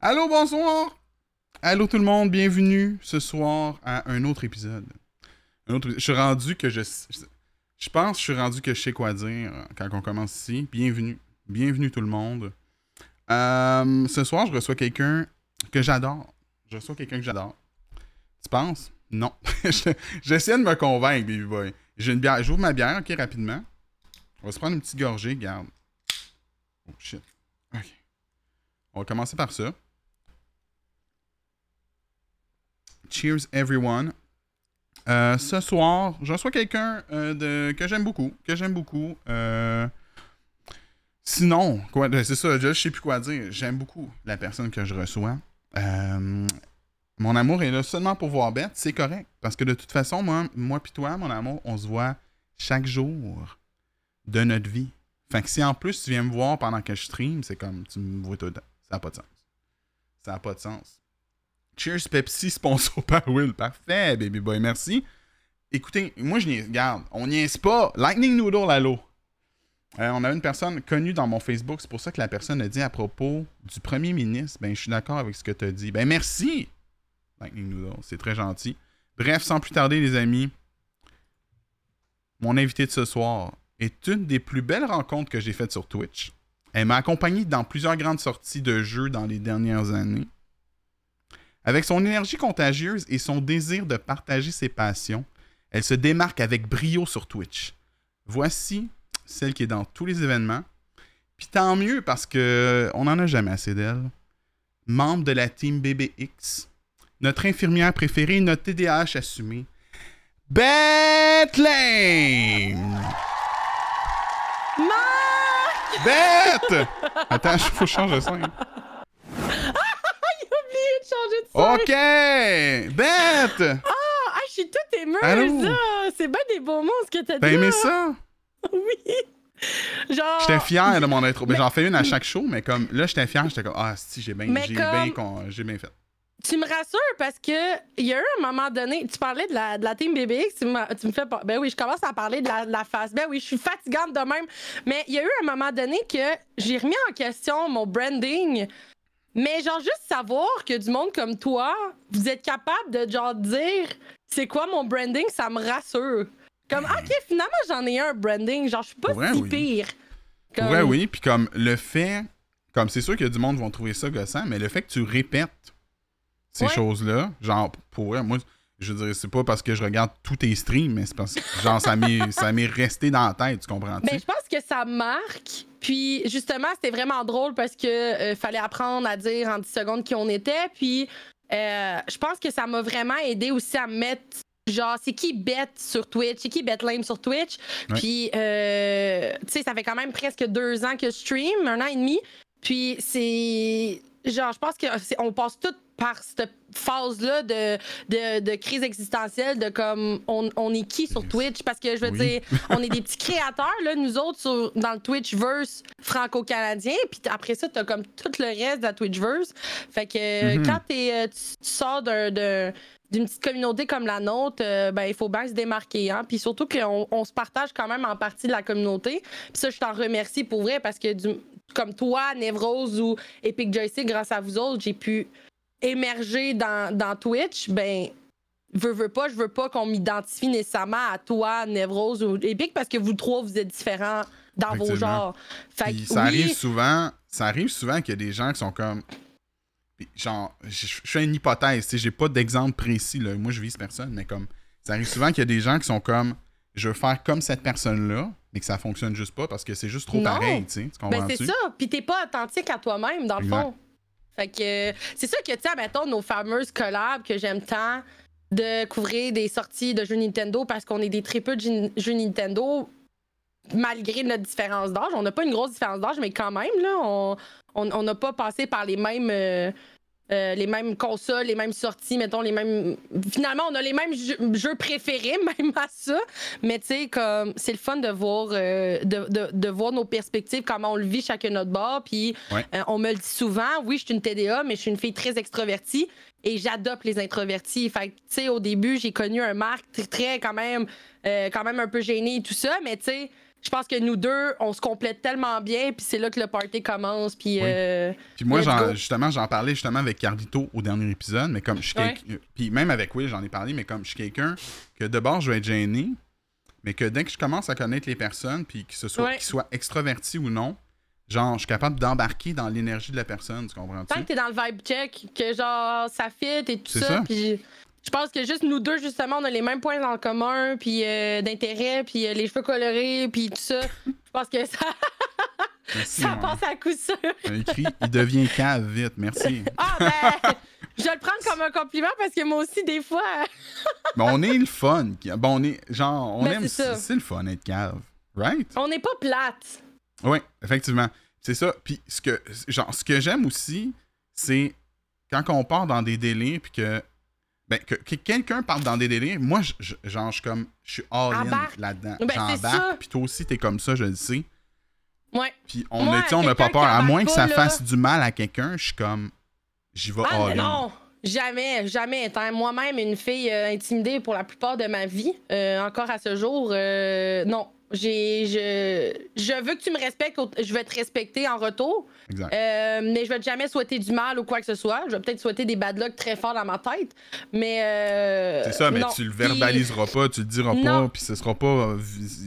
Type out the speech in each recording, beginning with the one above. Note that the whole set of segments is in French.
Allô, bonsoir! Allô tout le monde, bienvenue ce soir à un autre épisode. Je suis rendu que je... Je pense je suis rendu que je sais quoi dire quand on commence ici. Bienvenue. Bienvenue tout le monde. Euh, ce soir, je reçois quelqu'un que j'adore. Je reçois quelqu'un que j'adore. Tu penses? Non. J'essaie de me convaincre, baby boy. J'ai une bière. J'ouvre ma bière, ok, rapidement. On va se prendre une petite gorgée, garde. Oh shit. Ok. On va commencer par ça. Cheers everyone. Euh, ce soir, je reçois quelqu'un euh, que j'aime beaucoup, que j'aime beaucoup. Euh, sinon, quoi, ben, c'est ça, je, sais plus quoi dire. J'aime beaucoup la personne que je reçois. mon amour est là seulement pour voir bête, c'est correct. Parce que de toute façon, moi, moi puis toi, mon amour, on se voit chaque jour de notre vie. Fait que si en plus tu viens me voir pendant que je stream, c'est comme tu me vois tout le temps. Ça n'a pas de sens. Ça n'a pas de sens. Cheers Pepsi, sponsor par Will. Parfait, baby boy, merci. Écoutez, moi je n'y garde. On n'y est pas. Lightning Noodle à. Euh, on a une personne connue dans mon Facebook. C'est pour ça que la personne a dit à propos du premier ministre. Ben, je suis d'accord avec ce que tu as dit. Ben, merci. Lightning Noodle, c'est très gentil. Bref, sans plus tarder, les amis, mon invité de ce soir est une des plus belles rencontres que j'ai faites sur Twitch. Elle m'a accompagné dans plusieurs grandes sorties de jeux dans les dernières années. Avec son énergie contagieuse et son désir de partager ses passions, elle se démarque avec brio sur Twitch. Voici celle qui est dans tous les événements. Puis tant mieux parce que on n'en a jamais assez d'elle. Membre de la team BBX, notre infirmière préférée, notre TDAH assumé, Bethlehem! Bête! Attends, il faut changer de scène. Il a oublié de changer de. OK! Bête! Ah, ah, je suis toute émeuse, là. C'est bien des beaux mots, ce que t'as dit. T'as aimé ça? Oui. Genre. J'étais fier de mon intro. Ben, J'en fais une à chaque show, mais comme là, j'étais fier. J'étais comme, ah, si, j'ai bien Mais j'ai comme- bien fait. Tu me rassures parce que il y a eu un moment donné, tu parlais de la, de la team BBX, tu, m'as- tu me fais pas. Ben oui, je commence à parler de la, de la face. Ben oui, je suis fatigante de même. Mais il y a eu un moment donné que j'ai remis en question mon branding. Mais genre, juste savoir que du monde comme toi, vous êtes capable de genre dire c'est quoi mon branding, ça me rassure. Comme, ok, finalement, j'en ai un branding. Genre, je suis pas si oui. pire. Pour vrai, oui. Puis comme le fait, comme c'est sûr que du monde vont trouver ça gossant, mais le fait que tu répètes ces Ouais. choses-là, genre, pour moi, je veux dire, c'est pas parce que je regarde tous tes streams, mais c'est parce que, genre, ça m'est ça m'est resté dans la tête, tu comprends-tu? Ben, je pense que ça marque. Puis, justement, c'était vraiment drôle parce que euh, fallait apprendre à dire en 10 secondes qui on était. Puis, euh, je pense que ça m'a vraiment aidé aussi à me mettre. Genre, c'est qui bête sur Twitch? C'est qui bête lame sur Twitch? Ouais. Puis, euh, tu sais, ça fait quand même presque deux ans que je stream, un an et demi. Puis, c'est. Genre, je pense qu'on passe tout par cette phase-là de, de, de crise existentielle, de comme on, on est qui sur Twitch? Parce que je veux Oui. dire, on est des petits créateurs, là, nous autres, sur- dans le Twitchverse franco-canadien. Puis après ça, t'as comme tout le reste de la Twitchverse. Fait que Mhm. quand euh, tu, tu sors d'un- d'un- d'une petite communauté comme la nôtre, euh, ben, il faut bien se démarquer. Hein? Puis surtout qu'on on se partage quand même en partie de la communauté. Puis ça, je t'en remercie pour vrai parce que du- comme toi, Nevrose ou Epic Joystick, grâce à vous autres, j'ai pu émerger dans, dans Twitch. Ben, veux, veux pas, je veux pas qu'on m'identifie nécessairement à toi, Nevrose ou Epic parce que vous trois, vous êtes différents dans vos genres. Fait Puis que ça oui, arrive souvent, ça arrive souvent qu'il y a des gens qui sont comme. Genre, je je fais une hypothèse, j'ai pas d'exemple précis, là. Moi, je vise personne, mais comme. Ça arrive souvent qu'il y a des gens qui sont comme. Je veux faire comme cette personne-là, mais que ça fonctionne juste pas parce que c'est juste trop Non. pareil, tu sais. Ben, c'est ça. Puis t'es pas authentique à toi-même, dans le Exact. fond. Fait que c'est ça que, tu sais, mettons, nos fameuses collabs que j'aime tant de couvrir des sorties de jeux Nintendo parce qu'on est des très peu de jeux- Nintendo malgré notre différence d'âge. On n'a pas une grosse différence d'âge, mais quand même, là, on on on n'a pas passé par les mêmes. euh, euh, les mêmes consoles, les mêmes sorties, mettons, les mêmes. Finalement, on a les mêmes jeux, jeux préférés, même à ça. Mais tu sais, comme c'est le fun de voir, euh, de, de- de voir nos perspectives, comment on le vit chacun notre bord. Puis Ouais. euh, on me le dit souvent, oui, je suis une TDA, mais je suis une fille très extrovertie et j'adopte les introvertis. Fait que, tu sais, au début, j'ai connu un Marc très, très, quand même, quand même un peu gêné et tout ça, mais tu sais, je pense que nous deux, on se complète tellement bien, puis c'est là que le party commence, puis... Oui. euh, Puis moi, justement, j'en parlais justement avec Cardito au dernier épisode, mais comme je suis Ouais. quelqu'un- Puis même avec Will, j'en ai parlé, mais comme je suis quelqu'un que de bord, je vais être gêné, mais que dès que je commence à connaître les personnes, puis que ce soit, Ouais. qu'ils soient extravertis ou non, genre, je suis capable d'embarquer dans l'énergie de la personne, tu comprends-tu? Tant que t'es dans le vibe check, que genre ça fit et tout C'est ça, ça. puis je pense que juste nous deux justement on a les mêmes points en commun, puis euh, d'intérêt, puis euh, les cheveux colorés, puis tout ça. Je pense que ça, Merci, ça ouais. passe à coup sûr. Un il devient cave vite, merci. Ah ben, je vais le prendre comme un compliment parce que moi aussi des fois. Mais on est le fun. Bon, on est, genre, on Ben, aime, c'est le fun être cave, right? On n'est pas plate. Oui, effectivement. C'est ça. Puis ce que, genre, ce que j'aime aussi, c'est quand on part dans des délais, puis que, ben, que, que quelqu'un parte dans des délais, moi, je, genre, je suis comme, je suis all-in là-dedans. Ben. J'embarque, puis toi aussi, t'es comme ça, je le sais. Ouais. Puis on Moi, a- on n'a pas peur. À moins que ça là- fasse du mal à quelqu'un, je suis comme, j'y vais Ah all-in. non, jamais, jamais. Étant moi-même une fille euh, intimidée pour la plupart de ma vie, euh, encore à ce jour, euh, non. J'ai, je, je veux que tu me respectes, je vais te respecter en retour, Exact. euh, mais je vais te jamais souhaiter du mal ou quoi que ce soit. Je vais peut-être souhaiter des bad luck très fort dans ma tête, mais. euh, C'est ça, mais non. tu le Puis- verbaliseras pas, tu le diras Non. pas, puis ce sera pas, euh,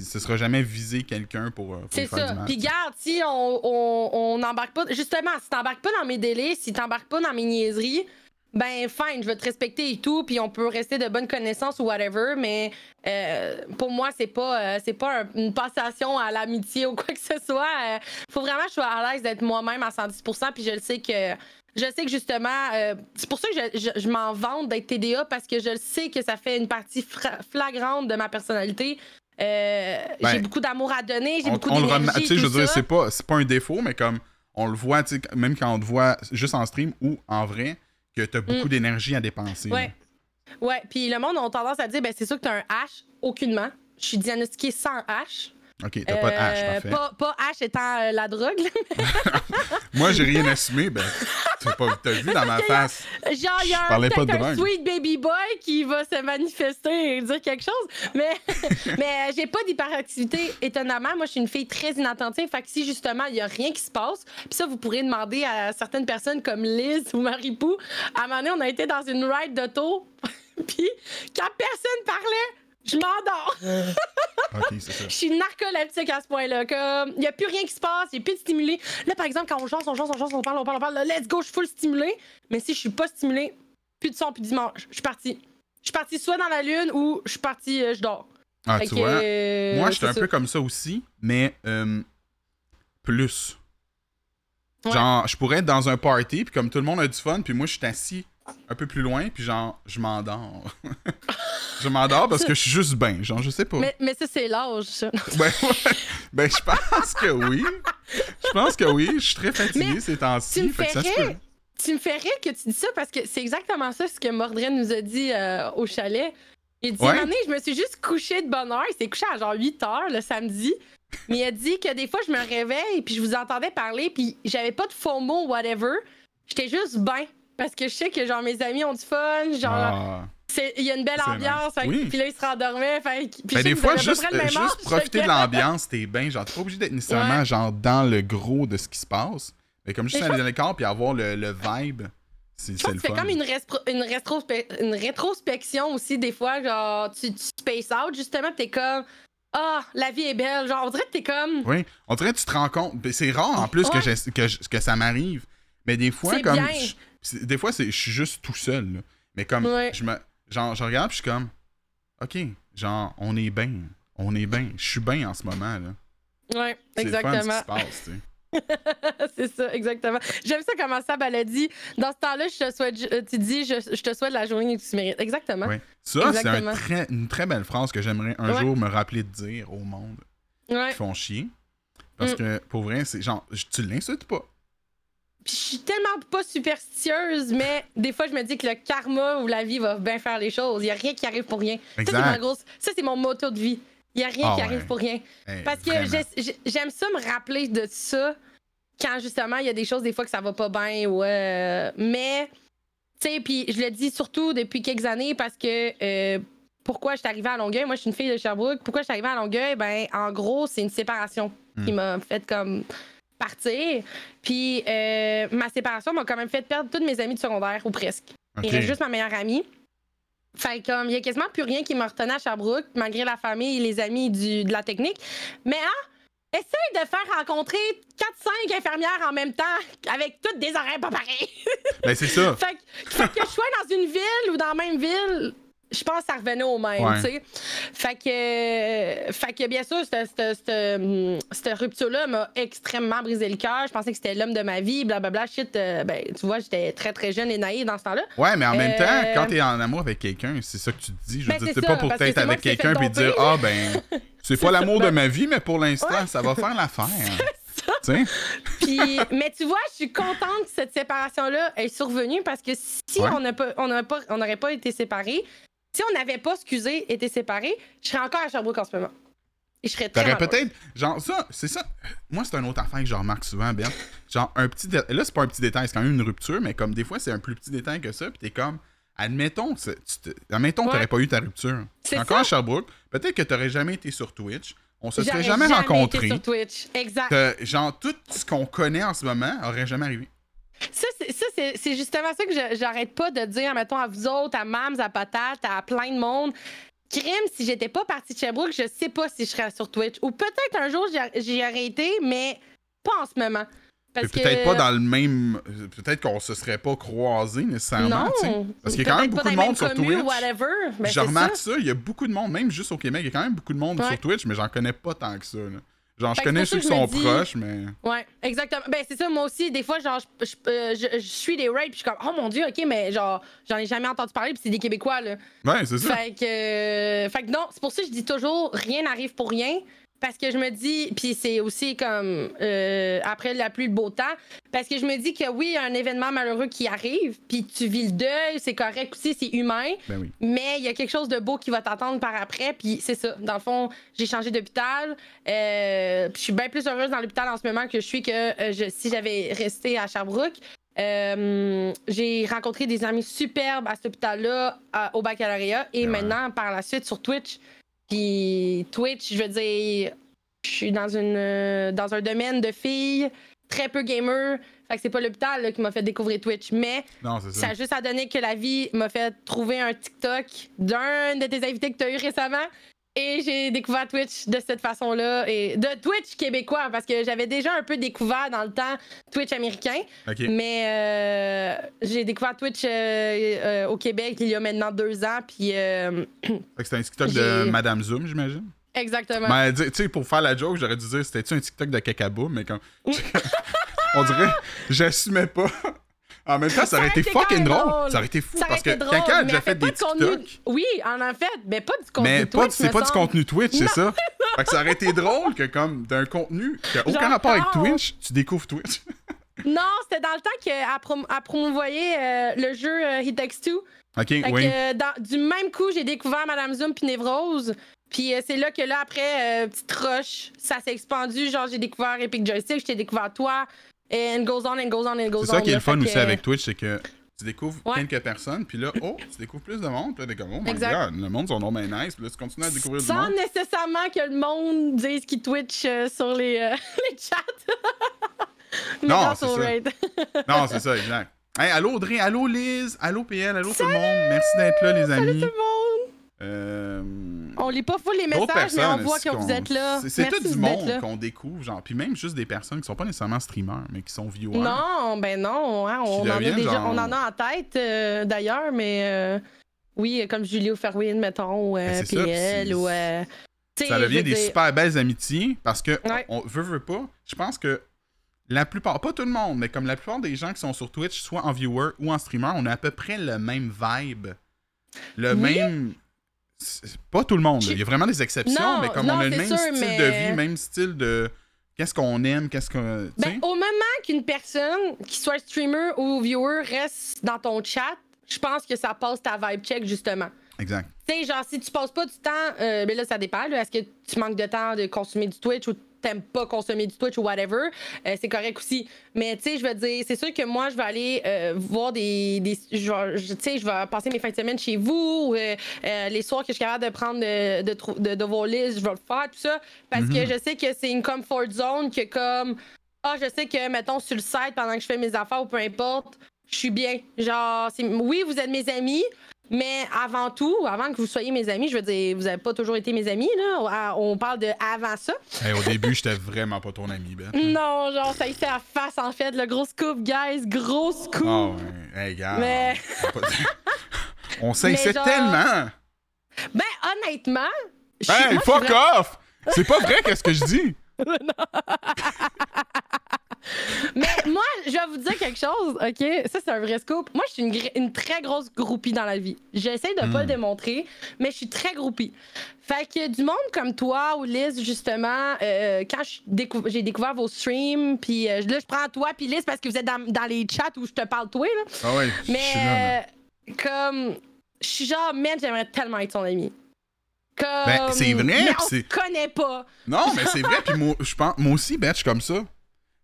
ce sera jamais viser quelqu'un pour, pour C'est faire ça. du mal. Puis garde, si on on- on n'embarque pas. Justement, si t'embarques pas dans mes délais, si t'embarques pas dans mes niaiseries, ben fine, je vais te respecter et tout, puis on peut rester de bonnes connaissances ou whatever, mais euh, pour moi, c'est pas, euh, c'est pas un- une passation à l'amitié ou quoi que ce soit. Euh, faut vraiment que je sois à l'aise d'être moi-même à 110%, puis je le sais que. Je sais que justement, euh, c'est pour ça que je, je- je m'en vante d'être TDA parce que je le sais que ça fait une partie flagrante de ma personnalité. Euh, Ben, j'ai beaucoup d'amour à donner, j'ai beaucoup d'énergie. tu sais, je veux dire, c'est pas, c'est pas un défaut, mais comme on le voit, même quand on te voit juste en stream ou en vrai, que t'as beaucoup Mm. d'énergie à dépenser. là. Ouais. Ouais, puis le monde a tendance à dire ben c'est sûr que t'as un H, aucunement. Je suis diagnostiquée sans H. Ok, t'as pas de H, Euh, parfait. pas, pas H étant euh, la drogue. là. Moi, j'ai rien assumé, ben, t'as pas t'as vu dans ma face. Genre, il y a un- pas de un sweet baby boy qui va se manifester et dire quelque chose. Mais, mais euh, j'ai pas d'hyperactivité, étonnamment. Moi, je suis une fille très inattentive. Fait que si justement, il y a rien qui se passe, puis ça, vous pourrez demander à certaines personnes comme Liz ou Marie-Pou. À un moment donné, on a été dans une ride d'auto, puis quand personne parlait, je m'endors. Je suis narcoleptique à ce point-là. Comme, il n'y a plus rien qui se passe, il n'y a plus de stimulé. Là, par exemple, quand on chante, on chante, on chante, on parle, on parle, on parle, là, let's go, je suis full stimulé. Mais si je suis pas stimulé, plus de son, plus d'image. Je suis partie. Je suis partie soit dans la lune ou je suis partie, euh, je dors. Ah, Fait tu vois. euh, Moi, j'étais un peu comme ça aussi, mais euh, plus. Ouais. Genre, je pourrais être dans un party, puis comme tout le monde a du fun, puis moi, je suis assis un peu plus loin, puis genre, je m'endors. je m'endors parce que je suis juste bien, genre, je sais pas. Mais, mais ça, c'est l'âge, ça. Ben, ouais. ben, je pense que oui. Je pense que oui. Je suis très fatigué ces temps-ci. tu me ferais- peut. Rire que tu dis ça parce que c'est exactement ça ce que Mordred nous a dit euh, au chalet. Il dit, Ouais. je me suis juste couché de bonne heure. Il s'est couché à genre 8 heures le samedi. Mais il a dit que des fois, je me réveille puis je vous entendais parler puis j'avais pas de faux mots, whatever. J'étais juste bien. Parce que je sais que genre mes amis ont du fun, genre Ah. il y a une belle ambiance. fait Oui. Puis là, il se rendormait. Fait, puis Ben, des fois, juste, euh, profiter de l'ambiance, t'es bien. Genre, t'es pas obligé d'être nécessairement Ouais. genre dans le gros de ce qui se passe. Mais comme juste dans les corps puis avoir le, le vibe, c'est Je c'est pense le que tu fais fun. comme une, respro- une, rétrospe- une rétrospection aussi, des fois, genre, tu, tu space out, justement, pis t'es comme, ah, la vie est belle. Genre, on dirait que t'es comme, Oui, on dirait que tu te rends compte. C'est rare en plus que, que, je- que ça m'arrive. Mais des fois, C'est comme. je- des fois, c'est- je suis juste tout seul. là. Mais comme. Ouais. Je me, genre, je regarde puis je suis comme. Ok, genre, on est bien. On est bien. Je suis bien en ce moment. là. ouais, C'est ce qui exactement. se passe, tu sais. c'est ça, exactement. J'aime ça comment ça, elle a dit, dans ce temps-là, je te souhaite, tu dis, je, je te souhaite la journée que tu mérites. Exactement. Ouais. Ça, c'est un Exactement. très- une très belle phrase que j'aimerais un Ouais. jour me rappeler de dire au monde Ouais. qui font chier. Parce Mm. que, pour vrai, c'est genre, tu l'insultes pas. Puis je suis tellement pas superstitieuse, mais des fois, je me dis que le karma ou la vie va bien faire les choses. Il y a rien qui arrive pour rien. Ça, c'est ma Exact. grosse. Ça, c'est mon motto de vie. Il y a rien Ah qui ouais. arrive pour rien. Hey, Parce que j'aime ça me rappeler de ça quand justement il y a des choses des fois que ça va pas bien ou euh, mais tu sais puis je le dis surtout depuis quelques années parce que euh, pourquoi je suis arrivée à Longueuil? Moi, je suis une fille de Sherbrooke. Pourquoi je suis arrivée à Longueuil? Ben, en gros, c'est une séparation qui Hmm. m'a fait comme partir. Puis euh, ma séparation m'a quand même fait perdre tous mes amis de secondaire, ou presque. Il reste juste ma meilleure amie. Fait comme, il y a quasiment plus rien qui me retenait à Sherbrooke, malgré la famille et les amis du, de la technique. Mais, hein, essaye de faire rencontrer 4-5 infirmières en même temps, avec toutes des horaires pas pareils. Ben, c'est ça. fait, que- fait que je sois dans une ville ou dans la même ville, je pense que ça revenait au même, Ouais. tu sais. Fait que, euh, fait que, bien sûr, cette, cette- rupture-là m'a extrêmement brisé le cœur. Je pensais que c'était l'homme de ma vie, blablabla, shit. euh, ben, tu vois, j'étais très, très jeune et naïve dans ce temps-là. Ouais, mais en même Euh, temps, quand t'es en amour avec quelqu'un, c'est ça que tu te dis. Je veux Ben, dire, c'est pas pour parce que être c'est moi avec quelqu'un puis dire. Ah, ben, c'est pas l'amour de ma vie, mais pour l'instant, Ouais. ça va faire l'affaire. Puis, mais tu vois, je suis contente que cette séparation-là est survenue parce que si Ouais. on n'a pas, on pas, on n'aurait pas été séparés, si on n'avait pas, excusé, été séparés, je serais encore à Sherbrooke en ce moment. Et je serais très peut-être. Genre, ça, c'est ça. Moi, c'est une autre affaire que je remarque souvent, Ben. Genre, un petit. dé- Là, c'est pas un petit détail, c'est quand même une rupture, mais comme des fois, c'est un plus petit détail que ça, puis t'es comme. Admettons, tu te- admettons, Ouais. t'aurais pas eu ta rupture. C'est Encore ça. à Sherbrooke, peut-être que t'aurais jamais été sur Twitch. On se serait jamais, été rencontrés. sur Twitch. Exact. Genre, tout ce qu'on connaît en ce moment aurait jamais arrivé. Ça, c'est, justement ça que j'arrête pas de dire, mettons, à vous autres, à Mams, à Patate, à plein de monde. Crime, si j'étais pas partie de Sherbrooke, je sais pas si je serais sur Twitch. Ou peut-être un jour, j'y- aurais été, mais pas en ce moment. Que... Peut-être pas dans le même. Peut-être qu'on se serait pas croisés nécessairement. Non. Parce qu'il y a quand même beaucoup de monde sur Twitch. Ben, je remarque ça. ça. il y a beaucoup de monde, même juste au Québec, il y a quand même beaucoup de monde Ouais. sur Twitch, mais j'en connais pas tant que ça. là. Genre, je Fait connais ceux qui sont dis- proches, mais. Ouais, exactement. Ben, c'est ça, moi aussi, des fois, genre, je, je, euh, je- je suis des rapes, puis je suis comme, oh mon dieu, ok, mais genre, j'en ai jamais entendu parler, puis c'est des Québécois, là. Ouais, c'est ça. Fait que, euh, fait que non, c'est pour ça que je dis toujours rien n'arrive pour rien. Parce que je me dis, puis c'est aussi comme euh, après la pluie, le beau temps. Parce que je me dis que oui, il y a un événement malheureux qui arrive, puis tu vis le deuil, c'est correct aussi, c'est humain. Ben oui. Mais il y a quelque chose de beau qui va t'attendre par après, puis c'est ça. Dans le fond, j'ai changé d'hôpital. euh, puis je suis bien plus heureuse dans l'hôpital en ce moment que je suis que euh, je- si j'avais resté à Sherbrooke. Euh, j'ai rencontré des amis superbes à cet hôpital-là au baccalauréat et Ouais. maintenant par la suite sur Twitch. Puis Twitch, je veux dire, je suis dans une euh, dans un domaine de filles très peu gamer. Fait que c'est pas l'hôpital qui m'a fait découvrir Twitch, mais Non, ça ça. a juste à donner que la vie m'a fait trouver un TikTok d'un de tes invités que tu as eu récemment. Et j'ai découvert Twitch de cette façon-là. Et de Twitch québécois, parce que j'avais déjà un peu découvert dans le temps Twitch américain. Mais euh, j'ai découvert Twitch euh, euh, au Québec il y a maintenant deux ans. Puis c'était un TikTok de Madame Zoom, j'imagine? exactement. Mais tu sais, pour faire la joke, j'aurais dû dire c'était-tu un TikTok de Cacaboum, mais comme. On dirait, j'assumais pas. En même temps, ça aurait été fucking drôle. Ça aurait été fou parce que quelqu'un a mais fait des de contenu- TikTok. Oui, en fait, mais pas du contenu Mais Twitch, c'est me pas du contenu Twitch, c'est ça? Fait que ça aurait été drôle que, comme, d'un contenu qui a aucun rapport avec. Twitch, tu découvres Twitch. Non, c'était dans le temps qu'elle prom promouvoyait euh, le jeu euh, He Takes Two. ok, Fait oui. que, euh, dans- du même coup, j'ai découvert Madame Zoom puis Névrose. Puis euh, c'est là que là, après, euh, petite roche, ça s'est expandu. Genre, j'ai découvert Epic Joystick, j'ai découvert toi. And goes on, and goes on, and goes on. C'est ça qui est le fun aussi que, avec Twitch, c'est que tu découvres Ouais. quelques personnes, puis là, oh, tu découvres plus de monde, puis là, t'es comme, oh my Exact. god, le monde sont normal nice, puis là, tu continues à découvrir du Sans monde. nécessairement que le monde dise qu'il Twitch euh, sur les, euh, les chats. Mais Non, c'est ça. Non, c'est ça, exact. Hey, allô Audrey, allô Liz, allô PL, allô tout le monde. Merci d'être là, les amis. Tout le monde. Euh, On lit pas full les messages, mais on voit que vous êtes là. C'est, tout du monde qu'on découvre, genre, puis même juste des personnes qui sont pas nécessairement streamers, mais qui sont viewers. Non, ben non, hein, on, en a déjà, genre- on en a en tête euh, d'ailleurs, mais euh, oui, comme Julie Fairwind, mettons, ou Ben, ça, PL, puis ou. Ça devient des dire- super belles amitiés parce que Ouais. on, on veut, veut pas. Je pense que la plupart, pas tout le monde, mais comme la plupart des gens qui sont sur Twitch, soit en viewer ou en streamer, on a à peu près le même vibe. Le Oui. même. Pas tout le monde, là. il y a vraiment des exceptions, Non, mais comme non, on a le même sûr, style mais- de vie, même style de. Qu'est-ce qu'on aime, qu'est-ce qu'on. tu Ben, au moment qu'une personne, qui soit streamer ou viewer, reste dans ton chat, je pense que ça passe ta vibe check, justement. Exact. Tu sais, genre, si tu passes pas du temps, euh, ben là, ça dépend. Est-ce que tu manques de temps de consommer du Twitch ou t'aimes pas consommer du Twitch ou whatever, euh, c'est correct aussi. Mais tu sais, je veux dire, c'est sûr que moi, je vais aller euh, voir des. des je sais, je vais passer mes fins de semaine chez vous. euh, euh, les soirs que je suis capable de prendre de, de, de, de vos listes, je vais le faire, tout ça. Parce que Mhm. je sais que c'est une comfort zone que comme. Ah, je sais que, mettons, sur le site, pendant que je fais mes affaires ou peu importe, je suis bien. Genre, oui, vous êtes mes amis, mais avant tout, avant que vous soyez mes amis, je veux dire, vous avez pas toujours été mes amis, là. On parle de avant ça. Hey, au début, j'étais vraiment pas ton ami, Ben. Non, genre, ça y fait à face, en fait. Le gros scoop, guys. Gros scoop. Ah ouais. Hey, gars. Mais- On Mais genre- tellement. Ben, honnêtement. Hey, moi, fuck off! C'est pas vrai qu'est-ce que je dis? Mais moi, je vais vous dire quelque chose, OK? Ça, c'est un vrai scoop. Moi, je suis une, très grosse groupie dans la vie. J'essaie de pas Hmm. le démontrer, mais je suis très groupie. Fait que du monde comme toi ou Liz, justement, euh, quand décou- j'ai découvert vos streams, puis euh, là, je prends toi puis Liz parce que vous êtes dans, dans les chats où je te parle toi, là. Ah ouais, je suis là. là. Mais euh, comme je suis genre man, j'aimerais tellement être son ami. Comme Ben, c'est vrai, Mais on connaît pas. Non, mais c'est vrai, puis moi, je pense, moi aussi, ben, je suis comme ça.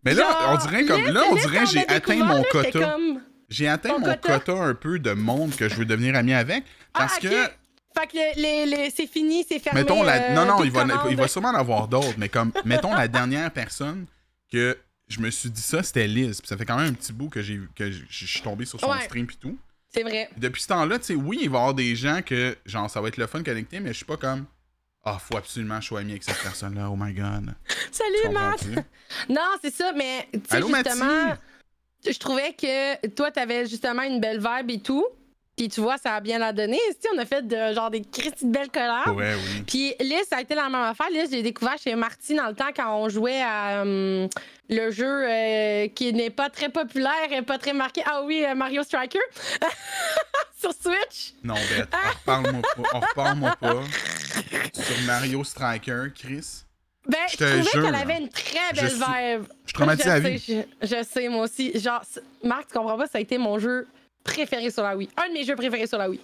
Mais là, Genre, on dirait comme, là, on dirait j'ai atteint mon quota. comme J'ai atteint Ton mon quota? quota un peu de monde que je veux devenir ami avec. Parce ah, que, Fait que le- les- les- c'est fini, c'est fermé. mettons, la... euh, non, non, il va, il va sûrement en avoir d'autres, mais comme, mettons, la dernière personne que je me suis dit ça, c'était Liz. Puis ça fait quand même un petit bout que j'ai que je suis tombé sur son Ouais. stream puis tout. C'est vrai. Depuis ce temps-là, tu sais, oui, il va y avoir des gens que, genre, ça va être le fun connecté, mais je suis pas comme, ah, faut absolument que je sois ami avec cette personne-là, oh my god. Salut, Matt. Non, c'est ça, mais tu sais, justement, je trouvais que toi, t'avais justement une belle vibe et tout. Puis tu vois, ça a bien la donné. On a fait de, genre des Christy de belles collabs. Ouais, oui. Puis Liz, ça a été la même affaire. Liz, j'ai découvert chez Marty dans le temps quand on jouait à hum, le jeu euh, qui n'est pas très populaire et pas très marqué. Ah oui, euh, Mario Striker sur Switch. Non, Beth, reparle-moi pas. On reparle-moi pas. Sur Mario Striker, Chris. Ben, Je je, te trouvais qu'elle avait une très Je belle suis- vibe. Je suis traumatisé à je vie. je, je sais, moi aussi. Genre, Marc, tu comprends pas, ça a été mon jeu préféré sur la Wii. Un de mes jeux préférés sur la Wii.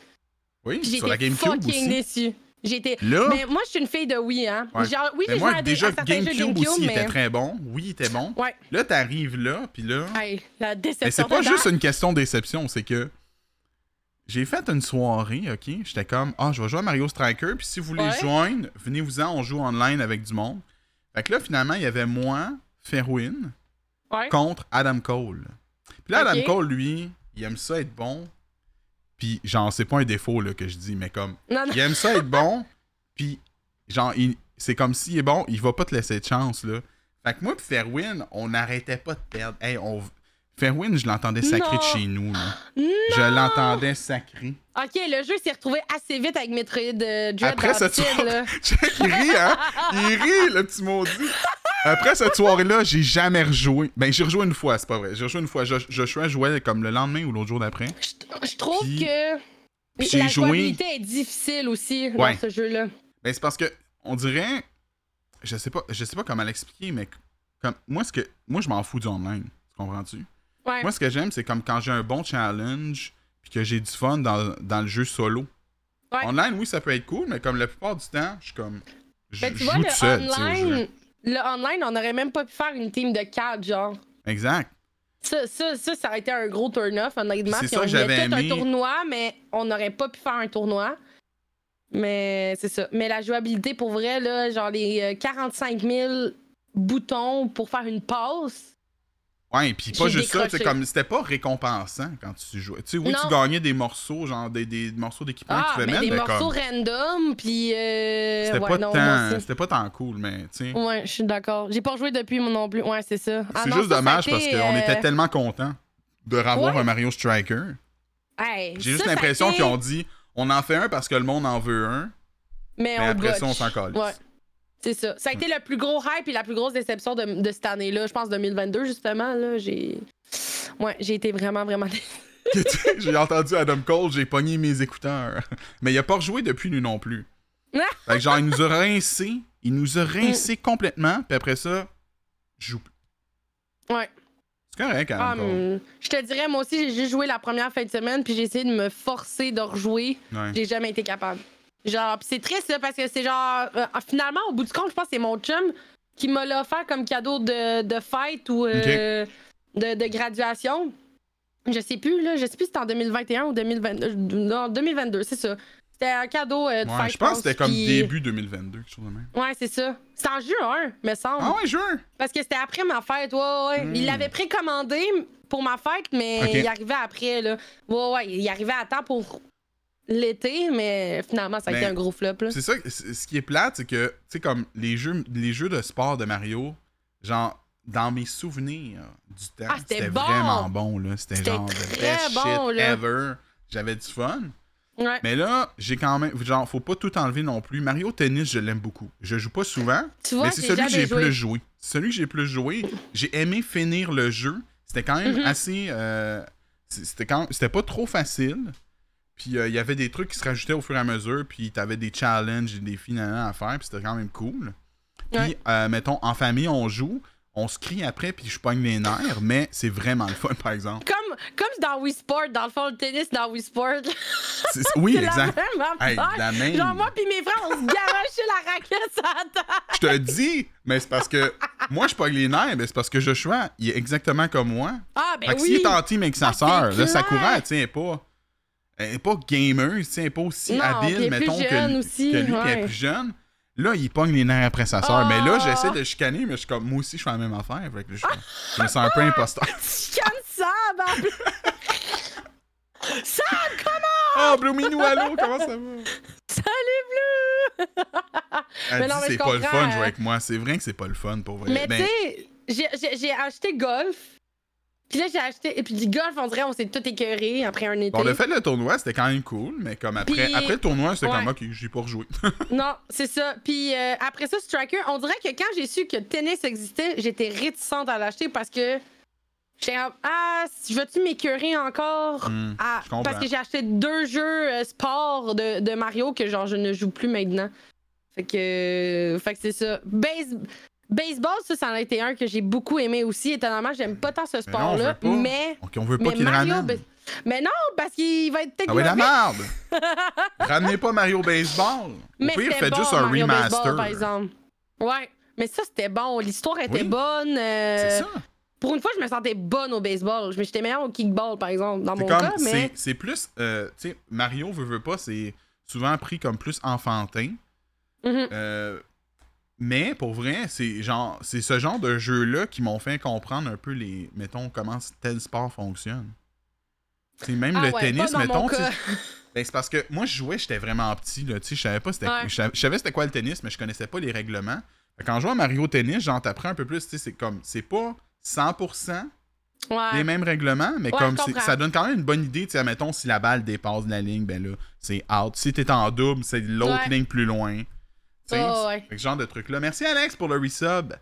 Oui, sur la GameCube fucking aussi. déçue. J'étais. Là, Mais moi, je suis une fille de Wii, hein. Ouais. Genre, oui, mais j'ai joué à, déjà, à certains jeux GameCube, GameCube, aussi mais. était très bon. Oui, il était bon. Ouais. Là, t'arrives là, puis là. Hey, la déception. Mais c'est pas juste une question de déception, c'est que j'ai fait une soirée, ok? J'étais comme, ah, je vais jouer à Mario Striker, puis si vous voulez Ouais. joindre, venez-vous-en, on joue online avec du monde. Fait que là, finalement, il y avait moi, Ferwin, Ouais. contre Adam Cole. Puis là, Adam. Cole, lui, il aime ça être bon. Puis, genre, c'est pas un défaut là, que je dis, mais comme, Non, non. il aime ça être bon. Puis, genre, il- c'est comme s'il est bon, il va pas te laisser de chance, là. Fait que moi, puis Ferwin, on n'arrêtait pas de perdre. Hey, on... Ferwin, je l'entendais sacré de chez nous, là. Non! Je l'entendais sacré. Ok, le jeu s'est retrouvé assez vite avec Metroid euh, Dread Après le style, là. Check, il rit, hein? Il rit, le petit maudit. Après cette soirée-là, j'ai jamais rejoué. Ben, j'ai rejoué une fois, c'est pas vrai. J'ai rejoué une fois. Jo- Joshua jouait comme le lendemain ou l'autre jour d'après. Je, je trouve Puis, que la joué- est difficile aussi Ouais. dans ce jeu-là. Ben, c'est parce que, on dirait. Je sais pas, je sais pas comment l'expliquer, mais comme moi, ce que, moi, je m'en fous du online. Tu comprends-tu? Ouais. Moi, ce que j'aime, c'est comme quand j'ai un bon challenge, puis que j'ai du fun dans, dans le jeu solo. Ouais. Online, oui, ça peut être cool, mais comme la plupart du temps, je suis comme. Je Ben, tu je vois, joue le tout seul, online, le online, on n'aurait même pas pu faire une team de 4, genre. Exact. Ça, ça, ça, ça aurait été un gros turn-off, honnêtement. C'est ça on que j'avais aimé. un tournoi, mais on n'aurait pas pu faire un tournoi. Mais c'est ça. Mais la jouabilité, pour vrai, là, genre les euh, 45 000 boutons pour faire une passe. Ouais, puis pas juste ça, c'est comme c'était pas récompensant quand tu jouais. Tu sais, oui, Non. tu gagnais des morceaux, genre des, des morceaux d'équipement que Ah, tu pouvais mais mettre, des morceaux comme random, puis. Euh... c'était ouais, pas tant, c'était pas tant cool, mais tu sais, Ouais, je suis d'accord. J'ai pas joué depuis moi non plus. Ouais, c'est ça. Ah c'est juste ça, ça a dommage parce qu'on euh, était tellement contents de revoir Ouais. un Mario Striker. hey, J'ai juste l'impression qu'ils ont dit, on en fait un parce que le monde en veut un, Mais, mais on après ça, on s'en colle. Ouais. C'est ça. Ça a été le plus gros hype et la plus grosse déception de, de cette année-là. Je pense 2022, justement. Là, j'ai. Ouais, j'ai été vraiment, vraiment. j'ai entendu Adam Cole, j'ai pogné mes écouteurs. Mais il a pas rejoué depuis lui non plus. Fait que genre, il nous a rincé, il nous a rincé complètement, puis après ça, je joue plus. Ouais. C'est correct, Adam Cole. hum, je te dirais, moi aussi, j'ai juste joué la première fin de semaine, puis j'ai essayé de me forcer de rejouer. Ouais. J'ai jamais été capable. Genre, pis c'est triste, là, parce que c'est genre. euh, finalement, au bout du compte, je pense que c'est mon chum qui me l'a offert comme cadeau de, de fête ou euh, de, de graduation. Je sais plus, là. Je sais plus si c'était en 2021 ou 2022. Non, 2022, c'est ça. C'était un cadeau euh, de Ouais, fête. je pense que c'était comme puis- début 2022, quelque chose de même. Ouais, c'est ça. C'était en juin, me semble. Ah ouais, juin! Parce que c'était après ma fête, ouais, ouais. Hmm. Il l'avait précommandé pour ma fête, mais il arrivait après, là. Ouais, ouais, il arrivait à temps pour l'été, mais finalement, ça a été un gros flop, là. C'est ça, ce qui est plate, c'est que, tu sais, comme les jeux, les jeux de sport de Mario, genre, dans mes souvenirs du temps, Ah, c'était bon! vraiment bon, là. C'était genre the best bon, shit là. ever. J'avais du fun. Ouais. Mais là, j'ai quand même, genre, faut pas tout enlever non plus. Mario Tennis, je l'aime beaucoup. Je joue pas souvent, Tu vois, mais c'est celui que j'ai plus joué. Celui que j'ai plus joué. J'ai aimé finir le jeu. C'était quand même Mhm. assez. euh, c'était quand c'était pas trop facile. Puis euh, il y avait des trucs qui se rajoutaient au fur et à mesure. Puis t'avais des challenges et des défis à faire. Puis c'était quand même cool. Puis, Ouais. euh, mettons, en famille, on joue. On se crie après, puis je pogne les nerfs. Mais c'est vraiment le fun, par exemple. Comme, comme dans Wii Sport, dans le fond, le tennis dans Wii Sport. Oui, C'est la exact. même Hey, la même. Genre, moi puis mes frères, on se garochait la raquette sur la table. Je te le dis, mais c'est parce que moi, je pogne les nerfs, mais c'est parce que Joshua, il est exactement comme moi. Ah, ben fait que oui. s'il est en team avec sa Ah, sœur, là, clair. Sakura, elle tient pas. Elle est pas gamer, tu sais, elle est pas aussi Non, habile, mettons, que, lui- aussi, que lui, puis elle est ouais. plus jeune. Là, il pogne les nerfs après sa sœur. Mais là, Ah. j'essaie de chicaner, mais je suis comme, moi aussi, je fais la même affaire. Fait que je, je me sens un peu imposteur. Chicane ça, ben. Ça, Oh, Bluminou, allô, comment ça va? salut, Bleu! Elle Mais dit c'est pas le fun hein. jouer avec moi. C'est vrai que c'est pas le fun pour vrai. Mais Ben, tu sais, j'ai acheté golf. Puis là, j'ai acheté. Et puis du golf, on dirait, on s'est tout écœuré après un été. Bon, le fait le tournoi, c'était quand même cool, mais comme après, Puis- après le tournoi, c'était Ouais. comme, ok, j'ai pas rejoué. Non, c'est ça. Puis euh, après ça, Striker, on dirait que quand j'ai su que tennis existait, j'étais réticente à l'acheter parce que j'étais ah, je veux-tu m'écœurer encore? Hmm, Ah, comprends. parce que j'ai acheté deux jeux euh, sport de, de Mario que genre je ne joue plus maintenant. Fait que, fait que c'est ça. Base- baseball, ça, ça en a été un que j'ai beaucoup aimé aussi. Étonnamment, j'aime pas tant ce Mais non, on sport-là, veut pas. mais. On veut pas qu'il Mario, ramène. mais non, parce qu'il va être peut-être Ah oui, la merde! Ramenez pas Mario Baseball! Au Mais pire, c'était faites bon, juste un Mario remaster. Baseball, par exemple. Ouais, mais ça, c'était bon. L'histoire était Oui. bonne. euh, C'est ça. Pour une fois, je me sentais bonne au baseball. Je- J'étais meilleure au kickball, par exemple, dans C'est mon comme, cas, mais... c'est- plus, euh, tu sais, Mario veut, veut pas, c'est souvent pris comme plus enfantin. Euh, mais pour vrai, c'est genre, c'est ce genre de jeu-là qui m'ont fait comprendre un peu les, mettons, comment tel sport fonctionne. C'est même Ah le ouais, tennis, mettons. Ben, c'est parce que moi, je jouais, j'étais vraiment petit, là, je savais pas c'était Ouais. je savais- je savais c'était quoi le tennis, mais je connaissais pas les règlements. Quand je joue à Mario Tennis, j'en t'apprends un peu plus, c'est comme, c'est pas 100% Ouais. les mêmes règlements, mais comme ça donne quand même une bonne idée, mettons, si la balle dépasse la ligne, ben là, c'est out. Si t'es en double, c'est l'autre ligne plus loin. Oh, ouais. ce genre de truc-là. Merci Alex pour le resub. Alex!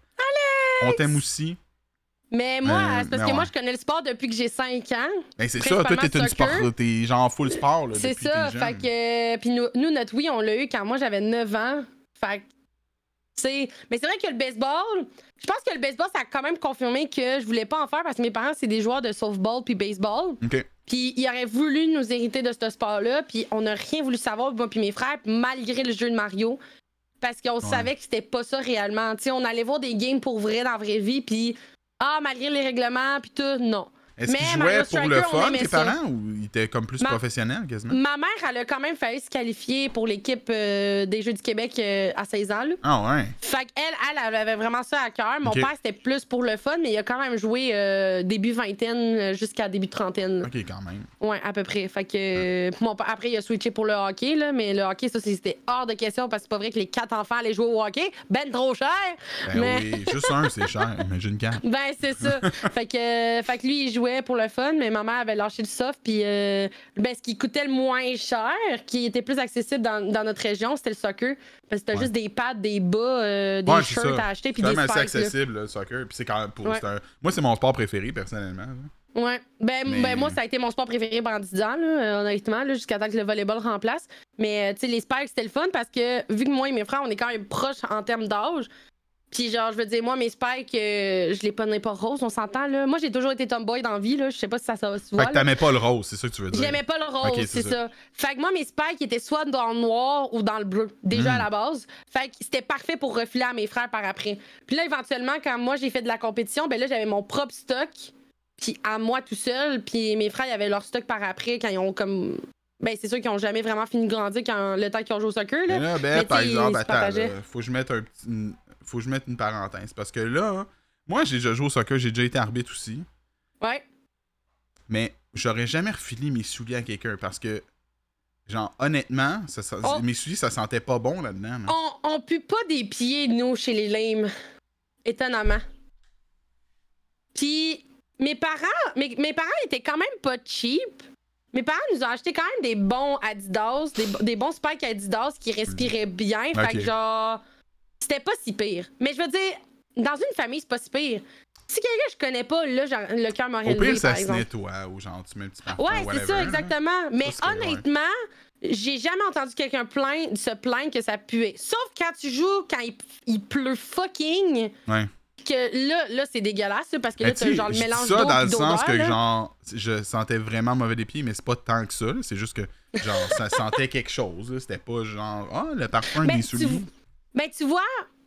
On t'aime aussi. Mais moi, Euh, c'est parce que moi, je connais le sport depuis que j'ai 5 ans. Ben, c'est ça, toi, t'es une sport, t'es genre full sport, là, C'est ça. Fait que. Puis nous, nous, notre oui, on l'a eu quand moi, j'avais 9 ans. Fait que. Mais c'est vrai que le baseball, je pense que le baseball, ça a quand même confirmé que je voulais pas en faire parce que mes parents, c'est des joueurs de softball puis baseball. Ok. Puis ils auraient voulu nous hériter de ce sport-là, puis on n'a rien voulu savoir, moi puis mes frères, malgré le jeu de Mario. Parce qu'on savait que c'était pas ça réellement. On allait voir des games pour vrai dans la vraie vie, puis ah, malgré les règlements, puis tout, non. Est-ce Mais qu'ils jouaient Mario pour le fun, tes ça. parents, ou ils étaient comme plus Ma- professionnels, quasiment? Ma mère, elle a quand même failli se qualifier pour l'équipe euh, des Jeux du Québec euh, à 16 ans. Là. Ah ouais. Fait qu'elle, elle, elle avait vraiment ça à cœur. Mon père, c'était plus pour le fun, mais il a quand même joué euh, début vingtaine jusqu'à début trentaine. Ok, quand même. Ouais, à peu près. Fait que mon après, il a switché pour le hockey, là, mais le hockey, ça, c'était hors de question parce que c'est pas vrai que les quatre enfants allaient jouer au hockey. Ben trop cher! Ben Mais- oui, juste un, c'est cher. Imagine quatre. Ben, c'est ça. fait, que, fait que lui, il jouait pour le fun, mais ma mère avait lâché le soft. Puis, euh, ben, ce qui coûtait le moins cher, qui était plus accessible dans, dans notre région, c'était le soccer. Parce que c'était Ouais. juste des pads, des bas, euh, des Ouais, c'est shirts à acheter, puis C'est des là. accessible, le soccer. Puis c'est quand même pour. Ouais. c'est un- Moi, c'est mon sport préféré, personnellement. là. Ouais. Ben, Mais- ben, moi, ça a été mon sport préféré pendant 10 ans, là, euh, honnêtement, là, jusqu'à temps que le volleyball remplace. Mais, tu sais, les spikes, c'était le fun parce que, vu que moi et mes frères, on est quand même proches en termes d'âge, Puis genre, je veux dire, moi, mes spikes, euh, je les prenais pas roses, on s'entend, là. Moi, j'ai toujours été tomboy dans la vie, là. Je sais pas si ça, se voit. Fait que t'aimais pas le rose, c'est ça que tu veux dire. J'aimais pas le rose, c'est ça. Fait que moi, mes spikes étaient soit dans le noir ou dans le bleu, déjà Mm. à la base. Fait que c'était parfait pour refiler à mes frères par après. Puis là, éventuellement, quand moi, j'ai fait de la compétition, ben là, j'avais mon propre stock, puis à moi tout seul. Puis mes frères, ils avaient leur stock par après quand ils ont comme. Ben, c'est sûr qu'ils ont jamais vraiment fini de grandir quand le temps qu'ils ont joué au soccer, là. Mais là, ben, Mais par exemple, attends, là, faut que je mette un petit. une- Faut que je mette une parenthèse. Parce que là, moi, j'ai déjà joué au soccer, j'ai déjà été arbitre aussi. Ouais. Mais j'aurais jamais refilé mes souliers à quelqu'un parce que, genre, honnêtement, ça, ça- Oh. mes souliers, ça sentait pas bon là-dedans. là. On, on pue pas des pieds, nous, chez les lames. Étonnamment. Puis, mes parents, mes, mes parents étaient quand même pas cheap. Mes parents nous ont acheté quand même des bons Adidas, des, des bons spikes Adidas qui respiraient bien. Fait que, genre, c'était pas si pire. Mais je veux dire, dans une famille, c'est pas si pire. Si quelqu'un que je connais pas, là, genre, le cœur m'aurait Au pire, ça se nettoie ou genre, tu mets un petit parfum, Ouais, c'est ça, exactement. Mais ouais. honnêtement, j'ai jamais entendu quelqu'un plaindre- se plaindre que ça puait. Sauf quand tu joues, quand il, il pleut fucking, Ouais. que là, là c'est dégueulasse, parce que là, tu t'as genre le mélange ça d'eau dans pis le sens que, là. genre, je sentais vraiment mauvais des pieds, mais c'est pas tant que ça. C'est juste que, genre, ça sentait quelque chose. C'était pas genre, ah, le parfum des tu- souliers. Ben, tu vois,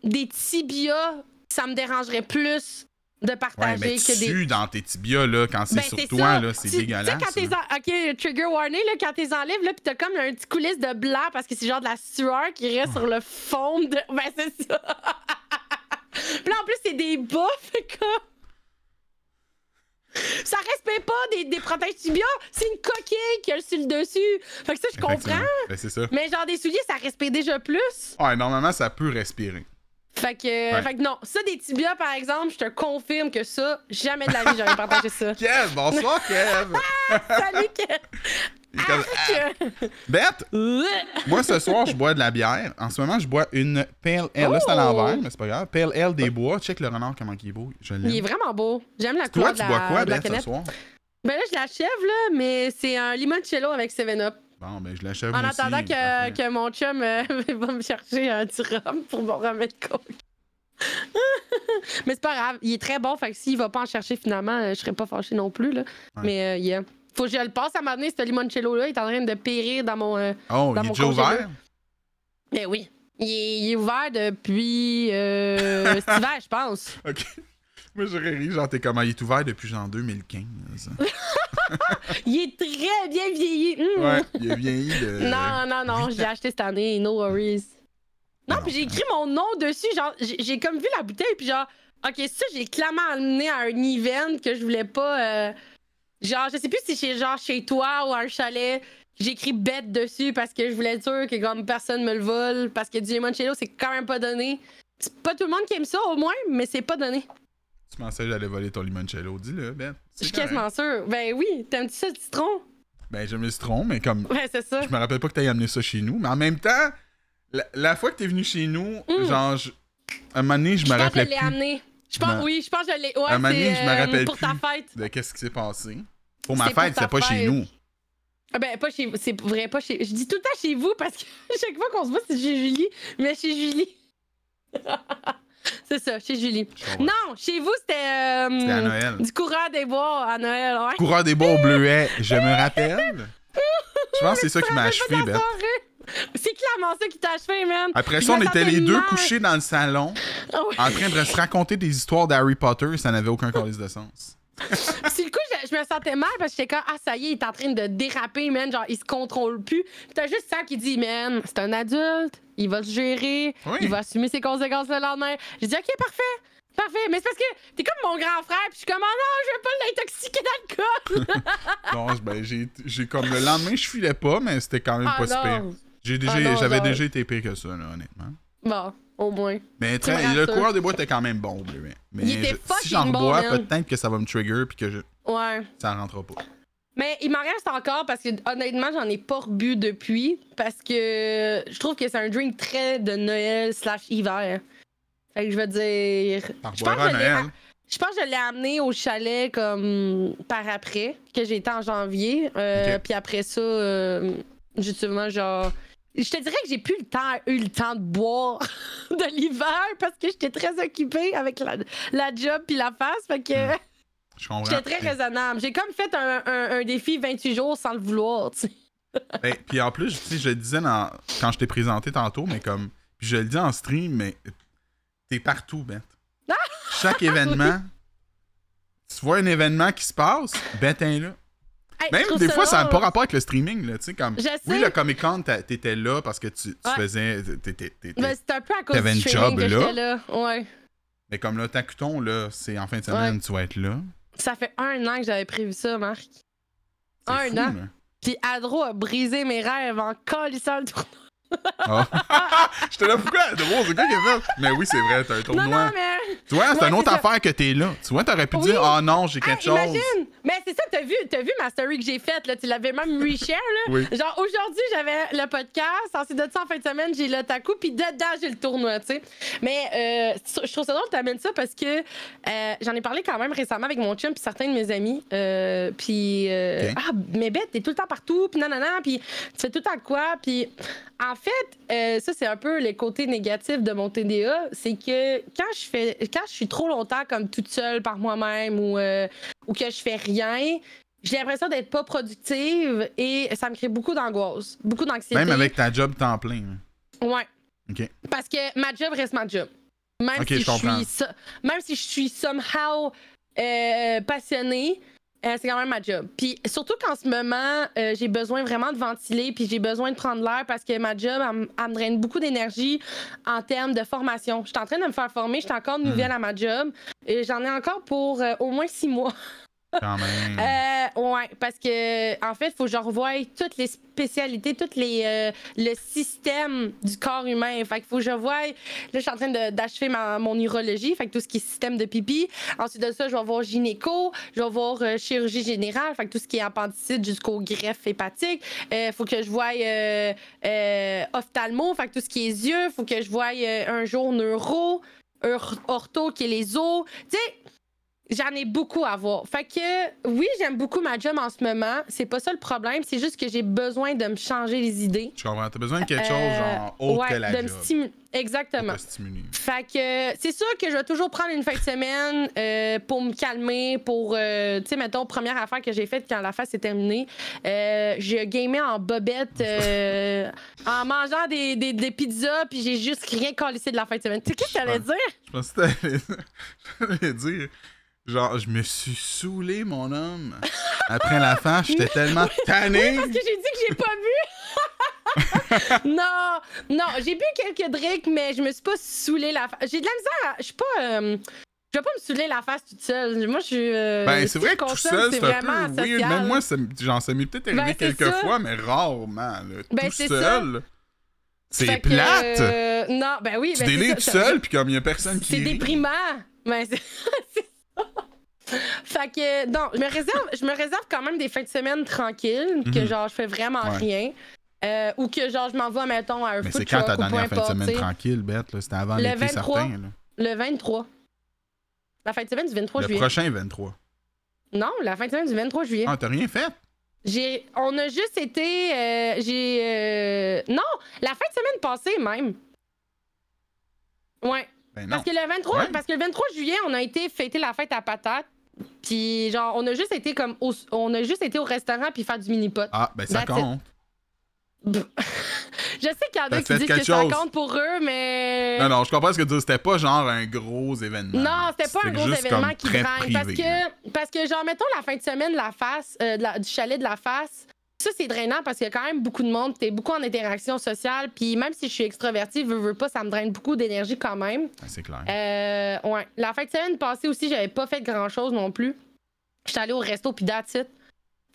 des tibias, ça me dérangerait plus de Ouais, partager mais tu que des. sues dans tes tibias, là, quand c'est Ben, sur toi, ça. là, c'est Tu- dégueulasse. Tu quand t'es en- Ok, trigger warning, là, quand t'es enlèves, là, pis t'as comme un petit coulisse de blanc parce que c'est genre de la sueur qui reste sur le fond de. Ben, c'est ça. Puis là, en plus, c'est des fait que. Ça respecte pas des, des protèges tibias, c'est une coquille qui a sur le dessus. Fait que ça, je comprends. Ben, c'est ça. Mais genre, des souliers, ça respecte déjà plus. Ouais, normalement, ça peut respirer. Fait que, Ouais. fait que non, ça, des tibias, par exemple, je te confirme que ça, jamais de la vie, j'aurais partagé ça. Kev, bonsoir, Kev! Salut, est comme, ah. Bête, moi, ce soir, je bois de la bière. En ce moment, je bois une Pale Ale. Là, c'est à Oh! l'envers, mais c'est pas grave. Pale Ale des bois. Check le renard, comment il est beau. Je Il est vraiment beau. J'aime la Toi, couleur tu de la, bois quoi, Beth, ce soir? Ben là, je l'achève, là, mais c'est un limoncello avec 7-Up. Bon, ben, je l'achève En aussi. attendant que, que mon chum euh, va me chercher un petit rhum pour me remettre coke. mais c'est pas grave, il est très bon, fait que s'il va pas en chercher finalement, euh, je serais pas fâchée non plus, là. Ouais. Mais euh, yeah. Faut que je le passe à m'amener, ce limoncello-là. Il est en train de périr dans mon. euh, Oh, dans il est mon déjà congélo. ouvert? Mais oui. Il est, il est ouvert depuis euh, cet hiver, je pense. Ok. Moi, j'aurais ri, genre, t'es comment? Il est ouvert depuis genre 2015. Il est très bien vieilli. Mm. Ouais, il est vieilli de. Non, non, non, huit je l'ai ans. acheté cette année, no worries. Non, Non, puis j'ai écrit mon nom dessus, genre, j'ai j'ai comme vu la bouteille, puis genre, ok, ça, j'ai clairement amené à un event que je voulais pas. euh, genre, je sais plus si c'est genre chez toi ou à un chalet. J'ai écrit bête dessus parce que je voulais être sûr que comme personne me le vole, parce que du limoncello, c'est quand même pas donné. C'est pas tout le monde qui aime ça, au moins, mais c'est pas donné. Tu pensais que j'allais voler ton limoncello? Dis-le, Ben. Je suis quasiment sûre. Ben oui, t'aimes-tu ça, le citron? Ben, j'aime le citron, mais comme. Ouais, c'est ça. Je me rappelle pas que t'aies amené ça chez nous, mais en même temps, la, la fois que t'es venu chez nous, Mm. genre, je- un moment donné, je me Je pense que rappelais je l'ai amené. Je pense, oui, je pense que je l'ai. Ouais, Un moment donné, je me euh, rappelle pour ta fête. de qu'est-ce qui s'est passé. Pour ma fête, c'est pas chez nous. Ah ben, pas chez C'est vrai, pas chez. Je dis tout le temps chez vous parce que chaque fois qu'on se voit, c'est chez Julie. Mais chez Julie. c'est ça, chez Julie. Non, chez vous, c'était. euh, C'était à Noël. Du coureur des bois à Noël, ouais. Coureur des bois au bleuet, je me rappelle. Je pense que c'est ça qui m'a achevé, Beth. C'est clairement ça qui t'a achevé, man. Après ça, on était les deux couchés dans le salon, Ah en train de se raconter des histoires d'Harry Potter, et ça n'avait aucun calice de sens. Sur le coup, je, je me sentais mal parce que j'étais comme, ah, ça y est, il est en train de déraper, man. Genre, il se contrôle plus. Puis t'as juste ça qui dit, man, c'est un adulte, il va se gérer, Oui. il va assumer ses conséquences le lendemain. J'ai dit, ok, parfait. Parfait, mais c'est parce que t'es comme mon grand frère, puis je suis comme, oh non, je veux pas l'intoxiquer d'alcool. Non, ben, j'ai, j'ai comme le lendemain, je filais pas, mais c'était quand même ah pas si pire. non. J'ai déjà, Ah non, j'avais déjà été pire que ça, là, honnêtement. Bon, au moins. Mais très, le coureur des bois était quand même bon, bleuet. Mais Il était je- si j'en bois, peut-être que ça va me trigger, puis que je, Ouais. ça rentrera pas. Mais il m'en reste encore parce que honnêtement, j'en ai pas rebu depuis parce que je trouve que c'est un drink très de Noël slash hiver. Fait que je veux dire. Je pense, que Noël. je pense que je l'ai amené au chalet comme par après, que j'ai été en janvier. Euh. Puis après ça, euh, justement, genre, je te dirais que j'ai plus le temps, eu le temps de boire de l'hiver parce que j'étais très occupée avec la, la job puis la face. Fait que Hmm. Je comprends. j'étais très raisonnable. J'ai comme fait un, un- un défi 28 jours sans le vouloir, tu sais. Ben, puis en plus, tu sais, je le disais dans- quand je t'ai présenté tantôt, mais comme. Puis je le dis en stream, mais t'es partout, Beth. Chaque événement, tu vois un événement qui se passe, Beth est là. Hey, Même des fois, ça n'a pas rapport avec le streaming, là, tu sais, comme... Sais. Oui, le Comic-Con, t'a- t'étais là parce que tu, tu Ouais. faisais... Ben, c'est un peu à cause du streaming job, que là. là. Ouais. Mais comme là, Tacuton, là, c'est en fin de semaine, Ouais. tu vas être là. Ça fait un an que j'avais prévu ça, Marc. Un fou, an. là. Puis Adro a brisé mes rêves en colissant le tournoi. Ah. J'étais là, pourquoi? Drôle, c'est quoi qui a fait? Mais oui, c'est vrai, t'as un tournoi. Non, non, mais. Tu vois, c'est Ouais, une autre affaire que t'es là. Tu vois, t'aurais pu Oui. dire, ah non, j'ai quelque Hey, chose. imagine! Mais c'est ça, t'as vu, t'as vu ma story que j'ai faite, là. Tu l'avais même reshare, là. Oui. Genre, aujourd'hui, j'avais le podcast. Ensuite de ça, en fin de semaine, j'ai le taco. Puis dedans, j'ai le tournoi, tu sais. Mais euh, je trouve ça drôle que t'amènes ça parce que euh, j'en ai parlé quand même récemment avec mon chum puis certains de mes amis. Euh, puis, ah, mais bête, t'es tout le temps partout. Puis non, non, non. Puis tu fais tout le temps quoi. Puis en fait, euh, ça, c'est un peu les côtés négatifs de mon TDA. C'est que quand je fais, quand je suis trop longtemps comme toute seule par moi-même ou, euh, ou que je fais rien, j'ai l'impression d'être pas productive et ça me crée beaucoup d'angoisse, beaucoup d'anxiété. Même avec ta job temps plein. là. Ouais. OK. Parce que ma job reste ma job. Même Ok, si je je, suis même si je suis somehow euh, passionnée, euh, c'est quand même ma job. Puis surtout qu'en ce moment, euh, j'ai besoin vraiment de ventiler, puis j'ai besoin de prendre l'air parce que ma job, elle, me draine beaucoup d'énergie en termes de formation. Je suis en train de me faire former, je suis encore Hmm. nouvelle à ma job, et j'en ai encore pour euh, au moins six mois. Quand même. Euh, ouais, parce que en fait, il faut que je revoie toutes les spécialités, toutes les euh, le système du corps humain. Fait qu'il faut que je voie. Là, je suis en train d'achever mon urologie, fait que tout ce qui est système de pipi. Ensuite de ça, je vais voir gynéco, je vais voir euh, chirurgie générale, fait que tout ce qui est appendicite jusqu'au greffe hépatique. Il faut que je voie euh, euh, ophtalmo, fait que tout ce qui est yeux. faut que je voie euh, un jour neuro, or- ortho qui est les os. Tu sais, J'en ai beaucoup à voir. Fait que oui, j'aime beaucoup ma job en ce moment. C'est pas ça le problème. C'est juste que j'ai besoin de me changer les idées. Je comprends? T'as besoin de quelque chose, Euh, genre, autre ouais, que la de job. me Exactement. Fait que c'est sûr que je vais toujours prendre une fin de semaine euh, pour me calmer, pour, euh, tu sais, mettons, première affaire que j'ai faite quand la phase est terminée, euh, je gamais en bobette en mangeant des, des, des pizzas, puis j'ai juste rien calissé de la fin de semaine. Tu sais, qu'est-ce que t'allais dire? Je pensais que t'allais- dire. Genre, je me suis saoulé, mon homme. Après la fin, j'étais tellement tanné. Parce que j'ai dit que j'ai pas bu. non, non, j'ai bu quelques drinks, mais je me suis pas saoulé la face. J'ai de la misère. à- Je suis pas. euh, je vais pas me saouler la face toute seule. Moi, je suis. euh, Ben, ce c'est vrai que tout seul, c'est un vraiment peu weird. asocial. Même moi, ça, genre, ça m'est peut-être arrivé Ben, quelques ça. fois, mais rarement. Là. Ben, tout c'est seul. C'est plate. euh, non, ben oui. tu ben, c'est délires tout seul, puis comme il y a personne qui C'est déprimant. Ben, c'est. Fait que, non, je me, réserve, je me réserve quand même des fins de semaine tranquilles, que Mhm. genre, je fais vraiment Ouais. rien. Euh, ou que genre, je m'en vais, mettons, à un Mais c'est quand ta dernière fin de semaine tranquille, bête? C'était avant Le l'été 23. certain. Là. Le 23. La fin de semaine du 23 Le juillet. prochain 23. Non, la fin de semaine du 23 juillet. Ah, t'as rien fait? J'ai, on a juste été, euh, j'ai, euh, non, la fin de semaine passée même. Ouais, Ben parce que le 23, Ouais. parce que le 23 juillet, on a été fêter la fête à patate. Puis genre, on a juste été comme, au, on a juste été au restaurant puis faire du mini pot. Ah, ben ça That's it. compte. Je sais qu'il y en a qui disent que ça compte pour eux, mais Non, non, je comprends ce que tu dis. C'était pas genre un gros événement. Non, c'était pas un gros événement qui privé, Parce que, parce que, genre, mettons la fin de semaine de la face, euh, de la- du chalet de la face, ça, c'est drainant parce qu'il y a quand même beaucoup de monde, t'es beaucoup en interaction sociale, puis même si je suis extrovertie, veux, veux pas, ça me draine beaucoup d'énergie quand même. Ah, c'est clair. Euh, ouais. La fin de semaine passée aussi, j'avais pas fait grand chose non plus. J'étais allée au resto puis that's it.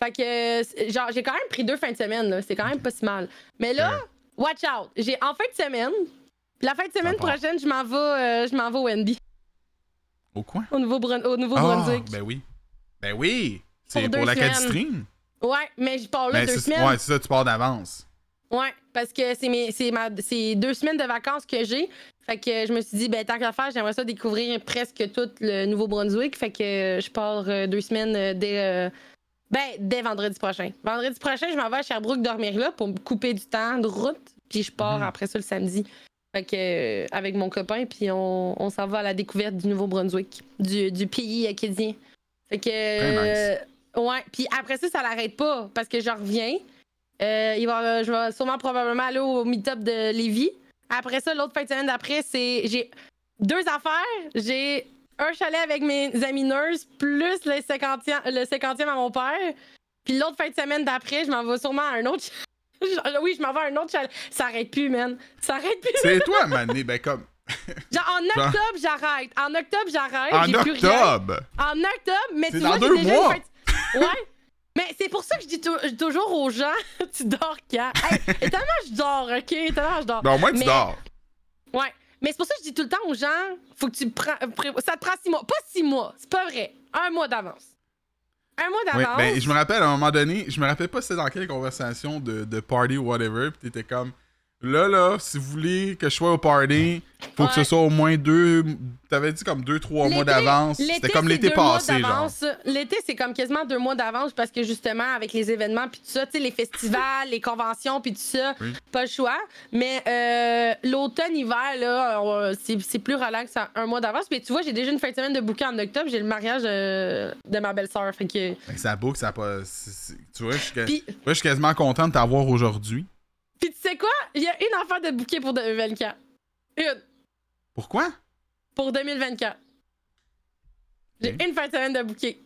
Fait que, euh, genre, j'ai quand même pris deux fins de semaine, là. C'est quand même pas si mal. Mais là, watch out. J'ai en fin de semaine, la fin de semaine prochaine, je m'en vais, euh, je m'en vais au NB, Au coin? au Ah, Nouveau-Brunswick. ben oui. Ben oui. C'est Pour l'Acadie semaines. Stream. Ouais, mais je pars là Ben, deux c'est- semaines. Ouais, c'est ça, tu pars d'avance. Ouais, parce que c'est mes c'est ma c'est deux semaines de vacances que j'ai. Fait que je me suis dit ben tant qu'à faire, j'aimerais ça découvrir presque tout le Nouveau-Brunswick, fait que euh, je pars euh, deux semaines euh, dès euh, ben dès vendredi prochain. Vendredi prochain, je m'en vais à Sherbrooke dormir là pour me couper du temps de route. Puis je pars Mhm. après ça le samedi. Fait que, euh, avec mon copain, puis on, on s'en va à la découverte du Nouveau-Brunswick, du, du pays acadien. Fait que. Euh, ouais, puis après ça, ça l'arrête pas parce que je reviens. Euh, il va, je vais sûrement probablement aller au meet-up de Lévis. Après ça, l'autre fin de semaine d'après, c'est. J'ai deux affaires. J'ai un chalet avec mes amis nurses, plus le 50e, le 50e à mon père. Puis l'autre fin de semaine d'après, je m'en vais sûrement à un autre chalet. Oui, je m'en vais à un autre chalet. Ça arrête plus, man. Ça arrête plus. C'est toi, Mané. Ben, comme. Genre, en octobre, j'arrête. En octobre, j'arrête. En J'ai plus rien. octobre! En octobre, mais C'est tu dans vois, j'ai deux déjà mois. une Ouais. Mais c'est pour ça que je dis tou- toujours aux gens, tu dors quand? Hey, tellement je dors, ok? Tellement je dors. Ben, au moins, tu Mais- dors. Ouais. Mais c'est pour ça que je dis tout le temps aux gens, faut que tu prends. Ça te prend six mois. Pas six mois, c'est pas vrai. Un mois d'avance. Un mois Oui, d'avance. ben, je me rappelle, à un moment donné, je me rappelle pas c'était dans quelle conversation de, de party ou whatever, pis t'étais comme, là, là, si vous voulez que je sois au party, faut que ce soit au moins deux, t'avais dit comme deux, trois mois d'avance. C'était comme l'été passé, genre. L'été, c'est comme quasiment deux mois d'avance parce que justement, avec les événements puis tout ça, tu sais, les festivals, les conventions puis tout ça, Oui. pas le choix. Mais euh, l'automne, hiver, là, c'est plus relax à un mois d'avance. Mais tu vois, j'ai déjà une fin de semaine de bouquet en octobre. J'ai le mariage euh, de ma belle-sœur. Fait que. Ben, ça boucle, ça a pas. Tu vois, je suis quasiment content de t'avoir aujourd'hui. Puis tu sais quoi? Il y a une affaire de bouquet pour 2024. Une. Pourquoi? Pour 2024. J'ai une fin de semaine de bouquet.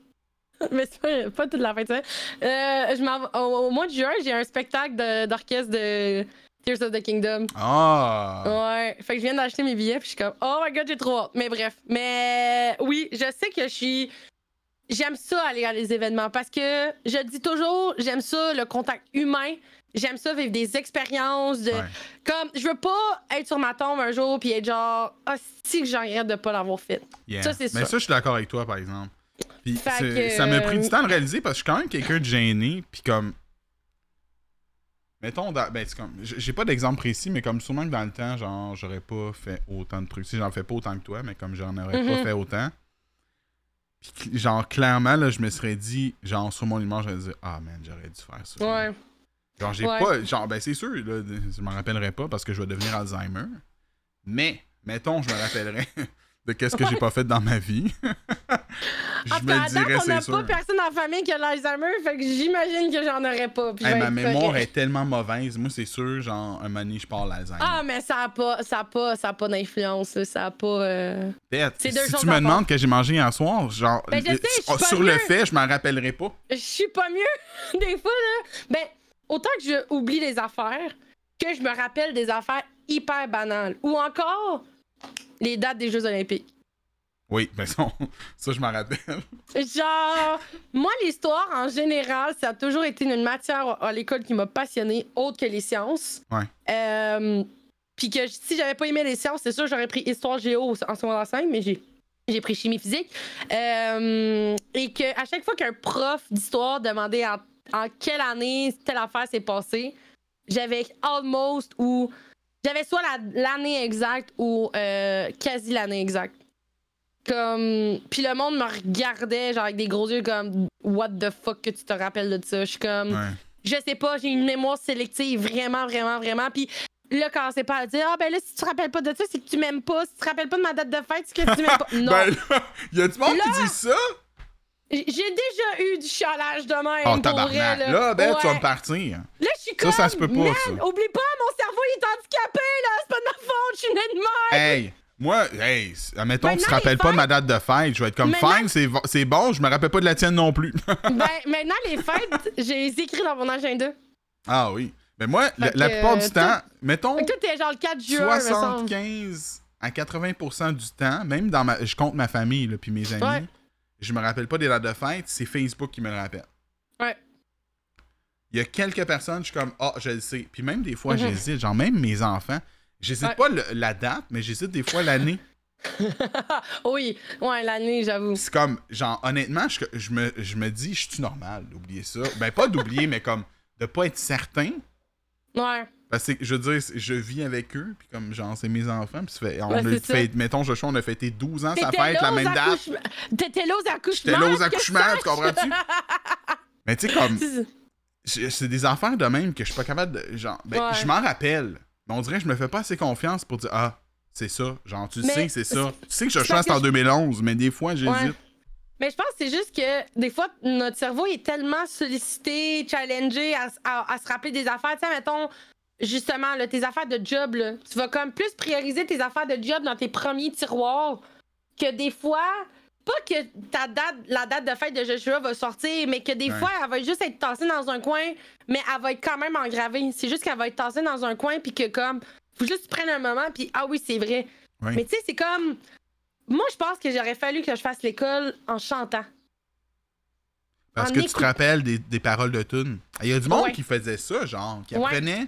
Mais c'est pas, pas toute la fin de semaine. Euh, je au, au mois de juin, j'ai un spectacle d'orchestre de, Tears of the Kingdom. Ah! Ouais. Fait que je viens d'acheter mes billets, puis je suis comme, oh my god, j'ai trop hâte. Mais bref. Mais oui, je sais que je suis. J'aime ça aller à les événements parce que je dis toujours, j'aime ça, le contact humain. J'aime ça vivre des expériences de. Ouais. Comme, je veux pas être sur ma tombe un jour puis être genre, ah, si que j'en regrette de pas l'avoir fait. Yeah. Ça, c'est Mais sûr. ça, je suis d'accord avec toi, par exemple. Puis que, ça m'a pris du euh, temps de réaliser parce que je suis quand même quelqu'un de gêné. Puis comme. Mettons, dans- ben, comme. J'ai pas d'exemple précis, mais comme sûrement que dans le temps, genre, j'aurais pas fait autant de trucs. Si j'en fais pas autant que toi, mais comme j'en aurais pas Mhm. fait autant. Puis, genre, clairement, là, je me serais dit, genre, sur mon image, j'aurais dit, ah man, j'aurais dû faire ça. Ouais. Genre, j'ai Ouais. pas. Genre, ben, c'est sûr, là, je m'en rappellerai pas parce que je vais devenir Alzheimer. Mais, mettons, je me rappellerai de qu'est-ce que j'ai pas fait dans ma vie. je Ah, me le dirais, date, on c'est n'a sûr. pas personne en famille qui a l'Alzheimer, fait que j'imagine que j'en aurais pas. puis Hey, ma mémoire correct. est tellement mauvaise. Moi, c'est sûr, genre, un moment donné, je parle l'Alzheimer. Ah, mais ça a pas, ça a pas, ça a pas d'influence, ça a pas. euh, c'est deux si tu me demandes que j'ai mangé hier soir, genre, Ben, je sais, sur, pas sur le fait, je m'en rappellerai pas. Je suis pas mieux des fois là. Ben, autant que je oublie les affaires, que je me rappelle des affaires hyper banales, ou encore les dates des Jeux Olympiques. Oui, ben ça, ça je m'en rappelle. Genre, moi, l'histoire, en général, ça a toujours été une matière à l'école qui m'a passionnée, autre que les sciences. Ouais. Euh, Puis que si j'avais pas aimé les sciences, c'est sûr, j'aurais pris histoire géo en secondaire 5, mais j'ai. J'ai pris chimie physique. Euh, et que à chaque fois qu'un prof d'histoire demandait en, en quelle année telle affaire s'est passée, j'avais almost ou. J'avais soit la- l'année exacte ou euh, quasi l'année exacte. Comme. Puis le monde me regardait, genre, avec des gros yeux, comme, What the fuck que tu te rappelles de ça? Je suis comme. Ouais. Je sais pas, j'ai une mémoire sélective, vraiment, vraiment, vraiment. Puis là, quand c'est pas à dire, ah ben là, si tu te rappelles pas de ça, c'est que tu m'aimes pas. Si tu te rappelles pas de ma date de fête, c'est que tu m'aimes pas. Non. Ben là, y a du monde qui dit ça? J'ai déjà eu du chialage de même. Oh, tabarnak. vrai, Là, ben, tu vas me partir. Là, je suis Ça, comme. ça se peut pas, Man, ça. Oublie pas, mon cerveau, il est handicapé, là. C'est pas de ma faute, je suis née de. Hey, moi, hey, admettons que tu te rappelles les pas de ma date de fête, je vais être comme fine, c'est bon, je me rappelle pas de la tienne non plus. ben, maintenant, les fêtes, j'ai écrit dans mon agenda. ah oui. Mais moi, la, plupart du temps, mettons toi, t'es genre le 4 juin, me semble. 75 à 80% du temps, même dans ma. Je compte ma famille là, puis mes amis, Ouais. Je me rappelle pas des dates de fête, c'est Facebook qui me le rappelle. Ouais. Il y a quelques personnes, je suis comme, ah, je le sais. Puis même des fois, Mhm. j'hésite. Genre, même mes enfants, j'hésite Ouais. pas le- la date, mais j'hésite des fois l'année. oui, ouais, l'année, j'avoue. C'est comme, genre, honnêtement, je, je me, je me dis, je suis normal d'oublier ça. Ben, pas d'oublier, mais comme, de pas être certain. Ouais. Parce que, je veux dire, je vis avec eux, puis comme, genre, c'est mes enfants, puis ça fait, on Ouais, a ça. fait, mettons, Joshua, on a fêté 12 ans, T'étais fête, la même date. T'étais là aux accouchements. J'étais là aux accouchements, ça- tu comprends-tu? Mais tu sais, comme, C'est- des affaires de même que je suis pas capable de. Genre, ben, Ouais. je m'en rappelle. Mais on dirait que je me fais pas assez confiance pour dire Ah, c'est ça. Genre, tu Mais sais que c'est ça. Tu sais que je c'est en je- 2011, mais des fois, j'hésite. Ouais. Mais je pense que c'est juste que des fois, notre cerveau est tellement sollicité, challengé à, à- à se rappeler des affaires. Tu sais, mettons, justement, là, tes affaires de job, là, tu vas comme plus prioriser tes affaires de job dans tes premiers tiroirs que des fois. Pas que ta date, la date de fête de Joshua va sortir, mais que des Ouais. fois, elle va juste être tassée dans un coin, mais elle va être quand même engravée. C'est juste qu'elle va être tassée dans un coin, puis que comme, faut juste que tu prennes un moment, puis ah oui, c'est vrai. Ouais. Mais tu sais, c'est comme. Moi, je pense que j'aurais fallu que je fasse l'école en chantant. Parce en que tu te rappelles des, des paroles de tunes. Il y a du monde Ouais. qui faisait ça, genre, qui apprenait,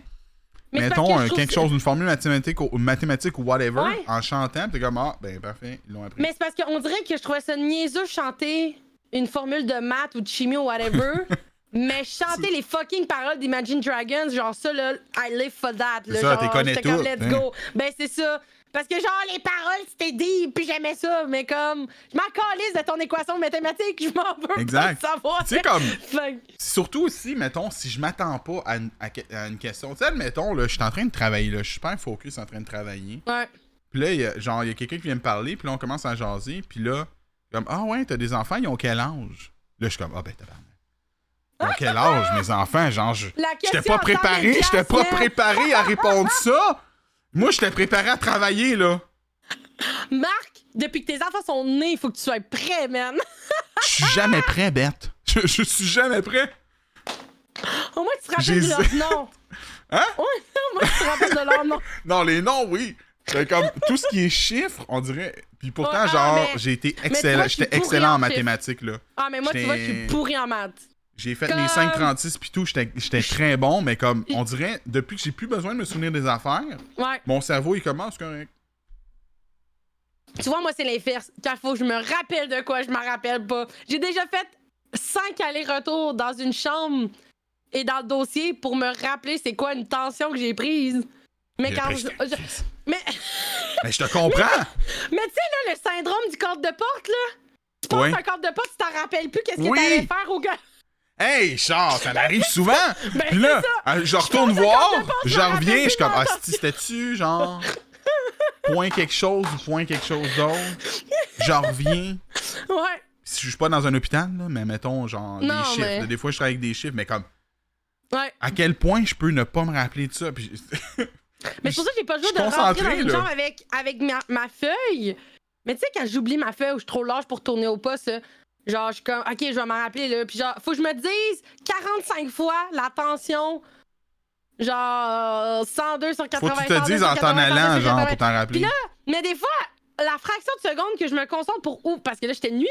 Mais mettons, que trouve quelque que- chose, une formule mathématique ou, mathématique ou whatever, Ouais. en chantant, t'es comme, ah, ben parfait, ils l'ont appris. Mais c'est parce qu'on dirait que je trouvais ça niaiseux chanter une formule de maths ou de chimie ou whatever. mais chanter les fucking paroles d'Imagine Dragons, genre ça, là, I live for that. Là, ça, genre, t'es connais j'étais comme, let's hein. go. Ben, c'est ça. Parce que, genre, les paroles, c'était deep, puis j'aimais ça. Mais comme, je m'en calisse de ton équation mathématique, je m'en veux Exact. pas savoir. Tu sais, comme, Fait surtout aussi, mettons, si je m'attends pas à une, à que- à une question. Tu sais, admettons, là, je suis en train de travailler, là, je suis super focus en train de travailler. Ouais. Puis là, il y a- genre, il y a quelqu'un qui vient me parler, puis là, on commence à jaser, puis là, comme, ah ouais, t'as des enfants, ils ont quel âge? Là, je suis comme, ah ben. Ils ont quel âge, mes enfants? Genre, je. J'étais pas préparé, j'étais pas préparé à répondre ça. Moi, j'étais préparé à travailler, là. Marc, depuis que tes enfants sont nés, il faut que tu sois prêt, man. Je suis jamais prêt, bête. Je, je suis jamais prêt. Au moins, tu te rappelles de leur nom. Hein? Au moins, tu te rappelles de leur nom. Non, les noms, oui. C'est comme tout ce qui est chiffres, on dirait. Puis pourtant, ah, genre, j'ai été excellent. je J'étais excellent en en mathématiques, là. Ah, mais moi, tu vois, je suis pourri en maths. J'ai fait Comme- mes 5,36 puis tout, j'étais très bon, mais comme, on dirait, depuis que j'ai plus besoin de me souvenir des affaires, Ouais. mon cerveau, il commence correct. Tu vois, moi, c'est l'inverse. Quand il faut que je me rappelle de quoi, je m'en rappelle pas. J'ai déjà fait cinq allers-retours dans une chambre et dans le dossier pour me rappeler c'est quoi une tension que j'ai prise. Mais quand je- je- mais, Mais je te comprends! mais tu sais, là, le syndrome du corde de porte, là. Tu passes Ouais. un corde de porte, tu t'en rappelles plus qu'est-ce que Oui. t'allais faire au gars. Hey, Charles, ça m'arrive souvent! Ben, Puis là, ça. euh, je retourne voir, je reviens, je suis comme, ah, c'était-tu, genre, point quelque chose ou point quelque chose d'autre? Je reviens. Ouais. Si je suis pas dans un hôpital, là, mais mettons, genre, Non, des chiffres. mais- Des fois, je travaille avec des chiffres, mais comme, Ouais. à quel point je peux ne pas me rappeler de ça? Puis, Mais c'est pour ça que j'ai pas le choix de rentrer dans une chambre avec, avec ma, ma feuille. Mais tu sais, quand j'oublie ma feuille ou je suis trop large pour tourner au poste, là, genre, je suis comme, OK, je vais m'en rappeler, là. Puis genre, faut que je me dise 45 fois la tension. Genre, 102 sur 80. faut que tu te 102 dises en t'en 80, allant, 102 sur genre, 80. pour t'en rappeler. Puis là, mais des fois, la fraction de seconde que je me concentre pour ouvrir, parce que là, j'étais nuit,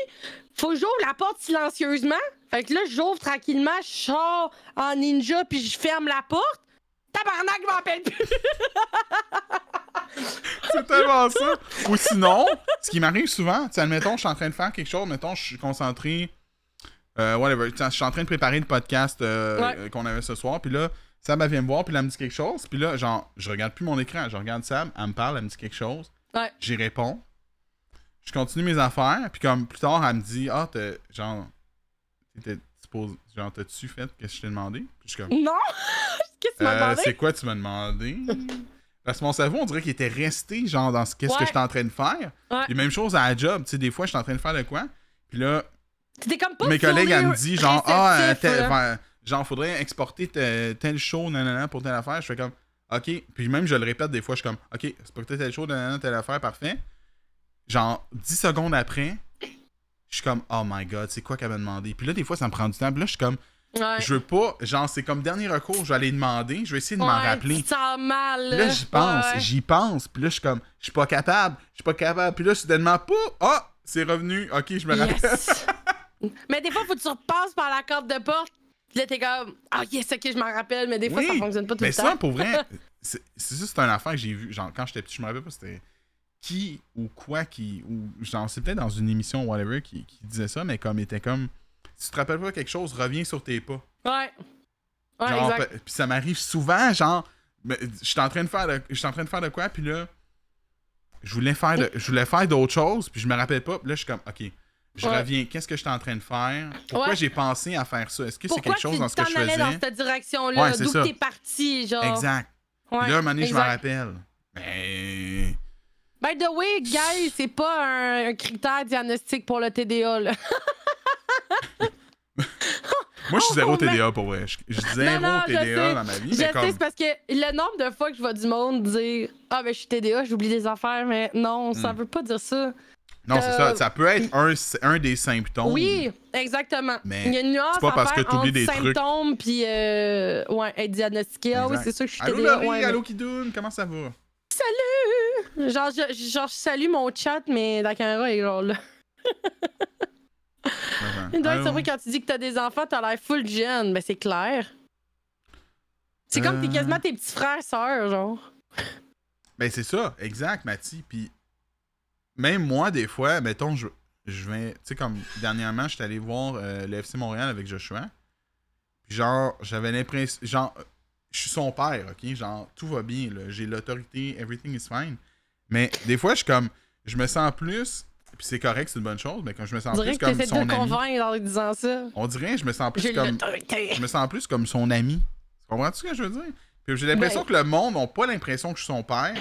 faut que j'ouvre la porte silencieusement. Fait que là, j'ouvre tranquillement, je sors en ninja, puis je ferme la porte. Tabarnak, je m'en rappelle plus. C'est tellement ça. Ou sinon, ce qui m'arrive souvent, tu admettons, je suis en train de faire quelque chose, mettons, je suis concentré, euh, whatever, je suis en train de préparer le podcast euh, Ouais. euh, qu'on avait ce soir, puis là, Sam, elle vient me voir, puis là, elle me dit quelque chose, puis là, genre, je regarde plus mon écran, je regarde Sam, elle me parle, elle me dit quelque chose, Ouais. j'y réponds, je continue mes affaires, puis comme plus tard, elle me dit, ah, genre, genre, t'as-tu fait ce que je t'ai demandé? Puis je suis comme, Non! Qu'est-ce que tu m'as euh, demandé? c'est quoi tu m'as demandé? Parce que mon cerveau, on dirait qu'il était resté, genre, dans ce qu'est-ce que j'étais en train de faire. Ouais. Et même chose à la job, tu sais, des fois, je suis en train de faire de quoi, puis là, C'était comme pas mes collègues, elles me disent, genre, ah, euh, enfin, genre, faudrait exporter te- tel show, nanana, pour telle affaire. Je fais comme, ok. Puis même, je le répète des fois, je suis comme, ok, c'est pas tel show, nanana, telle affaire, parfait. Genre, 10 secondes après, je suis comme, oh my god, c'est quoi qu'elle m'a demandé? Puis là, des fois, ça me prend du temps. Puis là, je suis comme, Ouais. je veux pas, genre, c'est comme dernier recours, je vais aller demander, je vais essayer de m'en rappeler. Sens mal. Là, j'y pense, Ouais. j'y pense. Puis là, je suis comme, je suis pas capable, je suis pas capable. Puis là, soudainement, pas, ah, c'est revenu. Ok, je me rappelle. Yes. mais des fois, faut que tu repasses par la corde de porte. Puis là, t'es comme, ah, yes, ok, je m'en rappelle. Mais des fois, Oui, ça fonctionne pas tout Mais le ça, temps. pour vrai, c'est c'est ça, c'est une affaire que j'ai vu. Genre, quand j'étais petit, je me rappelle pas c'était qui ou quoi qui. Ou, genre, c'est peut-être dans une émission ou whatever qui, qui disait ça, mais comme, il était comme. Si tu te rappelles pas quelque chose, reviens sur tes pas. Ouais. Ouais, genre, exact. pe- puis ça m'arrive souvent, genre, mais je suis en train de faire de, je suis en train de faire de quoi, puis là, je voulais faire de- je voulais faire d'autres choses, puis je me rappelle pas, puis là, je suis comme, ok, je Ouais. reviens, qu'est-ce que j'étais en train de faire? Pourquoi Ouais. j'ai pensé à faire ça? Est-ce que c'est Pourquoi quelque chose tu dans ce que je t'en allais faisais? dans cette direction-là? Ouais, D'où t'es parti, genre? Exact. Puis là, un moment donné, je exact. rappelle. Ben. By the way, guys, c'est pas un, un critère diagnostic pour le TDA, là. Moi, je suis zéro Oh, TDA pour vrai. Je, je dis zéro non, TDA sais. dans ma vie. Je sais, comme... c'est parce que le nombre de fois que je vois du monde dire Ah, ben, je suis TDA, j'oublie des affaires, mais non, ça Hmm. veut pas dire ça. Non, c'est ça. euh, Ça peut être un, un des symptômes. Oui, exactement. Mais Il y a une nuance c'est pas parce que t'oublies entre des trucs. symptômes puis euh, ouais, être diagnostiqué. Ah oui, c'est sûr que je suis Allô, TDA. Laurie, ouais, mais- allô, Kidoun, comment ça va? Salut! Genre je, genre, je salue mon chat, mais la caméra est genre là. Il doit être quand tu dis que t'as des enfants, t'as l'air full jeune. Ben, c'est clair. C'est comme t'es Euh. quasiment tes petits frères, sœurs, genre. Ben, c'est ça, exact, Mathie. Puis, même moi, des fois, mettons, je, je vais. Tu sais, comme dernièrement, j'étais allé voir euh, le FC Montréal avec Joshua. Puis, genre, j'avais l'impression. Genre, euh, je suis son père, ok? Genre, tout va bien, là. J'ai l'autorité, everything is fine. Mais des fois, je suis comme. Je me sens plus. Puis c'est correct, c'est une bonne chose, mais quand je me On sens dirait plus que comme son de ami. convaincre en disant ça. On dirait, je me sens plus comme. Je me sens plus comme son ami. Tu comprends-tu ce que je veux dire? Puis j'ai l'impression que le monde n'a pas l'impression que je suis son père.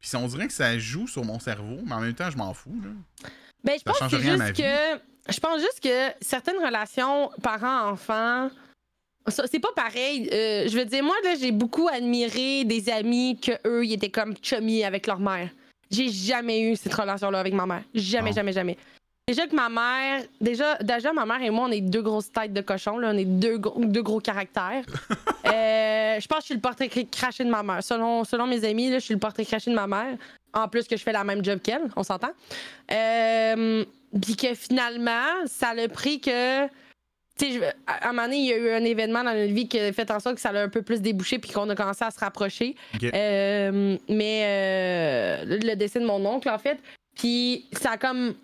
Puis on dirait que ça joue sur mon cerveau, mais en même temps, je m'en fous. Là. Ben, je Ça pense juste que. Je pense juste que certaines relations parents-enfants. C'est pas pareil. Euh, je veux dire, moi, là, j'ai beaucoup admiré des amis que eux, ils étaient comme chummy avec leur mère. J'ai jamais eu cette relation-là avec ma mère. Jamais, Non. jamais, jamais. Déjà que ma mère. Déjà, déjà, ma mère et moi, on est deux grosses têtes de cochon. Là, on est deux, gros- deux gros caractères. Euh, je pense que je suis le portrait cr- craché de ma mère. Selon, selon mes amis, là, je suis le portrait craché de ma mère. En plus que je fais la même job qu'elle, on s'entend. Euh, Puis que finalement, ça a pris que. Tu sais, à un moment donné, il y a eu un événement dans notre vie qui a fait en sorte que ça a un peu plus débouché puis qu'on a commencé à se rapprocher. Euh, mais euh, le décès de mon oncle, en fait. Puis ça a comme.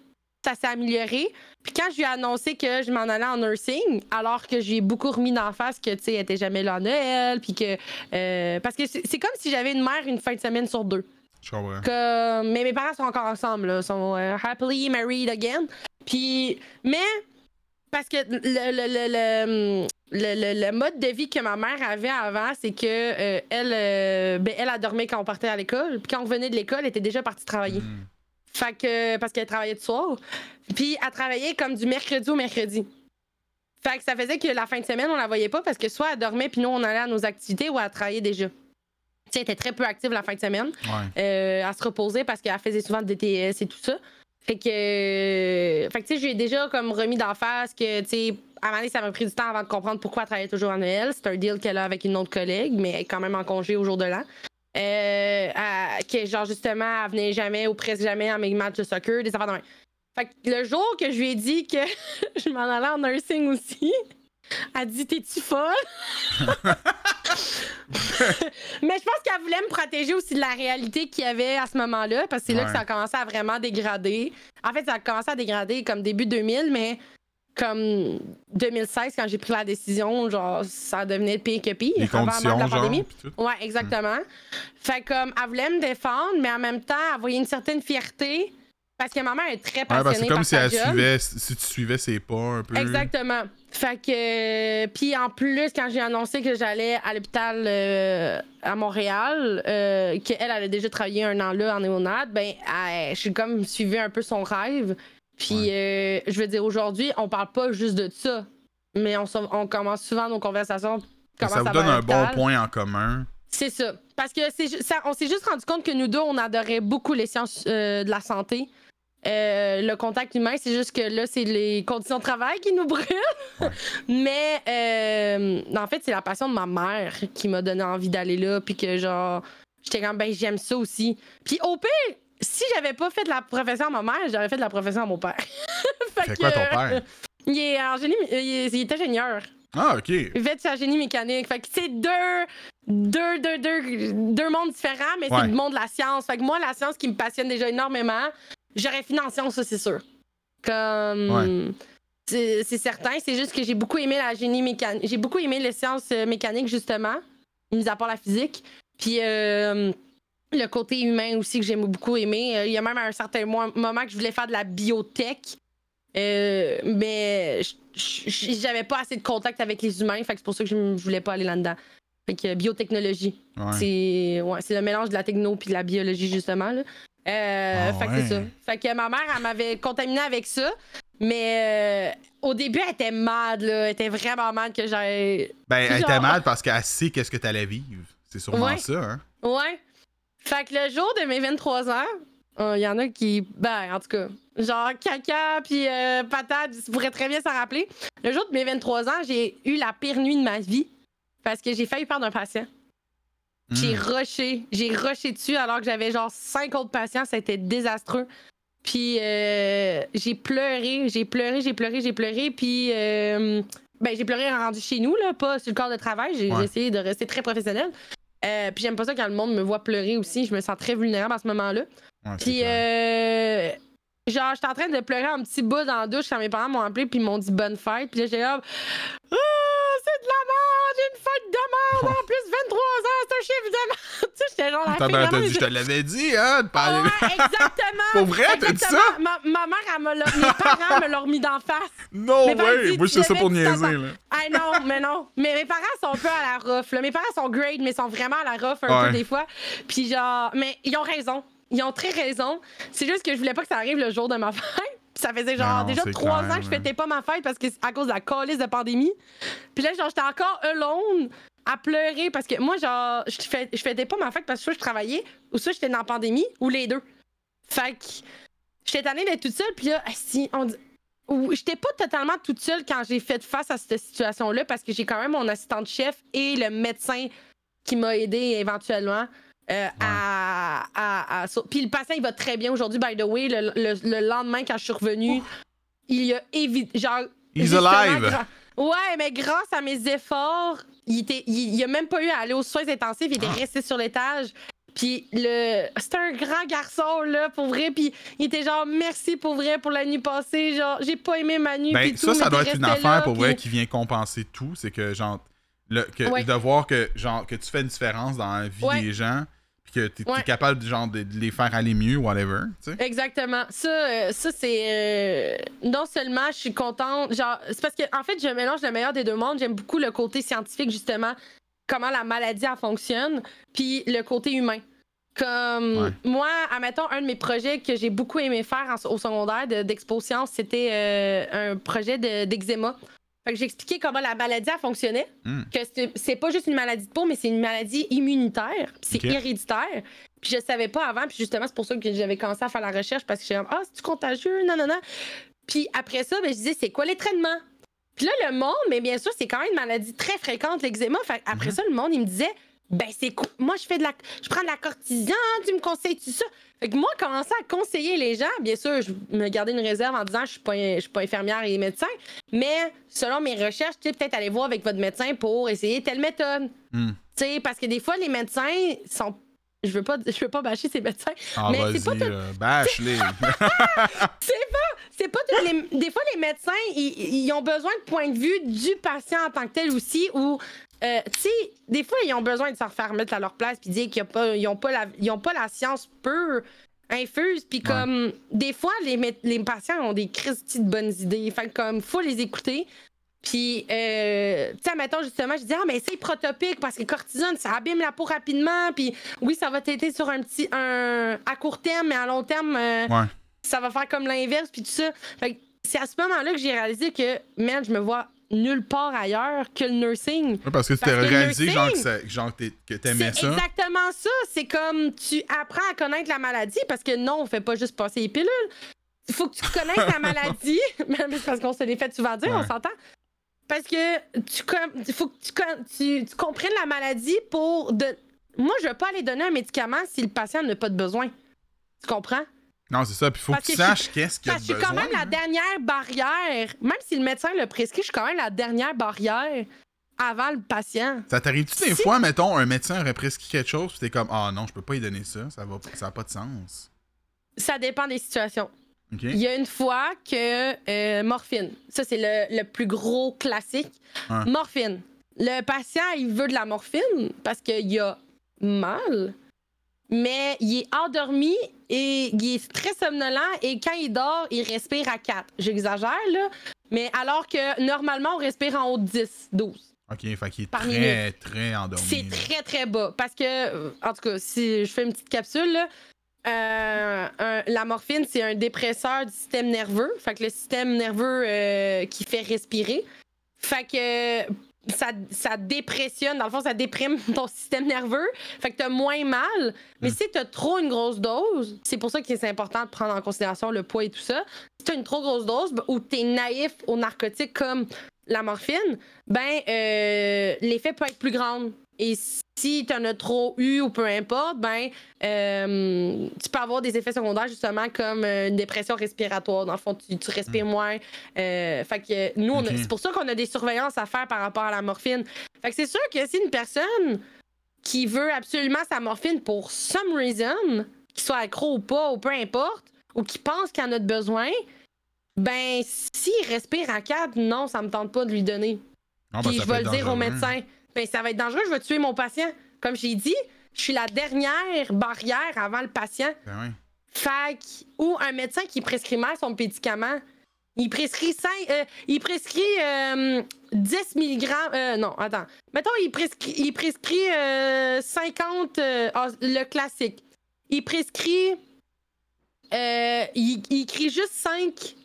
Ça s'est amélioré. Puis quand je lui ai annoncé que je m'en allais en nursing, alors que j'ai beaucoup remis d'en face que, tu sais, elle était jamais là à Noël, puis que. euh, parce que c'est comme si j'avais une mère une fin de semaine sur deux. Je comprends. Que, mais mes parents sont encore ensemble, là, sont happily married again. Puis, mais parce que le, le, le, le, le- le- le mode de vie que ma mère avait avant, c'est que euh, elle, euh, ben, elle, elle dormait quand on partait à l'école. Puis quand on revenait de l'école, elle était déjà partie travailler. Hmm. Fait que, parce qu'elle travaillait de soir. Puis elle travaillait comme du mercredi au mercredi. Fait que ça faisait que la fin de semaine, on la voyait pas parce que soit elle dormait, puis nous, on allait à nos activités ou elle travaillait déjà. Tu sais, elle était très peu active la fin de semaine Ouais. euh, à se reposer parce qu'elle faisait souvent de DTS et tout ça. Fait que, euh, fait que tu sais, j'ai déjà comme remis d'en face que, tu sais, à un moment ça m'a pris du temps avant de comprendre pourquoi elle travaillait toujours à Noël. C'est un deal qu'elle a avec une autre collègue, mais elle est quand même en congé au jour de l'an. Euh, que, genre, justement, elle venait jamais ou presque jamais à mes matchs de soccer, des affaires de. Fait que le jour que je lui ai dit que je m'en allais en nursing aussi, elle dit T'es-tu folle? Mais je pense qu'elle voulait me protéger aussi de la réalité qu'il y avait à ce moment-là, parce que c'est là que ça a commencé à vraiment dégrader. En fait, ça a commencé à dégrader comme début 2000, mais comme 2016, quand j'ai pris la décision, genre, ça devenait pire que pire. Les avant même conditions, la genre. pandémie. tout. Ouais, exactement. Fait comme, elle voulait me défendre, mais en même temps, elle voyait une certaine fierté, parce que ma mère est très Ouais, passionnée parce que par comme si elle job. suivait, si tu suivais ses pas un peu. Exactement. Fait que. Puis en plus, quand j'ai annoncé que j'allais à l'hôpital euh, à Montréal, euh, qu'elle elle avait déjà travaillé un an là en néonate, ben, elle- j'ai comme suivi un peu son rêve. Puis euh, je veux dire, aujourd'hui, on parle pas juste de ça, mais on, commence souvent nos conversations. Ça vous donne un bon point en commun. C'est ça. Parce que ça- on s'est juste rendu compte que nous deux, on adorait beaucoup les sciences euh, de la santé. Euh, le contact humain, c'est juste que là, c'est les conditions de travail qui nous brûlent. Ouais. Mais euh, en fait, c'est la passion de ma mère qui m'a donné envie d'aller là. Puis que genre, j'étais comme, ben, j'aime ça aussi. Puis au pire, si j'avais pas fait de la profession à ma mère, j'aurais fait de la profession à mon père. fait Fait quoi ton que, père? Il est, en génie, il est, il est ingénieur. Ah, ok. Il fait de sa génie mécanique. Fait que c'est deux, deux, deux, deux, deux mondes différents, mais Ouais. c'est le monde de la science. Fait que moi, la science qui me passionne déjà énormément, j'aurais fini en science, ça, c'est sûr. Comme. C'est c'est certain. C'est juste que j'ai beaucoup aimé la génie mécanique. J'ai beaucoup aimé les sciences euh, mécaniques, justement, mis à part la physique. Puis. euh, le côté humain aussi que j'aime beaucoup aimer. Euh, Il y a même un certain mo- moment que je voulais faire de la biotech. Euh, mais j'avais pas assez de contact avec les humains, fait que c'est pour ça que je, voulais pas aller là-dedans. Fait que biotechnologie. Ouais. C'est ouais, le mélange de la techno puis de la biologie, justement. Là. Euh, Ah fait que ouais. c'est ça. Fait que ma mère, elle m'avait contaminé avec ça. Mais euh, au début, elle était mad, là. Elle était vraiment mad que j'aille. Ben, elle Genre- était mal parce qu'elle sait qu'est-ce que t'allais vivre. C'est sûrement Ouais. ça, hein. Ouais. Fait que le jour de mes 23 ans, il y en a qui. Ben, en tout cas, genre caca puis euh, patate, tu pourrais très bien s'en rappeler. Le jour de mes 23 ans, j'ai eu la pire nuit de ma vie parce que j'ai failli perdre un patient. J'ai Hmm. rushé. J'ai rushé dessus alors que j'avais genre cinq autres patients. Ça a été désastreux. Puis euh, j'ai pleuré, j'ai pleuré, j'ai pleuré, j'ai pleuré. Puis euh, ben, j'ai pleuré rendu chez nous, là, pas sur le corps de travail. J'ai Ouais. j'ai essayé de rester très professionnel. Euh, puis j'aime pas ça quand le monde me voit pleurer aussi. Je me sens très vulnérable à ce moment-là. Ouais, Puis, euh, genre, j'étais en train de pleurer un petit bout dans la douche quand mes parents m'ont appelé puis ils m'ont dit bonne fête. Puis là, j'étais là, ah, de la merde, une fête de merde en plus, 23 ans, c'est un chiffre de merde. tu sais, j'étais genre la fille t'as dit, je te l'avais dit, hein, de Ah parler. ouais, exactement. Pour vrai, t'as dit ça? Ma, ma mère, elle me mes parents me l'ont remis d'en face. Non, ouais. Moi, je fais ça pour niaiser, là. Ah non, mais non. Mais mes parents sont un peu à la rough. Là. Mes parents sont great, mais sont vraiment à la rough un Ouais. peu des fois. Puis genre, mais ils ont raison. Ils ont très raison. C'est juste que je voulais pas que ça arrive le jour de ma fête. Ça faisait genre Non, déjà trois clair, ans que je fêtais pas ma fête parce que c'est à cause de la calice de pandémie. Puis là, genre, j'étais encore alone à pleurer parce que moi, genre, je, fais, je fêtais pas ma fête parce que soit je travaillais ou soit j'étais dans la pandémie ou les deux. Fait que j'étais tannée d'être toute seule. Puis là, si on dit- ou j'étais pas totalement toute seule quand j'ai fait face à cette situation-là parce que j'ai quand même mon assistante chef et le médecin qui m'a aidé éventuellement. Euh, à, à, à ça. Puis le patient, il va très bien aujourd'hui, by the way. Le, le- le lendemain, quand je suis revenue, il a évité. Genre. He's alive. gra- Ouais, mais grâce à mes efforts, il, était, il, il a même pas eu à aller aux soins intensifs. Il était Ah. resté sur l'étage. Puis le. C'était un grand garçon, là, pour vrai. Puis il était genre, merci pour vrai pour la nuit passée. Genre, j'ai pas aimé ma nuit. Ben, ça, tout, ça doit être une affaire là, pour vrai qui vient compenser tout. C'est que, genre, le, que, Ouais. de voir que, genre, que tu fais une différence dans la vie Ouais. des gens, que tu es, Ouais. capable genre, de, de les faire aller mieux, whatever. Exactement. Ça, euh, ça c'est. euh, non seulement je suis contente, genre. C'est parce que, en fait, je mélange le meilleur des deux mondes. J'aime beaucoup le côté scientifique, justement, comment la maladie, elle fonctionne, puis le côté humain. Comme Ouais. moi, admettons, un de mes projets que j'ai beaucoup aimé faire en- au secondaire de- d'Expo Science, c'était euh, un projet de- d'eczéma. Fait que j'ai expliqué comment la maladie elle fonctionnait. Hmm. Que c'est- c'est pas juste une maladie de peau, mais c'est une maladie immunitaire. C'est héréditaire. Puis je savais pas avant. Puis justement, c'est pour ça que j'avais commencé à faire la recherche parce que comme, ah, c'est-tu contagieux? Non, non, non. Puis après ça, ben, je disais, c'est quoi les traitements? Puis là, le monde, mais bien sûr, c'est quand même une maladie très fréquente, l'eczéma. Fait après Mhm. ça, le monde, il me disait, ben, c'est co- Moi, je fais de la. Je prends de la cortisone, tu me conseilles tout ça? Fait que moi, commencer à conseiller les gens, bien sûr, je me gardais une réserve en disant, je suis pas, je suis pas infirmière et médecin. Mais selon mes recherches, tu sais, peut-être aller voir avec votre médecin pour essayer telle méthode. Hmm. Tu sais, parce que des fois, les médecins sont. Je veux pas, je veux pas bâcher ces médecins. Ah, Mais c'est pas tout- là, bâche-les. C'est pas tous les. Des fois, les médecins, ils, ils ont besoin de point de vue du patient en tant que tel aussi, ou. Euh, tu sais, des fois, ils ont besoin de se refaire mettre à leur place puis dire qu'ils ont pas, pas, la, ils ont pas la science pure, infuse. Puis Ouais. comme, des fois, les, les patients ont des crises de bonnes idées. Fait comme, faut les écouter. Puis, euh, tu sais, mettons justement, je dis, ah, mais c'est protopique parce que cortisone, ça abîme la peau rapidement. Puis, oui, ça va t'aider sur un petit. Un, à court terme, mais à long terme, euh, ouais. ça va faire comme l'inverse, puis tout ça. Fait c'est à ce moment-là que j'ai réalisé que, man, je me vois nulle part ailleurs que le nursing. Parce que tu t'es réalisé genre, que, ça- genre, que t'aimais ça. exactement ça. C'est comme tu apprends à connaître la maladie parce que non, on fait pas juste passer les pilules. Il faut que tu connaisses la maladie. C'est parce qu'on se l'est fait souvent dire, Ouais. on s'entend. Parce que tu il faut que tu, con- tu, tu comprennes la maladie pour de. Moi, je veux pas aller donner un médicament si le patient n'a pas de besoin. Tu comprends? Non, c'est ça. Puis faut Parce que tu saches qu'est-ce qu'il y a Parce que je suis quand même la dernière barrière. Même si le médecin le prescrit, je suis quand même la dernière barrière avant le patient. Ça t'arrive-tu des Si- fois, mettons, un médecin aurait prescrit quelque chose, puis t'es comme, ah non, je peux pas lui donner ça, ça va, ça a pas de sens? Ça dépend des situations. Il y a une fois que euh, morphine, ça c'est le, le plus gros classique. Morphine. Le patient, il veut de la morphine parce qu'il a mal, mais il est endormi et il est très somnolent et quand il dort, il respire à 4. J'exagère là, mais alors que normalement on respire en haut de 10, 12. Ok, fait qu'il est Par très, très endormi. C'est très, très bas. Parce que, euh, en tout cas, si je fais une petite capsule, là, euh, un- la morphine, c'est un dépresseur du système nerveux. Fait que le système nerveux euh, qui fait respirer. Fait que ça, ça dépressionne. Dans le fond, ça déprime ton système nerveux. Fait que t'as moins mal. Mais Mm. si t'as trop une grosse dose, c'est pour ça que c'est important de prendre en considération le poids et tout ça. Si t'as une trop grosse dose ben, ou t'es naïf aux narcotiques comme la morphine, ben euh, l'effet peut être plus grand. Et si t'en as trop eu ou peu importe, ben euh, tu peux avoir des effets secondaires justement comme euh, une dépression respiratoire. Dans le fond, tu, tu respires moins. Euh, fait que nous, on a- Ok. c'est pour ça qu'on a des surveillances à faire par rapport à la morphine. Fait que c'est sûr que si une personne qui veut absolument sa morphine pour some reason, qu'il soit accro ou pas, ou peu importe, ou qui pense qu'il en a de besoin, ben, s'il respire à quatre, non, ça me tente pas de lui donner. Non, ben, Puis je vais le dire au médecin. Ben, ça va être dangereux, je vais tuer mon patient. Comme j'ai dit, je suis la dernière barrière avant le patient. Ben oui. Fait ou un médecin qui prescrit mal son médicament. Il prescrit, cinq- euh, il prescrit euh, 10 mg. euh, non, attends. Mettons, il prescrit, il prescrit euh, 50. euh, le classique. Il prescrit. euh, il, il écrit juste 5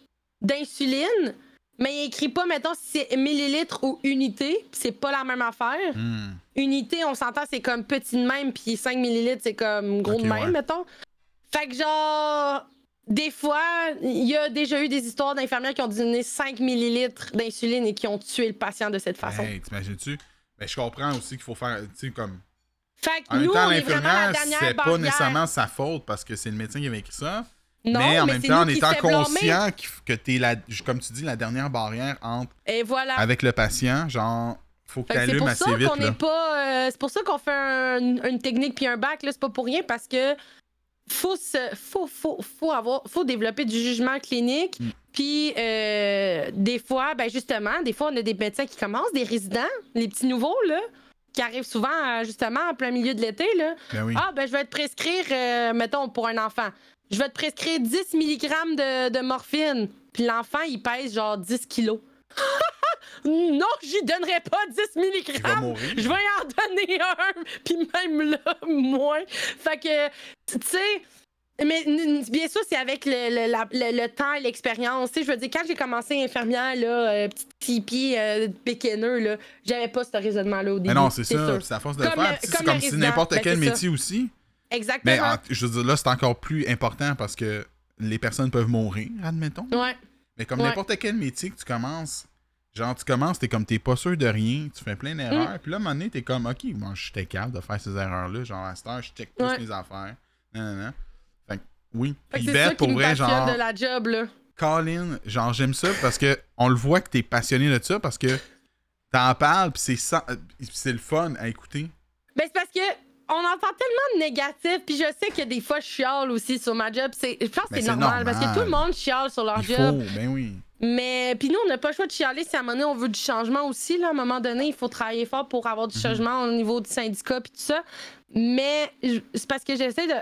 d'insuline, mais il écrit pas, mettons, si c'est millilitres ou unité. C'est pas la même affaire. Hmm. Unité, on s'entend, c'est comme petit de même, puis 5 millilitres, c'est comme gros de même, ouais. mettons. Fait que genre, des fois, il y a déjà eu des histoires d'infirmières qui ont donné 5 millilitres d'insuline et qui ont tué le patient de cette façon. Hey, t'imagines-tu? Ben, je comprends aussi qu'il faut faire, tu sais, comme... Fait que En même nous, temps, vraiment la l'infirmière, c'est pas barrière. nécessairement sa faute parce que c'est le médecin qui avait écrit ça. Non, mais en même temps, en étant conscient que t'es, la, comme tu dis, la dernière barrière entre Et voilà. avec le patient, genre, faut que t'allumes pour assez ça vite. euh, c'est pour ça qu'on fait un- une technique puis un bac, c'est pas pour rien parce que faut se, faut, faut, faut avoir, faut développer du jugement clinique. Mm. Puis euh, des fois, ben justement, des fois on a des médecins qui commencent, des résidents, les petits nouveaux là, qui arrivent souvent euh, justement en plein milieu de l'été là. Ben oui. Ah ben je vais te prescrire, euh, mettons pour un enfant, je vais te prescrire 10 mg de, de morphine. Puis l'enfant il pèse genre 10 kilos. non, j'y donnerai pas 10 mg. Je vais en donner un, puis même là, moins. Fait que, tu sais, mais bien sûr, c'est avec le, le- la- le- le temps et l'expérience. Je veux dire, quand j'ai commencé infirmière, là, euh, petit tipi euh, béquenneux, là, j'avais pas ce raisonnement-là au début. Mais non, c'est ça. C'est à force de Comme le faire. C'est comme si n'importe Ben, quel ça. métier aussi. Exactement. Mais en- je veux dire, là, c'est encore plus important parce que les personnes peuvent mourir, admettons. Ouais. Mais comme Ouais. n'importe quel métier que tu commences, genre, tu commences, t'es comme, t'es pas sûr de rien, tu fais plein d'erreurs, Mm. puis là, à un moment donné, t'es comme, ok, moi, je suis capable de faire ces erreurs-là. Genre, à cette heure, je check Ouais. mes affaires. Non, non, non. Fait que, oui. Fait que qui pour vrai, genre, de la job, là. Colin, genre, j'aime ça parce que on le voit que t'es passionné de ça parce que t'en parles, puis c'est sans- euh, c'est le fun à écouter. Ben, c'est parce que on entend tellement de négatifs, puis je sais que des fois je chiale aussi sur ma job. C'est, je pense que c'est normal, parce que tout le monde chiale sur leur Il job. faut, ben oui. Mais puis nous, on n'a pas le choix de chialer si à un moment donné, on veut du changement aussi. Là. À un moment donné, il faut travailler fort pour avoir du Mhm. changement au niveau du syndicat puis tout ça. Mais c'est parce que j'essaie de.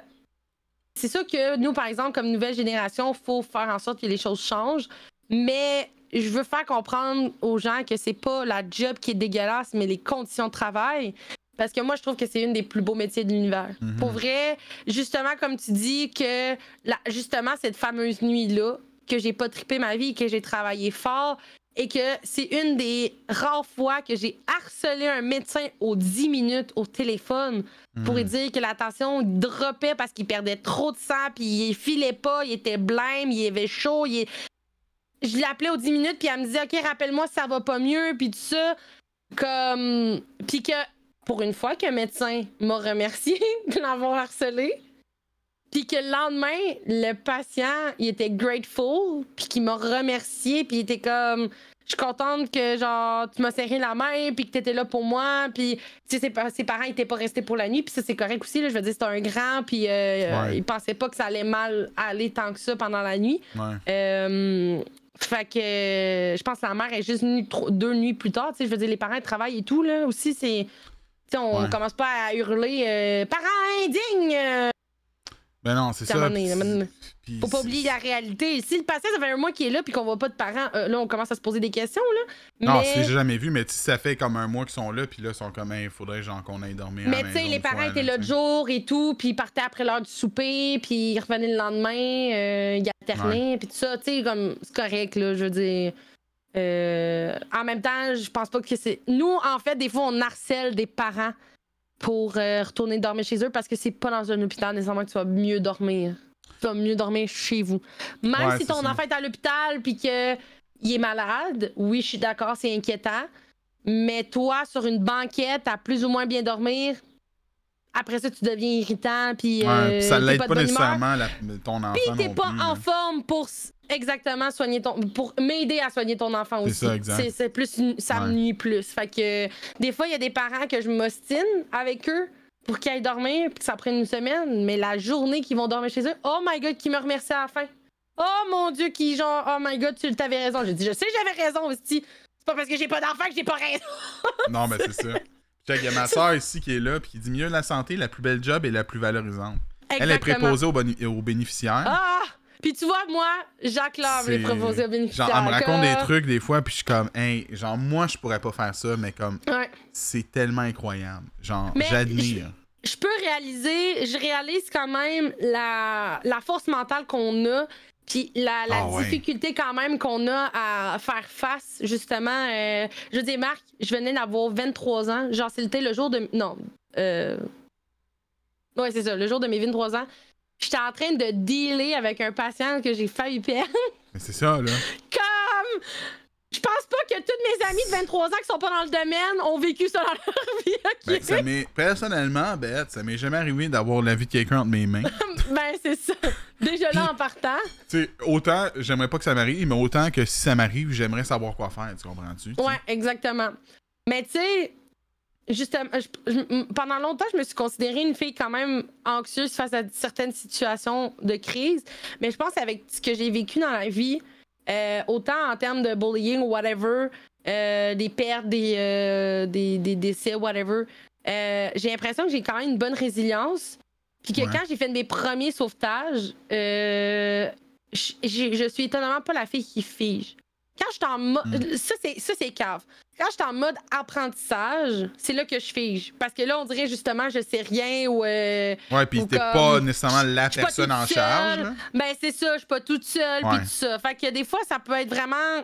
C'est sûr que nous, par exemple, comme nouvelle génération, il faut faire en sorte que les choses changent. Mais je veux faire comprendre aux gens que c'est pas la job qui est dégueulasse, mais les conditions de travail. Parce que moi, je trouve que c'est une des plus beaux métiers de l'univers. Mhm. Pour vrai, justement, comme tu dis, que la- justement, cette fameuse nuit-là, que j'ai pas trippé ma vie, que j'ai travaillé fort, et que c'est une des rares fois que j'ai harcelé un médecin aux 10 minutes au téléphone pour Mhm. lui dire que la tension il droppait parce qu'il perdait trop de sang, puis il filait pas, il était blême, il avait chaud, il Je l'appelais aux 10 minutes, puis elle me disait « OK, rappelle-moi si ça va pas mieux », puis tout ça. Comme... Puis que, pour une fois, qu'un médecin m'a remercié de l'avoir harcelé, puis que le lendemain, le patient, il était grateful, puis qu'il m'a remercié, puis il était comme... Je suis contente que, genre, tu m'as serré la main, puis que t'étais là pour moi, puis, tu sais, ses, pa- ses parents étaient pas restés pour la nuit, puis ça, c'est correct aussi, là, je veux dire, c'était un grand, puis euh, Ouais. il pensait pas que ça allait mal aller tant que ça pendant la nuit. Ouais. Euh, fait que je pense que la mère est juste venue deux nuits plus tard. Tu sais, je veux dire, les parents travaillent et tout, là. Aussi, c'est. On Ouais. commence pas à hurler euh, Parents indignes! Ben non, c'est ça. donné, puis Faut pas oublier la réalité. Si le patient, ça fait un mois qu'il est là puis qu'on voit pas de parents, euh, là, on commence à se poser des questions, là. Non, mais... c'est jamais vu, mais sais, ça fait comme un mois qu'ils sont là, puis là, ils sont comme, il faudrait genre qu'on aille dormir. Mais tu sais, les parents fois, étaient là sais. jour et tout, puis ils partaient après l'heure du souper, puis ils revenaient le lendemain, euh, ils alternaient, puis tout ça, tu sais, comme, c'est correct, là, je veux dire. Euh, en même temps, je pense pas que c'est. Nous, en fait, des fois, on harcèle des parents pour euh, retourner dormir chez eux parce que c'est pas dans un hôpital nécessairement que tu vas mieux dormir. Tu vas mieux dormir chez vous. Même Ouais, si ton ça. enfant est à l'hôpital puis que il est malade, oui, je suis d'accord, c'est inquiétant. Mais toi, sur une banquette, à plus ou moins bien dormir, après ça, tu deviens irritant, puis Ouais, euh, puis ça t'es l'aide pas nécessairement la- ton enfant. Puis t'es pas plus, en là. forme pour exactement soigner ton. pour m'aider à soigner ton enfant C'est aussi. ça, exact. C'est- C'est plus. Ça Ouais. me nuit plus. Fait que des fois, il y a des parents que je m'ostine avec eux pour qu'ils aillent dormir, puis que ça prenne une semaine, mais la journée qu'ils vont dormir chez eux, oh my god, qui me remercie à la fin. Oh mon dieu, qui genre, oh my god, tu t'avais raison. J'ai dit, je sais, j'avais raison aussi. C'est pas parce que j'ai pas d'enfant que j'ai pas raison. Non, mais c'est ça. Il y a ma soeur ici qui est là, puis qui dit mieux la santé, la plus belle job et la plus valorisante. Elle est préposée aux, boni- aux bénéficiaires. Ah! Puis tu vois, moi, j'acclame les proposés aux bénéficiaires. Genre, elle me raconte des trucs des fois, puis je suis comme, hey, genre, moi, je pourrais pas faire ça, mais comme, Ouais. c'est tellement incroyable. Genre, Mais j'admire. je peux réaliser, je réalise quand même la, la force mentale qu'on a, puis la, la Ah ouais. difficulté quand même qu'on a à faire face, justement. euh, je dis, Marc, je venais d'avoir 23 ans. Genre, c'était le jour de. Non. Euh... Ouais, c'est ça, le jour de mes 23 ans. J'étais en train de dealer avec un patient que j'ai failli perdre. Mais c'est ça, là. Comme. Je pense pas que tous mes amis de 23 ans qui sont pas dans le domaine ont vécu ça dans leur vie, ok? Ben, ça m'est, personnellement, Beth, ça m'est jamais arrivé d'avoir la vie de quelqu'un entre mes mains. Ben, c'est ça. Déjà là, en partant. tu sais, autant, j'aimerais pas que ça m'arrive, mais autant que si ça m'arrive, j'aimerais savoir quoi faire, tu comprends-tu? Ouais, exactement. Mais tu sais, justement, je- je- m- pendant longtemps, je me suis considérée une fille quand même anxieuse face à certaines situations de crise. Mais je pense qu'avec ce que j'ai vécu dans la vie, euh, autant en termes de bullying ou whatever, euh, des pertes, des, euh, des, des décès, whatever, j'ai l'impression que j'ai quand même une bonne résilience. Puis que Ouais. quand j'ai fait mes premiers sauvetages, je suis étonnamment pas la fille qui fige. Quand je suis en mode. Mm. Ça, c'est ça, c'est cave. Quand je suis en mode apprentissage, c'est là que je fige. Parce que là, on dirait justement, je sais rien ou. euh, Ouais, Ou t'es comme- pas nécessairement la personne en charge, là. Ben, c'est ça, je suis pas toute seule, puis tout ça. Fait que des fois, ça peut être vraiment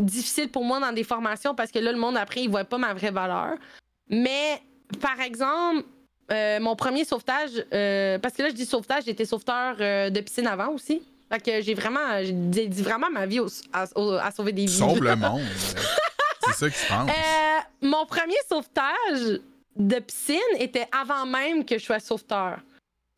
difficile pour moi dans des formations parce que là, le monde, après, il voit pas ma vraie valeur. Mais, par exemple, euh, mon premier sauvetage, euh, parce que là, je dis sauvetage, j'étais sauveteur euh, de piscine avant aussi. Fait que j'ai vraiment, j'ai dédié vraiment ma vie au- à, au- à sauver des vies. Sauve le monde. C'est ça qui se passe. Euh, mon premier sauvetage de piscine était avant même que je sois sauveteur.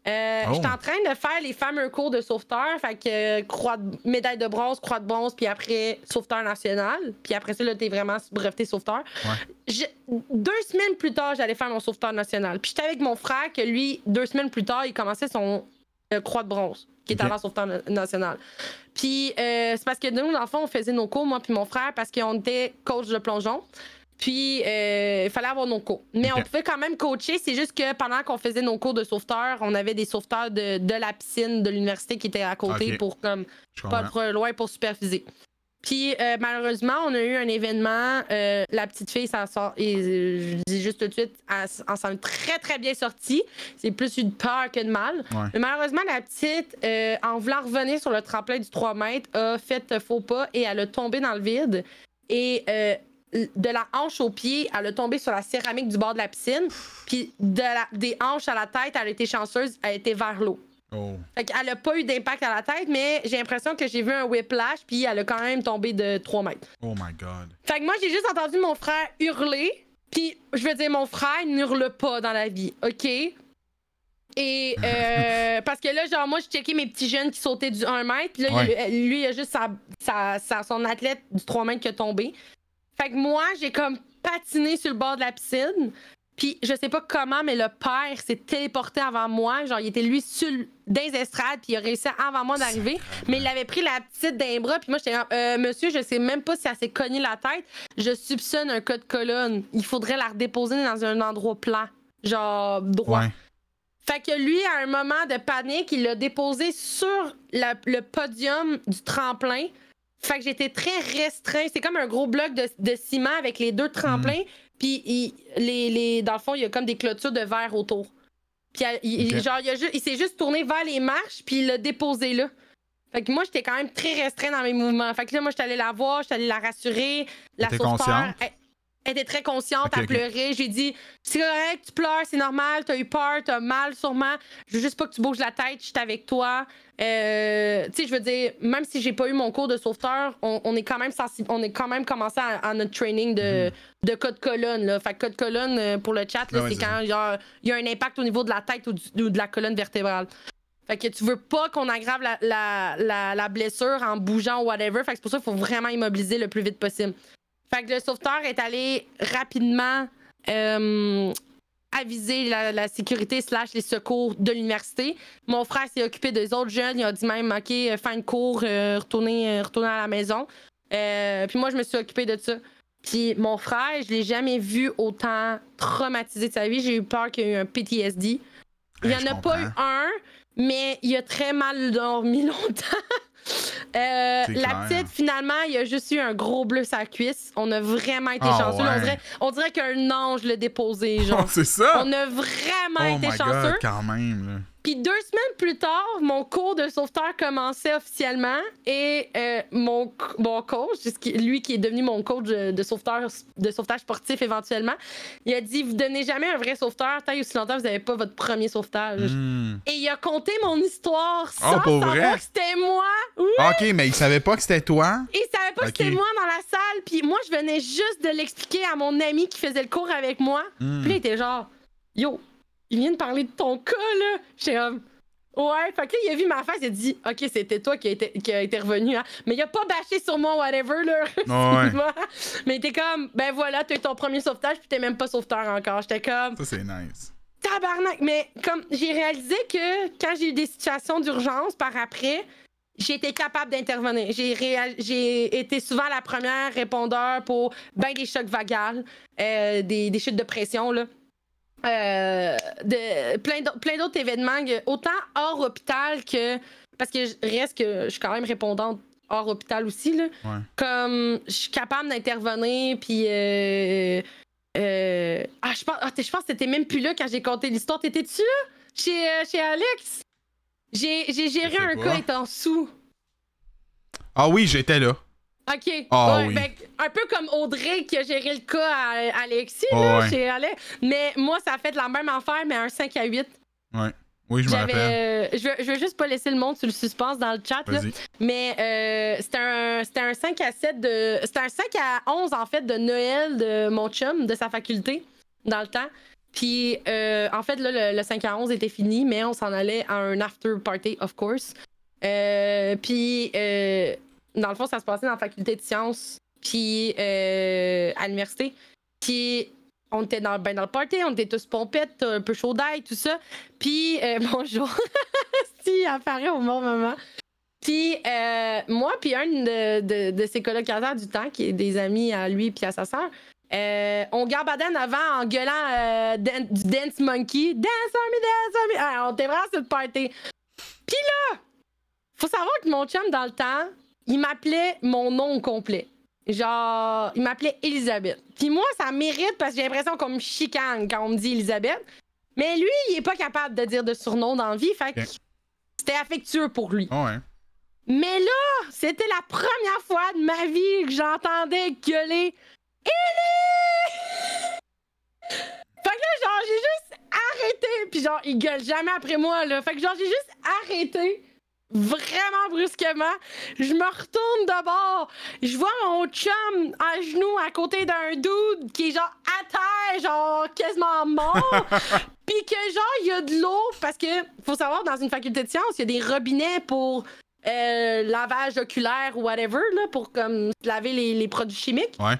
Euh, Oh. J'étais en train de faire les fameux cours de sauveteur, fait que euh, croix de- médaille de bronze, croix de bronze, puis après sauveteur national. Puis après ça, là, t'es vraiment breveté sauveteur. Ouais. Je- deux semaines plus tard, j'allais faire mon sauveteur national. Puis j'étais avec mon frère que lui, deux semaines plus tard, il commençait son croix de bronze, qui est Ok. avant sauveteur na- national. Puis euh, c'est parce que nous, dans le fond, on faisait nos cours, moi puis mon frère, parce qu'on était coach de plongeon. Puis, euh, il fallait avoir nos cours. Mais on pouvait quand même coacher. C'est juste que pendant qu'on faisait nos cours de sauveteur, on avait des sauveteurs de, de la piscine de l'université qui étaient à côté pour comme Je pas comprends. trop loin pour superviser. Puis euh, malheureusement, on a eu un événement. euh, la petite fille s'en sort. Et euh, je dis juste tout de suite, elle, s'en est très très bien sortie. C'est plus une peur que de mal. Ouais. Mais malheureusement, la petite, en voulant revenir sur le tremplin du 3 mètres, a fait faux pas et elle a tombé dans le vide. Et de la hanche au pied, elle a tombé sur la céramique du bord de la piscine. Puis de la- des hanches à la tête, elle a été chanceuse, elle a été vers l'eau. Oh. Fait qu'elle a pas eu d'impact à la tête, mais j'ai l'impression que j'ai vu un whiplash, puis elle a quand même tombé de 3 mètres. oh my god. Fait que moi, j'ai juste entendu mon frère hurler, puis je veux dire, mon frère n'hurle pas dans la vie, OK? Et euh, parce que là, genre, moi, je checkais mes petits jeunes qui sautaient du 1 mètre, puis là, Ouais. il- lui, il a juste sa, sa- sa- son athlète du 3 mètres qui a tombé. Fait que moi, j'ai comme patiné sur le bord de la piscine. Puis je sais pas comment, mais le père s'est téléporté avant moi. Genre, il était lui sur dans les estrades, puis il a réussi avant moi d'arriver. Mais il avait pris la petite d'un bras, puis moi, j'étais comme, Euh, monsieur, je sais même pas si elle s'est cognée la tête. Je soupçonne un cas de colonne. Il faudrait la redéposer dans un endroit plat. Genre, droit. Ouais. Fait que lui, à un moment de panique, il l'a déposé sur la- le podium du tremplin. Fait que j'étais très restreint. C'est comme un gros bloc de, de ciment avec les deux tremplins. Puis il- les, les, dans le fond, il y a comme des clôtures de verre autour. Puis il, genre, il, a il s'est juste tourné vers les marches, puis il l'a déposé là. Fait que moi, j'étais quand même très restreint dans mes mouvements. Fait que là, moi, j'étais allée la voir, j'étais allée la rassurer. La sauveteur, consciente? elle, elle était très consciente, Ok, elle pleurait. J'ai dit, c'est correct, tu pleures, c'est normal, t'as eu peur, t'as mal sûrement. Je veux juste pas que tu bouges la tête, je suis avec toi. Euh, tu sais, je veux dire, même si j'ai pas eu mon cours de sauveteur, on, on est quand même sensible, on est quand même commencé à, à notre training de, de code colonne. Là. Fait que code colonne euh, pour le chat. Ouais, c'est c'est quand il y a, il y a un impact au niveau de la tête ou, du- ou de la colonne vertébrale. Fait que tu veux pas qu'on aggrave la, la, la, la blessure en bougeant ou whatever. Fait que c'est pour ça qu'il faut vraiment immobiliser le plus vite possible. Fait que le sauveteur est allé rapidement euh, aviser la, la sécurité slash les secours de l'université. Mon frère s'est occupé des autres jeunes. Il a dit même, OK, euh, fin de cours, euh, retournez, euh, retournez à la maison. Euh, puis moi, je me suis occupée de ça. Puis mon frère, je l'ai jamais vu autant traumatisé de sa vie. J'ai eu peur qu'il y ait eu un PTSD. Il n'y Ouais, en a pas eu un, mais il a très mal dormi longtemps. Euh, la clair. petite, finalement, il a juste eu un gros bleu sur la cuisse. On a vraiment été Ah chanceux. dirait, on dirait qu'un ange l'a déposé, genre. Oh, c'est ça? On a vraiment oh été my chanceux. god, quand même. Là. Puis deux semaines plus tard, mon cours de sauveteur commençait officiellement et euh, mon, mon coach, lui qui est devenu mon coach de, sauveteur de sauvetage sportif éventuellement, il a dit vous donnez jamais un vrai sauveteur tant et aussi longtemps vous n'avez pas votre premier sauvetage. Hmm. Et il a conté mon histoire sans Oh, pour savoir vrai? que c'était moi. Oui. Ok, mais il savait pas que c'était toi? Il savait pas que c'était moi dans la salle. Puis moi, je venais juste de l'expliquer à mon ami qui faisait le cours avec moi. Hmm. Puis là, il était genre, yo, il vient de parler de ton cas, là. J'étais comme, ouais. Fait que là, il a vu ma face, il a dit, ok, c'était toi qui a été, qui a été revenu, hein. Mais il a pas bâché sur moi, whatever, là. Ouais. Mais il était comme, ben voilà, t'as eu ton premier sauvetage, puis t'es même pas sauveteur encore. J'étais comme, Ça, c'est nice. tabarnak. Mais comme, j'ai réalisé que quand j'ai eu des situations d'urgence par après, j'ai été capable d'intervenir. J'ai été souvent la première répondeur pour ben des chocs vagales, euh, des, des chutes de pression, là. Euh, de, plein d'au- plein d'autres événements, autant hors hôpital que. Parce que je reste que je suis quand même répondante hors hôpital aussi, là. Ouais. Comme je suis capable d'intervenir, puis. Euh, euh, ah, je pense, ah, je pense que t'étais même plus là quand j'ai conté l'histoire. T'étais-tu là? Chez, euh, chez Alex? J'ai j'ai géré un cas étant sous. Ah oui, j'étais là. OK. Ah Ouais, oui. ben, un peu comme Audrey qui a géré le cas à, Alexis, Ah là, ouais. chez Alex. Mais moi, ça a fait la même affaire, mais un 5 à 8. Oui, je me rappelle. euh, je, veux, je veux juste pas laisser le monde sur le suspense dans le chat, là. Mais euh, c'était un, un 5 à 7 de. C'était un 5 à 11 en fait de Noël de mon chum, de sa faculté, dans le temps. Puis euh, en fait, là, le, le 5 à 11 était fini, mais on s'en allait à un after party, of course. Euh, puis euh, dans le fond, ça se passait dans la faculté de sciences, puis euh, à l'université. Puis on était dans, ben, dans le party, on était tous pompettes, un peu chaud d'ail, tout ça. Puis euh, bonjour. si, apparaît au bon moment. Puis euh, moi, puis un de, de, de ses colocataires du temps, qui est des amis à lui puis à sa sœur, euh, on garbadait en avant en gueulant euh, du Dance Monkey. Dance Army, Dance Army. Ah, on était vraiment sur le party. Puis là, faut savoir que mon chum, dans le temps, il m'appelait mon nom complet. Genre, il m'appelait Elisabeth. Puis moi, ça mérite parce que j'ai l'impression qu'on me chicane quand on me dit Elisabeth. Mais lui, il est pas capable de dire de surnom dans la vie. Fait que c'était affectueux pour lui. Ah ouais. Mais là, c'était la première fois de ma vie que j'entendais gueuler Ellie! Fait que là, genre, j'ai juste arrêté. Puis genre, il gueule jamais après moi, là. Fait que genre, j'ai juste arrêté. Vraiment brusquement. Je me retourne de bord. Je vois mon chum à genoux à côté d'un dude qui est genre à terre, genre quasiment mort. Puis que genre, il y a de l'eau. Parce que, faut savoir, dans une faculté de sciences, il y a des robinets pour euh, lavage oculaire ou whatever, là, pour comme laver les, les produits chimiques. Ouais.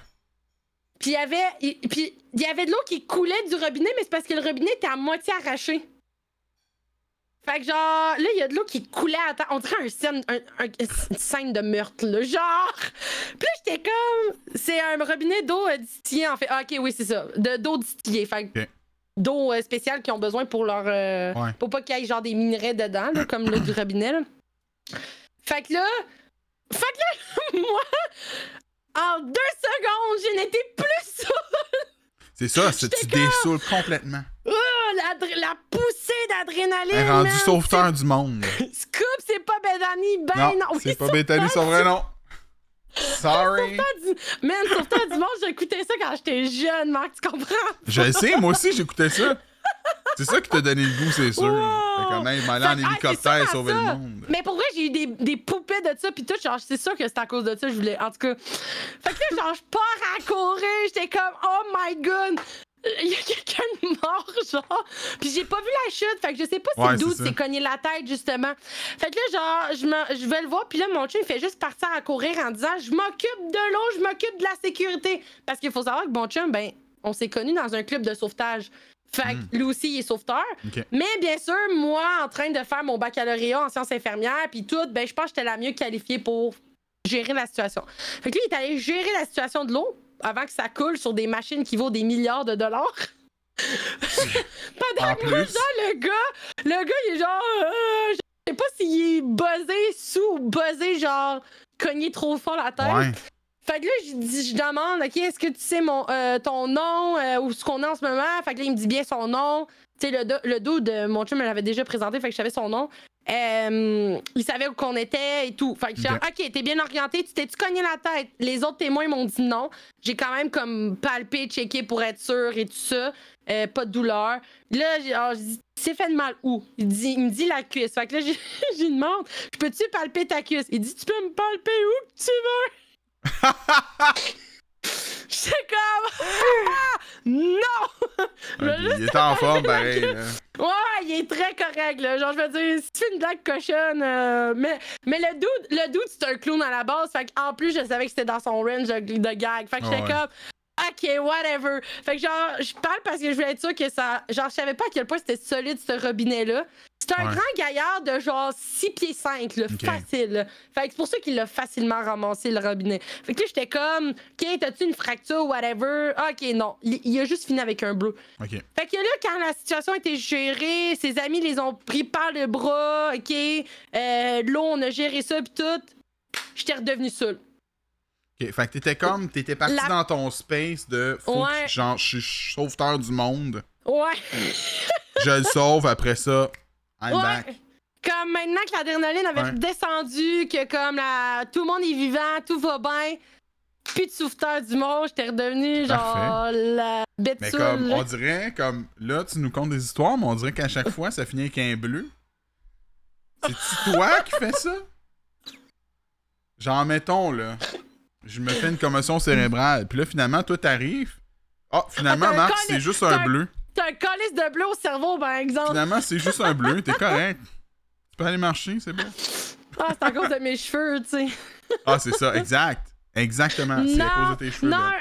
Puis il y avait, il, puis il y avait de l'eau qui coulait du robinet, mais c'est parce que le robinet était à moitié arraché. Fait que genre, là, il y a de l'eau qui coulait à terre. On dirait un scène, un- un- une scène de meurtre, là. Genre! Puis là, j'étais comme. C'est un robinet d'eau euh, distillée, en fait. Ah, ok, oui, c'est ça. De- D'eau distillée. Fait que d'eau euh, spéciale qu'ils ont besoin pour leur. euh, Ouais. Pour pas qu'il y ait genre des minerais dedans, là, comme l'eau du robinet. là. Fait que là. Fait que là, moi, en deux secondes, je n'étais plus saoule. C'est ça, c'est tu dessoules complètement. Oh, la poussée d'adrénaline. Elle est rendue sauveteur du monde. Scoop, c'est pas Bethany. Ben non, non. c'est pas Bethany, son vrai nom. Sorry. Man, Sauveteur du monde, j'écoutais ça quand j'étais jeune, Marc, tu comprends? Je sais, moi aussi, j'écoutais ça. C'est ça qui t'a donné le goût, c'est sûr. Wow. Fait quand même, aller en ah, hélicoptère et sauver ça. le monde. Mais pour vrai, j'ai eu des, des poupées de ça, pis tout, genre, c'est sûr que c'est à cause de ça, je voulais. En tout cas. Fait que là, genre, je pars à courir, j'étais comme, oh my god! Il y a quelqu'un de mort, genre. Puis j'ai pas vu la chute, fait que je sais pas si Ouais, le doute s'est cogné la tête, justement. Fait que là, genre, je, me, je vais le voir, puis là, mon chum, il fait juste partir à courir en disant, je m'occupe de l'eau, je m'occupe de la sécurité. Parce qu'il faut savoir que mon chum, ben, on s'est connus dans un club de sauvetage. Fait Hmm. que lui aussi, il est sauveteur. Mais bien sûr, moi, en train de faire mon baccalauréat en sciences infirmières, puis tout, ben, je pense que j'étais la mieux qualifiée pour gérer la situation. Fait que lui, il est allé gérer la situation de l'eau avant que ça coule sur des machines qui vaut des milliards de dollars. Pendant En que moi, plus. genre, le gars, le gars, il est genre, euh, je sais pas s'il est buzzé sous ou buzzé, genre, cogné trop fort la tête. Ouais. Fait que là, je, dis- je demande, OK, est-ce que tu sais mon, euh, ton nom euh, ou ce qu'on a en ce moment? Fait que là, il me dit bien son nom. Tu sais, le, do- le dos de mon chum me l'avait déjà présenté, fait que je savais son nom. Euh, il savait où qu'on était et tout. Fait que je suis Ok. genre, OK, t'es bien orienté, tu t'es-tu cogné la tête? Les autres témoins m'ont dit non. J'ai quand même comme palpé, checké pour être sûr et tout ça. Euh, pas de douleur. Là, alors, je dis, c'est fait de mal où? Il, dit, il me dit la cuisse. Fait que là, j'ai- je lui demande, je peux-tu palper ta cuisse? Il dit, tu peux me palper où que tu veux? J'étais comme, Ah! non! Vais juste il est en forme, pareil. là. Ouais, il est très correct, là. Genre, je veux dire, fais une blague cochonne, euh, mais, mais le dude, le dude, c'est un clown à la base. Fait en plus, je savais que c'était dans son range de, de gag. Fait que j'étais Ouais. comme, OK, whatever. Fait que genre, je parle parce que je voulais être sûre que ça. Genre, je savais pas à quel point c'était solide, ce robinet-là. C'est un Ouais. grand gaillard de genre 6 pieds 5, là, facile. là. Fait que c'est pour ça qu'il l'a facilement ramassé, le robinet. Fait que là, j'étais comme, OK, t'as-tu une fracture, whatever? Ah, OK, non. Il, il a juste fini avec un bleu. Fait que là, quand la situation a été gérée, ses amis les ont pris par le bras, OK? Euh, l'eau, on a géré ça, pis tout. J'étais redevenue seule. Ok. Fait que t'étais comme, t'étais parti La- dans ton space de, faut Ouais. que, genre, je suis sauveteur du monde. Ouais. Je le sauve, après ça, I'm ouais. back. Comme maintenant que l'adrénaline avait Ouais. descendu, que comme la... tout le monde est vivant, tout va bien, plus de sauveteur du monde, j'étais redevenue genre la bête Mais comme, on dirait, comme, là, tu nous contes des histoires, mais on dirait qu'à chaque fois, ça finit avec un bleu. C'est-tu toi qui fais ça? Genre, mettons, là, je me fais une commotion cérébrale, puis là, finalement, toi, t'arrives. Ah, finalement, t'as un Marc, c'est juste un- bleu. T'as un calice de bleu au cerveau, par exemple. Finalement, c'est juste un bleu, t'es correct. Tu peux aller marcher, c'est bon. Ah, c'est à cause de mes cheveux, tu sais. Ah, c'est ça, exact. Exactement, c'est à cause de tes cheveux. Non, là.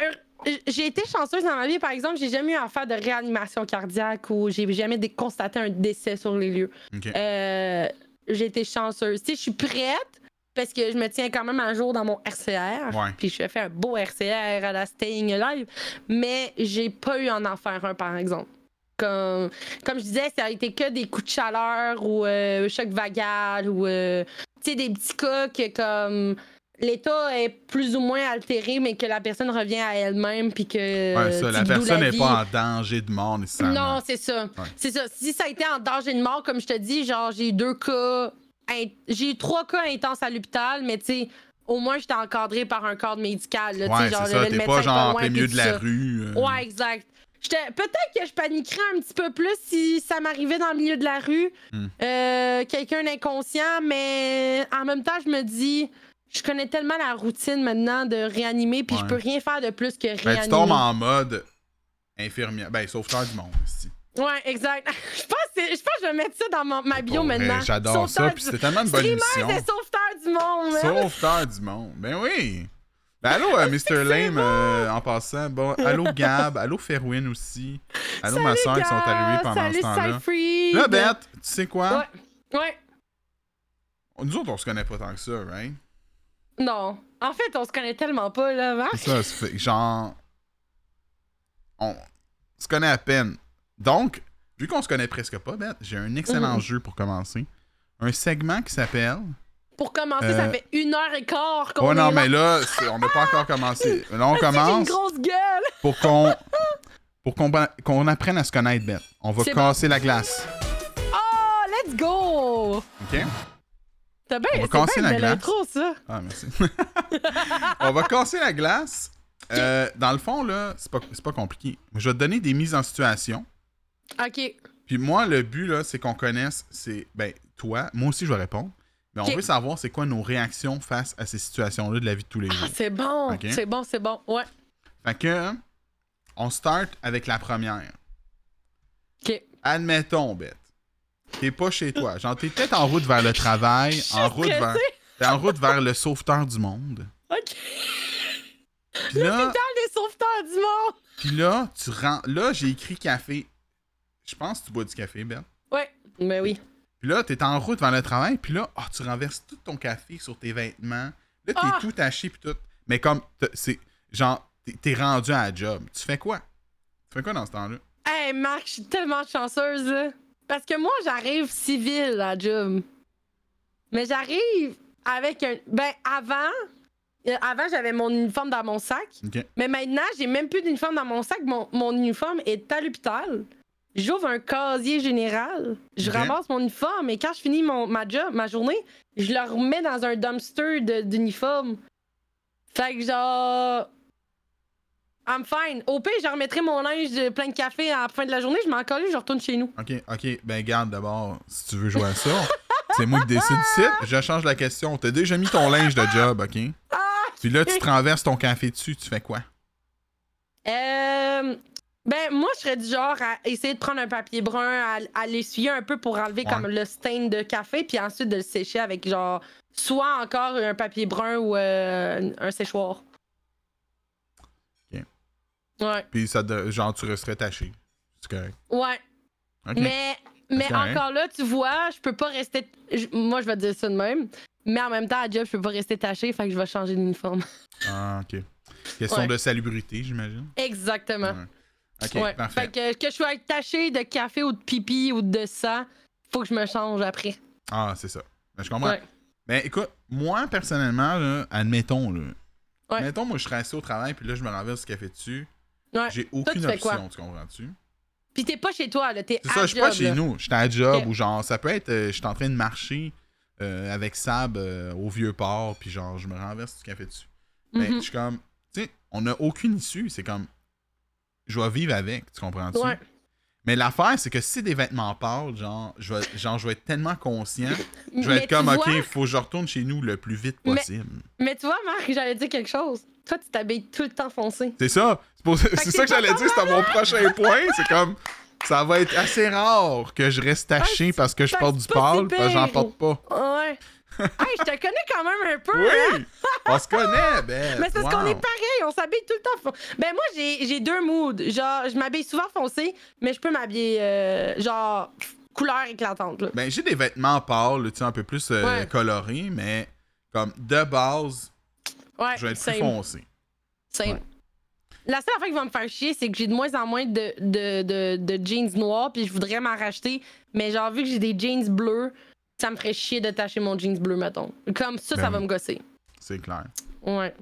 euh, j'ai été chanceuse dans ma vie, par exemple, j'ai jamais eu à faire de réanimation cardiaque ou j'ai jamais constaté un décès sur les lieux. Euh, j'ai été chanceuse. Tu sais, je suis prête parce que je me tiens quand même un jour dans mon RCR. Ouais. Puis je fais un beau RCR à la Staying Alive. Mais j'ai pas eu à en en faire un, par exemple. Comme, comme je disais, ça a été que des coups de chaleur ou euh, choc vagal ou euh, des petits cas que comme l'état est plus ou moins altéré, mais que la personne revient à elle-même puis que Ouais, ça, la personne n'est pas en danger de mort nécessairement. Non, c'est ça. Ouais. C'est ça. Si ça a été en danger de mort, comme je te dis, genre, j'ai eu deux cas. in- J'ai eu trois cas intenses à l'hôpital, mais tu sais, au moins, j'étais encadré par un cadre médical. là, Ouais, genre, ça, t'es pas genre en plein milieu de la ça. rue. euh, Ouais, exact. Peut-être que je paniquerais un petit peu plus si ça m'arrivait dans le milieu de la rue, Hmm. euh, quelqu'un d'inconscient, mais en même temps, je me dis, je connais tellement la routine maintenant de réanimer, puis je peux rien faire de plus que Ben, réanimer. tu tombes en mode infirmière. Ben, sauveteur du monde, aussi. Ouais, exact. je pense que je pense que je vais mettre ça dans mon- ma bio vrai, maintenant. J'adore ça, Sauveteur puis du- c'est tellement une bonne Streamer, émission. c'est sauveteur du monde. Sauveteur du monde. Ben oui. Ben allô, euh, Mr. Lame, euh, en passant. Bon, allô, Gab. allô, Ferwin aussi. Allô, ma soeur qui sont arrivés pendant Salut, ce temps-là. Là, Beth, tu sais quoi? Ouais. Ouais. Nous autres, on se connaît pas tant que ça, right? Non. En fait, on se connaît tellement pas, là, Marc. C'est ça, ça fait genre. On se connaît à peine. Donc, vu qu'on se connaît presque pas, Beth, j'ai un excellent Mhm. jeu pour commencer. Un segment qui s'appelle. Pour commencer, Euh, ça fait une heure et quart qu'on est non, là. mais là, on n'a pas encore commencé. Là, on une commence grosse gueule! pour qu'on pour qu'on apprenne à se connaître, Beth. On va casser la glace. Oh, let's go! OK? T'as bien, On va casser bien la glace. intro, ça. Ah, merci. on va casser la glace. Euh, dans le fond, là, c'est pas, c'est pas compliqué. Je vais te donner des mises en situation. OK. Puis moi, le but, là, c'est qu'on connaisse, c'est, ben, toi, moi aussi, je vais répondre. Mais on Ok. veut savoir c'est quoi nos réactions face à ces situations-là de la vie de tous les Ah, jours. c'est bon. C'est bon, c'est bon. Ouais. Fait que, on start avec la première. OK. Admettons, Beth, t'es pas chez toi. Genre, t'es peut-être en route vers le travail, en route vers, t'es en route vers le sauveteur du monde. OK. Puis là, sauveteurs du monde! puis là, tu rends, là, j'ai écrit café. Je pense que tu bois du café, Beth. Ouais. Mais oui. Puis là, t'es en route vers le travail, puis là, ah, tu renverses tout ton café sur tes vêtements. Là, t'es Ah! tout taché, puis tout. Mais comme, c'est genre, t'es- rendu à la job. Tu fais quoi? Tu fais quoi dans ce temps-là? Hey, Marc, je suis tellement chanceuse, là. Parce que moi, j'arrive civil à la job. Mais j'arrive avec un. Ben, avant. euh, Avant, j'avais mon uniforme dans mon sac. Mais maintenant, j'ai même plus d'uniforme dans mon sac. Mon, mon uniforme est à l'hôpital. J'ouvre un casier général. Je ramasse mon uniforme et quand je finis mon, ma job, ma journée, je le remets dans un dumpster d'uniforme. Fait que genre. I'm fine. Au pire, je remettrai mon linge de plein de café à la fin de la journée. Je m'en colle, je retourne chez nous. OK, OK. Ben, garde d'abord, si tu veux jouer à ça. c'est moi qui décide ici. Je change la question. T'as déjà mis ton linge de job, OK? Ah! Puis là, tu te renverses ton café dessus. Tu fais quoi? Euh. Ben, moi, je serais du genre à essayer de prendre un papier brun, à, à l'essuyer un peu pour enlever Ouais. comme le stain de café, puis ensuite de le sécher avec genre soit encore un papier brun ou euh, un séchoir. Ok. Ouais. Puis ça, te- genre, tu resterais taché. C'est correct. Ouais. Mais, mais correct. encore là, tu vois, je peux pas rester. je- Moi, je vais te dire ça de même. Mais en même temps, à job, je peux pas rester taché, fait que je vais changer d'uniforme. Ah, OK. Question Ouais. de salubrité, j'imagine. Exactement. Ouais. OK, ouais. parfait. Fait que que je sois taché de café ou de pipi ou de sang, faut que je me change après. Ah, c'est ça. Ben, je comprends. Ouais. Ben, écoute, moi, personnellement, là, admettons, là. Ouais. Admettons, moi, je serais assis au travail, puis là, je me renverse du café dessus. Ouais. J'ai aucune option, tu comprends-tu? Pis t'es pas chez toi, là, t'es C'est à ça, je suis pas chez là. nous. J'étais à job ou genre, ça peut être, euh, je suis en train de marcher euh, avec Sab euh, au vieux port, puis genre, je me renverse du café dessus. Mais Mhm. je suis comme, tu sais, on n'a aucune issue. C'est comme, je vais vivre avec, tu comprends-tu? Ouais. Mais l'affaire, c'est que si des vêtements pâles, genre, je vais, genre, je vais être tellement conscient, je vais être comme, ok, vois- il faut que je retourne chez nous le plus vite possible. Mais tu vois, Marc, j'allais dire quelque chose. Toi, tu t'habilles tout le temps foncé. C'est ça. C'est pour- ça que j'allais dire, c'était mon prochain point. C'est comme, ça va être assez rare que je reste taché parce que je porte du pâle, parce que j'en porte pas. Ouais. Hey, je te connais quand même un peu. hein? Oui! On se connaît, ben. Mais c'est parce qu'on est pareil, on s'habille tout le temps. Ben moi, j'ai j'ai deux moods. Genre, je m'habille souvent foncé, mais je peux m'habiller, euh, genre, couleur éclatante. Là. Ben, j'ai des vêtements pâles, tu sais, un peu plus euh, Ouais. colorés, mais comme de base, Ouais, je vais être same, plus foncé. same. Ouais. La seule affaire qui va me faire chier, c'est que j'ai de moins en moins de, de, de, de jeans noirs, puis je voudrais m'en racheter. Mais genre, vu que j'ai des jeans bleus, ça me ferait chier de tacher mon jeans bleu, mettons. Comme ça, Ben ça oui. va me gosser. C'est clair. Ouais.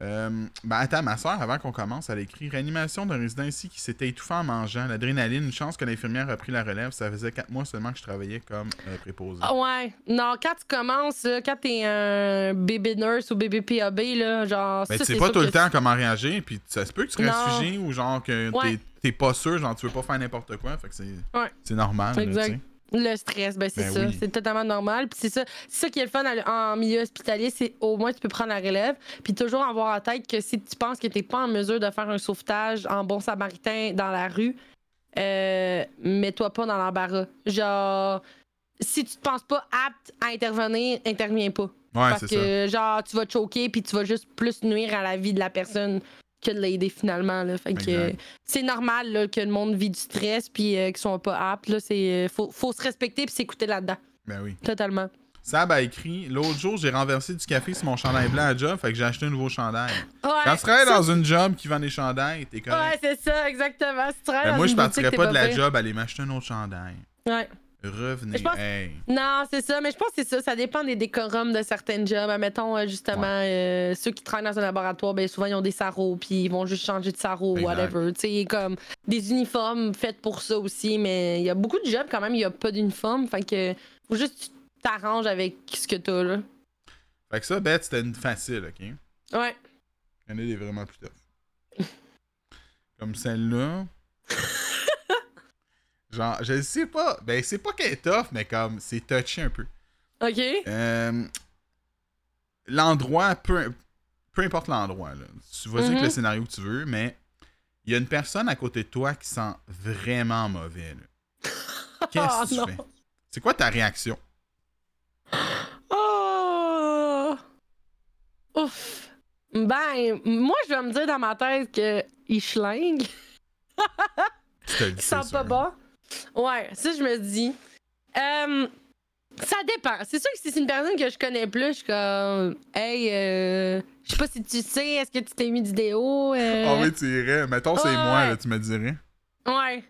Euh, ben, attends, ma soeur, avant qu'on commence, elle écrit Réanimation d'un résident ici qui s'était étouffé en mangeant. L'adrénaline, une chance que l'infirmière a pris la relève. Ça faisait quatre mois seulement que je travaillais comme euh, préposé. Ah Ouais. Non, quand tu commences, là, quand t'es un bébé nurse ou bébé PAB, là, genre. Ben, ça, tu sais pas tout le temps comment réagir, puis ça se peut que tu restes Non. figé ou genre que Ouais. t'es- pas sûr, genre tu veux pas faire n'importe quoi, fait que c'est Ouais. normal. Exact. Le stress, ben c'est Ben ça. oui. C'est totalement normal. Puis c'est ça, c'est ça qui est le fun en milieu hospitalier, c'est au moins tu peux prendre la relève. Puis toujours avoir en tête que si tu penses que t'es pas en mesure de faire un sauvetage en bon samaritain dans la rue, euh, mets-toi pas dans l'embarras. Genre, si tu te penses pas apte à intervenir, interviens pas. Ouais, Parce ça. que, genre, tu vas te choquer puis tu vas juste plus nuire à la vie de la personne que de l'aider finalement. Là. Fait que euh, c'est normal là, que le monde vit du stress puis euh, qu'ils sont pas aptes. Là. C'est, euh, faut, faut se respecter puis s'écouter là-dedans. Ben oui. Totalement. Sab a écrit L'autre jour, j'ai renversé du café sur mon chandail blanc à job, fait que j'ai acheté un nouveau chandail. Ouais, Quand tu travailles dans une job qui vend des chandails, t'es correct. Ouais, c'est ça, exactement. Si Ben, dans moi, je partirais pas de la job, aller m'acheter un autre chandail. Ouais. Revenez. Je pense- Hey. Non, c'est ça, mais je pense que c'est ça. Ça dépend des décorums de certains jobs. Admettons, euh, justement, euh, ceux qui travaillent dans un laboratoire, ben, souvent, ils ont des sarraux, puis ils vont juste changer de sarrau, Exact. whatever. Tu sais, comme des uniformes faits pour ça aussi, mais il y a beaucoup de jobs, quand même, il n'y a pas d'uniforme. Fait que faut juste que tu t'arranges avec ce que t'as, là. Fait que ça, Beth, c'était une facile, ok? Ouais. Il y en a des vraiment plus tough. Comme celle-là. Genre, je sais pas. Ben, c'est pas qu'elle est tough, mais comme, c'est touché un peu. OK? Euh, l'endroit, peu, peu importe l'endroit, là. Tu vas dire avec Mhm. le scénario que tu veux, mais il y a une personne à côté de toi qui sent vraiment mauvais, là. Qu'est-ce Oh, que tu non. fais? C'est quoi ta réaction? Oh! Ouf! Ben, moi, je vais me dire dans ma tête qu'il schlingue. Tu te le dis, pas bon. Ouais, ça, je me dis. Euh, ça dépend. C'est sûr que si c'est une personne que je connais plus, je suis comme. Hey, euh, je sais pas si tu sais, est-ce que tu t'es mis du déo? euh? Ah oui, tu irais. Mettons, c'est Ouais, moi, ouais. là, tu me dirais. Ouais.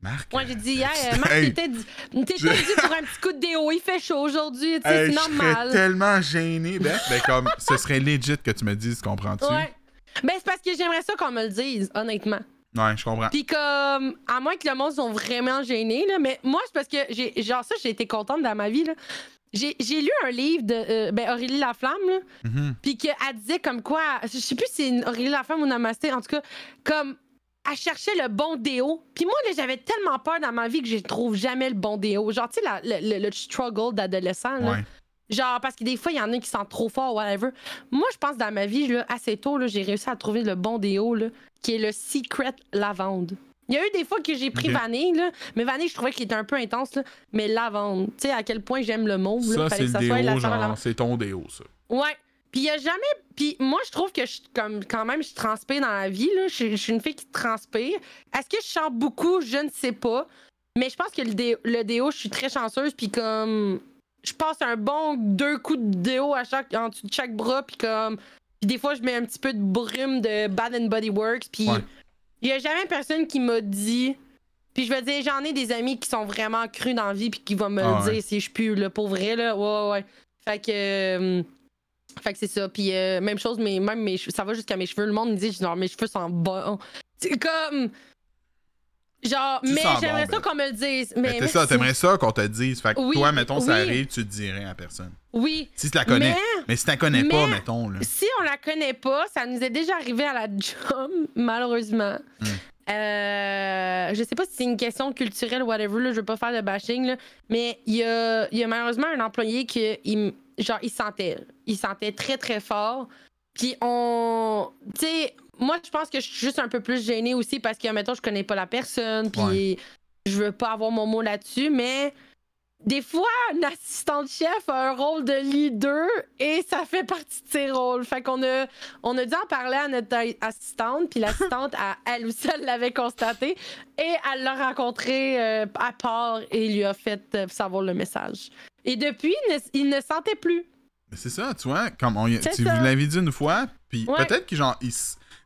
Marc. Moi, j'ai dit, hey, euh, Marc, hey, t'étais dû Je- pour un petit coup de déo. Il fait chaud aujourd'hui, tu sais, hey, c'est je normal. tellement gêné, Beth. Ben, comme, ce serait legit que tu me dises, comprends-tu? Ouais. Ben, c'est parce que j'aimerais ça qu'on me le dise, honnêtement. Ouais, je comprends. Puis comme, à moins que le monde sont vraiment gênés, là, mais moi, c'est parce que, j'ai genre ça, j'ai été contente dans ma vie, là. J'ai lu un livre de euh, ben, Aurélie Laflamme, là, Mhm. puis qu'elle disait comme quoi, je sais plus si c'est Aurélie Laflamme ou Namasté, en tout cas, comme, elle cherchait le bon déo. Puis moi, là, j'avais tellement peur dans ma vie que je trouve jamais le bon déo. Genre, tu sais, le, le- le struggle d'adolescent, là. Ouais. Genre, parce que des fois, il y en a qui sentent trop fort, whatever. Moi, je pense dans ma vie, là, assez tôt, là, j'ai réussi à trouver le bon déo, là, qui est le Secret Lavande. Il y a eu des fois que j'ai pris vanille, là, mais vanille, je trouvais qu'il était un peu intense, là, mais lavande. Tu sais, à quel point j'aime le mauve, là, Ça, c'est la déo, c'est ton déo, ça. Ouais. Puis il y a jamais. Puis moi, je trouve que je, comme quand même, je transpire dans la vie. Là. Je, je suis une fille qui transpire. Est-ce que je chante beaucoup? Je ne sais pas. Mais je pense que le, dé- le déo, je suis très chanceuse. Puis comme. Je passe un bon deux coups de déo à chaque, en dessous de chaque bras. Puis comme. Puis des fois, je mets un petit peu de brume de Bad and Body Works. Puis Ouais. il y a jamais personne qui m'a dit. Puis je veux dire, j'en ai des amis qui sont vraiment crus dans la vie. Puis qui vont me Ah le ouais. dire si je pue, là, pour vrai. Là. Ouais, ouais, ouais. Fait que. euh, fait que c'est ça. Puis euh, même chose, mais même mes ça va jusqu'à mes cheveux. Le monde me dit, genre, mes cheveux sont bons. C'est comme. Genre, Tu mais j'aimerais bon, ça ben. qu'on me le dise. Mais Mais, ça, t'aimerais ça qu'on te dise. Fait que Oui, toi, mettons, ça arrive, tu te dirais à personne. Oui. Si tu la connais. Mais- Mais, si tu la connais pas, mettons, là. Si on la connaît pas, ça nous est déjà arrivé à la job, malheureusement. Hmm. Euh, je sais pas si c'est une question culturelle ou whatever, là, je veux pas faire de bashing, là, mais il y a, y a malheureusement un employé qui il, genre, il sentait. Il sentait très très fort. Puis on. Tu sais, moi je pense que je suis juste un peu plus gênée aussi parce que, mettons, je connais pas la personne, puis Ouais. je veux pas avoir mon mot là-dessus, mais des fois, une assistante chef a un rôle de leader et ça fait partie de ses rôles. Fait qu'on a, on a dû en parler à notre assistante, puis l'assistante, elle, aussi, elle l'avait constaté et elle l'a rencontré euh, à part et lui a fait euh, savoir le message. Et depuis, il ne, il ne sentait plus. C'est ça, tu vois, comme on tu vous l'avez dit une fois, puis Ouais. peut-être que genre,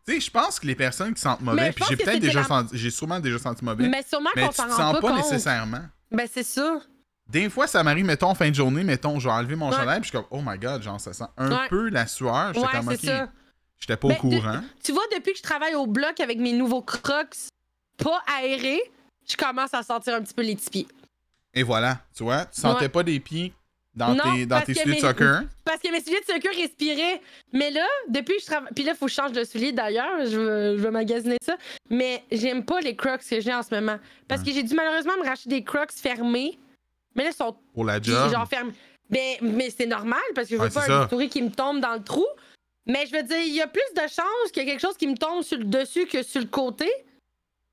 tu sais, je pense que les personnes qui sentent mauvais, puis j'ai peut-être déjà la- senti, j'ai sûrement déjà senti mauvais, mais, sûrement qu'on s'en rend pas, pas, compte. nécessairement. Ben c'est ça. Des fois, ça m'arrive, mettons, en fin de journée, mettons, je vais enlever mon Ouais. chandail, puis je suis comme, oh my god, genre, ça sent un Ouais. peu la sueur. J'étais comme, ok, j'étais pas Ben, au courant. Tu vois, depuis que je travaille au bloc avec mes nouveaux crocs pas aérés, je commence à sentir un petit peu les petits pieds. Et voilà, tu vois, tu sentais Ouais. pas des pieds dans Non, tes, dans tes souliers de soccer. Parce que mes souliers de secours respiraient. Mais là, depuis que je travaille. Puis là, il faut que je change de souliers d'ailleurs. Je veux, je veux magasiner ça. Mais j'aime pas les crocs que j'ai en ce moment. Parce que j'ai dû malheureusement me racheter des crocs fermés. Mais là, ils sont Pour la job. genre ferme. Ben, mais c'est normal parce que je veux Ouais, pas un bistouri qui me tombe dans le trou. Mais je veux dire, il y a plus de chances qu'il y a quelque chose qui me tombe sur le dessus que sur le côté.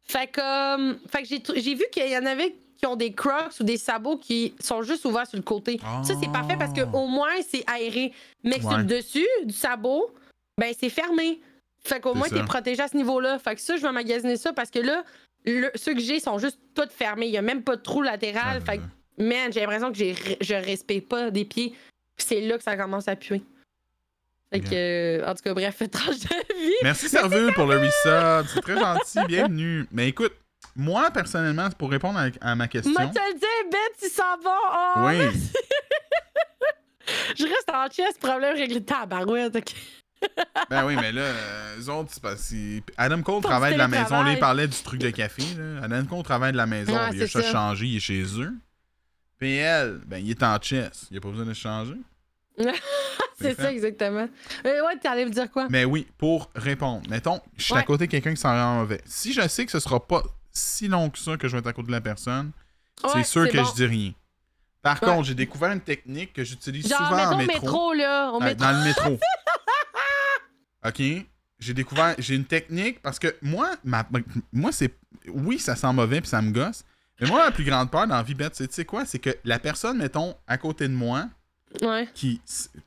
Fait que, euh, fait que j'ai vu qu'il y en avait qui ont des crocs ou des sabots qui sont juste ouverts sur le côté. Ça, c'est parfait parce que Ah. au moins, c'est aéré. Mais que sur Ouais. le dessus du sabot, ben, c'est fermé. Fait qu'au moins, t'es protégé à ce niveau-là. Fait que ça, je vais magasiner ça parce que là, le- ceux que j'ai sont juste tous fermés. Il y a même pas de trou latéral. Ah, fait que man, j'ai l'impression que j'ai, je respecte pas des pieds. C'est là que ça commence à puer. Fait que, euh, en tout cas, bref, tranche de vie. Merci Servule pour le resub. C'est très gentil, bienvenue. Mais écoute, moi personnellement, pour répondre à, à ma question. Moi, te le dis, Beth, ils s'en vont. Oh, Oui, Je reste en chest, problème réglé. Tabarouette, ok. ben oui, mais là, euh, eux autres, c'est parce que Adam Cole Pour travaille de la maison. Là, il parlait du truc de café. Là. Adam Cole travaille de la maison. Il a juste changé, il est chez eux. PL, ben il est en chess. Il a pas besoin de changer. C'est ça, exactement. Mais ouais, t'allais me dire quoi? Mais oui, pour répondre, mettons, je suis à côté de quelqu'un qui s'en rend mauvais. Si je sais que ce sera pas si long que ça que je vais être à côté de la personne, c'est sûr que bon. je dis rien. Par Ouais. contre, j'ai découvert une technique que j'utilise souvent en métro. métro, là. Au métro. Dans le métro. OK? J'ai découvert, j'ai une technique parce que moi, ma, moi c'est. Oui, ça sent mauvais puis ça me gosse. Mais moi, la plus grande peur dans la vie bête, c'est tu sais quoi? C'est que la personne, mettons, à côté de moi, Ouais. qui,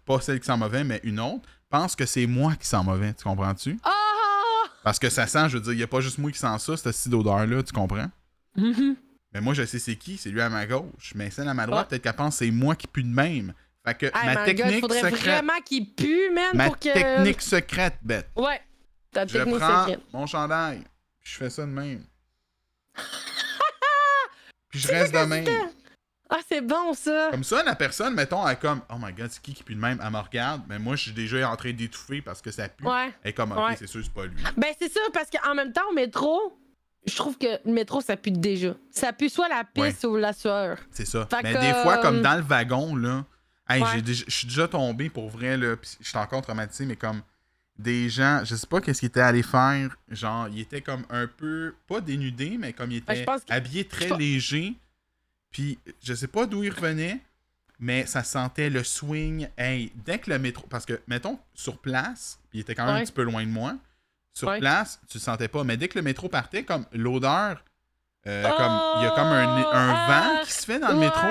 pas celle qui sent mauvais, mais une autre, pense que c'est moi qui sent mauvais. Tu comprends-tu? Ah! Parce que ça sent, je veux dire, il n'y a pas juste moi qui sent ça, cette style d'odeur-là, tu comprends? Mhm. Mais moi, je sais c'est qui, c'est lui à ma gauche. Mais celle à ma droite, Ouais. peut-être qu'elle pense que c'est moi qui pue de même. Fait que Hey, ma technique faudrait secrète. vraiment qu'il pue, man, Ma pour que. technique secrète, bête. Ouais. Ta Je technique prends secrète. mon chandail, je fais ça de même. puis je reste de même. Ah, c'est bon, ça. Comme ça, la personne, mettons, elle est comme Oh my god, c'est qui qui pue de même? Elle me regarde, mais moi, je suis déjà en train d'étouffer parce que ça pue. Ouais. Elle est comme Ok, Ouais. c'est sûr, c'est pas lui. Ben, c'est ça, parce qu'en même temps, au métro, je trouve que le métro, ça pue déjà. Ça pue soit la pisse ou la sueur. C'est ça. Fait mais que, des fois, comme euh, dans le wagon, là, hey, Ouais. je suis déjà tombé pour vrai, là, pis je suis encore traumatisé, mais comme des gens, je sais pas qu'est-ce qu'ils étaient allés faire, genre, ils étaient comme un peu, pas dénudés, mais comme ils Ben, étaient que- habillés très je légers, puis je sais pas d'où ils revenaient, mais ça sentait le swing, hey, dès que le métro, parce que, mettons, sur place, il était quand même un petit peu loin de moi, sur Ouais. place, tu le sentais pas, mais dès que le métro partait, comme l'odeur, euh, Oh, comme, il y a comme un, un ah, vent qui se fait dans le ouais, métro,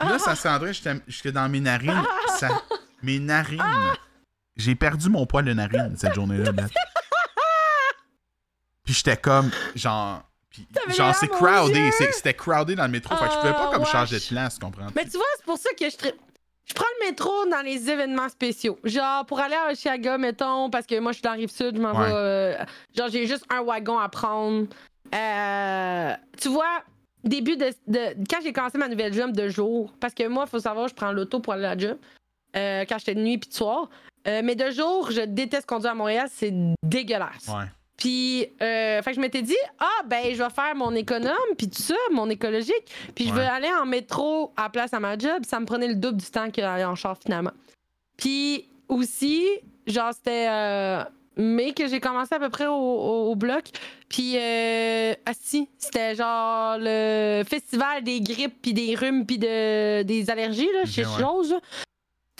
Là, Ah, ça sentait jusqu'à jusque dans mes narines. Ça, mes narines. J'ai perdu mon poil de narine cette journée-là. Puis j'étais comme, genre. Genre, c'est crowded. C'était crowded dans le métro. fait que je pouvais pas Oh, comme changer de place, tu comprends? Mais tu vois, c'est pour ça que je tri- Je prends le métro dans les événements spéciaux. Genre, pour aller à Oshiaga, mettons, parce que moi, je suis dans la Rive-Sud, je m'en Ouais. vais... euh, genre, j'ai juste un wagon à prendre. Euh, tu vois, début de... de- quand j'ai commencé ma nouvelle job de jour, parce que moi, il faut savoir, je prends l'auto pour aller à la job, euh, quand j'étais de nuit puis de soir. Mais de jour, je déteste conduire à Montréal, c'est dégueulasse. Ouais. Puis, euh, fait que je m'étais dit, ah, ben, je vais faire mon économe, puis tout ça, mon écologique. Puis, je vais aller en métro à la place à ma job. Ça me prenait le double du temps que d'aller en char, finalement. Puis, aussi, genre, c'était euh, mai que j'ai commencé à peu près au, au- au bloc. Puis, euh, ah, si, c'était genre le festival des grippes, puis des rhumes, puis de, des allergies, là, chez ouais. chose.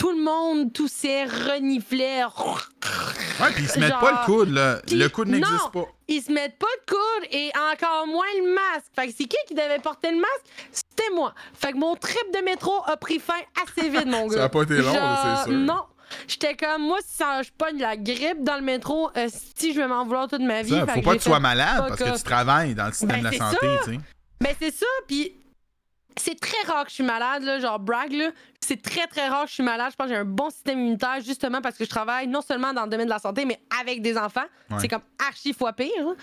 Tout le monde toussait, reniflait. Ouais, puis ils se mettent Genre- pas le coude, là. Le coude n'existe pas. ils se mettent pas de coude et encore moins le masque. Fait que c'est qui qui devait porter le masque? C'était moi. Fait que mon trip de métro a pris fin assez vite, mon gars. Ça a pas été long, Genre, c'est sûr. Non. J'étais comme, moi, si ça- je pogne la grippe dans le métro, euh, si je vais m'en vouloir toute ma vie. Ça, Fait faut que pas que tu sois malade parce que tu travailles dans le système Ben, de la santé, tu sais. Ben, c'est ça, puis c'est très rare que je suis malade, là, genre brag, là. C'est très, très rare que je suis malade. Je pense que j'ai un bon système immunitaire, justement parce que je travaille non seulement dans le domaine de la santé, mais avec des enfants. Ouais. C'est comme archi fois pire. hein.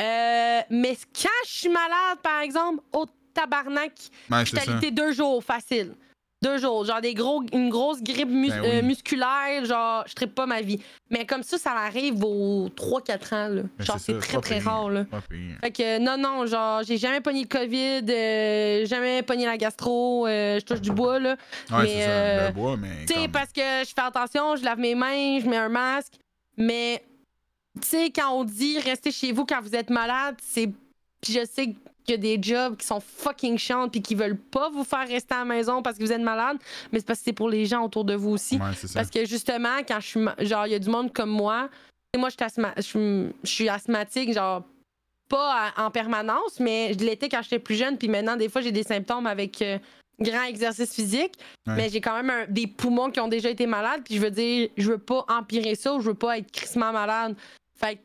Euh, mais quand je suis malade, par exemple, au tabarnak, Ouais, je suis deux jours, facile. Deux jours, genre des gros, une grosse grippe mus- Ben oui. euh, musculaire, genre, je tripe pas ma vie. Mais comme ça, ça m'arrive aux 3-4 ans, là. Ben, Genre, c'est très, très rare, là. Fait que non, non, genre, j'ai jamais pogné le COVID, euh, jamais pogné la gastro, euh, je touche du bois, là. Ouais, mais, ça. euh, Le bois, mais. Tu sais, comme- parce que je fais attention, je lave mes mains, je mets un masque, mais, tu sais, quand on dit restez chez vous quand vous êtes malade, c'est. Puis je sais qu'il a des jobs qui sont fucking chiants puis qui veulent pas vous faire rester à la maison parce que vous êtes malade, mais c'est parce que c'est pour les gens autour de vous aussi. Ouais. Parce que justement, quand je suis. Genre, il y a du monde comme moi. Moi, je suis asthma- je suis- je suis asthmatique, genre, pas en permanence, mais je l'étais quand j'étais plus jeune. Puis maintenant, des fois, j'ai des symptômes avec euh, grand exercice physique. Ouais. Mais j'ai quand même un- des poumons qui ont déjà été malades. Puis je veux dire, je veux pas empirer ça ou je veux pas être crissement malade. Fait que,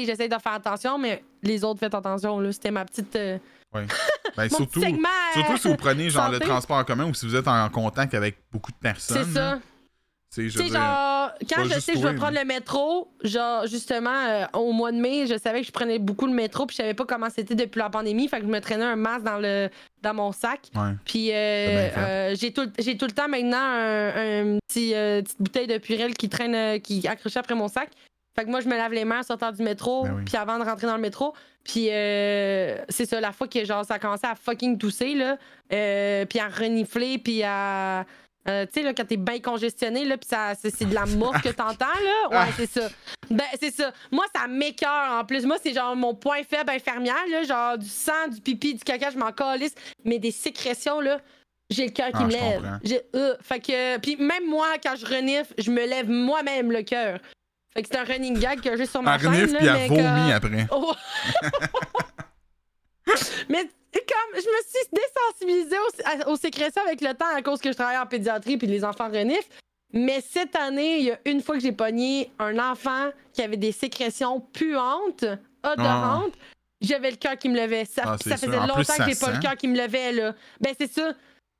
sais, j'essaie de faire attention, mais les autres, faites attention. là. C'était ma petite. euh, Ouais. Ben, mon surtout, petit segment. euh, surtout si vous prenez genre le transport en commun ou si vous êtes en contact avec beaucoup de personnes. C'est ça. Tu sais, genre, quand je sais que je vais prendre le métro, genre, justement, euh, au mois de mai, je savais que je prenais beaucoup le métro, puis je savais pas comment c'était depuis la pandémie, fait que je me traînais un masque dans, le, dans mon sac. Ouais. Puis euh, euh, j'ai tout, j'ai tout le temps maintenant un, un petit, euh, petite bouteille de Purel qui traîne, qui accrochée après mon sac. Fait que moi, je me lave les mains en sortant du métro, Ben oui. puis avant de rentrer dans le métro. Puis euh, c'est ça, la fois que genre, ça a commencé à fucking tousser, là, euh, puis à renifler, puis à. euh, tu sais, là, quand t'es bien congestionné, là, puis ça, c'est, de la morve que t'entends, là. Ouais, c'est ça. Ben, c'est ça. Moi, ça m'écœure en plus. Moi, c'est genre mon point faible infirmière, là. Genre du sang, du pipi, du caca, je m'en calisse. Mais des sécrétions, là, j'ai le cœur qui Ah, me lève. J'ai, euh, fait que, puis même moi, quand je renifle, je me lève moi-même le cœur. Fait que c'est un running gag que j'ai sur ma chaîne. là, puis elle vomit après. Oh. mais comme je me suis désensibilisée aux, à- aux sécrétions avec le temps à cause que je travaille en pédiatrie puis les enfants reniflent. Mais cette année, il y a une fois que j'ai pogné un enfant qui avait des sécrétions puantes, odorantes. J'avais le cœur qui me levait. Ça, Ah, ça faisait longtemps plus, que j'ai pas le cœur qui me levait, là. Ben, c'est ça.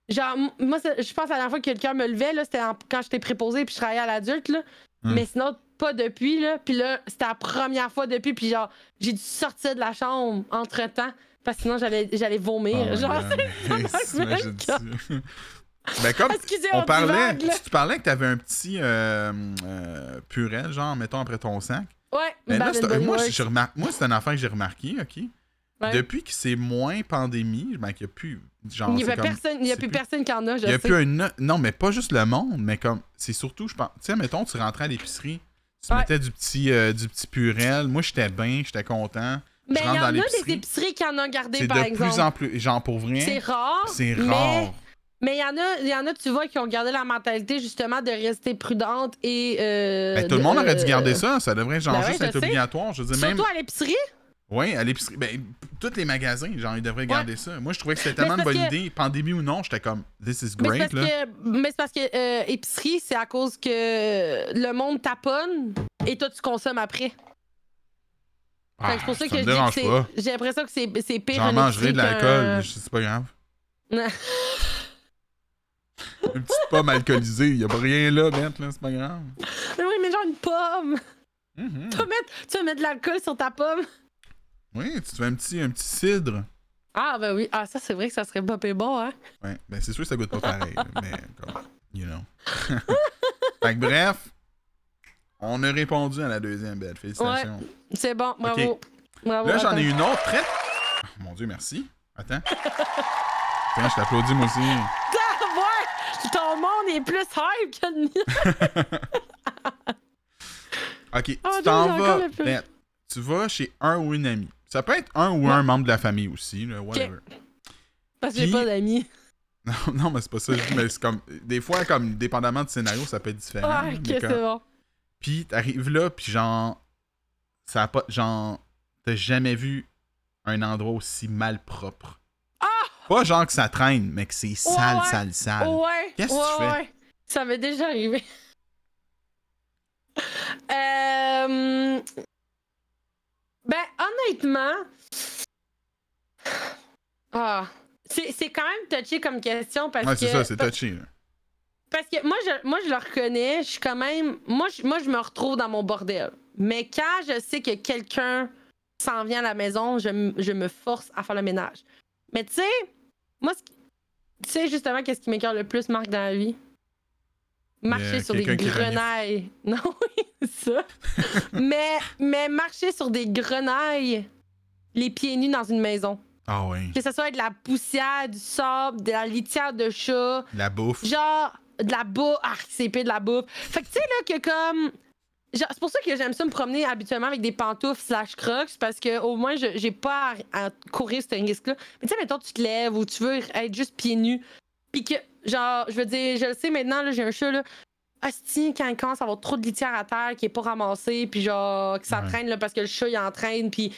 Genre, moi, je pense à la dernière fois que le cœur me levait, là, c'était quand j'étais préposée puis je travaillais à l'adulte, là. Hmm. Mais sinon, pas depuis, là. Puis là, c'était la première fois depuis, puis genre, j'ai dû sortir de la chambre entre-temps, parce que sinon, j'allais, j'allais vomir. Oh genre, c'est? Ben comme on parlait, si tu parlais que t'avais un petit euh, euh, purel, genre, mettons, après ton sac. Ouais, Ben là, moi, remar- moi, c'est un affaire que j'ai remarqué, OK? Ouais. Depuis que c'est moins pandémie, ben, qu'il n'y a plus. Genre, Il n'y a, comme- personne, il y a plus personne qui en a, je Il y a sais. plus un. Non, mais pas juste le monde, mais comme. C'est surtout, je pense. Tu sais, mettons, tu rentrais à l'épicerie, tu Ouais. mettais du petit, euh, du petit purel. Moi, j'étais bien, j'étais content. Mais il rentre y en a des épiceries qui en ont gardé, par de exemple. plus en plus. Genre, pour vrai, C'est rare. c'est rare. Mais il y en a, il y en a, tu vois, qui ont gardé la mentalité justement de rester prudente et. euh, Ben, tout le de- monde aurait dû garder ça. Ça devrait genre Ben ouais, juste je être sais. obligatoire. Je veux dire, même. Surtout à l'épicerie? Oui, à l'épicerie. Ben, tous les magasins, genre, ils devraient garder ça. Moi, je trouvais que c'était tellement une bonne que- idée. Pandémie ou non, j'étais comme, this is great, que, mais c'est parce que euh, épicerie, c'est à cause que le monde taponne et toi, tu consommes après. Que c'est pour ça, Ah, ça que dis que pas. j'ai l'impression que c'est pire. J'en mangerai de l'alcool, c'est pas grave. Une petite pomme alcoolisée, y a pas rien là, Beth, là, c'est pas grave. Mais oui, mais genre une pomme. Mhm. Tu vas mettre, tu vas mettre de l'alcool sur ta pomme. Oui, tu te fais un petit, un petit cidre. Ah, ben oui. Ah, ça, c'est vrai que ça serait pas pire bon, hein? Ouais, ben c'est sûr que ça goûte pas pareil, mais comme, you know. fait que bref, on a répondu à la deuxième belle. Félicitations. C'est bon, bravo. Bravo. Là, j'en ai une autre très. Ah, mon Dieu, merci. Attends. Tiens, je t'applaudis moi aussi. Ah, ouais! Ton monde est plus hype que le mien. Ok, Oh, tu t'en vas. ben, tu vas chez un ou une amie. Ça peut être un ou un membre de la famille aussi, là, whatever. Parce que j'ai pas d'amis. Non, non, mais c'est pas ça. Mais c'est comme. Des fois, comme dépendamment du scénario, ça peut être différent. Ah, ok, c'est comme- bon. Puis t'arrives là, puis genre. Ça a pas. Genre. T'as jamais vu un endroit aussi mal propre. Ah! Pas genre que ça traîne, mais que c'est sale, ouais. sale, sale. Ouais. Qu'est-ce que ouais, tu fais? ouais. Ça m'est déjà arrivé. Euh, Ben, honnêtement. Ah. C'est c'est quand même touché comme question parce Ouais, que. c'est ça, c'est touché. là. Parce que moi je, moi, je le reconnais, je suis quand même. Moi je, moi, je me retrouve dans mon bordel. Mais quand je sais que quelqu'un s'en vient à la maison, je, je me force à faire le ménage. Mais tu sais, moi, tu sais justement qu'est-ce qui m'écœure le plus, Marc, dans la vie? Marcher Euh, sur des grenailles. Non, oui, ça. mais, mais marcher sur des grenailles, les pieds nus dans une maison. Ah ouais. Que ce soit de la poussière, du sable, de la litière de chat, La bouffe. genre de la bouffe. Ah, c'est pire de la bouffe. Fait que tu sais, là, que comme. C'est pour ça que j'aime ça me promener habituellement avec des pantoufles slash crocs parce que au moins je- j'ai pas à, à courir ce risque-là. Mais tu sais, mettons, tu te lèves ou tu veux être juste pieds nus. Puis que, genre, je veux dire, je le sais maintenant, là, j'ai un chat, là. Asti, quand il commence à avoir trop de litière à terre qui est pas ramassée, puis genre, que ça Ouais. traîne, là, parce que le chat, il entraîne, puis.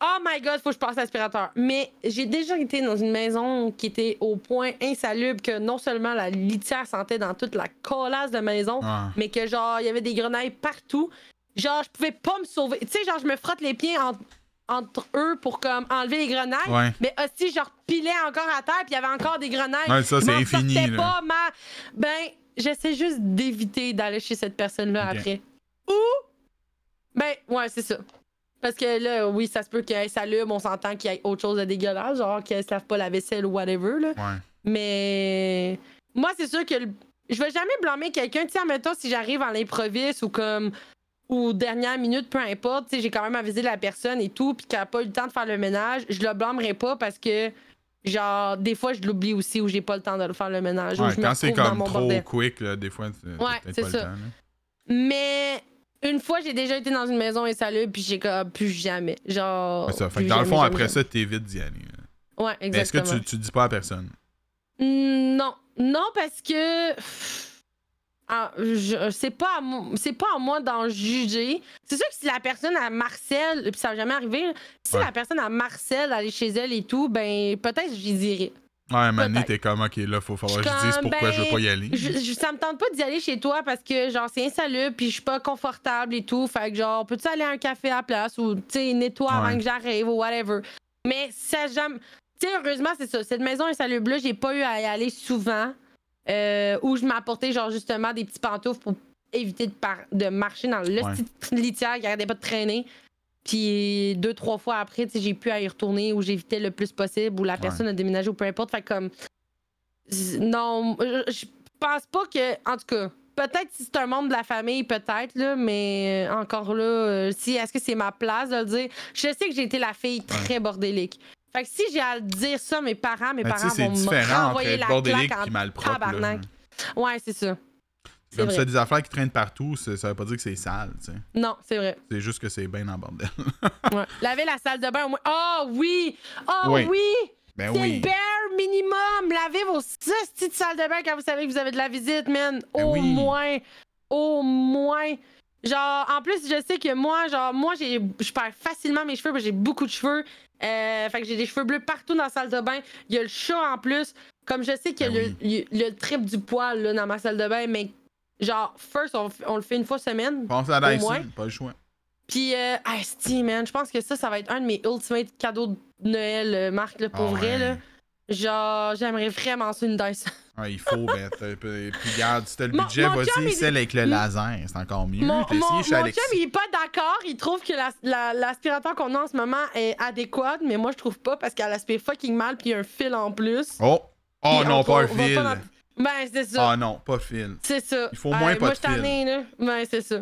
Oh my god, faut que je passe l'aspirateur. Mais j'ai déjà été dans une maison qui était au point insalubre que non seulement la litière sentait dans toute la colasse de maison, Ah. mais que genre, il y avait des grenailles partout. Genre, je pouvais pas me sauver. Tu sais, genre, je me frotte les pieds en, entre eux pour comme enlever les grenailles. Ouais. Mais aussi, je repilais encore à terre, puis il y avait encore des grenailles. Ouais, ça, c'est infini, là. pas, ma... Ben, j'essaie juste d'éviter d'aller chez cette personne-là après. Ou, ben, ouais, c'est ça. Parce que là, oui, ça se peut qu'elle s'allume, on s'entend qu'il y ait autre chose de dégueulasse, genre qu'elle se lave pas la vaisselle ou whatever, là. Ouais. Mais moi, c'est sûr que le- je vais jamais blâmer quelqu'un. Tu sais, admettons, si j'arrive à l'improviste ou comme ou dernière minute, peu importe, tu sais, j'ai quand même avisé la personne et tout, puis qu'elle a pas eu le temps de faire le ménage, je le blâmerai pas parce que, genre, des fois, je l'oublie aussi ou j'ai pas le temps de faire le ménage. ou Ouais, je me quand c'est comme trop bordel. quick, là, des fois, Ouais, c'est ça. le temps. Mais une fois, j'ai déjà été dans une maison insalubre, puis j'ai comme plus jamais. Genre. C'est ça. Fait plus que dans le fond, jamais, après jamais. ça, t'évites d'y aller. là. Ouais, Mais est-ce que exactement. tu, tu dis pas à personne? Non, non parce que ah, c'est pas c'est pas à moi d'en juger. C'est sûr que si la personne à Marcel, puis ça va jamais arrivé, si Ouais. la personne à Marcel aller chez elle et tout, ben peut-être j'y dirais. Ouais, Peut-être. t'es comme, ok, là, faut falloir que Je dise pourquoi je veux ben, pas y aller. Je, je- ça me tente pas d'y aller chez toi parce que genre c'est insalubre puis je suis pas confortable et tout. Fait que genre peux-tu aller à un café à la place ou tu sais nettoie Ouais. avant que j'arrive ou whatever. Mais ça jamais. Tu sais heureusement c'est ça. Cette maison insalubre là j'ai pas eu à y aller souvent. Euh, où je m'apportais genre justement des petits pantoufles pour éviter de, par- de marcher dans le Ouais. petit litière qui arrêtait pas de traîner. Puis deux, trois fois après, tu sais, j'ai pu à y retourner où j'évitais le plus possible, où la personne a déménagé ou peu importe. Fait comme. Non, je je pense pas que. En tout cas, peut-être si c'est un membre de la famille, peut-être, là, mais euh, encore là, euh, si est-ce que c'est ma place de le dire? Je sais que j'ai été la fille très bordélique. Fait que si j'ai à dire ça, mes parents, mes tu parents vont me renvoyer la bordélique claque en là. tabarnak. Ouais, c'est ça. Comme vrai. ça, des affaires qui traînent partout, ça veut pas dire que c'est sale, tu sais. Non, c'est vrai. C'est juste que c'est bien en bordel. Ouais. Laver la salle de bain au moins. Oh oui! Oh Oui. oui! Ben c'est oui. le bare minimum! Lavez vos six petites salles de bain quand vous savez que vous avez de la visite, man! Ben Au oui. moins! Au moins! Genre, en plus, je sais que moi, genre, moi, j'ai, je perds facilement mes cheveux parce que j'ai beaucoup de cheveux. Euh, fait que j'ai des cheveux bleus partout dans la salle de bain. Il y a le chat en plus. Comme je sais qu'il y a Ben le, trip du poil là, dans ma salle de bain, mais genre, first, on, le fait une fois semaine. Pense à Dyson, pas le choix. Puis, euh, asti, man, je pense que ça, ça va être un de mes ultimate cadeaux de Noël, euh, Marc, là, pour Ah vrai, ouais. là. Genre, j'aimerais vraiment ça une Dyson. Ouais, il faut, ben, puis regarde, si t'as le budget, vas-y, celle avec le Mm. laser, c'est encore mieux. Mon, mon, mon chum, il est pas d'accord. Il trouve que la- la- l'aspirateur qu'on a en ce moment est adéquat, mais moi, je trouve pas parce qu'elle aspire fucking mal, puis il y a un fil en plus. Oh! Oh non, on- pas un fil! pas dans- Ben, c'est ça. Ah non, pas fil. C'est ça. Il faut moins pas moi, de fil. ai, là. Ben, c'est ça.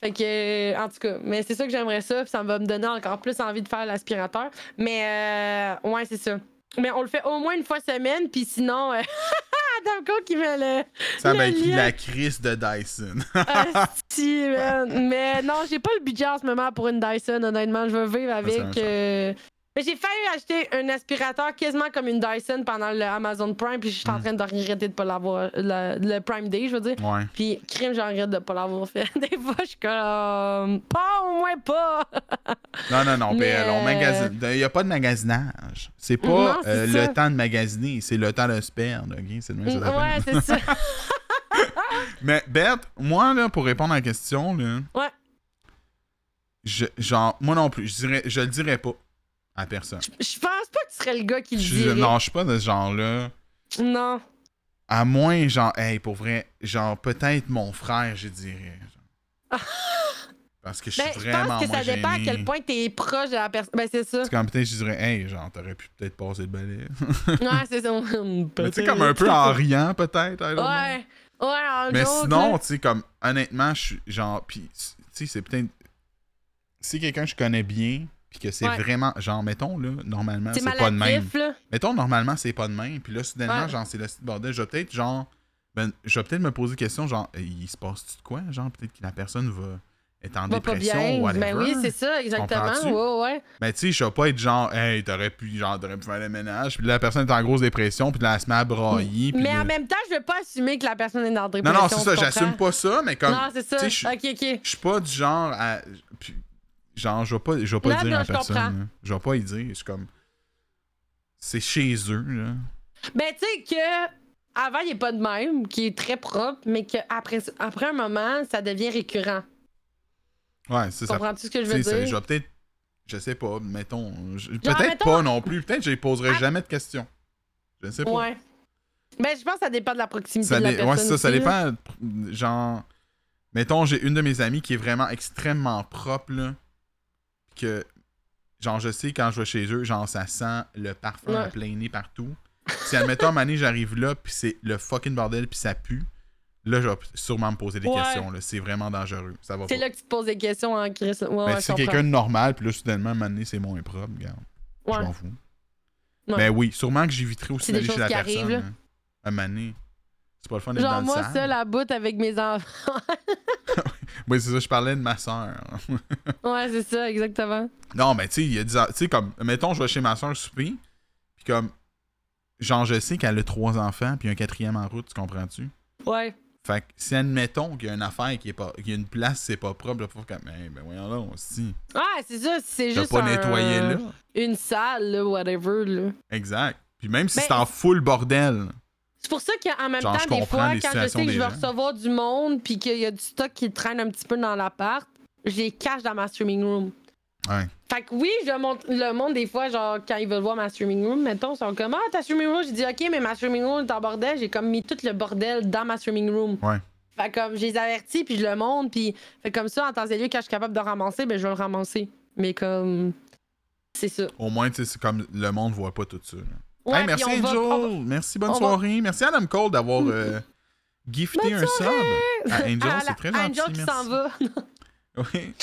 Fait que, euh, en tout cas, mais c'est ça que j'aimerais ça, puis ça va me donner encore plus envie de faire l'aspirateur. Mais, euh, ouais, c'est ça. Mais on le fait au moins une fois semaine, puis sinon, euh, Adam qui met le. Ça lien. la crise de Dyson. Asti, man. Mais non, j'ai pas le budget en ce moment pour une Dyson, honnêtement. Je veux vivre avec. euh, j'ai failli acheter un aspirateur quasiment comme une Dyson pendant le Amazon Prime, puis je suis en Mm. train de regretter de pas l'avoir. Le, le Prime Day, je veux dire. ouais. Puis, crime, j'en regrette de pas l'avoir fait. Des fois, je suis comme. Pas, au moins pas! Non, non, non, Mais, PL, on euh, magasine. Il n'y a pas de magasinage. C'est pas Non, euh, le temps de magasiner, c'est le temps de se perdre. ok? C'est le même ouais, c'est ça. Mais Beth, moi, là, pour répondre à la question, là, Ouais. je, genre, moi non plus, je, dirais, je le dirais pas à personne. Je pense pas que tu serais le gars qui le Je- dirait. non, je suis pas de ce genre-là. Non. À moins, genre, hey, pour vrai, genre, peut-être mon frère, je dirais. Parce que je suis Ben, je vraiment pense que ça dépend à quel point t'es proche de la personne. Ben, c'est ça. C'est comme peut-être, je dirais, hey, genre, t'aurais pu peut-être passer le balai. Ouais, c'est ça. Mais tu comme un peu en riant, peut-être. Know. Ouais. Ouais, en Mais sinon, tu sais, comme, honnêtement, je suis genre, puis, tu sais, c'est peut-être. Si quelqu'un que je connais bien, puis que c'est Ouais. vraiment, genre, mettons, là, normalement, c'est c'est pas de même. là. Mettons, normalement, c'est pas de même, puis là, soudainement, Ouais. genre, c'est le style bordel. Je vais peut-être, genre, ben, je vais peut-être me poser des questions, genre, il se passe-tu de quoi? Genre, peut-être que la personne va être en Va dépression ou whatever. Ben oui, c'est ça, exactement. Ouais, ouais. Mais tu sais, je vais pas être genre, hey, t'aurais pu, genre, t'aurais pu faire le ménage, puis là, la personne est en grosse dépression, puis là, elle se met à brailler. Mais en même temps, je veux pas assumer que la personne est dans la Non, dépression. non, c'est ça, tu j'assume pas ça, mais comme. Non, c'est ça. tu Ok, ok. Je suis pas du genre à. puis, genre, je vais pas, je vais pas Non, dire non, à personne. là. Je vais pas y dire. Suis comme. C'est chez eux, là. Ben, tu sais que. Avant, il est pas de même, qui est très propre, mais qu'après après un moment, ça devient récurrent. Ouais, c'est ça. Comprends-tu ce que je veux ça- dire? Je vais peut-être. Je sais pas, mettons. Peut-être pas non plus. Peut-être que je poserai Ah. jamais de questions. Je sais pas. Ouais. Ben, je pense que ça dépend de la proximité Ça de la personne. ouais, c'est ça, ça là. dépend. Genre, mettons, j'ai une de mes amies qui est vraiment extrêmement propre, là. Que, genre, je sais quand je vais chez eux, genre, ça sent le parfum Ouais. à plein nez partout. Si, admettons, donné, j'arrive là, puis c'est le fucking bordel, puis ça pue, là, je vais sûrement me poser des Ouais. questions, là. C'est vraiment dangereux. Ça va C'est là que tu te poses des questions en Chris. Ouais, Mais ouais, si c'est je quelqu'un de normal, puis là, soudainement, donné, c'est moins propre, regarde. Je m'en fous. Mais oui, sûrement que j'éviterai aussi d'aller chez la personne. hein. À donné. C'est pas le fun d'être dans Genre, le moi, seule à bout avec mes enfants. Oui, c'est ça, je parlais de ma soeur. ouais, c'est ça, exactement. non, mais tu sais, il y a des. Tu sais, comme, mettons, je vais chez ma soeur souper, puis comme, genre, je sais qu'elle a trois enfants, puis un quatrième en route, tu comprends-tu? Ouais. Fait que si, admettons qu'il y a une affaire qui est pas. qu'il y a une place, c'est pas propre, là, faut comme, ben, ben voyons là, aussi. Ouais, c'est ça, c'est juste. pas un- nettoyé là. Une salle, là, whatever, là. Exact. Puis même si Ben, c'est en full bordel. C'est pour ça qu'en même Genre, temps, des fois, quand je sais que je vais gens. recevoir du monde puis qu'il y a du stock qui traîne un petit peu dans l'appart, je les cache dans ma streaming room. Ouais. Fait que oui, je montre le monde des fois, genre, quand ils veulent voir ma streaming room, mettons, ils sont comme Ah, ta streaming room, j'ai dit OK, mais ma streaming room est en bordel, j'ai comme mis tout le bordel dans ma streaming room. Ouais. Fait que comme je les avertis, puis je le montre, puis fait comme ça, en temps et lieu, quand je suis capable de ramasser, ben je vais le ramasser. Mais comme. C'est ça. Au moins, tu sais, c'est comme le monde voit pas tout ça. là. Ouais, hey, merci Angel. va- Merci, bonne va- soirée. Merci Adam Cole d'avoir euh, gifté Bonne un sub. À Angel, Ah, c'est très gentil. Angel qui s'en va. Oui.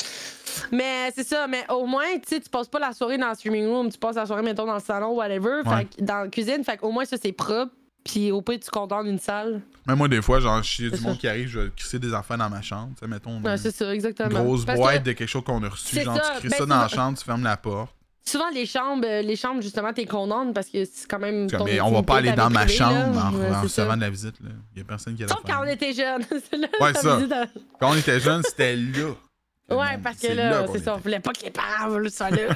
Mais c'est ça, mais au moins, tu sais, tu passes pas la soirée dans le streaming room, tu passes la soirée, mettons, dans le salon, whatever, Ouais. fait dans la cuisine, fait qu'au moins, ça, c'est propre. Puis au pire, tu condamnes une salle. Même moi, des fois, genre, s'il y a du monde ça. qui arrive, je vais crisser des affaires dans ma chambre. Tu sais, mettons, Ouais, une c'est ça, exactement. grosse boîte que de quelque chose qu'on a reçu. Genre, ça, tu crisses ben, ça dans la chambre, tu fermes la porte. Souvent, les chambres, euh, les chambres, justement, t'es condamnes parce que c'est quand même. ton Mais on va pas aller dans ma chambre là. en, Ouais, recevant de la visite. Là. Il y a personne qui a Sauf quand on était là, Ouais, ça. à- Quand on était jeune, c'était là. Ouais, parce que là, c'est ça, on voulait pas que les parents ça là.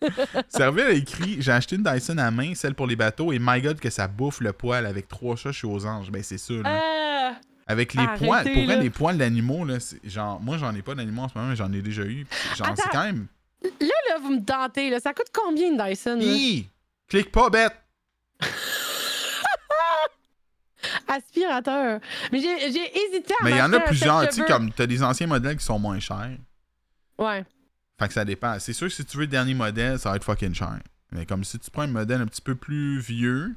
Serville a écrit J'ai acheté une Dyson à main, celle pour les bateaux, et my god, que ça bouffe le poil avec trois chats chez aux anges. Ben, c'est ça. Là. Ah! Avec les Arrêtez, poils, pour vrai, les poils d'animaux, là, c'est- genre, moi, j'en ai pas d'animaux en ce moment, mais j'en ai déjà eu. Genre, c'est quand même. Là, là, vous me tentez, là. Ça coûte combien une Dyson? Hi! Clique pas, bête! Aspirateur. Mais j'ai j'ai hésité à Mais il y en a plusieurs, tu sais, comme t'as des anciens modèles qui sont moins chers. Ouais. Fait que ça dépend. C'est sûr que si tu veux le dernier modèle, ça va être fucking cher. Mais comme si tu prends un modèle un petit peu plus vieux,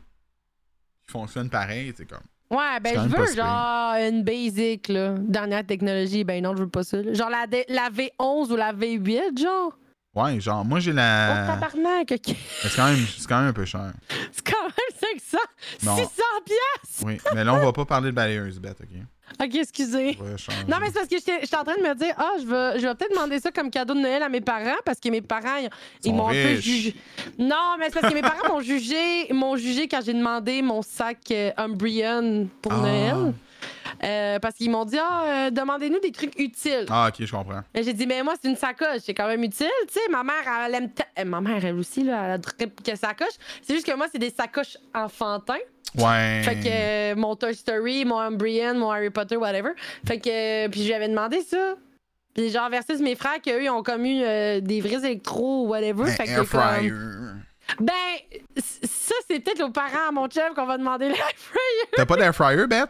qui fonctionne pareil, c'est comme. Ouais, ben je veux genre une basic, là. Dernière technologie. Ben non, je veux pas ça. là. Genre la, la V11 ou la V8, genre. Ouais, genre, moi j'ai Oh, la. tabarnak, ok. C'est quand, même- c'est quand même un peu cher. C'est quand même 500, Non. 600 piastres. Oui. Mais là, on va pas parler de balayeuse bête, ok? Ok, excusez. Non, mais c'est parce que j'étais en train de me dire, ah, je vais, je vais peut-être demander ça comme cadeau de Noël à mes parents parce que mes parents, ils, m'ont un peu jugé. Non, mais c'est parce que mes parents m'ont jugé, m'ont jugé quand j'ai demandé mon sac euh, Umbrian pour Ah. Noël. Euh, parce qu'ils m'ont dit, ah, euh, demandez-nous des trucs utiles. Ah, ok, je comprends. Mais J'ai dit, mais moi, c'est une sacoche, c'est quand même utile. Tu sais, ma mère, elle aime. euh, ma mère, elle aussi, là, elle a trip que sacoche. C'est juste que moi, c'est des sacoches enfantins. Ouais. Fait que euh, mon Toy Story, mon Umbrian, mon Harry Potter, whatever. Fait que. puis je lui avais demandé ça. Puis genre, versus mes frères, qu'eux, ils ont comme eu des vrais électros, whatever. Un fait que air comme- fryer. Ben, ça, c'est peut-être aux parents à mon chef qu'on va demander l'air fryer. T'as pas d'air fryer, bête?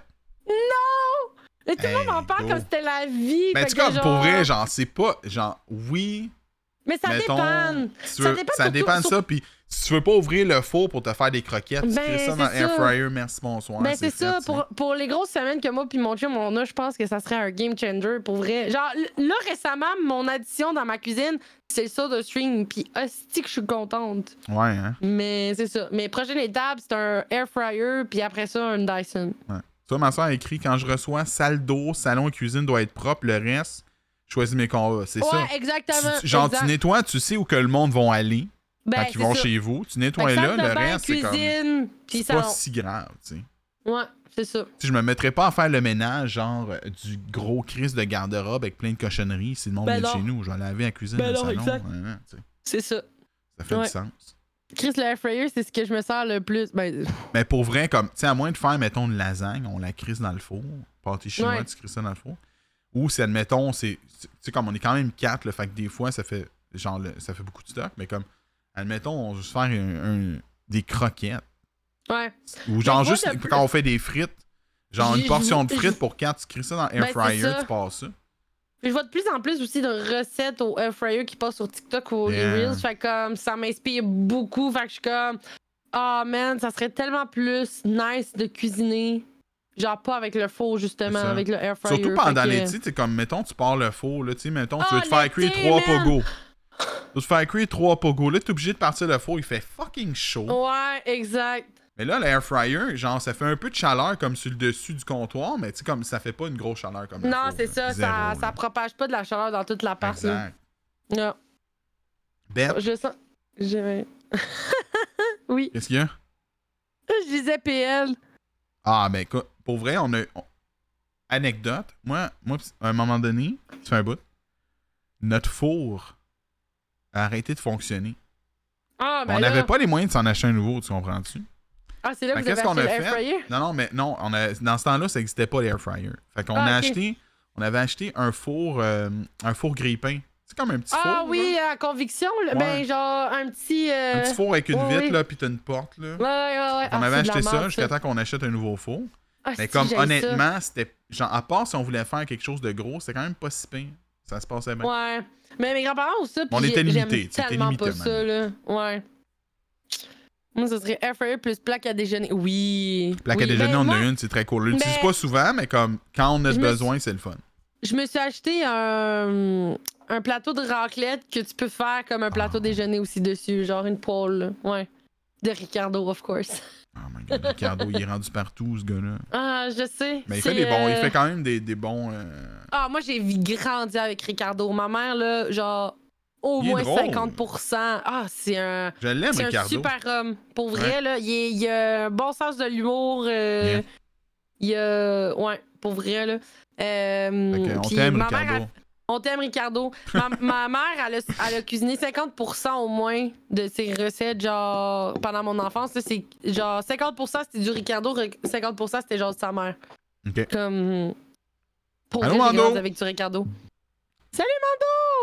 Non! Mais tout le monde en parle comme si c'était la vie. Mais tu comme, pour vrai, genre, c'est pas. Genre, oui. Mais ça mettons, dépend. si tu Ça dépend ça dépend de ça. Puis si tu veux pas ouvrir le four pour te faire des croquettes, tu Ben, crées ça dans l'air ça. fryer, merci, bonsoir. Ben, c'est ça. fait. Pour, pour les grosses semaines que moi puis mon chum, on a, je pense que ça serait un game changer pour vrai. Genre, là, récemment, mon addition dans ma cuisine, c'est le soda stream. Puis, hostie que je suis contente. Ouais, hein. Mais c'est ça. Mes prochaines étapes, c'est un air fryer, puis après ça, un Dyson. Toi, ma soeur a écrit quand je reçois salle d'eau, salon et cuisine doit être propre, le reste, je choisis mes combats. C'est ça. Ouais, exactement. Tu- genre, exact. tu nettoies, tu sais où que le monde va aller Ben, quand ils vont ça. chez vous. Tu nettoies là, le reste, c'est comme. C'est pas si grave, tu sais. Ouais, c'est ça. Sais, je me mettrais pas à faire le ménage, genre, euh, du gros crise de garde-robe avec plein de cochonneries si le monde Ben vient non. chez nous. Je vais laver la cuisine, Ben le non, salon. C'est ça. ça fait Ouais. du sens. Chris, le air fryer, c'est ce que je me sers le plus. Ben, Mais pour vrai, comme, tu sais, à moins de faire, mettons, une lasagne, on la crisse dans le four. Pâté chinois, Ouais. tu crisses ça dans le four. Ou si, admettons, c'est. Tu sais, comme on est quand même quatre, le fait que des fois, ça fait. genre, le- ça fait beaucoup de stock, mais comme, admettons, on va juste faire un- un- des croquettes. Ouais. Ou genre, juste plus- quand on fait des frites, genre une portion de frites pour quand tu crées ça dans Ben, air c'est fryer, tu passes ça. Puis je vois de plus en plus aussi de recettes au air fryer qui passent sur TikTok ou les Yeah. Reels. Fait que comme ça m'inspire beaucoup. Fait que je suis comme Ah man, ça serait tellement plus nice de cuisiner. Genre pas avec le four justement, avec le air fryer. Surtout pendant que- l'été, tu sais, comme, mettons, tu pars le four, là, tu sais, mettons, tu Ah, veux te faire cuire trois pogos. Tu veux te faire cuire trois pogos. Là, t'es obligé de partir le four, il fait fucking chaud. Ouais, exact. Mais là, l'air fryer, genre, ça fait un peu de chaleur comme sur le dessus du comptoir, mais tu sais, comme ça fait pas une grosse chaleur comme le Non, c'est ça, Zéro, ça, ça propage pas de la chaleur dans toute la part. là. Exact. Non. Bête, Je sens. Je... oui, qu'est-ce qu'il y a? je disais PL. Ah, ben écoute, pour vrai, on a. on- Anecdote, moi, moi, à un moment donné, tu fais un bout, notre four a arrêté de fonctionner. Ah, ben on là- n'avait pas les moyens de s'en acheter un nouveau, tu comprends-tu? Ah, c'est là que vous qu'est-ce avez qu'on acheté a le air fait? fryer? Non, non, mais non, on a, dans ce temps-là, ça n'existait pas l'air fryer. Fait qu'on Ah, a ok. acheté, on avait acheté un four, euh, un four grille-pain. C'est comme un petit Ah four. oui, là. à conviction. là. Ouais. Ben, genre, un petit. euh, Un petit four avec une vitre, oui. là, puis t'as une porte, là. Ouais, ouais, ouais. On Ah, avait acheté ça jusqu'à temps qu'on achète un nouveau four. Ah, Mais comme honnêtement, c'était. Genre, à part si on voulait faire quelque chose de gros, c'était quand même pas si pire. Ça se passait bien. Ouais. Mais mes grands-parents ont ça. On était j'ai- limité, j'aime tu sais, t'es tellement limité, pas ça, là. Ouais. Moi, ça serait air fryer plus plaque à déjeuner. Oui. Plaque oui. à déjeuner, Ben, on en a une, c'est très cool. On l'utilise Mais- pas souvent, mais comme quand on a besoin, c'est le fun. Je me suis acheté un, un plateau de raclette que tu peux faire comme un plateau Ah. déjeuner aussi dessus. Genre une poêle. Ouais. De Ricardo, of course. Oh my god, Ricardo, il est rendu partout, ce gars-là. Ah, je sais. Mais il fait des bons, il euh, fait quand même des, des bons. euh, Ah, moi, j'ai grandi avec Ricardo. Ma mère, là, genre, au moins drôle. 50%. Ah, c'est un. Je l'aime, C'est un Ricardo. super homme. Pour vrai, là, il, est- il a un bon sens de l'humour. euh, Yeah. Il a. Ouais, pour vrai, là. Euh, Fait que on puis t'aime, ma mère, Ricardo. elle- on t'aime, Ricardo. Ma, ma mère, elle a, elle a cuisiné 50% au moins de ses recettes, genre, pendant mon enfance. là, C'est genre 50% c'était du Ricardo, re- 50% c'était genre de sa mère. Ok. Comme. Pour Allô, vrai, j'ai Mando? grandi avec du Ricardo. Salut,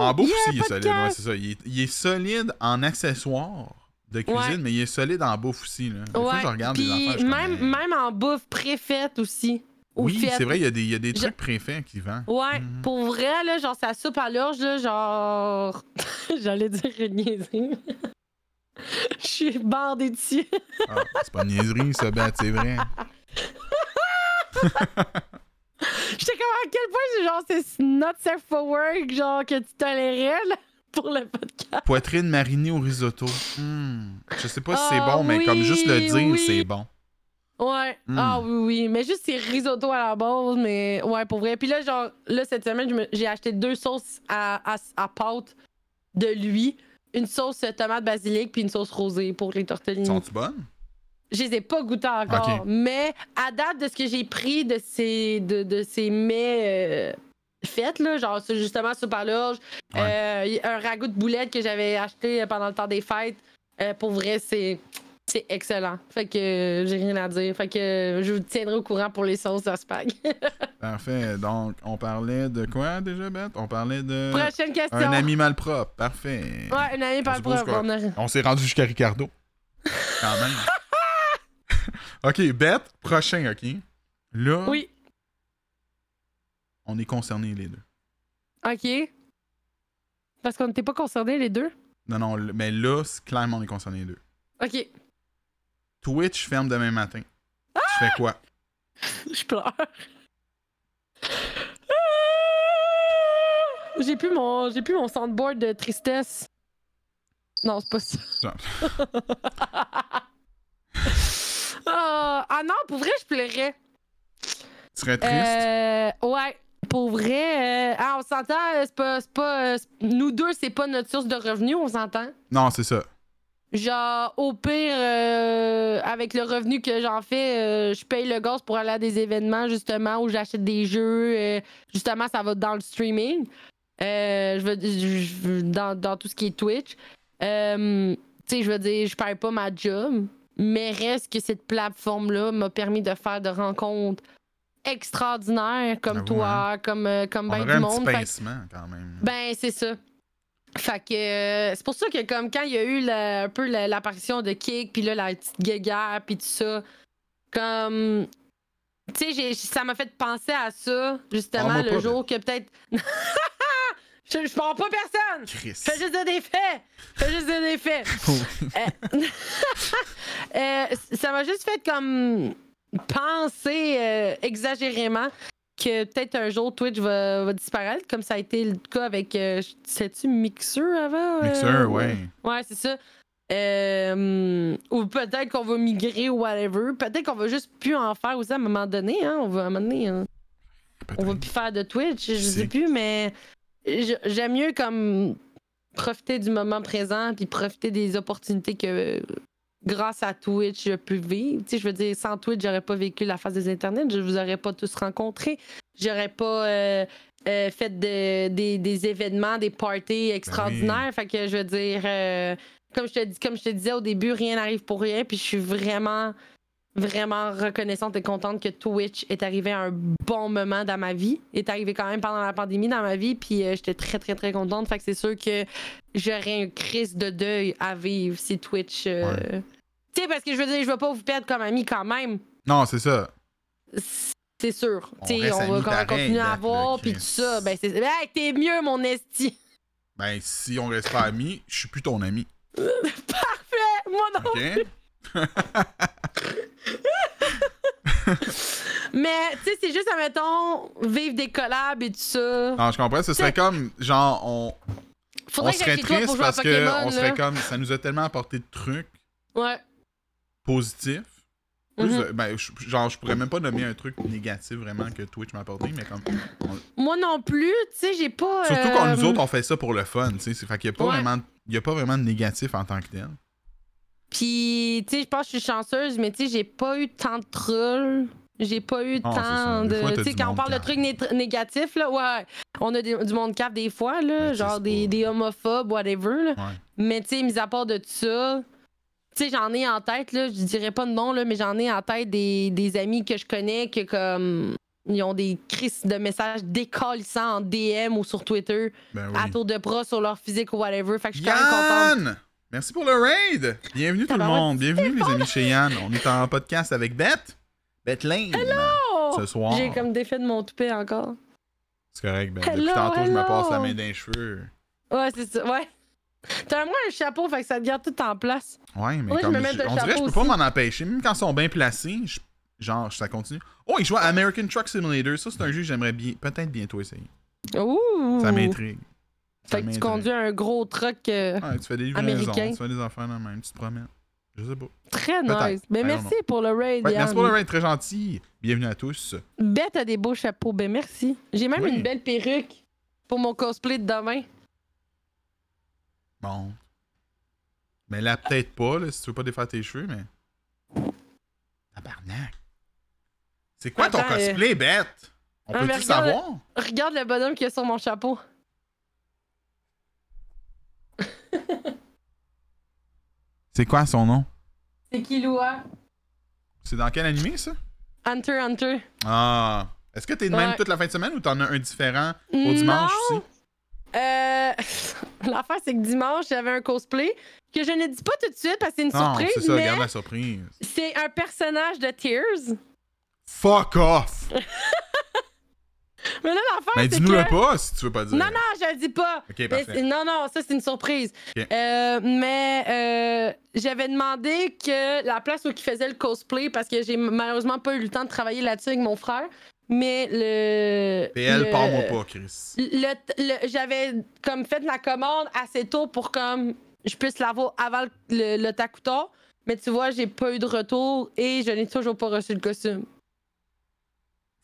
En bouffe aussi, il est solide. Ouais, c'est ça. Il est, il est solide en accessoires de cuisine, Ouais. mais il est solide en bouffe aussi. Là. Des fois, je regarde des Puis affaires. je même, même en bouffe préfaite aussi. Ou Oui, c'est vrai, il y a des, il y a des Je- trucs préfaits qui vendent. Ouais, Mhm. pour vrai, là, genre, sa soupe à l'orge, là, genre. J'allais dire une niaiserie. Je suis bandée dessus. Ah, c'est pas une niaiserie, ça, Beth, c'est vrai. J'étais comme à quel point, c'est genre, c'est not safe for work, genre, que tu tolérais, là, pour le podcast. Poitrine marinée au risotto. Hmm. Je sais pas si c'est Ah, bon, mais comme juste le dire, oui. c'est bon. Ouais. Mm. Ah oui, oui. Mais juste, c'est risotto à la base, mais ouais, pour vrai. Puis là, genre, là, cette semaine, j'ai acheté deux sauces à, à, à pâte de lui. Une sauce tomate basilic puis une sauce rosée pour les tortellini. Sont-tu bonnes? Je les ai pas goûtés encore, mais à date de ce que j'ai pris de ces, de, de ces mets euh, faits, là, genre justement soupe à l'orge, euh, un ragoût de boulettes que j'avais acheté pendant le temps des fêtes, euh, pour vrai, c'est c'est excellent. Fait que euh, j'ai rien à dire. Fait que euh, je vous tiendrai au courant pour les sauces spag. Parfait. Donc, on parlait de quoi déjà, Beth? On parlait de. Prochaine question. Un ami malpropre. Parfait. Ouais, un ami pas suppose propre. On a... On s'est rendu jusqu'à Ricardo. Quand même. ok, Beth, prochain, ok? Là, Oui, on est concernés les deux. ok. Parce qu'on n'était pas concernés les deux? Non, non, mais là, c'est clairement, on est concernés les deux. Ok. Twitch ferme demain matin. Tu fais quoi? Je pleure. J'ai plus mon j'ai plus mon soundboard de tristesse. Non, c'est pas ça. Ah ah non, pour vrai, je pleurais. Tu serais triste? Euh, ouais, pour vrai. euh, ah, on s'entend, euh, c'est pas, c'est pas nous deux, c'est pas notre source de revenus, on s'entend. Non, c'est ça. Genre, au pire, euh, avec le revenu que j'en fais, euh, je paye le gaz pour aller à des événements, justement, où j'achète des jeux. euh, justement, ça va dans le streaming. Je veux, je- je- dans, dans tout ce qui est Twitch. Tu sais, je veux dire, je perds pas ma job, mais reste que cette plateforme-là m'a permis de faire de rencontres extraordinaires comme J'avoue, toi, comme, euh, comme ben du un monde. petit Fait- pincement quand même. ben, c'est ça. Fait que euh, c'est pour ça que comme quand il y a eu la- un peu la- l'apparition de Kick, puis là la petite guéguerre, puis tout ça, comme tu sais, ça m'a fait penser à ça justement Parle-moi le jour que peut-être. je, je parle pas personne. Chris. Fais juste dire des faits. Fais juste dire des faits. Euh, euh, ça m'a juste fait comme penser euh, exagérément que peut-être un jour Twitch va, va disparaître, comme ça a été le cas avec. euh, Sais-tu Mixer avant? Mixer, ouais. Ouais, c'est ça. Euh, ou peut-être qu'on va migrer ou whatever. Peut-être qu'on va juste plus en faire aussi à un moment donné. Hein? On va à un moment donné. hein, On va plus faire de Twitch, je sais plus, mais j'aime mieux comme profiter du moment présent puis profiter des opportunités que grâce à Twitch je peux vivre. Tu sais, je veux dire, sans Twitch, j'aurais pas vécu la phase des internets, je vous aurais pas tous rencontrés, j'aurais pas euh, euh, fait de- des, des événements, des parties extraordinaires. Fait que je veux dire, euh, comme je te dis, comme je te disais au début, rien n'arrive pour rien, puis je suis vraiment vraiment reconnaissante et contente que Twitch est arrivé à un bon moment dans ma vie. Est arrivé quand même pendant la pandémie dans ma vie, puis euh, j'étais très, très, très contente. Fait que c'est sûr que j'aurais une crise de deuil à vivre si Twitch. euh, Tu sais, parce que je veux dire, je vais pas vous perdre comme ami quand même. Non, c'est ça. C'est sûr. On Tu sais, on va continuer à voir, puis Chris. tout ça. Ben, c'est. Hey, t'es mieux, mon esti. Ben, si on reste pas amis, je suis plus ton ami. Parfait! Moi non. OK? Mais, tu sais, c'est juste, admettons, vivre des collabs et tout ça. Non, je comprends. Ce serait comme, genre, on, Faudrait on que serait triste parce que Pokémon. on serait comme, ça nous a tellement apporté de trucs Ouais. positifs. Plus Mhm. de- ben, je- genre, je pourrais même pas nommer un truc négatif vraiment que Twitch m'a apporté, mais comme. Moi non plus, tu sais, j'ai pas. Surtout quand euh, nous autres, on fait ça pour le fun, tu sais. Fait qu'il y a pas Ouais. vraiment. Il y a pas vraiment de négatif en tant que tel. Puis, tu sais, je pense que je suis chanceuse, mais tu sais, j'ai pas eu tant de trolls. J'ai pas eu Ah, tant de. Tu sais, quand on parle de trucs né- négatifs, là, ouais. On a des- du monde cap des fois, là, genre des, homophobes, whatever, là. Ouais. Mais tu sais, mis à part de ça, tu sais, j'en ai en tête, là, je dirais pas de nom, là, mais j'en ai en tête des, des amis que je connais que comme. Ils ont des crises de messages décalissants en DM ou sur Twitter, Ben à oui. tour de bras sur leur physique ou whatever. Fait que je suis quand même contente. Merci pour le raid! Bienvenue tout le monde. Bienvenue les amis chez Yann. On est en podcast avec Beth. Beth Lane. Oh! Ce soir. J'ai comme défait de mon toupet encore. C'est correct, Ben. Depuis Hello, tantôt, je me passe la hello. main d'un cheveu. Ouais, c'est ça, ouais. T'as moins un chapeau, fait que ça te garde tout en place. Ouais, mais Ouais, je comme me je- on dirait que je peux pas m'en empêcher. Même quand ils sont bien placés, je- genre, ça continue. Oh, il joue à American Truck Simulator. Ça, c'est un jeu que j'aimerais bien, peut-être bientôt essayer. Ouh! Ça m'intrigue. Fait que tu conduis un gros truck euh, Ouais, tu fais des livraisons, Américain. tu fais des affaires dans même, tu te promènes. Je sais pas. très Peut-être. nice. Ben I don't merci pour le raid, Ouais, Yann. merci pour le raid, très gentil. Bienvenue à tous. Beth a des beaux chapeaux, ben merci. J'ai même Oui. une belle perruque pour mon cosplay de demain. Bon. Mais là, peut-être pas, là, si tu veux pas défaire tes cheveux, mais. Tabarnak. C'est quoi ton Attends, euh, cosplay, Beth? On mais peut-tu regarde- savoir? Regarde le bonhomme qu'il y a sur mon chapeau. C'est quoi son nom? C'est Killua. C'est dans quel animé, ça? Hunter Hunter. Ah. Est-ce que t'es de même Ouais. toute la fin de semaine ou t'en as un différent au dimanche Non. aussi? Euh, L'affaire, c'est que dimanche, j'avais un cosplay que je ne dis pas tout de suite parce que c'est une Non, surprise, c'est ça, mais la surprise. c'est un personnage de Tears. Fuck off! Mais là, l'affaire, Ben, c'est dis-nous-le que... pas si tu veux pas dire. Non, non, je le dis pas. Ok, parfait. non, non, ça, c'est une surprise. Euh, mais euh, j'avais demandé que la place où il faisait le cosplay, parce que j'ai malheureusement pas eu le temps de travailler là-dessus avec mon frère, mais le... PL, le- parle-moi pas, Chris. le, le- j'avais comme fait la commande assez tôt pour comme je puisse l'avoir avant le, le, le. Mais tu vois, j'ai pas eu de retour et je n'ai toujours pas reçu le costume.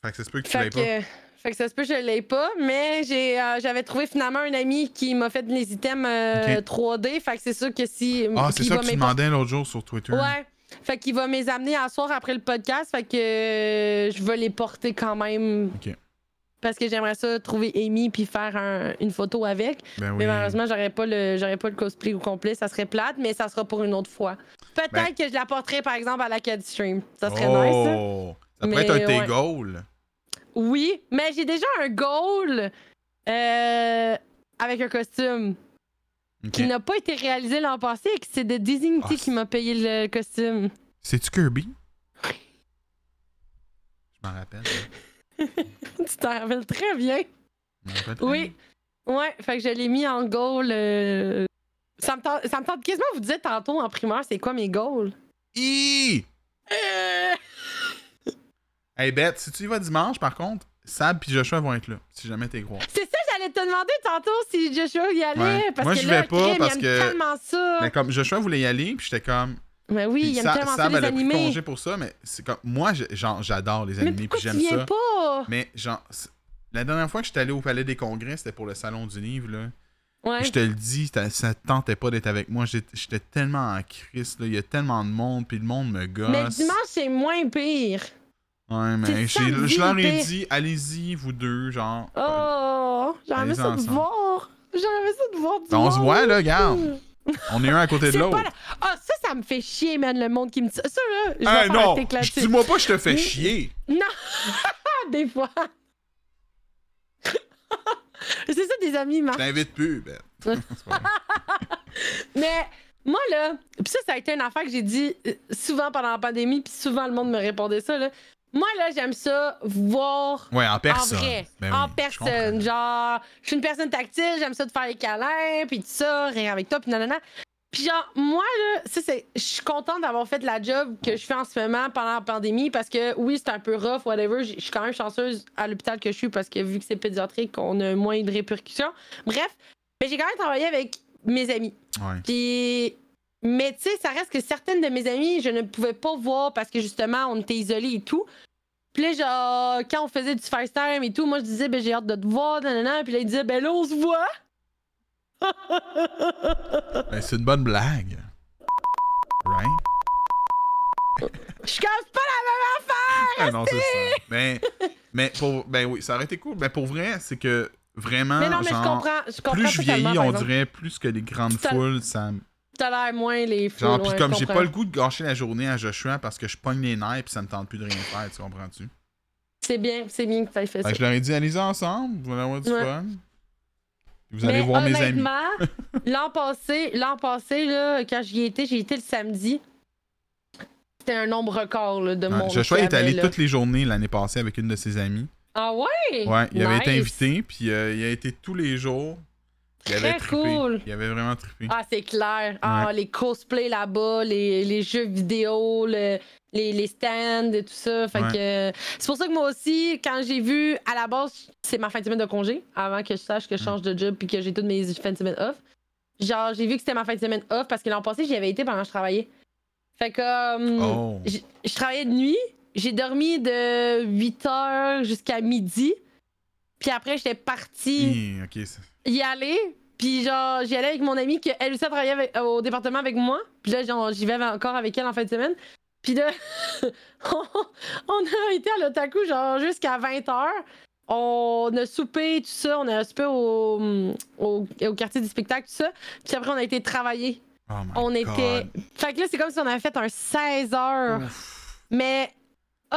Fait que ça se peut que tu l'aies pas. Fait que ça se peut que je l'ai pas, mais j'ai, euh, j'avais trouvé finalement un ami qui m'a fait les items euh, Ok. 3D. Fait que c'est sûr que si. Ah, c'est ça que tu demandais l'autre jour sur Twitter. Ouais. Fait qu'il va me amener à soir après le podcast. Fait que euh, je vais les porter quand même. Ok. Parce que j'aimerais ça trouver Amy puis faire un- une photo avec. Ben oui. Mais malheureusement, j'aurais pas le j'aurais pas le cosplay au complet, ça serait plate, mais ça sera pour une autre fois. Peut-être Ben- que je la porterai par exemple à la Cad Stream. Ça serait nice. hein? oh! Ça Mais pourrait être un de tes goals. Oui, mais j'ai déjà un goal euh, avec un costume. Qui n'a pas été réalisé l'an passé et que c'est de Dignity Ah, qui m'a payé le costume. C'est-tu Kirby? Je m'en rappelle. tu t'en rappelles très bien. Oui. Ouais, fait que je l'ai mis en goal. euh, Ça, me tente, ça me tente quasiment, vous disiez tantôt en primaire, c'est quoi mes goals? Euh, Hey Beth, si tu y vas dimanche, par contre, Sab puis Joshua vont être là, si jamais t'es gros. C'est ça, j'allais te demander tantôt si Joshua y allait. Ouais. Parce Moi, que je là, vais pas crime, parce que- tellement ça. Mais comme Joshua voulait y aller, puis j'étais comme. Mais oui, puis il aime Sa- tellement ça, les elle a pris animés. congé pour ça, mais c'est comme. Moi, j'adore les animés, puis j'aime ça. pas? Mais genre, la dernière fois que j'étais allé au Palais des Congrès, c'était pour le Salon du Livre, là. Ouais. Je te le dis, ça, ça te tentait pas d'être avec moi. J'étais tellement en crise, là. Il y a tellement de monde, puis le monde me gosse. Mais dimanche, c'est moins pire. Ouais, mais je leur ai dit, allez-y, vous deux, genre. Oh, j'aimerais ça te voir. J'aimerais ça te voir. du on se voit, là, regarde. On est un à côté de l'autre. la- Ah, ça, ça me fait chier, man, le monde qui me dit ça. Ça, là, je Hey, non, dis-moi pas que je te fais chier. Non! des fois. c'est ça, des amis, Je Marc. t'invite plus, Ben. Mais moi, là, pis ça, ça a été une affaire que j'ai dit euh, souvent pendant la pandémie, puis souvent le monde me répondait ça, là. Moi, là, j'aime ça voir Ouais, en personne. en vrai, Ben oui, en je personne. comprends. Genre, je suis une personne tactile, j'aime ça de faire les câlins, puis tout ça, rire avec toi, puis nanana. Puis genre, moi, là, ça, c'est, je suis contente d'avoir fait la job que je fais en ce moment pendant la pandémie parce que oui, c'est un peu rough, whatever. Je je suis quand même chanceuse à l'hôpital que je suis parce que vu que c'est pédiatrique, on a moins de répercussions. Bref, mais j'ai quand même travaillé avec mes amis. Puis, mais tu sais, ça reste que certaines de mes amies, je ne pouvais pas voir parce que justement, on était isolés et tout. Puis là, genre, quand on faisait du FaceTime et tout, moi, je disais, ben, j'ai hâte de te voir, nanana. Puis là, il disait, ben là, on se voit. Ben, c'est une bonne blague. Right? Je casse pas la même affaire! Ah non, c'est ça. Ben, mais pour, ben oui, ça aurait été cool. Ben pour vrai, c'est que vraiment, Mais non, mais genre, je comprends. Je comprends plus je vieillis, on exemple. dirait plus que les grandes foules, ça l'air moins les fous. Genre, puis comme j'ai pas le goût de gâcher la journée à Joshua parce que je pogne les nerfs puis ça me tente plus de rien faire, tu comprends-tu? C'est bien, c'est bien que t'aies fait Fait ça. que je leur ai dit, allez-y ensemble, vous allez avoir du Ouais. fun. Vous allez Mais voir mes amis. l'an passé, l'an passé, là, quand j'y étais, j'y étais le samedi. C'était un nombre record là, de Ouais, monde. Joshua est allé là. toutes les journées l'année passée avec une de ses amies. Ah ouais? Ouais, il avait été invité, puis euh, il a été tous les jours. Il avait Très trippé. cool. Il avait vraiment trippé. Ah, c'est clair. Ah, les cosplays là-bas, les, les jeux vidéo, le- les, les stands et tout ça. Fait Ouais. que c'est pour ça que moi aussi, quand j'ai vu, à la base, c'est ma fin de semaine de congé, avant que je sache que je change de job puis que j'ai toutes mes fins de semaine off. Genre, j'ai vu que c'était ma fin de semaine off parce que l'an passé, j'y avais été pendant que je travaillais. Fait que euh, Oh. j- je travaillais de nuit. J'ai dormi de 8 h jusqu'à midi. Puis après, j'étais partie y aller. Puis genre, j'y allais avec mon amie qui, elle aussi, travaillait avec- au département avec moi. Puis là, genre, j'y vais encore avec elle en fin de semaine. Puis là, on, a été à l'Otaku, genre, jusqu'à 20h. On a soupé, tout ça. On a soupé au, au, au quartier du spectacle, tout ça. Puis après, on a été travailler. Oh On God. était. Fait que là, c'est comme si on avait fait un 16 heures. Ouf. Mais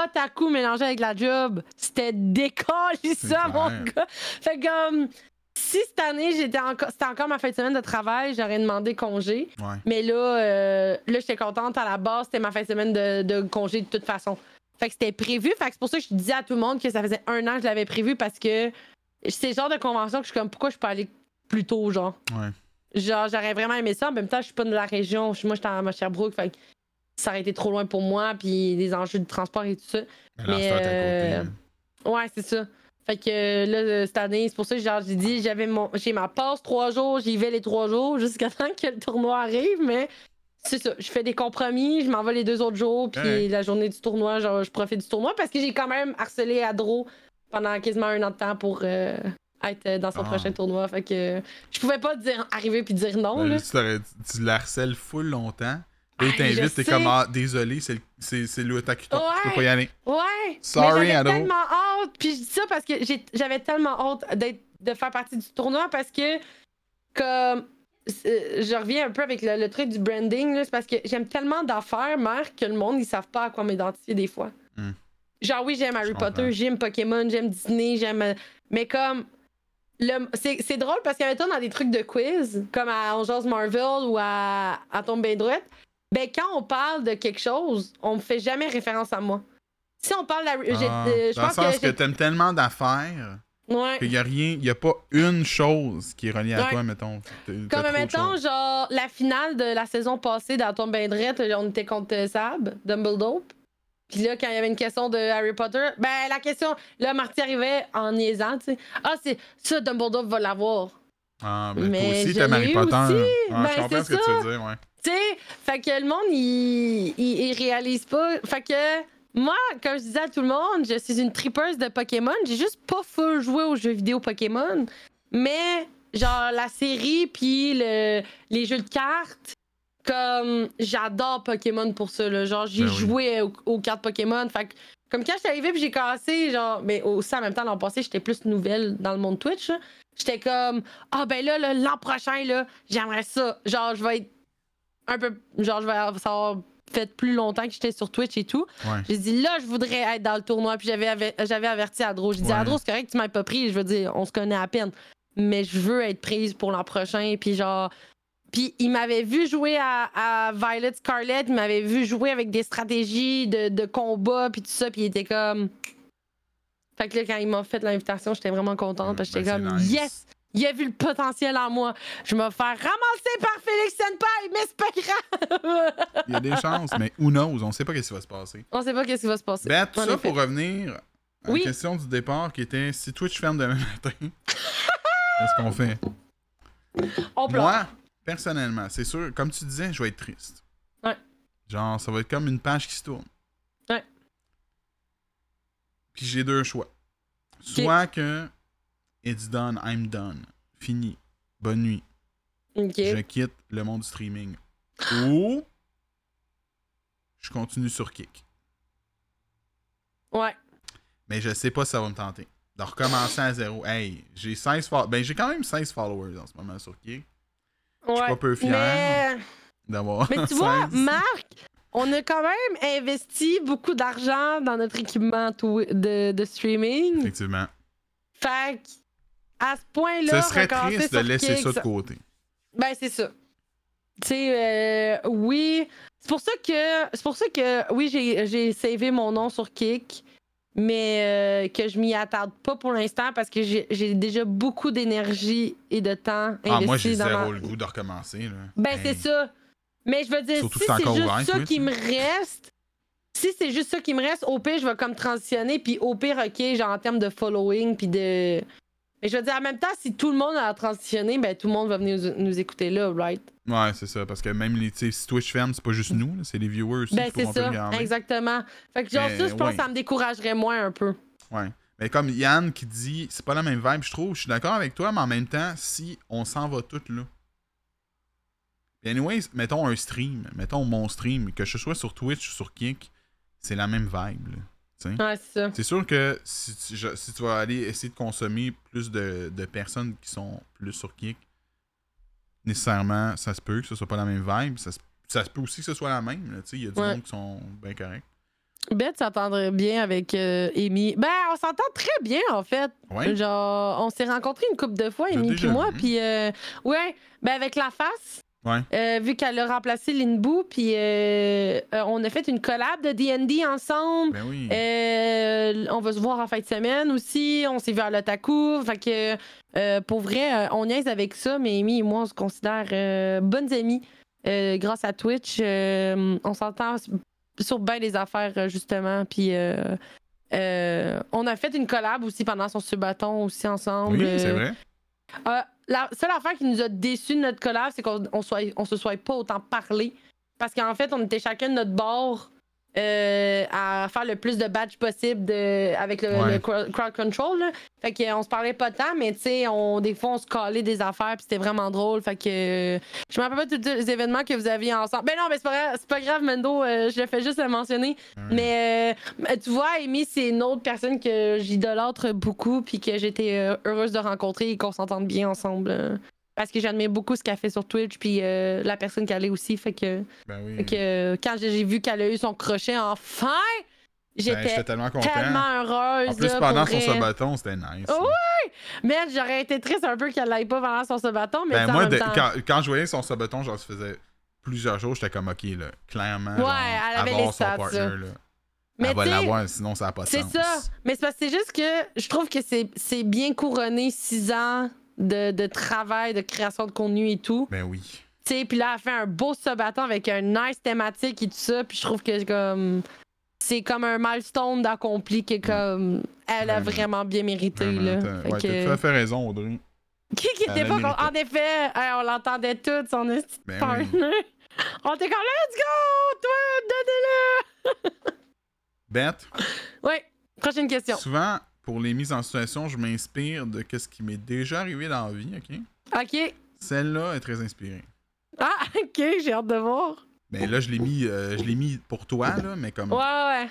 otaku mélangé avec la job, c'était décollé ça, mon gars. Fait que comme si cette année j'étais encore c'était encore ma fin de semaine de travail, j'aurais demandé congé. Ouais. Mais là, euh, là j'étais contente à la base, c'était ma fin de semaine de, de congé de toute façon. Fait que c'était prévu. Fait que c'est pour ça que je disais à tout le monde que ça faisait un an que je l'avais prévu parce que c'est le genre de convention que je suis comme pourquoi je peux aller plus tôt, genre? Ouais. Genre, j'aurais vraiment aimé ça. En même temps, je suis pas de la région. Je- Moi, j'étais à Sherbrooke. Fait que ça aurait été trop loin pour moi. Puis des enjeux de transport et tout ça. Mais Mais, euh. Ouais, c'est ça. Fait que là, euh, cette année, c'est pour ça que j'ai dit, j'avais mon, j'ai ma passe trois jours, j'y vais les trois jours jusqu'à temps que le tournoi arrive. Mais c'est ça. Je fais des compromis, je m'en vais les deux autres jours. Puis Ouais. la journée du tournoi, genre, je profite du tournoi parce que j'ai quand même harcelé Adro pendant quasiment un an de temps pour euh, être dans son Ah. prochain tournoi. Fait que je pouvais pas dire arriver puis dire non. Ben, là. tu, tu la harcèles full longtemps. Et Ah, il t'invite, je t'es comme, ah, désolé, c'est le- le Takuton. Tu peux Ouais. pas y aller. Ouais. Sorry, j'avais tellement hâte. Puis je dis ça parce que j'avais tellement hâte de faire partie du tournoi parce que comme euh, je reviens un peu avec le, le truc du branding là, c'est parce que j'aime tellement d'affaires, Marc, que le monde ils savent pas à quoi m'identifier des fois. Hmm. Genre oui, j'aime Harry Je Potter, j'aime Pokémon, j'aime Disney, j'aime mais comme le- c'est c'est drôle parce que, mettons, dans des trucs de quiz, comme à On Marvel ou à, à Tombe droite, ben, quand on parle de quelque chose, on me fait jamais référence à moi. Si on parle de la. Ah, euh, je dans le pense sens que. t'aimes tellement d'affaires Ouais. qu'il a rien, il y a pas une chose qui est reliée à Ouais. toi, mettons. Comme, mettons, genre, la finale de la saison passée dans Tombe bien droite, on était contre euh, Sab, Dumbledore. Puis là, quand il y avait une question de Harry Potter, ben, la question, là, Marty arrivait en niaisant, tu sais. Ah, c'est ça, Dumbledore va l'avoir. Ah, ben Mais toi aussi, t'aimes Harry Potter. aussi. Ah, Ben, je comprends c'est ce que tu veux dire, ouais. Tu sais, fait que le monde, il, il, il réalise pas. Fait que moi, comme je disais à tout le monde, je suis une tripeuse de Pokémon. J'ai juste pas full joué aux jeux vidéo Pokémon. Mais, genre, la série, puis le, les jeux de cartes, comme, j'adore Pokémon pour ça. Là. Genre, j'ai Ben oui. joué aux, aux cartes Pokémon. Fait que, comme quand j'étais arrivée, puis j'ai cassé, genre, mais aussi en même temps, l'an passé, j'étais plus nouvelle dans le monde Twitch. J'étais comme, ah ben là, là, l'an prochain, là, j'aimerais ça. Genre, je vais être un peu. Genre, je vais avoir, fait plus longtemps que j'étais sur Twitch et tout. Ouais. J'ai dit, là, je voudrais être dans le tournoi. Puis j'avais, aver- j'avais averti Adro. J'ai dit, Ouais. Adro, c'est correct, tu m'as pas pris. Je veux dire, on se connaît à peine. Mais je veux être prise pour l'an prochain. Puis genre. Puis il m'avait vu jouer à, à Violet Scarlet. Il m'avait vu jouer avec des stratégies de, de combat. Puis tout ça. Puis il était comme. Fait que là, quand il m'a fait l'invitation, j'étais vraiment contente. Parce que j'étais Ben, comme, nice. yes! Il a vu le potentiel en moi. Je vais me faire ramasser par Félix Senpai, mais c'est pas grave! Il y a des chances, mais who knows? On sait pas ce qui va se passer. On sait pas qu'est-ce qui va se passer. Ben, tout En ça effet. pour revenir à Oui. la question du départ qui était si Twitch ferme demain matin, qu'est-ce qu'on fait? On pleure. Moi, personnellement, c'est sûr, comme tu disais, je vais être triste. Ouais. Genre, ça va être comme une page qui se tourne. Ouais. Puis j'ai deux choix. Soit que it's done, I'm done. Fini. Bonne nuit. Je quitte le monde du streaming. Ou je continue sur Kick. Ouais. Mais je sais pas si ça va me tenter. De recommencer à zéro. Hey, j'ai 16 fol- Ben, j'ai quand même 16 followers en ce moment sur Kick. Ouais. pas peu fier. Mais, D'avoir. mais tu vois, 16. Marc, on a quand même investi beaucoup d'argent dans notre équipement de, de streaming. Effectivement. Fait à ce point-là, Ce serait triste de laisser ça de côté. Ben, c'est ça. Tu sais, euh, oui. C'est pour ça que. C'est pour ça que, oui, j'ai, j'ai savé mon nom sur Kick, mais euh, que je m'y attarde pas pour l'instant parce que j'ai, j'ai déjà beaucoup d'énergie et de temps investi Ah, moi, j'ai zéro ma- le goût de recommencer. Là. Ben, Hey. c'est ça. Mais je veux dire, Surtout si c'est juste ouvert, ça qui me reste, si c'est juste ça qui me reste, au pire, je vais comme transitionner, puis au pire, OK, genre en termes de following, puis de. Mais je veux dire, en même temps, si tout le monde a transitionné, ben tout le monde va venir nous, nous écouter là, right? Ouais, c'est ça. Parce que même les, si Twitch ferme, c'est pas juste nous, c'est les viewers aussi. Ben, c'est ça, exactement. Fait que genre, Mais, ça, je pense ouais. que ça me découragerait moins un peu. Ouais. Mais comme Yann qui dit, c'est pas la même vibe, je trouve. Je suis d'accord avec toi, mais en même temps, si on s'en va toutes là. Anyways, mettons un stream, mettons mon stream, que je sois sur Twitch ou sur Kick, c'est la même vibe. là. Ouais, c'est sûr que si tu, je- si tu vas aller essayer de consommer plus de, de personnes qui sont plus sur Kick, nécessairement, ça se peut que ce soit pas la même vibe. Ça se, ça se peut aussi que ce soit la même. Il y a du Ouais. monde qui sont bien corrects. Beth s'entendrait bien avec euh, Amy. Ben, on s'entend très bien, en fait. Ouais. Genre, on s'est rencontrés une couple de fois, Amy puis moi, puis euh, ouais, ben avec la face. Ouais. euh, vu qu'elle a remplacé Linboo, puis euh, euh, on a fait une collab de D&D ensemble. Ben oui. On va se voir en fin de semaine aussi. On s'est vu à l'Otaku. Fait que, pour vrai, on niaise avec ça, mais Amy et moi, on se considère bonnes amies grâce à Twitch. On s'entend sur bien des affaires, justement. Puis, on a fait une collab aussi pendant son subathon aussi ensemble. oui, c'est vrai. La seule affaire qui nous a déçus de notre collab, c'est qu'on on se soit pas autant parlé. Parce qu'en fait, on était chacun de notre bord euh, à faire le plus de badges possible de, avec le, Ouais. le crowd control. là. Fait qu'on se parlait pas tant, mais tu sais, on, des fois, on se collait des affaires, puis c'était vraiment drôle. Fait que je me rappelle pas tous les événements que vous aviez ensemble. Ben non, mais c'est pas grave, c'est pas grave, Mendo, euh, je le fais juste le mentionner. Ouais. Mais euh, tu vois, Amy, c'est une autre personne que j'idolâtre beaucoup puis que j'étais euh, heureuse de rencontrer et qu'on s'entende bien ensemble. Parce que j'admire beaucoup ce qu'elle fait sur Twitch puis euh, la personne qu'elle est aussi. Fait que, Ben oui. fait que euh, quand j'ai vu qu'elle a eu son crochet enfin, Ben, J'étais j'étais tellement tellement heureuse. En plus, là, pendant son sabaton, c'était nice. Oh, Mais j'aurais été triste un peu qu'elle l'aille pas pendant son sabaton. Mais Ben, en moi, même de- temps- quand, quand je voyais son sabaton, genre, ça faisait plusieurs jours, j'étais comme, ok, là, clairement. Ouais, genre, elle avait avoir les son stats, partner, ça. là. Mais elle va tu sais, l'avoir, sinon ça n'a pas de C'est ça. Mais c'est parce que c'est juste que je trouve que c'est bien couronné six ans de, de travail, de création de contenu et tout. Ben oui. Tu sais, puis là, elle fait un beau sabaton avec un nice thématique et tout ça. Puis je trouve que comme c'est comme un milestone d'accompli que comme elle a Vraiment. bien mérité. Vraiment, là. Fait ouais, que- t'as tout à fait raison, Audrey. Qui qui était pas. En effet, hey, on l'entendait tout, son Ben partner. oui. On était comme Let's go! Toi, donnez-le! Bête, Oui, prochaine question. souvent, pour les mises en situation, je m'inspire de ce qui m'est déjà arrivé dans la vie, ok? Ok. Celle-là est très inspirée. Ah, ok, j'ai hâte de voir. Ben là, je l'ai mis, euh, je l'ai mis pour toi, là, mais comme... Ouais, ouais.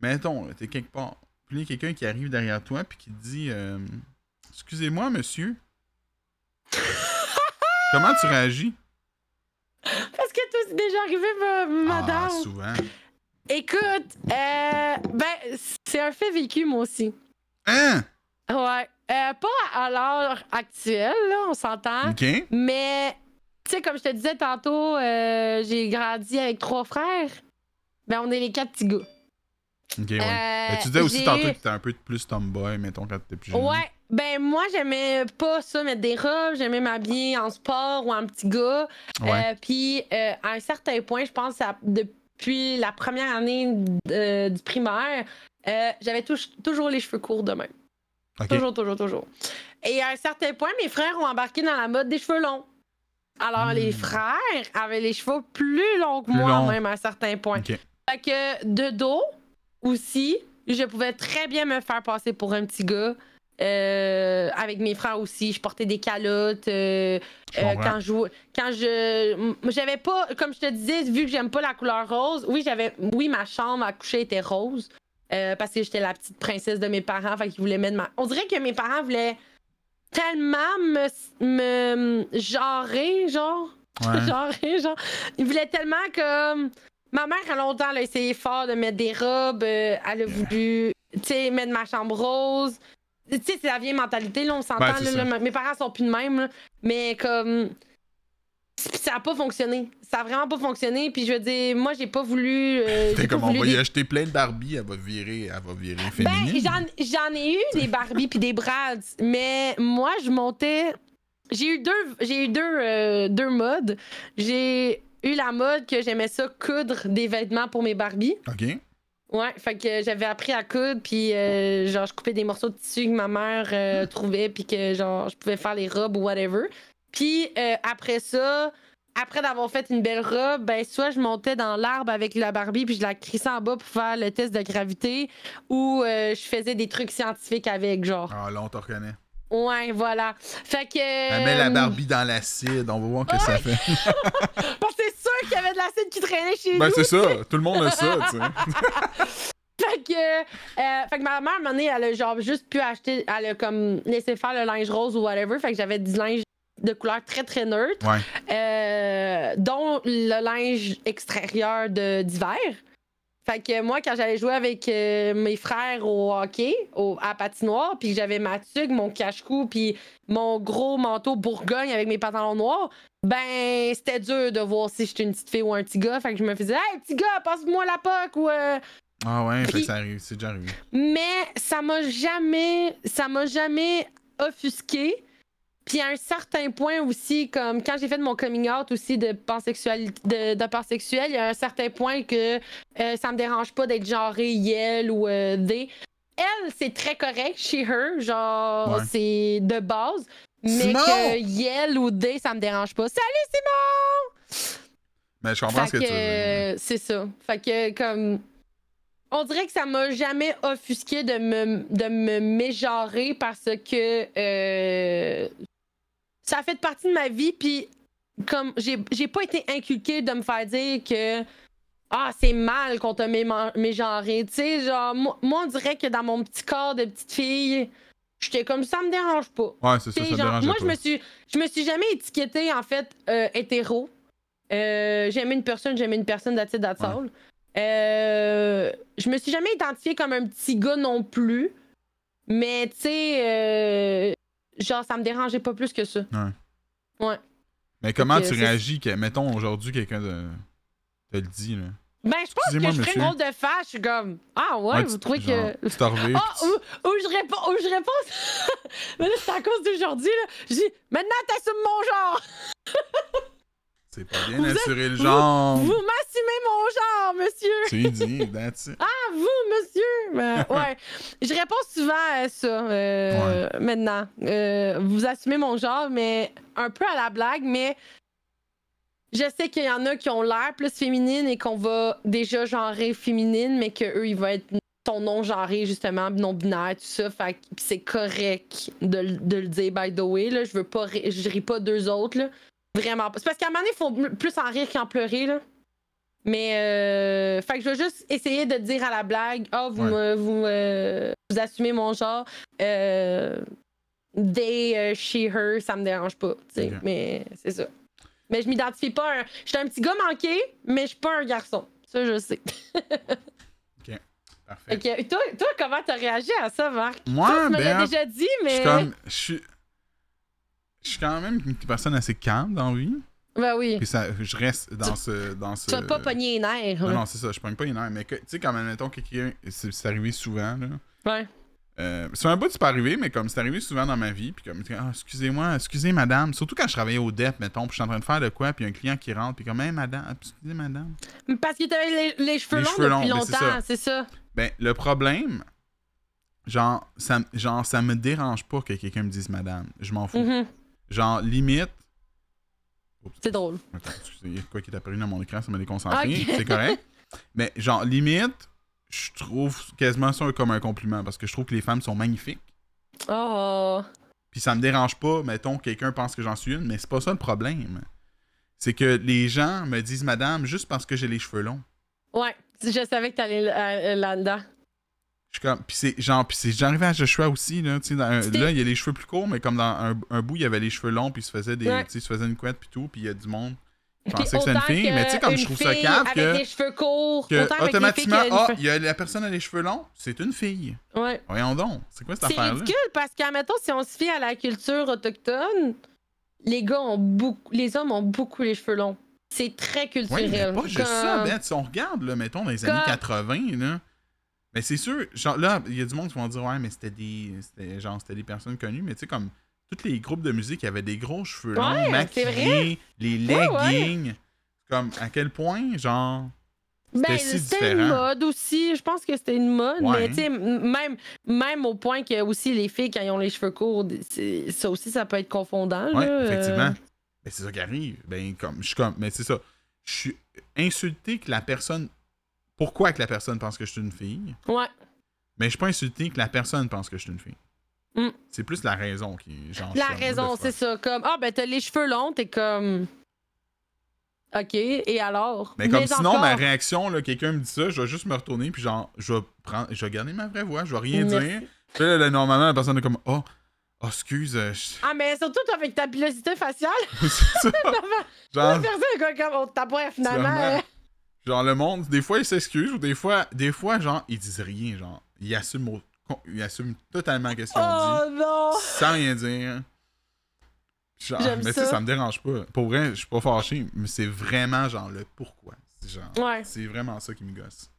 Mettons, là, t'es quelque part. Puis il y a quelqu'un qui arrive derrière toi puis qui te dit euh, Excusez-moi, monsieur. Comment tu réagis? Parce que tout c'est déjà arrivé, ma- madame. Ah, souvent. Écoute, euh, ben, c'est un fait vécu, moi aussi. Hein? Ouais. Euh, pas à l'heure actuelle, là, on s'entend. Ok. Mais, tu sais, comme je te disais tantôt, euh, j'ai grandi avec trois frères. Ben, on est les quatre petits gars. Ok, ouais. Euh, Ben, tu disais aussi tantôt que t'étais un peu plus tomboy, mettons, quand t'étais plus jeune. Ouais, ben moi j'aimais pas ça mettre des robes, j'aimais m'habiller en sport ou en petit gars. Ouais. Puis euh, à un certain point, je pense à- depuis la première année euh, du primaire, euh, j'avais tou- toujours les cheveux courts de même. Toujours, toujours, toujours. Et à un certain point, mes frères ont embarqué dans la mode des cheveux longs. Alors Hmm. les frères avaient les cheveux plus longs que Plus moi, même à un certain point. Ok. Fait que de dos aussi, je pouvais très bien me faire passer pour un petit gars. Euh, avec mes frères aussi, je portais des calottes. euh, Je euh, quand je quand je j'avais pas comme je te disais vu que j'aime pas la couleur rose oui j'avais oui ma chambre à coucher était rose euh, parce que j'étais la petite princesse de mes parents fait qu'ils voulaient mettre ma on dirait que mes parents voulaient tellement me, me genrer genre Ouais. genrer genre ils voulaient tellement que ma mère a longtemps elle a essayé fort de mettre des robes elle a voulu tu sais mettre ma chambre rose tu sais c'est la vieille mentalité là on s'entend Ouais, mes parents sont plus de même là. mais comme ça a pas fonctionné ça a vraiment pas fonctionné puis je veux dire moi j'ai pas voulu euh, T'es comme on va y des- acheter plein de Barbie, elle va virer, elle va virer ben, féminine. j'en, j'en ai eu des Barbie puis des Brads, mais moi, je montais. J'ai eu deux, j'ai eu deux, euh, deux modes. J'ai eu la mode que j'aimais ça coudre des vêtements pour mes Barbie. Ok. Ouais, fait que j'avais appris à coudre, puis euh, genre, je coupais des morceaux de tissu que ma mère euh, trouvait, puis que genre, je pouvais faire les robes ou whatever. Puis euh, après ça, après d'avoir fait une belle robe, ben soit je montais dans l'arbre avec la Barbie, puis je la crissais en bas pour faire le test de gravité, ou euh, je faisais des trucs scientifiques avec, genre. Ah, là, on te reconnaît. Ouais, voilà. Fait que. Elle met la euh, Barbie dans l'acide, on va voir ce que ça fait. Parce que c'est sûr qu'il y avait de l'acide qui traînait chez ben, nous. c'est ça, tout le monde a ça, tu sais. Fait que, euh, fait que ma mère, à un moment donné, elle a genre juste pu acheter, elle a comme laissé faire le linge rose ou whatever. Fait que j'avais du linge de couleur très très neutre, Ouais. euh, dont le linge extérieur d'hiver. Fait que moi, quand j'allais jouer avec euh, mes frères au hockey, au, à patinoire, puis que j'avais ma tugue, mon cache-cou, puis mon gros manteau Bourgogne avec mes pantalons noirs, ben, c'était dur de voir si j'étais une petite fille ou un petit gars. Fait que je me faisais, hey, petit gars, passe-moi la poque ou. euh, Ah ouais, fait que ça arrive, c'est déjà arrivé. mais ça m'a jamais ça m'a jamais offusqué puis à un certain point aussi comme quand j'ai fait mon coming out aussi de pansexualité de, de pansexuel il y a un certain point que euh, ça me dérange pas d'être genré yel ou euh, elle c'est très correct chez her genre Ouais. c'est de base mais Simon! que yel ou they ça me dérange pas salut Simon Mais je comprends fait ce que, que, tu veux dire. euh, c'est ça. Fait que comme on dirait que ça m'a jamais offusqué de me de me mégenrer parce que euh, ça a fait partie de ma vie puis comme j'ai j'ai pas été inculquée de me faire dire que ah c'est mal qu'on t'a mégenré tu sais genre moi, moi, on dirait que dans mon petit corps de petite fille j'étais comme ça me dérange pas Ouais, c'est ça, ça genre, moi, je me suis, je me suis jamais étiquetée, en fait, euh, hétéro. Euh, j'aimais une personne, j'aimais une personne that's it, that's Ouais. all. Euh, je me suis jamais identifiée comme un petit gars non plus. Mais, tu sais, euh, genre, ça me dérangeait pas plus que ça. Mais comment tu réagis que, mettons, aujourd'hui, quelqu'un de... te le dit, là? Ben, je pense que je ferais une drôle de fâche. Je suis comme, ah ouais, Ouais, vous trouvez genre, que. Tu Ah, ou, ou je réponds, ou je réponds? Mais là, c'est à cause d'aujourd'hui, là. Je dis, maintenant, t'assumes mon genre. C'est pas bien d'assurer le genre. Vous m'assumez mon genre, monsieur. Tu dis, that's it. Ah, vous, monsieur. Ben, ouais. Je réponds souvent à ça euh, maintenant. Euh, vous assumez mon genre, mais un peu à la blague, mais je sais qu'il y en a qui ont l'air plus féminine et qu'on va déjà genrer féminine, mais qu'eux, ils vont être ton non genré justement non binaire tout ça fait c'est correct de, le- de le dire by the way là je veux pas je ris pas deux autres là vraiment pas c'est parce qu'à un moment donné il faut plus en rire qu'en pleurer là mais euh, fait que je vais juste essayer de dire à la blague ah vous Ouais. me- vous euh, vous assumez mon genre euh, they euh, she her ça me dérange pas tu sais Ok. mais c'est ça mais je m'identifie pas à un... je suis un petit gars manqué mais je suis pas un garçon ça je sais Parfait. Ok, Toi, toi, comment t'as réagi à ça, Marc? Moi, tu me ben, déjà dit, je mais. suis comme... Je suis... Je suis quand même une personne assez calme dans la vie. Ben oui. Puis ça, je reste dans ce... Dans ce... Tu vas pas pogner les nerfs. Non, là. non, c'est ça, je pogne pas les nerfs. Mais que- tu sais, quand même, mettons, quelqu'un... C'est c'est arrivé souvent, là. Ouais. Euh, sur un bout, c'est pas arrivé, mais comme c'est arrivé souvent dans ma vie, puis comme, ah, excusez-moi, excusez madame. Surtout quand je travaillais au DEP, mettons, puis je suis en train de faire de quoi, puis un client qui rentre, puis comme, hey madame, excusez madame. Parce que t'avais les, les cheveux Les longs cheveux depuis longs, ben, c'est longtemps, ça. c'est ça. Ben, le problème, genre, ça, genre, ça me dérange pas que quelqu'un me dise madame. Je m'en fous. Mhm. Genre, limite. C'est drôle. Attends, il y a quoi qui est apparu dans mon écran, ça m'a déconcentré. C'est correct. Mais, genre, limite, je trouve quasiment ça comme un compliment, parce que je trouve que les femmes sont magnifiques. Oh. Puis ça me dérange pas, mettons, quelqu'un pense que j'en suis une, mais c'est pas ça le problème. C'est que les gens me disent madame juste parce que j'ai les cheveux longs. Ouais. Je savais que t'allais là- euh, là-dedans. Je suis comme. Puis c'est genre. Puis c'est arrivé à Joshua aussi, là. Tu sais, dans un- là, il y a les cheveux plus courts, mais comme dans un, un bout, il y avait les cheveux longs, puis il se faisait des. Ouais. Tu sais, il se faisait une couette, puis tout, puis il y a du monde. Je pensais que c'était une fille, mais tu sais, comme je trouve ça fille cave Avec que. des cheveux courts. que automatiquement, ah, les il y a la personne a les cheveux longs, c'est une fille. Ouais. Voyons donc. C'est quoi cette C'est affaire-là? ridicule parce qu'admettons, si on se fie à la culture autochtone, les gars ont beaucoup. Les hommes ont beaucoup les cheveux longs. C'est très culturel. mais pas juste ça, Ben. Si on regarde, là, mettons, dans les Comme- années 80, là. Mais c'est sûr, genre, là, il y a du monde qui vont dire, ouais, mais c'était des. C'était, genre, c'était des personnes connues, mais tu sais, comme. Tous les groupes de musique, avait des gros cheveux longs, Ouais, maquillés, les Ouais, leggings. Comme, à quel point, genre. Ben, si c'était une mode aussi. Je pense que c'était une mode. Mais tu sais, même, même au point que aussi les filles, quand ils ont les cheveux courts, ça aussi, ça peut être confondant. Ouais, là, euh. effectivement. Ben, c'est ça qui arrive. Ben, comme, je suis comme, mais c'est ça. Je suis insulté que la personne. Pourquoi que la personne pense que je suis une fille? Ouais. Mais je suis pas insulté que la personne pense que je suis une fille. Mm. C'est plus la raison qui. Genre, La raison, c'est ça. Comme, ah, ben, t'as les cheveux longs, t'es comme. OK, et alors? Mais comme sinon, encore- ma réaction, là, quelqu'un me dit ça, je vais juste me retourner, puis genre, je vais prendre, je vais garder ma vraie voix, je vais rien dire. Puis là, là, normalement, la personne est comme, oh, oh excuse, euh, je- Ah, mais surtout, avec ta pilosité faciale, c'est ça. la genre, personne est comme, on t'a pas finalement. Genre, le monde, des fois, ils s'excusent, ou des fois, des fois, genre, ils disent rien, genre, ils assument, ils assument totalement qu'est-ce qu'ils ont dit, Oh non! sans rien dire. Genre, mais ça. ça me dérange pas. Pour vrai, je suis pas fâché, mais c'est vraiment, genre, le pourquoi. C'est genre, Ouais. c'est vraiment ça qui me gosse.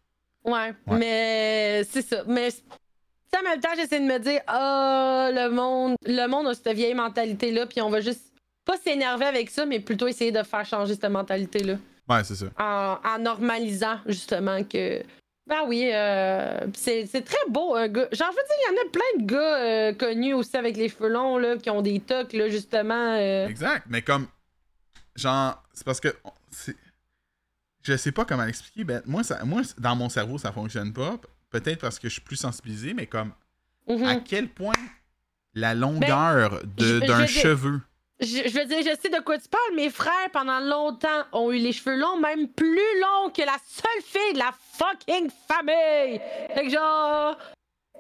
Ouais, Ouais. mais c'est ça. Mais en même temps, j'essaie de me dire, ah, le monde, le monde a cette vieille mentalité-là, puis on va juste pas s'énerver avec ça, mais plutôt essayer de faire changer cette mentalité-là. Ouais, c'est ça. En, en normalisant, justement, que. Ben oui, euh, c'est très beau, un gars. Genre, je veux dire, il y en a plein de gars euh, connus aussi avec les cheveux longs, là, qui ont des tocs, là, justement. euh. Exact, mais comme. Genre, c'est parce que. Je sais pas comment l'expliquer. Ben, moi, ça, moi, dans mon cerveau, ça fonctionne pas. Peut-être parce que je suis plus sensibilisé, mais comme. À quel point la longueur de- je d'un cheveu. Je, je veux dire, je sais de quoi tu parles. Mes frères, pendant longtemps, ont eu les cheveux longs, même plus longs que la seule fille de la fucking famille. Fait que genre.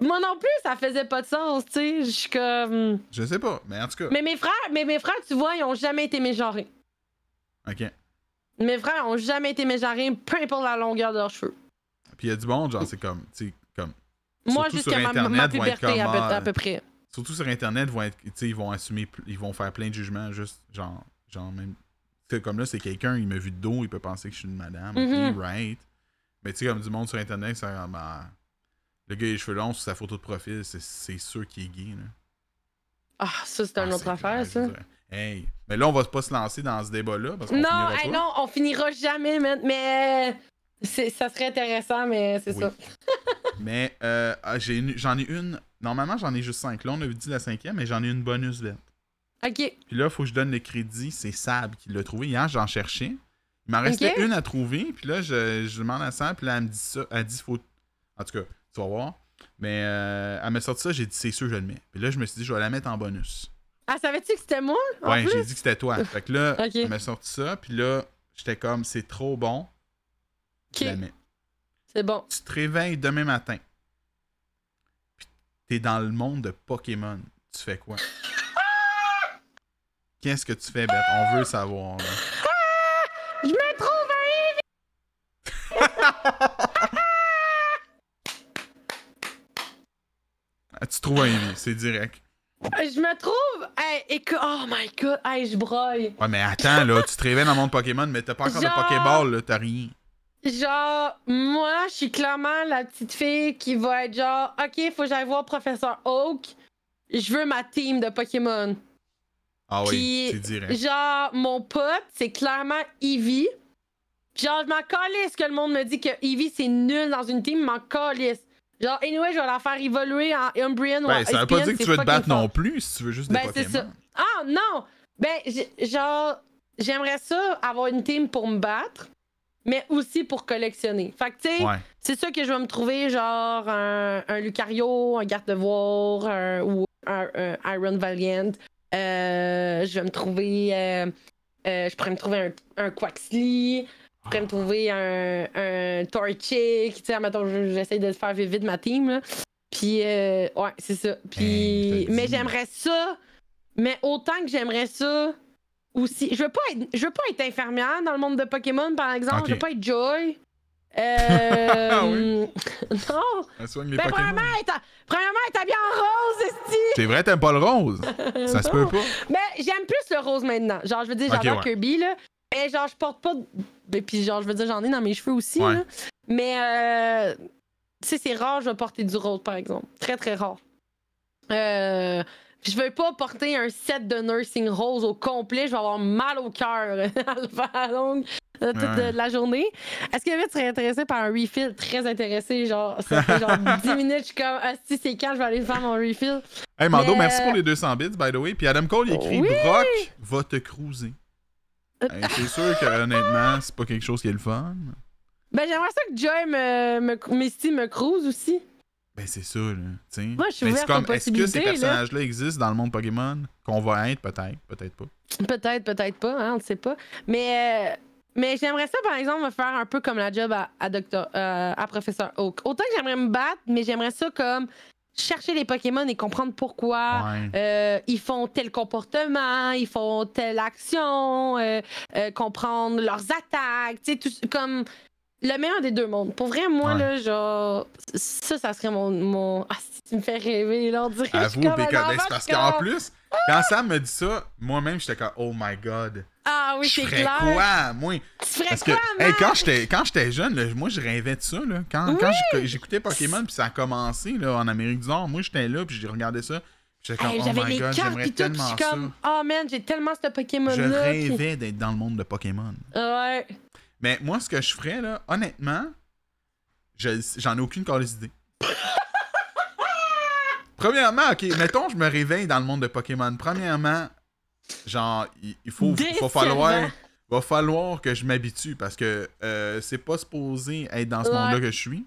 Moi non plus, ça faisait pas de sens, tu sais. Je suis comme. Je sais pas, mais en tout cas. Mais mes frères, mais mes frères, tu vois, ils ont jamais été mégenrés. Ok. Mes frères ont jamais été mégenrés, peu importe la longueur de leurs cheveux. Puis il y a du monde, genre, c'est comme. Tu sais, comme. Moi, jusqu'à ma, ma puberté, à peu, comme, à peu près. Surtout sur Internet, vont être, tu sais, ils vont assumer, ils vont faire plein de jugements, juste genre, genre même. comme là, c'est quelqu'un, il m'a vu de dos, il peut penser que je suis une madame. Mhm. right. Mais tu sais, comme du monde sur Internet, ça, ben, le gars, il a les cheveux longs sur sa photo de profil, c'est- sûr qu'il est gay. Là. Ah, ça, c'est une Ah, autre affaire, ça. Hey. Mais là, on va pas se lancer dans ce débat-là parce qu'on Non, hey, non, on finira jamais. Mais c'est- ça serait intéressant, mais c'est Oui. ça. Mais euh, ah, j'en ai une. Normalement, j'en ai juste cinq. Là, on avait dit la cinquième, mais j'en ai une bonus lettre. Ok. Puis là, il faut que je donne le crédit. C'est Sab qui l'a trouvé. Hier, j'en cherchais. Il m'en restait une à trouver. Puis là, je, je demande à Sab. Puis là, elle me dit ça. Elle dit faut. En tout cas, tu vas voir. Mais euh, elle m'a sorti ça. J'ai dit c'est sûr, je le mets. Puis là, je me suis dit, je vais la mettre en bonus. Ah, savais-tu que c'était moi? En ouais, j'ai dit que c'était toi. Fait que là, elle m'a sorti ça. Puis là, j'étais comme, c'est trop bon. Je la mets. C'est bon. Tu te réveilles demain matin. T'es dans le monde de Pokémon. Tu fais quoi? Qu'est-ce que tu fais, Beth? On veut savoir. là. Je me trouve Ah, tu trouves un Eevee, c'est direct. un... Je me trouve... Hey, écoute... Oh my God. Hey, je broille. Ouais, mais attends, là, tu te réveilles dans le monde Pokémon, mais t'as pas encore Genre- de Pokéball, là, t'as rien. Genre, moi, je suis clairement la petite fille qui va être genre, OK, faut que j'aille voir Professeur Oak. Je veux ma team de Pokémon. Ah oui, Puis, c'est direct. Genre, mon pote, c'est clairement Eevee. Genre, je m'en calisse que le monde me dit que Eevee, c'est nul dans une team, je m'en calisse. Genre, anyway, je vais la faire évoluer en Umbreon ou en Ben, ça veut pas dire que tu veux te battre fort. non plus si tu veux juste Ben, des Pokémon. ça. Ah, non! Ben, genre, j'aimerais ça, avoir une team pour me battre, mais aussi pour collectionner. Fait que, tu sais, Ouais. c'est ça que je vais me trouver, genre, un, un Lucario, un Gardevoir, un, ou un, un Iron Valiant. Euh, je vais me trouver. euh, euh, je pourrais me trouver un, Quaxly. Je pourrais me trouver un, un Torchic. Tu sais, mettons, je- j'essaie de faire vite vite ma team, là. Puis, euh, ouais, c'est ça. Puis, mais j'aimerais ça. Mais autant que j'aimerais ça aussi. Je veux pas être, je veux pas être infirmière dans le monde de Pokémon, par exemple. Ok. Je veux pas être Joy. Euh, Ah oui? Non. Elle soigne les Ben, Pokémon. premièrement, elle est- habillée en rose, esti. C'est vrai, t'aimes pas le rose? Ça se peut pas. Mais j'aime plus le rose maintenant. Genre, je veux dire, j'adore ouais. Kirby, là. Mais genre, je porte pas. Et puis, genre, je veux dire, j'en ai dans mes cheveux aussi, Ouais. là. Mais, euh... tu sais, c'est rare, je vais porter du rose, par exemple. Très, très rare. Euh. Je veux pas porter un set de nursing rose au complet, je vais avoir mal au cœur à le faire longue euh, toute Ouais. euh, la journée. Est-ce que tu serais intéressé par un refill? Très intéressé, genre, ça fait genre 10 minutes, je suis comme, ah, si c'est quand je vais aller faire mon refill? Hey, Mando, Mais, merci euh, pour les 200 bits, by the way. Puis Adam Cole, il écrit Oui! Brock va te cruiser. Euh, Hey, c'est sûr que, honnêtement, c'est pas quelque chose qui est le fun. Ben, j'aimerais ça que Joy me, me, Misty me cruise aussi. Ben, c'est ça, là. Moi, je suis ouverte comme, Est-ce que ces personnages-là existent dans le monde Pokémon Qu'on va être, peut-être, peut-être pas. Peut-être, peut-être pas, hein, on ne sait pas. Mais, euh, mais j'aimerais ça, par exemple, me faire un peu comme la job à, à, Docteur, euh, à Professeur Oak. Autant que j'aimerais me battre, mais j'aimerais ça comme chercher les Pokémon et comprendre pourquoi. Ouais. euh, ils font tel comportement, ils font telle action, comprendre leurs attaques, tu sais, tout comme le meilleur des deux mondes. Pour vrai, moi, Ouais. là, genre, ça, ça serait mon. mon... Ah, si tu me fais rêver, là, on dirait que je Avoue, quand- c'est parce je qu'en plus, quand Sam me dit ça, moi-même, j'étais comme, oh my god. Ah oui, je c'est clair. quoi, moi? Tu ferais Parce que, quoi, hey, man? quand j'étais quand j'étais jeune, là, moi, je rêvais de ça. Là. Quand, quand j'éc- j'écoutais Pokémon, puis ça a commencé là, en Amérique du Nord, moi, j'étais là, puis j'ai regardé ça. J'étais comme, Hey, oh J'avais my les god, j'aimerais tout, je tellement suis ça. comme, oh man, j'ai tellement ce Je Pokémon-là. pis- rêvais d'être dans le monde de Pokémon. Ouais. Mais moi, ce que je ferais, là, honnêtement, je- j'en ai aucune calice d'idée. Premièrement, ok, mettons, je me réveille dans le monde de Pokémon. Premièrement, genre, il, il faut, falloir, va falloir que je m'habitue parce que euh, c'est pas supposé être dans ce Ouais. monde-là que je suis.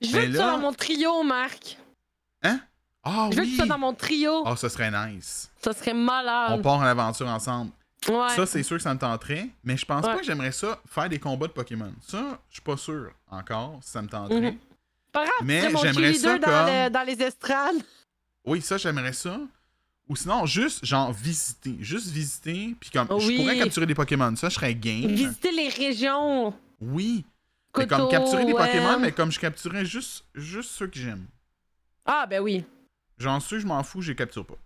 Je veux Mais que tu sois là- dans mon trio, Marc. Ah Je veux que oui! tu sois dans mon trio. Ah, ça serait nice. Ça serait On malade. part en aventure ensemble. Ouais. Ça, c'est sûr que ça me tenterait, mais je pense Ouais. pas que j'aimerais ça faire des combats de Pokémon. Ça, je suis pas sûr encore si ça me tenterait. Mhm. Pas grave, Mais j'aimerais ça dans, comme- le- dans les estrades. Oui, ça, j'aimerais ça. Ou sinon, juste, genre, visiter. Juste visiter, puis comme, je pourrais capturer des Pokémon. Ça, je serais game. Visiter les régions. Oui. Mais Koto, comme capturer des ouais. Pokémon, mais comme je capturais juste, juste ceux que j'aime. Ah, ben oui. J'en suis, je m'en fous, je les capture pas.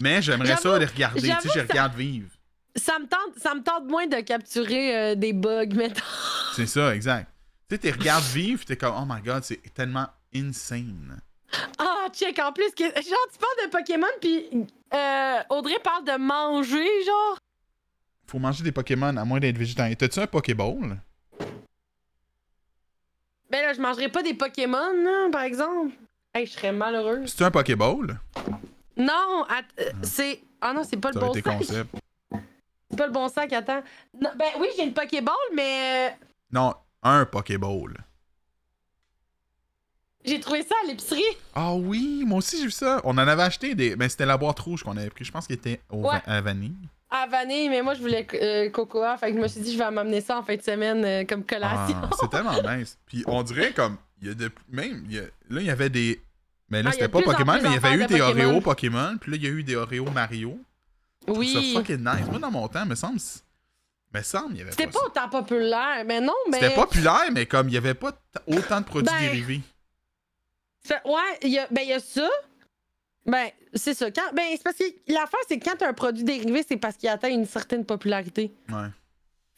Mais j'aimerais ça les regarder, tu sais, je ça- regarde vivre. Ça me tente, ça me tente moins de capturer euh, des bugs, mettons. C'est ça, exact. Tu sais, tu regardes vivre, t'es comme, oh my god, c'est tellement insane. Ah, check, en plus, que, genre, tu parles de Pokémon, puis euh, Audrey parle de manger, genre. Faut manger des Pokémon à moins d'être végétarien. T'as-tu un Pokéball? Ben là, je mangerais pas des Pokémon, là, par exemple. Hey, je serais malheureuse. C'est-tu un Pokéball? Non, euh, c'est. Ah non, c'est pas le bon sac. concept. C'est pas le bon sac, attends. Non, ben oui, j'ai une Pokéball, mais euh, Non, un Pokéball. j'ai trouvé ça à l'épicerie. Ah oui, moi aussi j'ai vu ça. On en avait acheté des. Mais c'était la boîte rouge qu'on avait pris. Je pense qu'il était au Ouais. à vanille. À vanille, mais moi, je voulais euh, cocoa. Fait que je me suis dit, je vais m'amener ça en fin de semaine euh, comme collation. Ah, c'est tellement nice. Puis on dirait comme. Il y a de. Même. il y a- Là, il y avait des. Mais là, Ah, c'était pas Pokémon, mais il y avait eu de des Pokémon. Oreo Pokémon. Puis là, il y a eu des Oreo Mario. Je oui. Ça fucking nice. Moi, dans mon temps, me semble. Me semble, il y avait C'était pas. autant populaire, mais non, mais. C'était populaire, mais comme il y avait pas autant de produits Ben, dérivés. Ouais, il y a, ben, il y a ça. Ben, c'est ça. Quand, ben, c'est parce que l'affaire, c'est que quand t'as un produit dérivé, c'est parce qu'il atteint une certaine popularité. Ouais.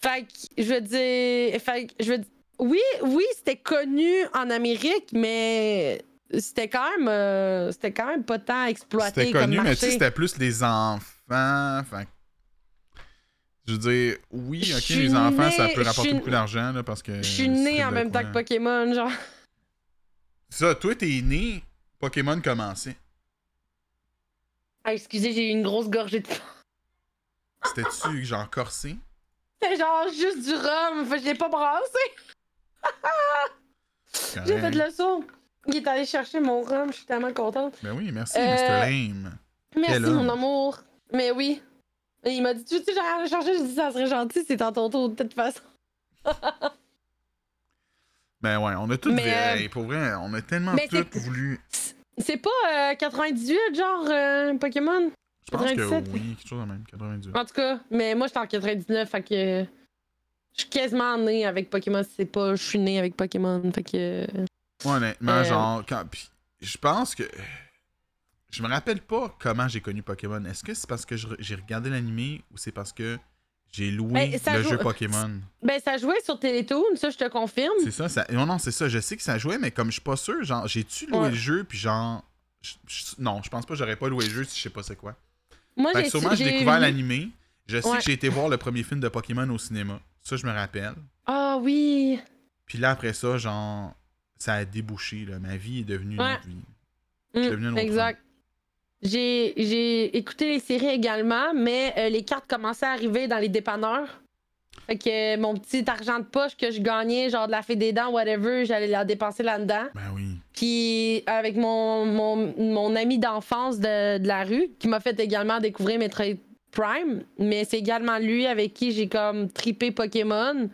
Fait que, je veux dire. Fait que, je veux dire- Oui, oui, c'était connu en Amérique, mais c'était quand même. euh, c'était quand même pas tant exploité C'était comme connu, mais tu sais, c'était plus les enfants. Que- je veux dire, oui, ok, les enfants, ça peut rapporter beaucoup d'argent, là, parce que. Je suis née en de même temps que Pokémon, genre. Ça, toi, t'es né, Pokémon commençait. Ah, excusez, j'ai eu une grosse gorgée de. C'était-tu, genre, corsé? C'était genre juste du rhum. Fait je l'ai pas brassé. J'ai fait Correct. le saut. Il est allé chercher mon rhum, je suis tellement contente. Ben oui, merci, Euh, Mr. Lame. Merci, mon amour. Mais oui. Et il m'a dit, tu sais, j'ai rien chercher? Je dit, ça serait gentil, c'est en ton tour, de toute façon. Ben ouais, on a tout. Mais, euh, pour vrai, on a tellement tout voulu. C'est pas euh, 98, genre, euh, Pokémon? Je pense que 97. oui, quelque chose de même, 98. En tout cas, mais moi, j'étais en 99, fait que. euh, Je suis quasiment née avec Pokémon, si c'est pas. Je suis née avec Pokémon, fait que. Ouais, honnêtement, Euh, genre, quand. puis je pense que. Je me rappelle pas comment j'ai connu Pokémon. Est-ce que c'est parce que je j'ai regardé l'animé ou c'est parce que j'ai loué Ben, le jeu Pokémon? Ben, ça jouait sur Télétoon, ça, je te confirme. C'est ça, ça. Non, non, c'est ça. Je sais que ça jouait, mais comme je suis pas sûr, genre, j'ai-tu loué Ouais. le jeu, puis genre. je- je- non, je pense pas que j'aurais pas loué le jeu si je sais pas c'est quoi. Moi, Fait que j'ai sûrement, j'ai découvert l'animé. Je sais Ouais. que j'ai été voir le premier film de Pokémon au cinéma. Ça, je me rappelle. Ah oui. Puis là, après ça, genre, ça a débouché. Là. Ma vie est devenue une autre vie. Je suis Mm, devenu un autre exact. J'ai, j'ai écouté les séries également, mais euh, les cartes commençaient à arriver dans les dépanneurs. Fait que euh, mon petit argent de poche que je gagnais, genre de la fée des dents, whatever, j'allais la dépenser là-dedans. Ben oui. Puis avec mon, mon, mon ami d'enfance de, de la rue, qui m'a fait également découvrir Metroid Prime, mais c'est également lui avec qui j'ai comme tripé Pokémon,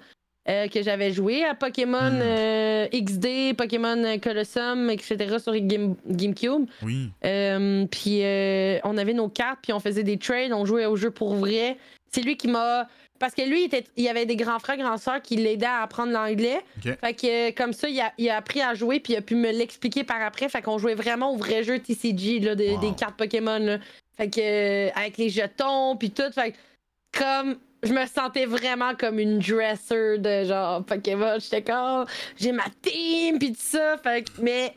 euh, que j'avais joué à Pokémon Mm. euh, XD, Pokémon Colossum, etc. sur Game, GameCube. Oui. Euh, puis euh, on avait nos cartes, puis on faisait des trades, on jouait au jeu pour vrai. C'est lui qui m'a. Parce que lui, il, était... il y avait des grands frères, grands sœurs qui l'aidaient à apprendre l'anglais. Fait que euh, comme ça, il a, il a appris à jouer, puis il a pu me l'expliquer par après. Fait qu'on jouait vraiment au vrai jeu TCG, là, de- Wow. des cartes Pokémon. là. Fait que euh, avec les jetons, puis tout. Fait que comme. Je me sentais vraiment comme une dresser de genre Pokémon. J'étais comme. J'ai ma team, puis tout ça. Fait. Mais.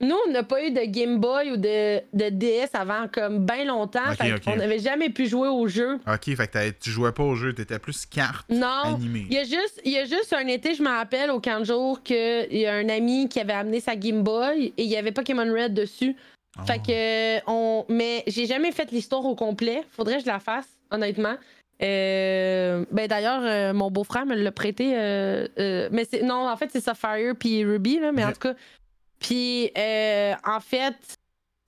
Nous, on n'a pas eu de Game Boy ou de, de DS avant comme bien longtemps. Fait qu'on n'avait jamais pu jouer au jeu. Ok, fait que tu jouais pas au jeu, t'étais plus carte Non. animée. Il y, a juste, il y a juste un été, je me rappelle, au camp de jour, qu'il y a un ami qui avait amené sa Game Boy et il y avait Pokémon Red dessus. Oh. Fait que, on... Mais j'ai jamais fait l'histoire au complet. Faudrait que je la fasse, honnêtement. Euh, Ben d'ailleurs, euh, mon beau-frère me l'a prêté. euh, Mais c'est non, en fait, c'est Sapphire puis Ruby, là, mais en tout cas. Puis, en fait,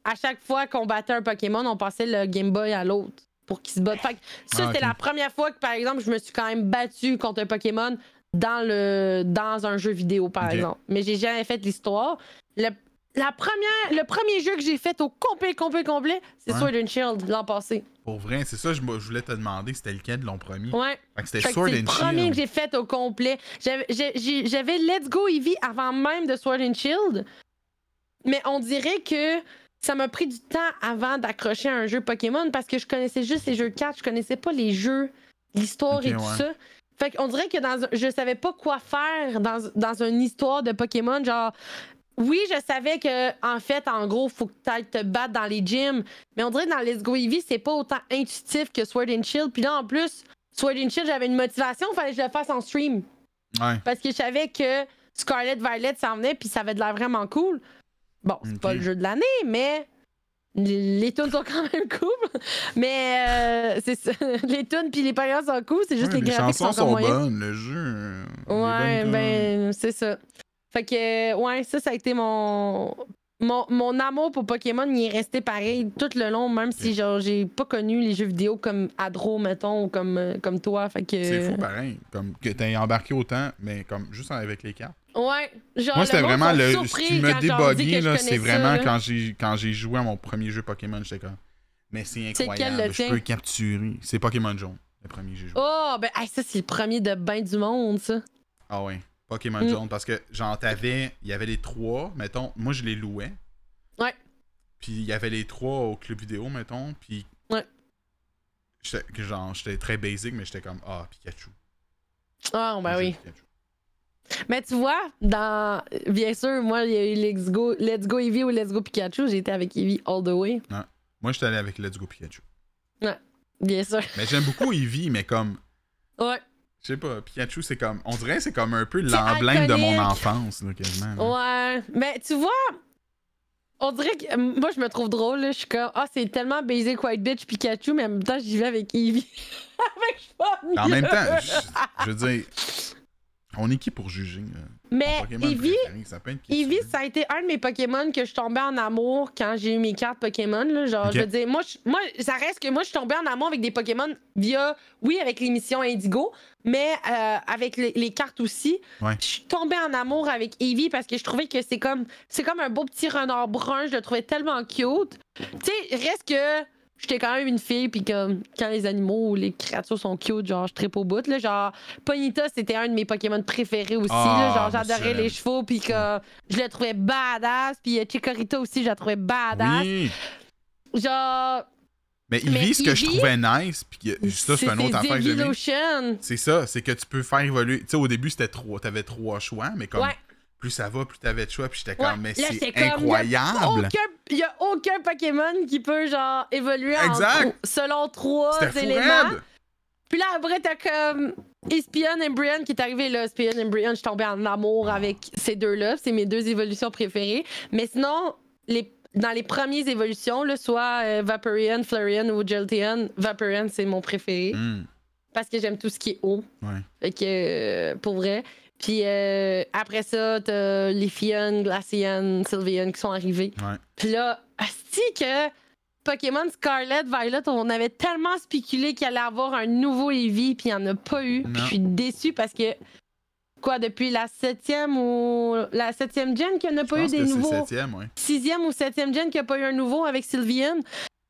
à chaque fois qu'on battait un Pokémon, on passait le Game Boy à l'autre pour qu'il se batte. Fait que ça, Ah, c'était la première fois que, par exemple, je me suis quand même battu contre un Pokémon dans, le, dans un jeu vidéo, par exemple. Mais j'ai jamais fait l'histoire. Le, la première, le premier jeu que j'ai fait au complet, complet, complet, c'est. Sword and Shield l'an passé. Pour vrai, c'est ça, je, je voulais te demander, c'était lequel de l'ont premier? Ouais. C'était Sword c'est le and premier Shield. que j'ai fait au complet. J'avais Let's Go Eevee avant même de Sword and Shield. Mais on dirait que ça m'a pris du temps avant d'accrocher à un jeu Pokémon parce que je connaissais juste les jeux de cartes, je connaissais pas les jeux, l'histoire et tout ouais. ça. Fait qu'on dirait que dans, je savais pas quoi faire dans, dans une histoire de Pokémon. Genre, oui, je savais que, en fait, en gros, faut que tu te battre dans les gyms. Mais on dirait que dans Let's Go Eevee, c'est pas autant intuitif que Sword and Shield. Puis là, en plus, Sword and Shield, j'avais une motivation, fallait que je le fasse en stream. Ouais. Parce que je savais que Scarlet Violet s'en venait, puis ça avait de l'air vraiment cool. Bon, c'est pas le jeu de l'année, mais les, tunes sont quand même cool. Mais euh, c'est ça. Les tunes puis les payants sont cool, c'est juste Ouais, les les graphiques chansons sont sont bonnes, le jeu. euh, Ouais, ben, c'est ça. Fait que, ouais, ça, ça a été mon. Mon, mon amour pour Pokémon, il est resté pareil tout le long, même si genre j'ai pas connu les jeux vidéo comme Adro, mettons, ou comme, euh, comme toi. Fait que. C'est fou pareil. Comme que t'aies embarqué autant, mais comme juste avec les cartes. Ouais. Genre, Moi, c'était vraiment le. Ce qui me débogué, là, c'est vraiment quand j'ai quand j'ai joué à mon premier jeu Pokémon, j'étais comme. Mais c'est incroyable. quel, je peux capturer. C'est Pokémon jaune, le premier que j'ai joué. Oh, ben, hey, ça, c'est le premier de bain du monde, ça. Ah ouais. Pokémon Mm. jaune. Parce que genre t'avais. Il y avait les trois, mettons. Moi je les louais. Ouais. Puis il y avait les trois au club vidéo, mettons. Puis. Ouais. J'étais genre j'étais très basic, mais j'étais comme Ah, Pikachu. Ah, ben J'ai oui. Pikachu. Mais tu vois, dans. Bien sûr, moi, il y a eu Let's Go, Let's Go Eevee ou Let's Go Pikachu. Été avec Eevee all the way. Moi j'étais allé avec Let's Go Pikachu. Bien sûr. Mais j'aime beaucoup Eevee, mais comme. Ouais. Je sais pas, Pikachu, c'est comme. On dirait que c'est comme un peu l'emblème de mon enfance, là, quasiment. là. Ouais. Mais tu vois, on dirait que. Moi, je me trouve drôle, là. Je suis comme. Ah, c'est tellement basic White Bitch Pikachu, mais en même temps, j'y vais avec Eevee. avec Fun. En même temps, je, je veux dire. On est qui pour juger? là? Mais Eevee, préféré, ça a été un de mes Pokémon que je tombais en amour quand j'ai eu mes cartes Pokémon. Là. Genre, je veux dire, moi, je- moi, ça reste que moi, je suis tombée en amour avec des Pokémon via, oui, avec l'émission Indigo, mais euh, avec les, les cartes aussi. Ouais. Je suis tombée en amour avec Eevee parce que je trouvais que c'est comme, c'est comme un beau petit renard brun. Je le trouvais tellement cute. Tu sais, reste que. J'étais quand même une fille, puis comme quand les animaux ou les créatures sont cute, genre je tripe au bout. Là, genre, Ponyta, c'était un de mes Pokémon préférés aussi. Ah, là, genre, mais j'adorais les chevaux, puis que je le trouvais badass. Puis euh, Chikorita aussi, je la trouvais badass. Oui! Genre, Mais Mais Eevee, ce que je trouvais nice, puis que- ça, c'est une autre affaire que. C'est ça, c'est que tu peux faire évoluer. Tu sais, au début, c'était trois. T'avais trois choix, mais comme Ouais. Plus ça va, plus t'avais de choix, puis j'étais Ouais, comme, mais là, c'est incroyable! Il n'y a aucun Pokémon qui peut, genre, évoluer Exact. selon trois éléments. Puis là, après, t'as comme Espion et Brian qui est arrivé là. Espion et Brian, je suis tombée en amour avec ces deux-là. C'est mes deux évolutions préférées. Mais sinon, les, dans les premières évolutions, là, soit euh, Vaporeon, Flareon ou Jolteon, Vaporeon, c'est mon préféré. Hmm, Parce que j'aime tout ce qui est haut. ouais. Fait que, euh, pour vrai. Puis euh, après ça, t'as les Sylveon qui sont arrivés. Ouais. Puis là, asti que Pokémon Scarlet, Violet, on avait tellement spéculé qu'il allait avoir un nouveau Eevee, puis il n'y en a pas eu. Puis je suis déçue parce que, quoi, depuis la septième ou la septième gen qu'il n'y en a Je pas eu des nouveaux? septième, ouais. Sixième ou septième gen qu'il n'y a pas eu un nouveau avec Sylveon?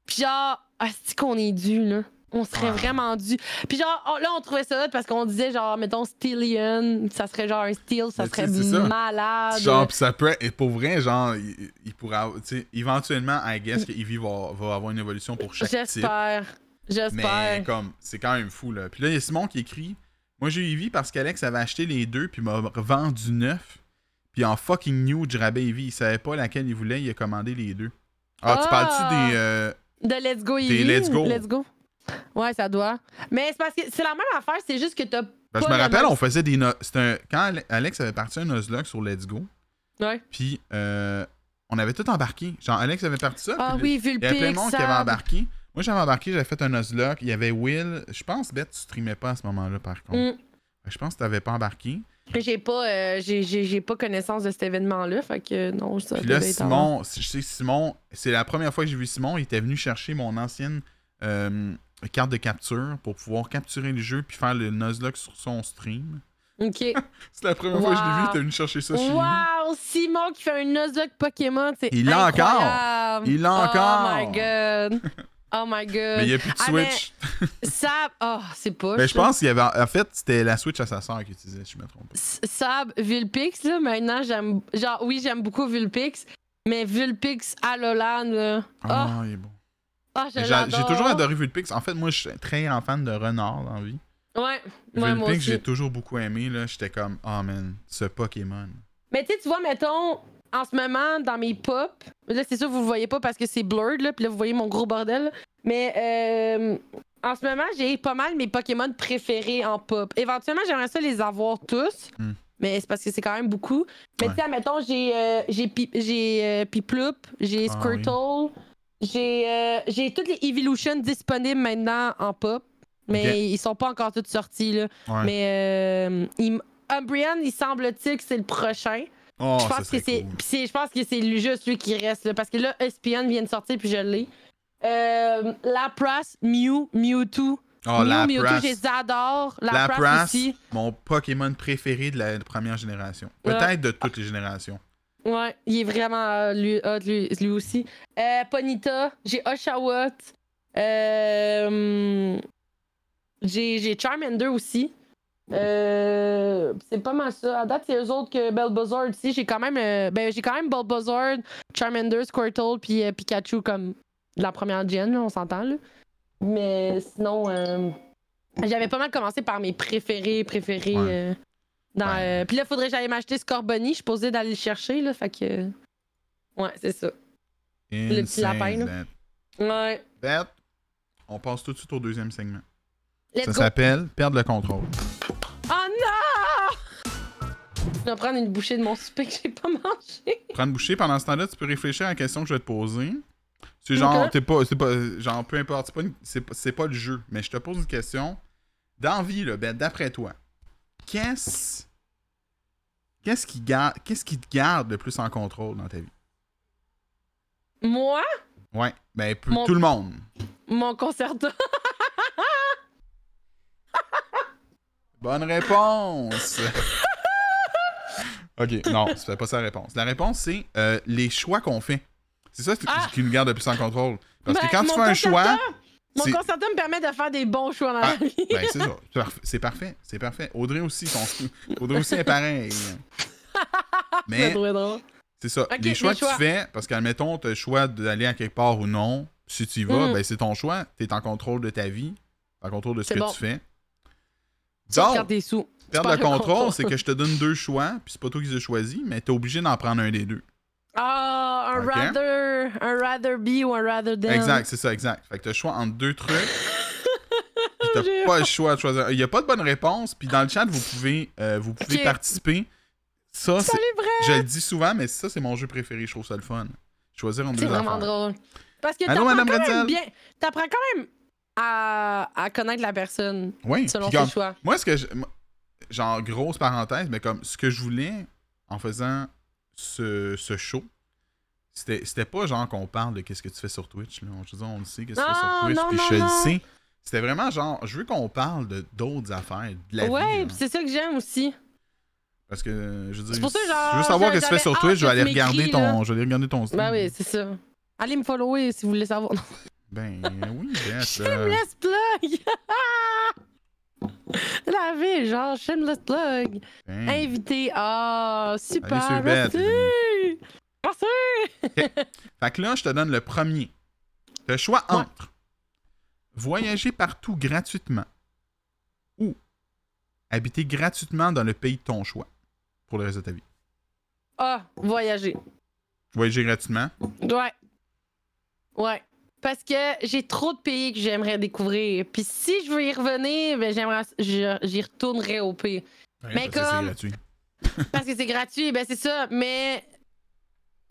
Puis genre, asti qu'on est dû, là. On serait Ah. vraiment dû. Puis genre, oh, là, on trouvait ça hot parce qu'on disait, genre, mettons, Steelion, ça serait genre un Steel, ça Mais serait ça. malade. Genre, pis ça peut et pour vrai, genre, il, avoir- tu sais, éventuellement, I guess que Eevee va, va avoir une évolution pour chaque type. J'espère. Mais J'espère. comme, c'est quand même fou, là. Puis là, il y a Simon qui écrit Moi, j'ai eu Eevee parce qu'Alex avait acheté les deux, puis m'a revendu neuf. Puis en fucking new, je rabais Eevee. Il savait pas laquelle il voulait, il a commandé les deux. Ah, tu Ah! parles-tu des. euh, De Let's Go Des Eevee. Let's Go. Let's Go. Ouais, ça doit. Mais c'est parce que c'est la même affaire, c'est juste que t'as. ben, je me le rappelle, on faisait des. no- un- Quand Ale- Alex avait parti un Nuzlocke sur Let's Go, Ouais. puis euh, on avait tout embarqué. Genre, Alex avait parti ça. Ah puis oui, vu le Il y avait plein de monde qui avait embarqué. Moi, j'avais embarqué, j'avais fait un Nuzlocke. Il y avait Will. Je pense, Beth, tu streamais pas à ce moment-là, par contre. Mm. Je pense que t'avais pas embarqué. J'ai pas, euh, j'ai- pas connaissance de cet événement-là, fait que non, ça Puis là. Simon, je sais, Simon, c'est la première fois que j'ai vu Simon. Il était venu chercher mon ancienne euh, carte de capture pour pouvoir capturer le jeu puis faire le Nuzlocke sur son stream. Ok. C'est la première fois que je l'ai vu. Était venu chercher ça chez lui. Wow! Simon qui fait un Nuzlocke Pokémon, c'est Il l'a encore. Il l'a encore. Oh my god. Oh my god. Mais il n'y a plus de Ah, mais Switch. Sab, oh, c'est pas. Mais je pense qu'il y avait. En fait, c'était la Switch à sa sœur qui utilisait, si je me trompe. Sab, Vulpix, là, maintenant, j'aime. Genre, oui, j'aime beaucoup Vulpix, Mais Vulpix Alolan, là. Ah, Ah, il est bon. Ah, J'ai toujours adoré Vulpix. En fait, moi, je suis très grand fan de renard dans la vie. Ouais, ouais moi Vulpix, aussi. j'ai toujours beaucoup aimé. là. J'étais comme, oh man, ce Pokémon. Mais tu sais, tu vois, mettons, en ce moment, dans mes pop, là, c'est sûr, vous le voyez pas parce que c'est blurred, là, puis là, vous voyez mon gros bordel. Mais euh, en ce moment, j'ai pas mal mes Pokémon préférés en pop. Éventuellement, j'aimerais ça les avoir tous. Hmm. Mais c'est parce que c'est quand même beaucoup. Mais Ouais. tu sais, mettons, j'ai euh, j'ai j'ai euh, Ah Squirtle, j'ai euh, j'ai toutes les Evolutions disponibles maintenant en pop. Mais Ok. ils sont pas encore toutes sortis, là. Ouais. Mais euh, il- Umbreon, il semble-t-il que c'est le prochain. oh, je pense que c'est cool. je pense que c'est juste lui qui reste là, parce que là Espion vient de sortir puis je l'ai. Euh, Lapras, Mew, Mewtwo. Oh, Mew, Mewtwo, Lapras. je les adore. Lapras, Lapras, aussi. mon Pokémon préféré de la première génération. Peut-être de toutes les générations. Ouais, il est vraiment lui, hot, lui, lui aussi. Euh, Ponita, j'ai Oshawott. Euh, j'ai Charmander aussi. Euh, c'est pas mal ça. À date, c'est eux autres que Bulbasaur aussi. J'ai quand même euh, ben j'ai quand même Bulbasaur, Charmander, Squirtle puis euh, Pikachu comme la première gen, là, on s'entend là. Mais sinon j'avais pas mal commencé par mes préférés préférés Ouais. Euh, Ouais. euh, puis là faudrait que j'aille m'acheter Scorbunny, je suis posée d'aller le chercher là, fait que ouais, c'est ça. Le petit lapin, là. that. Ouais. Bet, on passe tout de suite au deuxième segment. Let's ça s'appelle Perdre le contrôle. Oh non! Je vais prendre une bouchée de mon souper que j'ai pas mangé. Prends une bouchée. Pendant ce temps-là, tu peux réfléchir à la question que je vais te poser. C'est genre, t'es pas, c'est pas, genre, peu importe, c'est pas, une- c'est pas, c'est pas le jeu, mais je te pose une question. D'envie, là, ben, d'après toi, qu'est-ce, qu'est-ce qui garde, qu'est-ce qui te garde le plus en contrôle dans ta vie? Moi, Ouais, ben, Mon- tout le monde. mon concerto. Bonne réponse! ok, non, c'est pas ça la réponse. La réponse, c'est euh, les choix qu'on fait. C'est ça qui- Ah! qui nous garde le plus en contrôle. Parce Ben, que quand tu fais un choix. Mon concerto me permet de faire des bons choix dans Ah, la vie. Ben, c'est ça. C'est parfait. C'est parfait. Audrey aussi, son... Audrey aussi est pareil. Mais c'est ça. Les choix les que choix. tu fais, parce qu'admettons, tu as le choix d'aller à quelque part ou non. Si tu y vas, Mm. ben c'est ton choix. Tu es en contrôle de ta vie, en contrôle de ce que bon. tu fais. Tu Donc, tes sous. Perdre le contrôle, c'est que je te donne deux choix, puis c'est pas toi qui les as choisis, mais tu es obligé d'en prendre un des deux. Ah, un rather, un rather be ou un rather than. Exact, c'est ça, exact. Fait que tu as le choix entre deux trucs. T'as pas le choix de choisir. Il n'y a pas de bonne réponse. Puis dans le chat, vous pouvez, euh, vous pouvez participer. Ça, c'est! Je le dis souvent, mais ça, c'est mon jeu préféré. Je trouve ça le fun. Choisir entre C'est deux vraiment affaires. drôle. Parce que t'apprends quand même bien. T'apprends quand même à, à connaître la personne Oui. selon comme- choix. moi, ce que je- genre grosse parenthèse, mais comme ce que je voulais en faisant ce, ce show, c'était c'était pas genre qu'on parle de qu'est-ce que tu fais sur Twitch. Là. Je veux dire, on le sait, qu'est-ce que tu fais sur Twitch, puis je le sais. C'était vraiment genre, je veux qu'on parle de d'autres affaires, de la ouais, c'est ça que j'aime aussi. Parce que, je veux dire, C'est pour ça, si genre, je veux savoir ce que tu fais sur Twitch, je vais aller regarder ton, je vais aller regarder ton stream. Ben oui, c'est ça. Allez me follower si vous voulez savoir. Ben oui, Beth, Shameless plug! La vie, genre, shameless plug. ben, Invité. Ah, super. merci. Merci. Fait que là, je te donne le premier. Le choix Ouais. entre voyager partout gratuitement ou habiter gratuitement dans le pays de ton choix pour le reste de ta vie. Ah, voyager. Voyager gratuitement? Ouais. Ouais. Parce que j'ai trop de pays que j'aimerais découvrir. Puis si je veux y revenir, ben j'aimerais j'y retournerai au pays. Mais parce que c'est comme- gratuit. Parce que c'est gratuit, ben c'est ça. Mais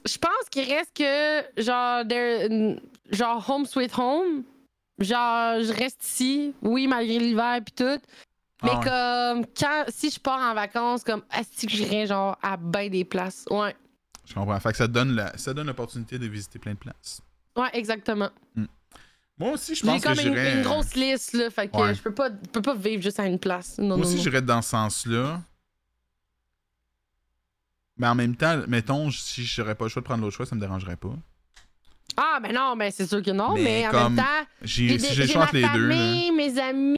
je pense qu'il reste que genre genre home sweet home. Genre je reste ici, oui malgré l'hiver puis tout. Mais Ah ouais. comme quand si je pars en vacances, comme est-ce que j'irais genre à bien des places. Ouais. Je comprends. Fait que ça donne la- ça donne l'opportunité de visiter plein de places. Ouais, exactement. Moi aussi, je J'ai pense que comme une, grosse liste, là. Fait que Ouais. je peux pas, je peux pas vivre juste à une place. Non, Moi non, aussi, non. j'irais dans ce sens-là. Mais en même temps, mettons, si j'aurais pas le choix de prendre l'autre choix, ça me dérangerait pas. Ah, ben non, ben c'est sûr que non. Mais Mais, en comme même temps, J'ai, j'ai si j'ai j'ai choix les deux, là, mes amis.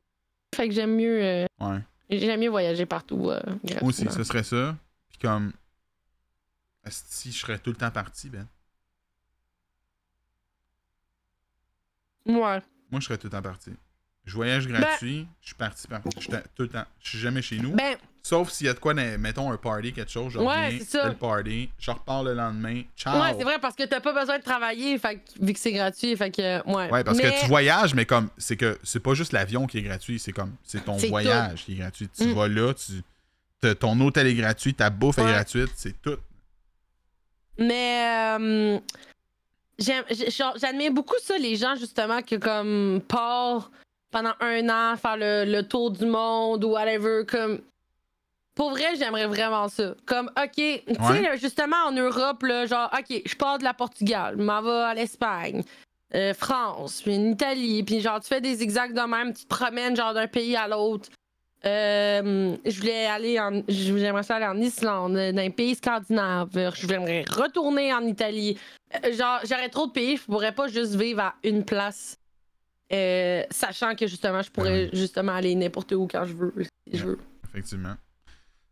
Fait que j'aime mieux, euh, ouais. j'aime mieux voyager partout. euh, Moi aussi, ce serait ça. Puis comme. Si je serais tout le temps parti, ben? Ouais. Moi, je serais tout le temps parti. Je voyage gratuit, je suis parti par... Je suis tout le temps. Je suis jamais chez nous. Ben, Sauf s'il y a de quoi, dans- mettons un party, quelque chose, je Ouais, reviens, c'est ça. le party, je repars le lendemain. Ciao! ouais, c'est vrai parce que t'as pas besoin de travailler, fait vu que c'est gratuit, fait que ouais. Ouais, parce Mais- que tu voyages, mais comme c'est que c'est pas juste l'avion qui est gratuit, c'est comme c'est ton voyage qui est gratuit. Tu Mm. vas là, tu ton hôtel est gratuit, ta bouffe est gratuite, c'est tout. Mais euh, j'admire beaucoup ça, les gens justement qui comme partent pendant un an faire le, le tour du monde ou whatever. Comme pour vrai, j'aimerais vraiment ça. Comme ok, tu sais Ouais. justement en Europe là, genre ok, je pars de la Portugal, je m'en vais à l'Espagne. euh, France, puis en Italie, puis genre tu fais des zigzags de même, tu te promènes genre d'un pays à l'autre. Euh, je voulais aller en. J'aimerais ça aller en Islande, euh, dans les pays scandinaves. Je voudrais retourner en Italie. Euh, Genre, j'aurais trop de pays, je pourrais pas juste vivre à une place. Euh, sachant que justement, je pourrais justement aller n'importe où quand je veux. Si je veux. Effectivement.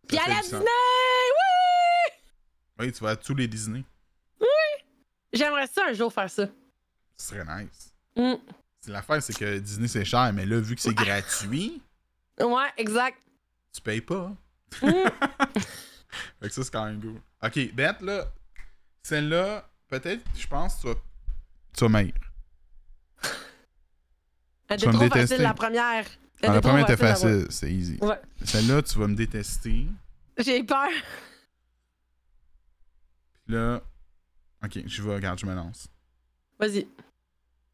Puis aller à. Disney! Oui! Oui, tu vas à tous les Disney. J'aimerais ça un jour faire ça. Ce serait nice. Mm. L'affaire, c'est que Disney, c'est cher, mais là, vu que c'est gratuit, Ouais, exact. tu payes pas. Mm. Fait que ça, c'est quand même cool. Ok, Beth, là, celle-là, peut-être, je pense, tu vas. Tu vas meilleur. Elle était trop détester. facile la première. Elle Ah, la première était facile, c'est easy. Ouais. Celle-là, tu vas me détester. J'ai peur. Puis là. Ok, je vais, regarde, je me lance. Vas-y.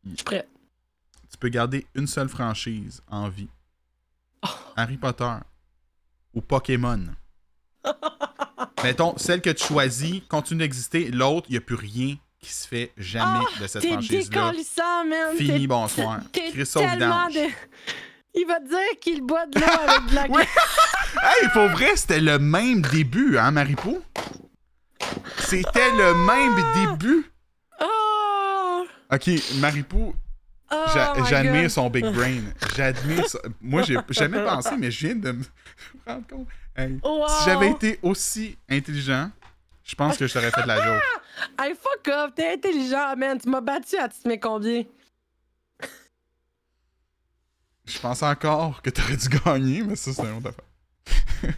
Je suis prêt. Tu peux garder une seule franchise en vie. Harry Potter ou Pokémon. Mettons, celle que tu choisis continue d'exister, l'autre, il n'y a plus rien qui se fait jamais de cette Ah, franchise-là. décalissant, man. Fini, bonsoir. T'es tellement de... Il va te dire qu'il boit de l'eau avec de la Ouais. Hey, pour vrai, c'était le même début, hein, Maripou? C'était le même début. Oh! Ok, Maripou, Oh j'admire son big brain. J'admire ça. Moi, j'ai jamais pensé, mais je viens de me rendre compte. Hey, Wow. Si j'avais été aussi intelligent, je pense que je t'aurais fait la joke. Hey, fuck off, t'es intelligent, man. Tu m'as battu à tu te mets combien? Je pense encore que t'aurais dû gagner, mais ça, c'est une autre affaire.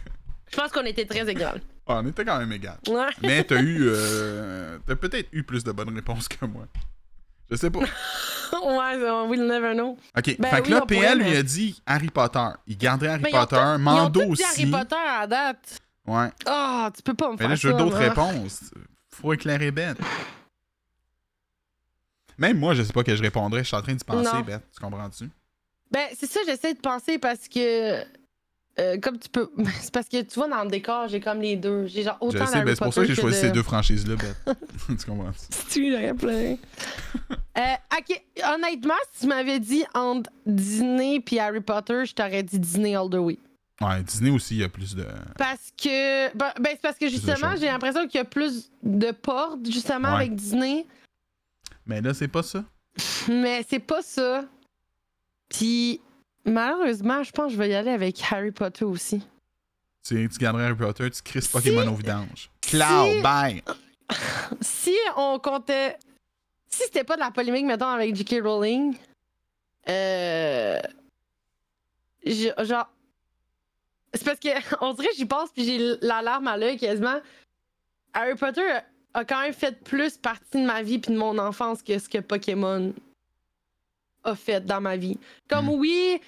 Je pense qu'on était très égal. Ah, on était quand même égal. Ouais. Mais t'as eu. euh, t'as peut-être eu plus de bonnes réponses que moi. Je sais pas. ouais, we'll never know. Ok, Ben fait que oui, là, PL pourrait, lui mais- a dit Harry Potter. Il garderait Harry Mais Potter. tous- ils ont Mando tous dit aussi. Harry Potter à date. Ouais. Ah, tu peux pas me Mais faire là, je veux d'autres réponses. Faut éclairer Beth. Même moi, je sais pas que je répondrais. Je suis en train d'y penser, Non. Beth. Tu comprends-tu? Ben, c'est ça, j'essaie de penser parce que. Euh, comme tu peux. C'est parce que tu vois, dans le décor, j'ai comme les deux. J'ai genre autant Je sais, ben, c'est pour ça que j'ai choisi de- ces deux franchises-là, Beth. tu comprends? tu j'aurais plein. euh, ok, honnêtement, si tu m'avais dit entre Disney puis Harry Potter, je t'aurais dit Disney all the way. Ouais, Disney aussi, il y a plus de. Parce que. Ben, ben, c'est parce que justement, j'ai l'impression qu'il y a plus de portes, justement, Ouais. avec Disney. Mais là, c'est pas ça. Mais c'est pas ça. Puis, malheureusement, je pense que je vais y aller avec Harry Potter aussi. Tu, tu garderais Harry Potter, tu crisses Si- Pokémon au vidange. Cloud, si- bye! Si on comptait. Si c'était pas de la polémique, mettons, avec J.K. Rowling, euh. je- genre. C'est parce que, on dirait que j'y pense, puis j'ai la larme à l'œil quasiment. Harry Potter a- a quand même fait plus partie de ma vie puis de mon enfance que ce que Pokémon a fait dans ma vie. Comme Mm. oui.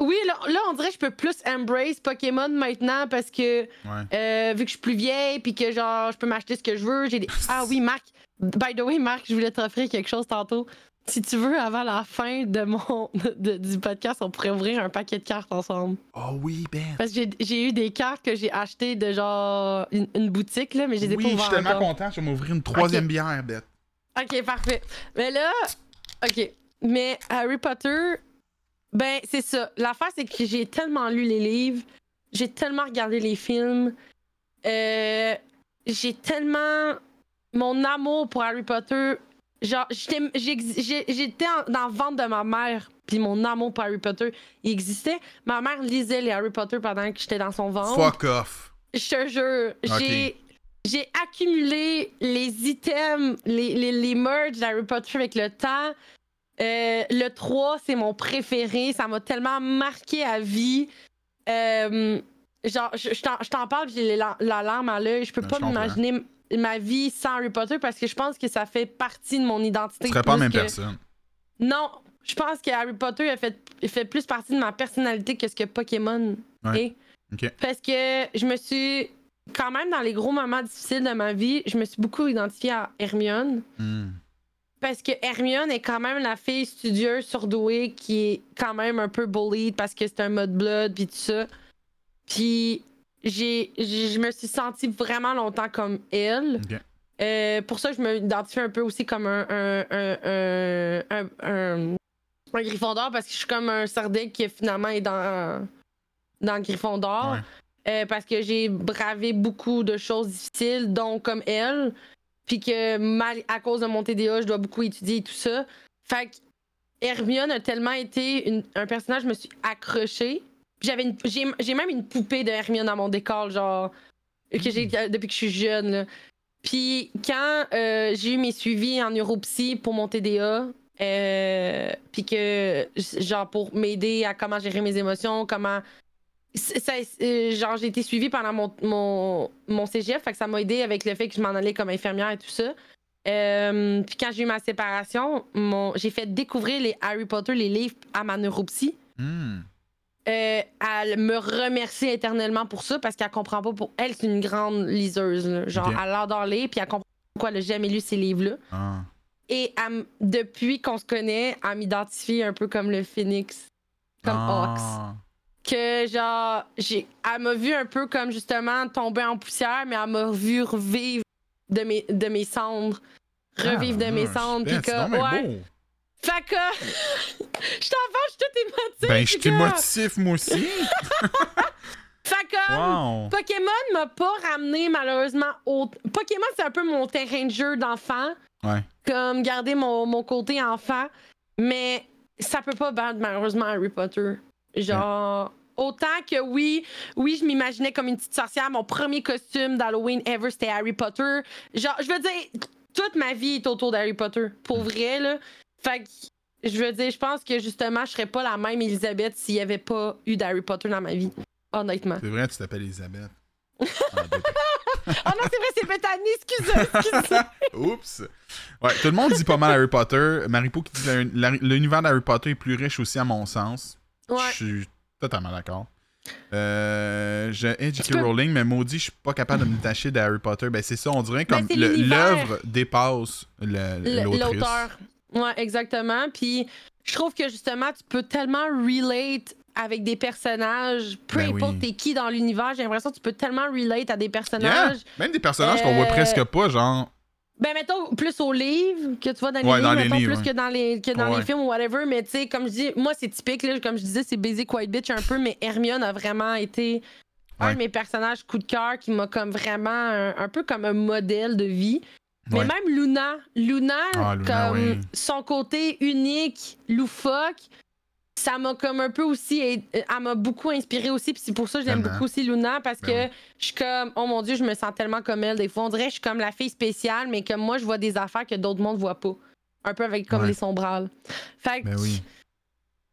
Oui, là, là, on dirait que je peux plus embrace Pokémon maintenant parce que Ouais. euh, vu que je suis plus vieille puis que genre je peux m'acheter ce que je veux, j'ai des Ah oui, Marc. By the way, Marc, je voulais t'offrir quelque chose tantôt. Si tu veux, avant la fin de mon de- du podcast, on pourrait ouvrir un paquet de cartes ensemble. Oh oui, Beth! Parce que j'ai- j'ai eu des cartes que j'ai achetées de genre une, une boutique, là, mais je les ai Oui, pas je suis tellement encore. content. Je vais m'ouvrir une troisième bière, Beth. Ok, parfait. Mais là, ok. Mais Harry Potter, ben, c'est ça. L'affaire, c'est que j'ai tellement lu les livres, j'ai tellement regardé les films, euh, j'ai tellement. Mon amour pour Harry Potter. Genre, j'étais dans le ventre de ma mère, puis mon amour pour Harry Potter, il existait. Ma mère lisait les Harry Potter pendant que j'étais dans son ventre. Fuck off. Je te jure, j'ai. J'ai accumulé les items, les, les, les merch d'Harry Potter avec le temps. Euh, le 3, c'est mon préféré. Ça m'a tellement marqué à vie. Euh, genre, je, je t'en- parle, j'ai la, la larme à l'œil. Je peux Ben, pas m'imaginer ma vie sans Harry Potter parce que je pense que ça fait partie de mon identité. Tu serais pas la plus même que- personne. Non, je pense que Harry Potter a fait, il fait plus partie de ma personnalité que ce que Pokémon Ouais. est. Ok. Parce que je me suis, quand même, dans les gros moments difficiles de ma vie, je me suis beaucoup identifiée à Hermione. Hmm. Parce que Hermione est quand même la fille studieuse, surdouée, qui est quand même un peu bullied parce que c'est un mode blood, puis tout ça. Puis j'ai, je me suis sentie vraiment longtemps comme elle. Euh, pour ça, je me identifie un peu aussi comme un, un, un, un, un, Gryffondor parce que je suis comme un Sardaigne qui finalement est dans, dans Gryffondor. Ouais. Euh, parce que j'ai bravé beaucoup de choses difficiles, dont comme elle. Puis que mal, à cause de mon TDA, je dois beaucoup étudier et tout ça. Fait que Hermione a tellement été un personnage, je me suis accrochée. J'avais j'ai, même une poupée de Hermione dans mon décor, genre, que j'ai depuis que je suis jeune. là. Puis quand euh, j'ai eu mes suivis en neuropsy pour mon TDA, euh, que, genre, pour m'aider à comment gérer mes émotions, comment. Ça- euh, genre, j'ai été suivie pendant mon, mon, mon cégep, fait que ça m'a aidé avec le fait que je m'en allais comme infirmière et tout ça. Euh, puis quand j'ai eu ma séparation, mon, j'ai fait découvrir les Harry Potter, les livres à ma neuropsy. Hmm. Euh, elle me remercie éternellement pour ça parce qu'elle comprend pas pour elle c'est une grande liseuse là. genre elle adore lire puis elle comprend pourquoi elle a jamais lu ces livres là Ah. et elle depuis qu'on se connaît elle m'identifie un peu comme le phoenix comme Ah. Que genre j'ai elle m'a vu un peu comme justement tomber en poussière mais elle m'a vu revivre de mes de mes cendres revivre de mes Ah, cendres puis que ouais beau. fait que je t'en je suis toute émotive Ben, je puis que- t'émotif, moi aussi. fait que wow. Pokémon m'a pas ramené malheureusement au. Pokémon, c'est un peu mon terrain de jeu d'enfant. Ouais. Comme garder mon, mon côté enfant. Mais ça peut pas battre malheureusement Harry Potter. Genre. Autant que oui, oui, je m'imaginais comme une petite sorcière. Mon premier costume d'Halloween ever, c'était Harry Potter. Genre, je veux dire, toute ma vie est autour d'Harry Potter. Pour vrai, là. Fait que, je veux dire, je pense que justement, je serais pas la même Elisabeth s'il y avait pas eu d'Harry Potter dans ma vie. Honnêtement. C'est vrai, tu t'appelles Elisabeth. Oh non, c'est vrai, c'est Bethany, excusez, excusez. Oups! Ouais, tout le monde dit pas mal Harry Potter. Maripo qui dit l'univers d'Harry Potter est plus riche aussi, à mon sens. Ouais. Je suis totalement d'accord. Euh, je hais J.K. Peux- Rowling, mais maudit, je suis pas capable de me détacher d'Harry Potter. Ben, c'est ça, on dirait comme Ben, l'univers. l'œuvre dépasse. L'auteur. Ouais, exactement. Puis je trouve que justement, tu peux tellement relate avec des personnages, peu Ben importe oui. t'es qui dans l'univers, j'ai l'impression que tu peux tellement relate à des Yeah! personnages. Même des personnages qu'on voit Euh, presque pas, genre. Ben, mettons, plus aux livres que tu vois dans les Ouais, livres, dans les mettons, livres, plus ouais. que dans les, que dans Ouais. les films ou whatever. Mais tu sais, comme je dis, moi, c'est typique, là, comme je disais, c'est basic white bitch un peu, mais Hermione a vraiment été un de mes personnages coup de cœur qui m'a comme vraiment un, un peu comme un modèle de vie. Mais même Luna, Luna, Ah, Luna, comme oui. son côté unique, loufoque, ça m'a comme un peu aussi, elle m'a beaucoup inspiré aussi, puis c'est pour ça que j'aime Tellement. beaucoup aussi Luna parce Ben que je suis comme, oh mon dieu, je me sens tellement comme elle. Des fois, on dirait que je suis comme la fille spéciale, mais comme moi, je vois des affaires que d'autres mondes voient pas. Un peu avec comme Ouais. les sombrales. Fait que, Ben oui.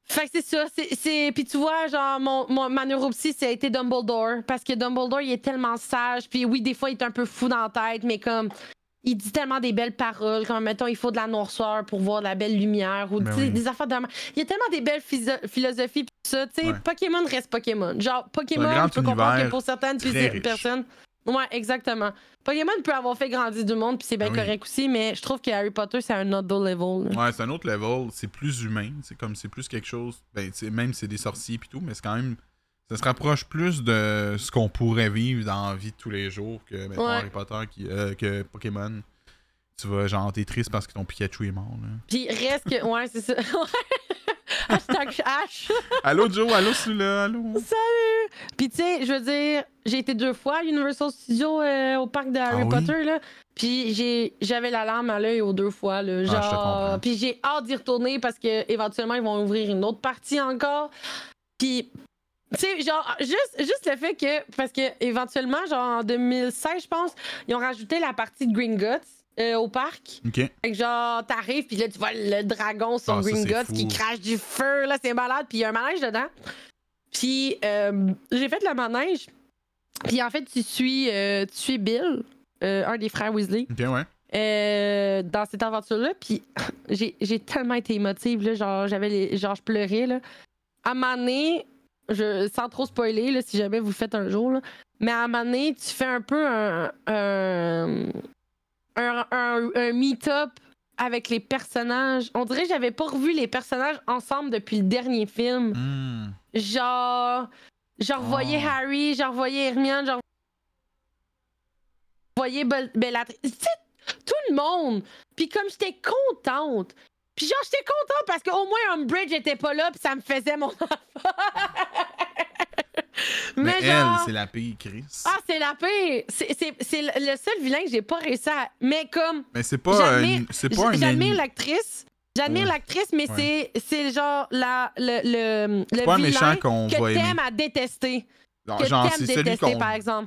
fait que c'est ça. c'est- Puis tu vois, genre, mon, mon, ma neuropsy, ça a été Dumbledore. Parce que Dumbledore, il est tellement sage. Puis oui, des fois, il est un peu fou dans la tête, mais comme. Il dit tellement des belles paroles, comme mettons, il faut de la noirceur pour voir de la belle lumière, ou Ben tu oui. des affaires de. Il y a tellement des belles philosophies, pis ça. Tu sais, Ouais. Pokémon reste Pokémon. Genre, Pokémon, je peux comprendre que pour certaines puis- personnes. Ouais, exactement. Pokémon peut avoir fait grandir du monde, puis c'est bien Ben oui. correct aussi, mais je trouve que Harry Potter, c'est un autre level. là. Ouais, c'est un autre level. C'est plus humain. C'est comme c'est plus quelque chose. Ben, tu même c'est des sorciers et tout, mais c'est quand même. Ça se rapproche plus de ce qu'on pourrait vivre dans la vie de tous les jours que mettons, Ouais. Harry Potter qui, euh, que Pokémon. Tu vas genre t'es triste parce que ton Pikachu est mort là. Puis reste que. Ouais, c'est ça. Hashtag H. allô Joe, allô celui-là, allô? Salut! Puis tu sais, je veux dire, j'ai été deux fois à Universal Studios euh, au parc de Harry Ah oui? Potter, là. Puis j'ai, j'avais la larme à l'œil aux deux fois, là. Ah, Genre. comprends. Puis j'ai hâte d'y retourner parce que éventuellement ils vont ouvrir une autre partie encore. Puis. Tu sais, genre, juste, juste le fait que. Parce que, éventuellement, genre, en 2016, je pense, ils ont rajouté la partie de Green Guts. euh, au parc. Ok. Fait que genre, t'arrives, puis là, tu vois le dragon sur Ah, Green Guts qui crache du feu, là, c'est malade, puis il y a un manège dedans. Puis euh, j'ai fait le manège, puis en fait, tu suis, euh, tu suis Bill, euh, un des frères Weasley, Ok, ouais. dans cette aventure-là, puis j'ai j'ai tellement été émotive, là, genre, j'avais les, genre, je pleurais, là. À un moment donné, je, sans trop spoiler, là, si jamais vous le faites un jour, là, mais à un moment donné, tu fais un peu un, un, un, un- un meet-up avec les personnages. On dirait que j'avais pas revu les personnages ensemble depuis le dernier film. Hmm. Genre, je revoyais Oh. Harry, je revoyais Hermione, je revoyais Bel- Bellatrix. Tout le monde. Puis comme j'étais contente. Puis genre, j'étais contente parce qu'au moins Umbridge était pas là, puis ça me faisait mon enfant. Mais, Mais, elle, genre... c'est la pire, Chris. Ah, c'est la pire! C'est- le seul vilain que j'ai pas réussi à. Mais comme. Mais c'est pas, un- c'est pas un J'admire l'actrice. J'admire Ouais. l'actrice, mais Ouais. c'est genre la, le, le, le pas vilain méchant qu'on que t'aimes à détester. Que Genre, c'est celui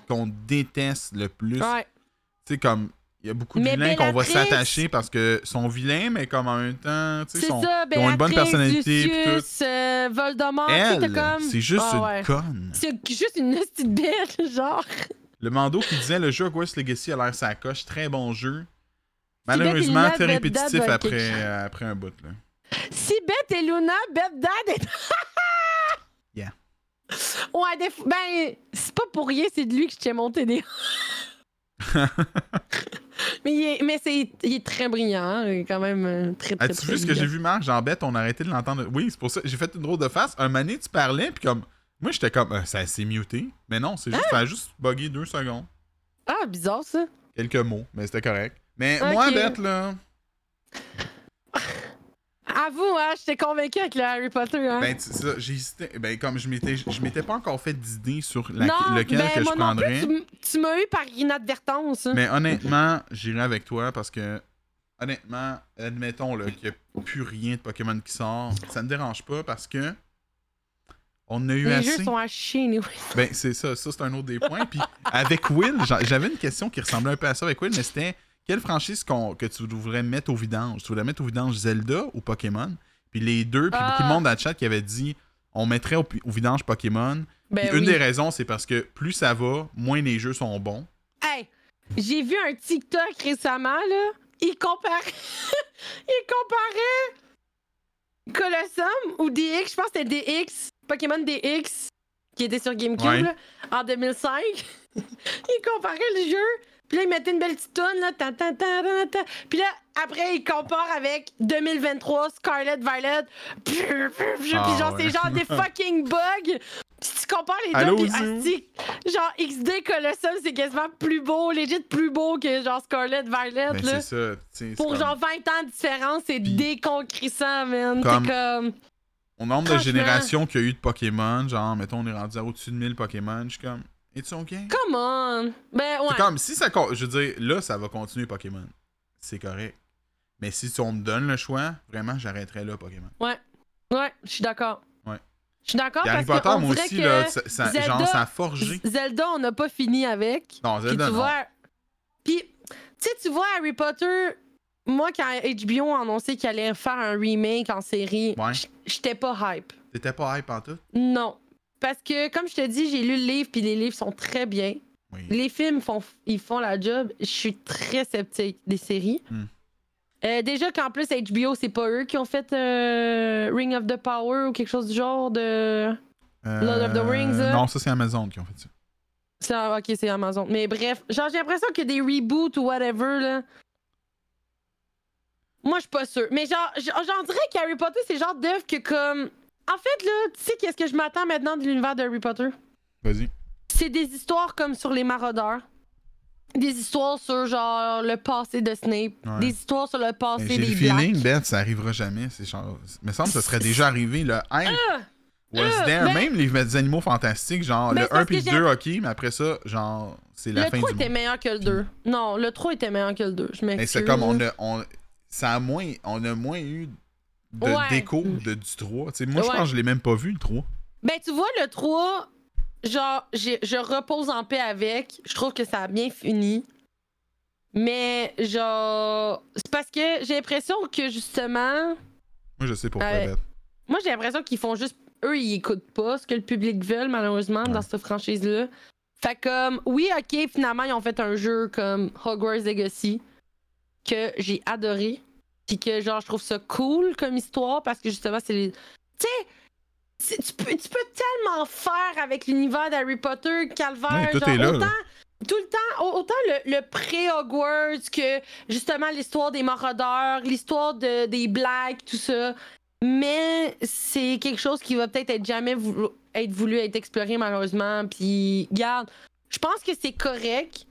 qu'on déteste le plus. Ouais. Tu sais, comme, il y a beaucoup de Mais vilains qu'on va s'attacher parce que sont vilains, mais comme en même temps, tu sais, C'est sont- ça, ils ont une bonne personnalité. tout. Euh, Voldemort, comme... c'est juste Ah une ouais. conne. C'est juste une petite bête, genre. Le Mando qui disait le jeu Hogwarts Legacy a l'air sa coche, très bon jeu. Malheureusement, très répétitif après, euh, après un bout. Là. Si Beth et Luna, Beth Dad est... Yeah. Ouais, des ben, c'est pas pour rien, c'est de lui que je t'ai monté des... mais il est, mais c'est, il est très brillant, hein, il est quand même euh, très, très, As-tu vu ce que j'ai vu, Marc? Jean Bête, on a arrêté de l'entendre. Oui, c'est pour ça. J'ai fait une drôle de face. Un mané, tu parlais, puis comme. Moi, j'étais comme. euh, ça s'est muté. Mais non, c'est juste. Ça a juste bugué deux secondes. Ah, bizarre, ça. Quelques mots, mais c'était correct. Mais moi, Bête, là. Avoue, hein, j'étais convaincu avec le Harry Potter, hein. Ben, ça, hésité. Ben, comme je m'étais, je m'étais pas encore fait d'idée sur la- non, lequel ben, que je moi non plus, prendrais. tu m'as eu par inadvertance. hein. Mais honnêtement, j'irai avec toi parce que, honnêtement, admettons qu'il n'y a plus rien de Pokémon qui sort. Ça me dérange pas parce que. On a eu Les assez. jeux sont à chier, anyway. Ben, c'est ça, ça c'est un autre des points. Puis avec Will, j'a- j'avais une question qui ressemblait un peu à ça avec Will, mais c'était quelle franchise qu'on- que tu voudrais mettre au vidange? Tu voudrais mettre au vidange Zelda ou Pokémon? Puis les deux, puis Ah. beaucoup de monde dans le chat qui avait dit on mettrait au, au vidange Pokémon. Ben une des raisons, c'est parce que plus ça va, moins les jeux sont bons. Hey, j'ai vu un TikTok récemment, là. Il comparait. il comparait. Colossum ou DX, je pense que c'était DX, Pokémon DX, qui était sur GameCube, Ouais. là, en 2005. il comparait le jeu. Puis là, il mettait une belle petite tonne, là. tan, tan, tan, tan, tan. Puis là, après, il compare avec 2023, Scarlet Violet. Puis Ah, genre, ouais. c'est genre des fucking bugs. Si tu compares les Allô, deux, asti, genre XD Colossal, c'est quasiment plus beau, legit plus beau que genre Scarlet Violet, Ben, là. c'est ça. Pour comme- genre 20 ans de différence, c'est déconcrissant, man. Comme- C'est comme. Au nombre de générations qu'il y a eu de Pokémon, genre, mettons, on est rendu à au-dessus de 1000 Pokémon, je suis comme, it's okay? Come on! Ben ouais. C'est comme, si ça. Je veux dire, là, ça va continuer Pokémon. C'est correct. Mais si on me donne le choix, vraiment, j'arrêterais là, Pokémon. Ouais, je suis d'accord. Ouais. Je suis d'accord Puis Harry parce Potter, moi aussi, que là, ça, ça- Zelda- genre, ça a forgé. Zelda, on n'a pas fini avec. Non, Puis Zelda, tu non. vois. Puis, tu sais, tu vois Harry Potter. Moi, quand HBO a annoncé qu'il allait faire un remake en série, Ouais. j'étais pas hype. T'étais pas hype en tout? Non. Parce que, comme je te dis, j'ai lu le livre, puis les livres sont très bien. Oui. Les films font, ils font la job. Je suis très sceptique des séries. Hmm. Euh, déjà qu'en plus, HBO, c'est pas eux qui ont fait euh, Ring of the Power ou quelque chose du genre de. Lord of the Rings, là. Euh, Non, ça, c'est Amazon qui ont fait ça. Ok, c'est Amazon. Mais bref, genre, j'ai l'impression que des reboots ou whatever, là. Moi, je suis pas sûre. Mais genre, j'en dirais qu'Harry Potter, c'est le genre d'œuvre que comme. En fait, là, tu sais, qu'est-ce que je m'attends maintenant de l'univers de Harry Potter? Vas-y. C'est des histoires comme sur les maraudeurs. Des histoires sur, genre, le passé de Snape. Ouais. Des histoires sur le Mais passé J'ai le des feeling, Blacks. Ben, ça arrivera jamais. C'est genre... Il me semble que ça serait déjà arrivé. Le hype was ah, there. ben- Même les animaux fantastiques, genre Ben, le c'est parce 1 puis le 2, ok, mais après ça, genre, c'est la Le fin 3 du était monde. meilleur que le 2. Non, le 3 était meilleur que le 2. Je Mais m'excuse. c'est comme on a, on, ça a moins, on a moins eu de Ouais. déco de, du 3. Tu sais, moi, je pense que je l'ai même pas vu, le 3. Ben, tu vois, le 3, genre, j'ai- je repose en paix avec. Je trouve que ça a bien fini. Mais genre, c'est parce que j'ai l'impression que justement, Moi, je sais pourquoi. Beth. moi j'ai l'impression qu'ils font juste, eux ils écoutent pas ce que le public veut malheureusement dans cette franchise là. Fait comme, oui ok, finalement ils ont fait un jeu comme Hogwarts Legacy que j'ai adoré, puis que genre je trouve ça cool comme histoire parce que justement c'est les, tu sais. Tu peux, tu peux tellement faire avec l'univers d'Harry Potter, Calvaire, genre, là, autant, là. tout le temps, au- autant le, le pré-Hogwarts que justement l'histoire des maraudeurs, l'histoire de, des blagues, tout ça. Mais c'est quelque chose qui va peut-être être jamais voulu, être voulu être exploré malheureusement. Puis, garde, je pense que c'est correct.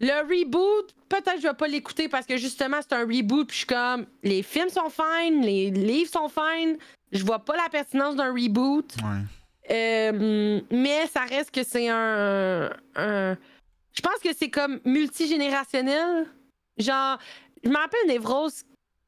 Le reboot, peut-être je vais pas l'écouter parce que justement c'est un reboot. Puis je suis comme, les films sont fine, les livres sont fine. Je vois pas la pertinence d'un reboot. Ouais. Euh, mais ça reste que c'est un, un- Je pense que c'est comme multigénérationnel. Genre, je me rappelle Névrose,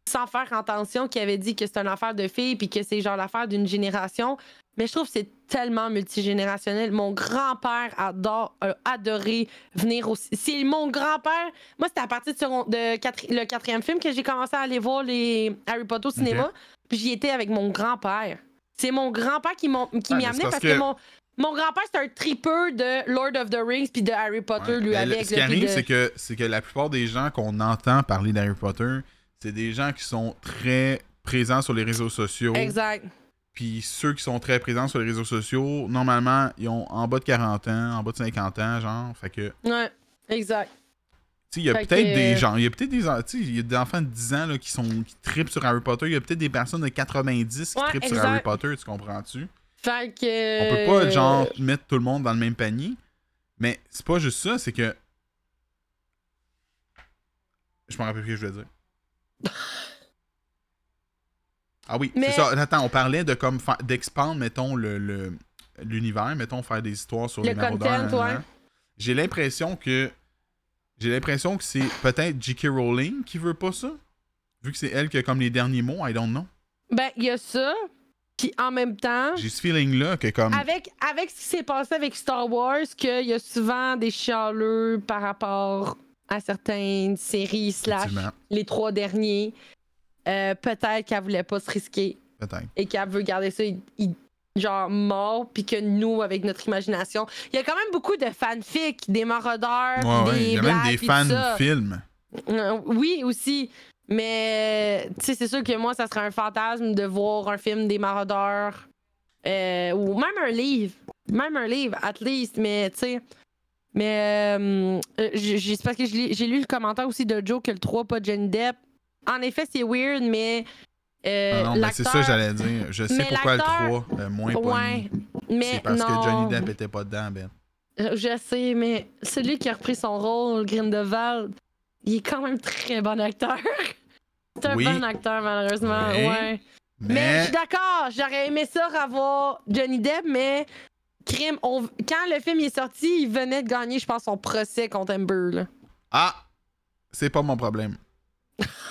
sans faire attention, qui avait dit que c'est une affaire de filles puis que c'est genre l'affaire d'une génération. Mais je trouve que c'est tellement multigénérationnel. Mon grand-père adore, a adoré venir aussi. C'est mon grand-père. Moi, c'était à partir de, second- de quatri- le quatrième film que j'ai commencé à aller voir les Harry Potter au cinéma. Puis j'y étais avec mon grand-père. C'est mon grand-père qui m'ont- qui Ouais, m'y mais a c'est amené parce parce que, que- mon, mon grand-père, c'est un tripeur de Lord of the Rings puis de Harry Potter, Ouais. lui, le- avec. Ce qui arrive, de- c'est que, c'est que la plupart des gens qu'on entend parler d'Harry Potter, c'est des gens qui sont très présents sur les réseaux sociaux. Exact. Puis ceux qui sont très présents sur les réseaux sociaux, normalement, ils ont en bas de 40 ans, en bas de 50 ans, genre. Fait que, Ouais, exact. sais, il y a peut-être que- des gens, il y a peut-être des, y a des enfants de 10 ans là, qui sont qui trippent sur Harry Potter. Il y a peut-être des personnes de 90 qui Ouais, trippent sur. Harry Potter, tu comprends-tu? Fait que. On peut pas, genre, mettre tout le monde dans le même panier. Mais c'est pas juste ça, c'est que. Je me rappelle plus ce que je voulais dire. Ah oui, Mais- c'est ça. Attends, on parlait de comme d'expandre, mettons, le, le- l'univers, mettons, faire des histoires sur Le les content, ouais. hein. J'ai l'impression que. J'ai l'impression que c'est peut-être J.K. Rowling qui veut pas ça. Vu que c'est elle qui a comme les derniers mots, I don't know. Ben, il y a ça. Puis en même temps. J'ai ce feeling-là que comme. Avec, avec ce qui s'est passé avec Star Wars, qu'il y a souvent des chialeux par rapport à certaines séries slash les trois derniers. Euh, peut-être qu'elle voulait pas se risquer peut-être. et qu'elle veut garder ça genre mort, puis que nous, avec notre imagination, il y a quand même beaucoup de fanfics, des maraudeurs, Ouais, des Il y a même des puis fans tout ça. de films. Euh, oui, aussi. Mais, tu sais, c'est sûr que moi, ça serait un fantasme de voir un film des maraudeurs. euh, ou même un livre. Même un livre, at least. Mais, tu sais. Mais, euh, c'est parce que j'ai lu le commentaire aussi de Joe que le 3, pas de Johnny Depp. En effet, c'est weird, mais. euh, Ah non, mais c'est ça j'allais dire. Je sais Mais pourquoi le l'acteur- 3 euh, moins Ouais. Mais C'est parce non. que Johnny Depp était pas dedans, Ben. Je sais, mais celui qui a repris son rôle, Grindelwald, il est quand même très bon acteur. C'est un Oui. bon acteur, malheureusement. Oui. Ouais. Mais, je Mais, suis d'accord, j'aurais aimé ça revoir Johnny Depp, mais crime, on- quand le film est sorti, il venait de gagner, je pense, son procès contre Amber. Là. ah, c'est pas mon problème.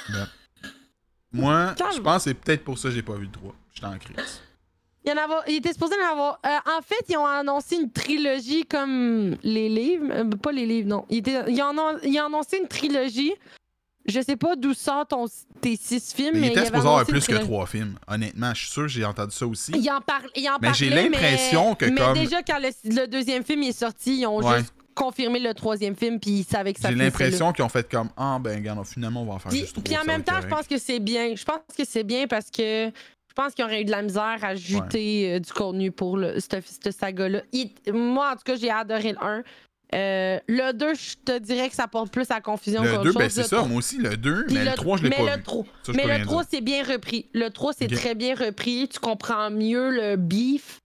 Ben. Moi, je pense que c'est peut-être pour ça que j'ai pas vu le 3. J'étais en crise. Il, y en avait, il était supposé en avoir. euh, en fait, ils ont annoncé une trilogie comme les livres. euh, pas les livres, non. Ils, étaient- ils en ont, ils ont annoncé une trilogie. Je sais pas d'où sort ton, tes six films, Mais mais, il était supposé avoir plus que. 3 films. Honnêtement, je suis sûr que j'ai entendu ça aussi. Il en, Mais j'ai l'impression que mais comme- déjà, quand le, le deuxième film est sorti, ils ont Ouais. juste confirmé le troisième film, puis ils savaient que ça J'ai l'impression qu'ils ont fait comme Ah, ben, regarde, finalement, on va en faire Puis, juste 3. puis en même temps, je pense que c'est bien. Je pense que c'est bien parce que je pense qu'ils auraient eu de la misère à ajouter euh, du contenu pour le, cette, cette saga-là. Moi, en tout cas, j'ai adoré le 1. Euh, le 2, je te dirais que ça porte plus à confusion Le qu'autre 2, chose. ben, c'est ça. Moi aussi, le 2, puis mais le 3, je l'ai pas le vu. Ça, mais le rien 3, dire. c'est bien repris. Le 3, c'est très bien repris. Tu comprends mieux le beef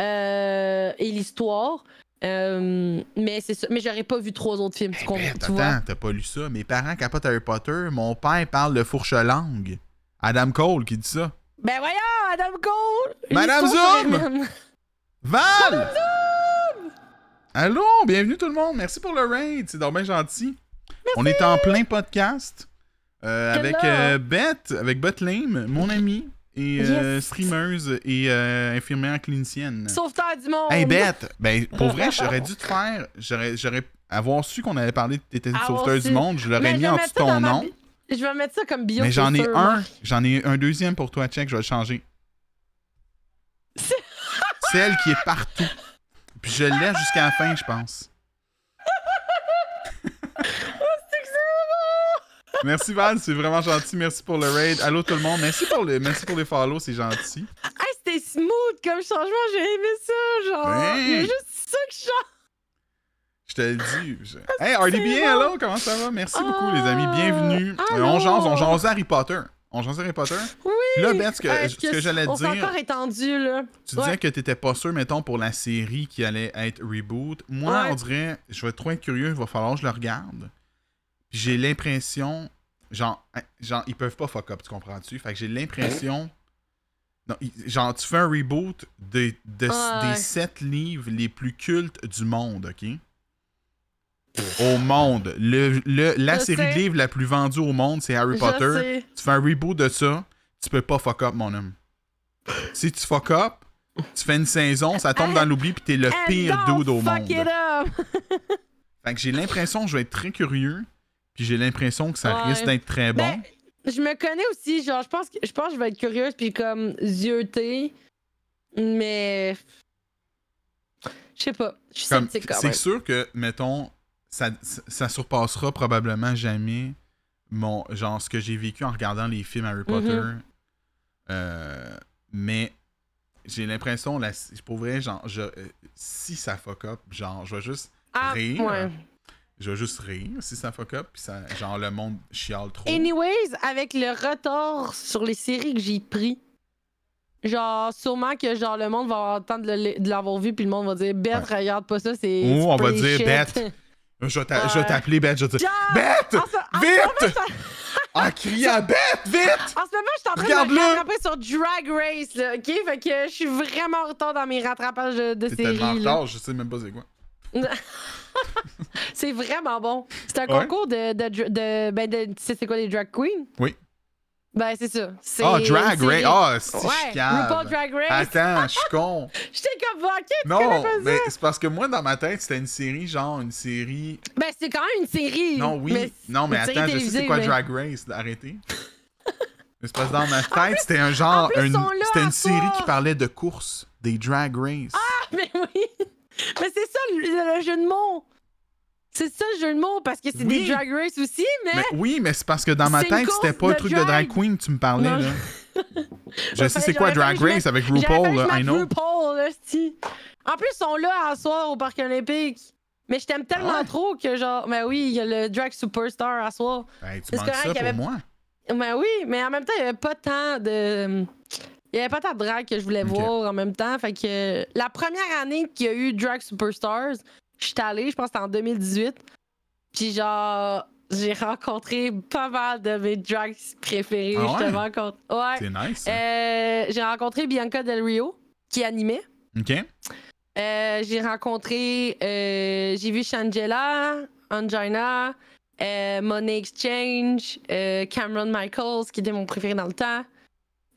euh, et l'histoire. Euh, mais c'est ça. Mais j'aurais pas vu trois autres films. tu, Hey, com- Beth, tu vois? t'as pas lu ça. Mes parents capotent Harry Potter. Mon père parle de fourche-langue. Adam Cole qui dit ça. Ben voyons, Adam Cole! Madame Zoom! serait même- Val! Allô, bienvenue tout le monde. Merci pour le raid. C'est donc bien gentil. On est en plein podcast euh, avec euh, Beth, avec Beth Lame, mon ami, et euh, Yes. streameuse et euh, infirmière clinicienne. Sauveteur du monde! Hey Beth, ben pour vrai, j'aurais dû te faire, j'aurais, j'aurais avoir su qu'on allait parler de Avoir sauveteur su. du monde, je l'aurais mis en dessous de ton nom. bi- Je vais mettre ça comme bio. Mais j'en ai un, Marc. j'en ai un deuxième pour toi, check, je vais le changer. C'est- Celle qui est partout. Puis je l'ai jusqu'à la fin, je pense. Merci Val, c'est vraiment gentil. Merci pour le raid. Allô tout le monde. Merci pour les, merci pour les follow, c'est gentil. Hey, c'était smooth comme changement, j'ai aimé ça, genre. Ouais. Il y a juste ça que je change. Je te le dis. je- Hey, RDB, bon. hello, comment ça va? Merci beaucoup, les amis. Bienvenue. Ah, Euh, on jase, on jase Harry Potter. On jase Harry Potter? Oui! Là, Beth, ce que, Euh, que j'allais on dire, encore étendu, là. tu Ouais. disais que t'étais pas sûr, mettons, pour la série qui allait être reboot. Moi, Ouais. on dirait, je vais trop être curieux, il va falloir que je le regarde. Puis j'ai l'impression, genre, hein, genre, ils peuvent pas fuck up, tu comprends-tu? Fait que j'ai l'impression. Non, genre, tu fais un reboot de, de- Ouais. des sept livres les plus cultes du monde, ok? Au monde. Le, le- la Je série de livres la plus vendue au monde, c'est Harry Je Potter. sais. Tu fais un reboot de ça, tu peux pas fuck up, mon homme. si tu fuck up, tu fais une saison, ça tombe dans l'oubli, puis t'es le And pire dude au fuck monde. it up! Fait que j'ai l'impression que je vais être très curieux, puis j'ai l'impression que ça Ouais. risque d'être très bon. Ben, je me connais aussi, genre, je pense que je pense que je vais être curieuse puis comme zioter, mais je sais pas, je suis Comme, sceptique quand c'est sûr que, mettons, ça, ça, surpassera probablement jamais mon genre ce que j'ai vécu en regardant les films Harry Potter. Mhm. Euh, mais j'ai l'impression, pour vrai, genre, je, euh, si ça fuck up, genre, je vais juste Ah, rire. ouais. Je vais juste rire si ça fuck up, puis ça, genre, le monde chiale trop. Anyways, avec le retard sur les séries que j'ai pris, genre, sûrement que genre le monde va avoir le temps de l'avoir vu, puis le monde va dire Beth, regarde pas ça, c'est. Ou on va dire shit. Beth. Je vais Ouais. t'appeler Beth, je vais te dire Genre, Beth! en en ce Vite! Ah, vite! En ce moment, je suis en train de me rattraper sur Drag Race, là, ok? Fait que je suis vraiment en retard dans mes rattrapages de, de T'es tellement en séries. retard, je sais même pas c'est quoi. C'est vraiment bon. C'est un Ouais. concours de. de, de, ben, de- tu sais, c'est quoi les drag queens? Oui. Ben, c'est ça. C'est Ah, Drag une Race! Ah, si Ouais, je cave. RuPaul Drag Race. Attends, je suis con. J'étais comme, ok, tu Non, mais c'est parce que moi, dans ma tête, c'était une série, genre une série. Ben, c'est quand même une série. Non, oui. mais non, mais attends, je sais c'est quoi mais- Drag Race? Arrêtez. Mais c'est parce que dans ma tête, c'était un genre. une- C'était une série qui parlait de course, des Drag Race. Mais oui. Mais c'est ça le, le jeu de mots. C'est ça le jeu de mots parce que c'est Oui. des drag race aussi, mais. Mais oui, mais c'est parce que dans ma tête, c'était pas le truc de drag queen que tu me parlais, Non, là. Je sais c'est quoi Drag Race avec RuPaul, là, I know. RuPaul, là. En plus, ils sont là à soir au Parc olympique. Mais je t'aime tellement Ah ouais? trop que genre, ben oui, il y a le drag superstar à soir. Hey, tu manques ça pour avait- moi. Ben oui, mais en même temps, il y avait pas tant de. Il y avait pas tant de drag que je voulais voir en même temps. Fait que la première année qu'il y a eu Drag Superstars, je suis allée, je pense que c'était en 2018. Puis genre, j'ai rencontré pas mal de mes drags préférés. Ah Je te ouais? rencontre. Ouais. C'est nice. ça. Euh, j'ai rencontré Bianca Del Rio, qui animait. Ok. Euh, j'ai rencontré. euh, j'ai vu Shangela, Angina, Money Exchange, Cameron Michaels, qui était mon préféré dans le temps.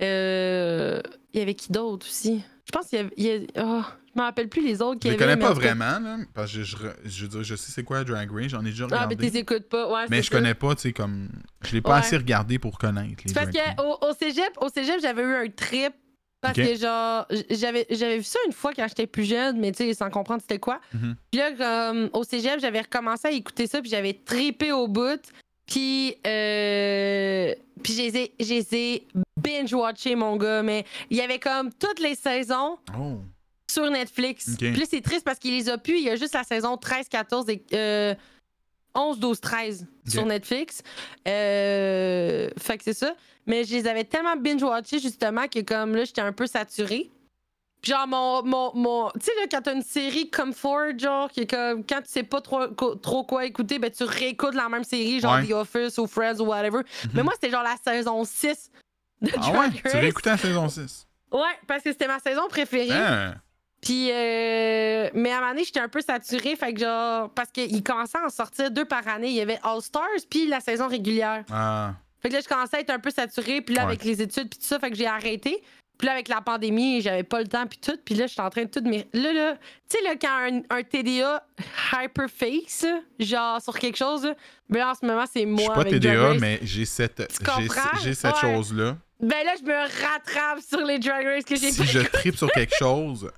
Euh, Il y avait qui d'autre aussi? Je pense qu'il y avait. il y a- oh, je me rappelle plus les autres Je qui les avaient. connais mais pas en tout cas- vraiment, là. Parce que je, je, je je sais c'est quoi Drag Race, j'en ai déjà Ah, mais regardé. tu écoutes pas. Ouais, mais je ça. connais pas, tu sais, comme. Je l'ai pas Ouais. assez regardé pour connaître les parce qu'au au cégep, au cégep, j'avais eu un trip. Parce que, genre, j'avais j'avais vu ça une fois quand j'étais plus jeune, mais tu sais, sans comprendre c'était quoi. Mhm. Puis là, comme, au cégep, j'avais recommencé à écouter ça, puis j'avais trippé au bout. Puis, euh, puis je les ai- je les ai binge-watché, mon gars. Mais il y avait comme toutes les saisons Oh. sur Netflix. Ok. Puis là, c'est triste parce qu'il les a pu. Il y a juste la saison 13, 14 et euh, 11, 12, 13 sur. Netflix. Euh, fait que c'est ça. Mais je les avais tellement binge-watchés, justement, que comme là, j'étais un peu saturée. Puis Genre, mon. mon, mon tu sais, là, quand t'as une série Comfort, genre, qui est comme. Quand tu sais pas trop, trop quoi écouter, ben tu réécoutes la même série, genre Ouais. The Office ou Friends ou whatever. Mais moi, c'était genre la saison 6 de Ah Drag ouais? Tu réécoutais la saison 6. Ouais, parce que c'était ma saison préférée. Hein? Puis, euh, mais à un moment donné, j'étais un peu saturée. Fait que genre, parce qu'ils commençaient à en sortir deux par année. Il y avait All Stars, puis la saison régulière. Ah. Fait que là, je commençais à être un peu saturée, puis là, Ouais. avec les études, puis tout ça, fait que j'ai arrêté. Puis là, avec la pandémie, j'avais pas le temps, puis tout. Puis là, j'étais en train de tout... mes- Là, là, tu sais, là, quand un, un TDA hyperface, genre sur quelque chose, là, ben là, en ce moment, c'est moi Je suis pas avec TDA, Race. mais j'ai cette, j'ai, cette Ouais. chose-là. Ben là, je me rattrape sur les Drag Race que j'ai Si je tripe sur quelque chose,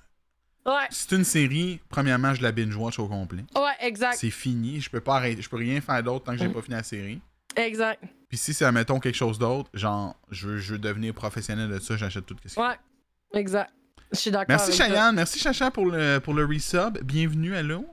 Ouais, c'est une série, premièrement, je la binge-watch au complet. ouais, exact. C'est fini. Je peux pas arrêter. Je peux rien faire d'autre tant que j'ai pas fini la série. Exact. Puis si c'est, admettons, quelque chose d'autre, genre, je veux, je veux devenir professionnel de ça, j'achète tout ce. Ouais, exact. Je suis d'accord. Merci. Cheyenne, merci Chacha pour le, pour le resub. Bienvenue, allô?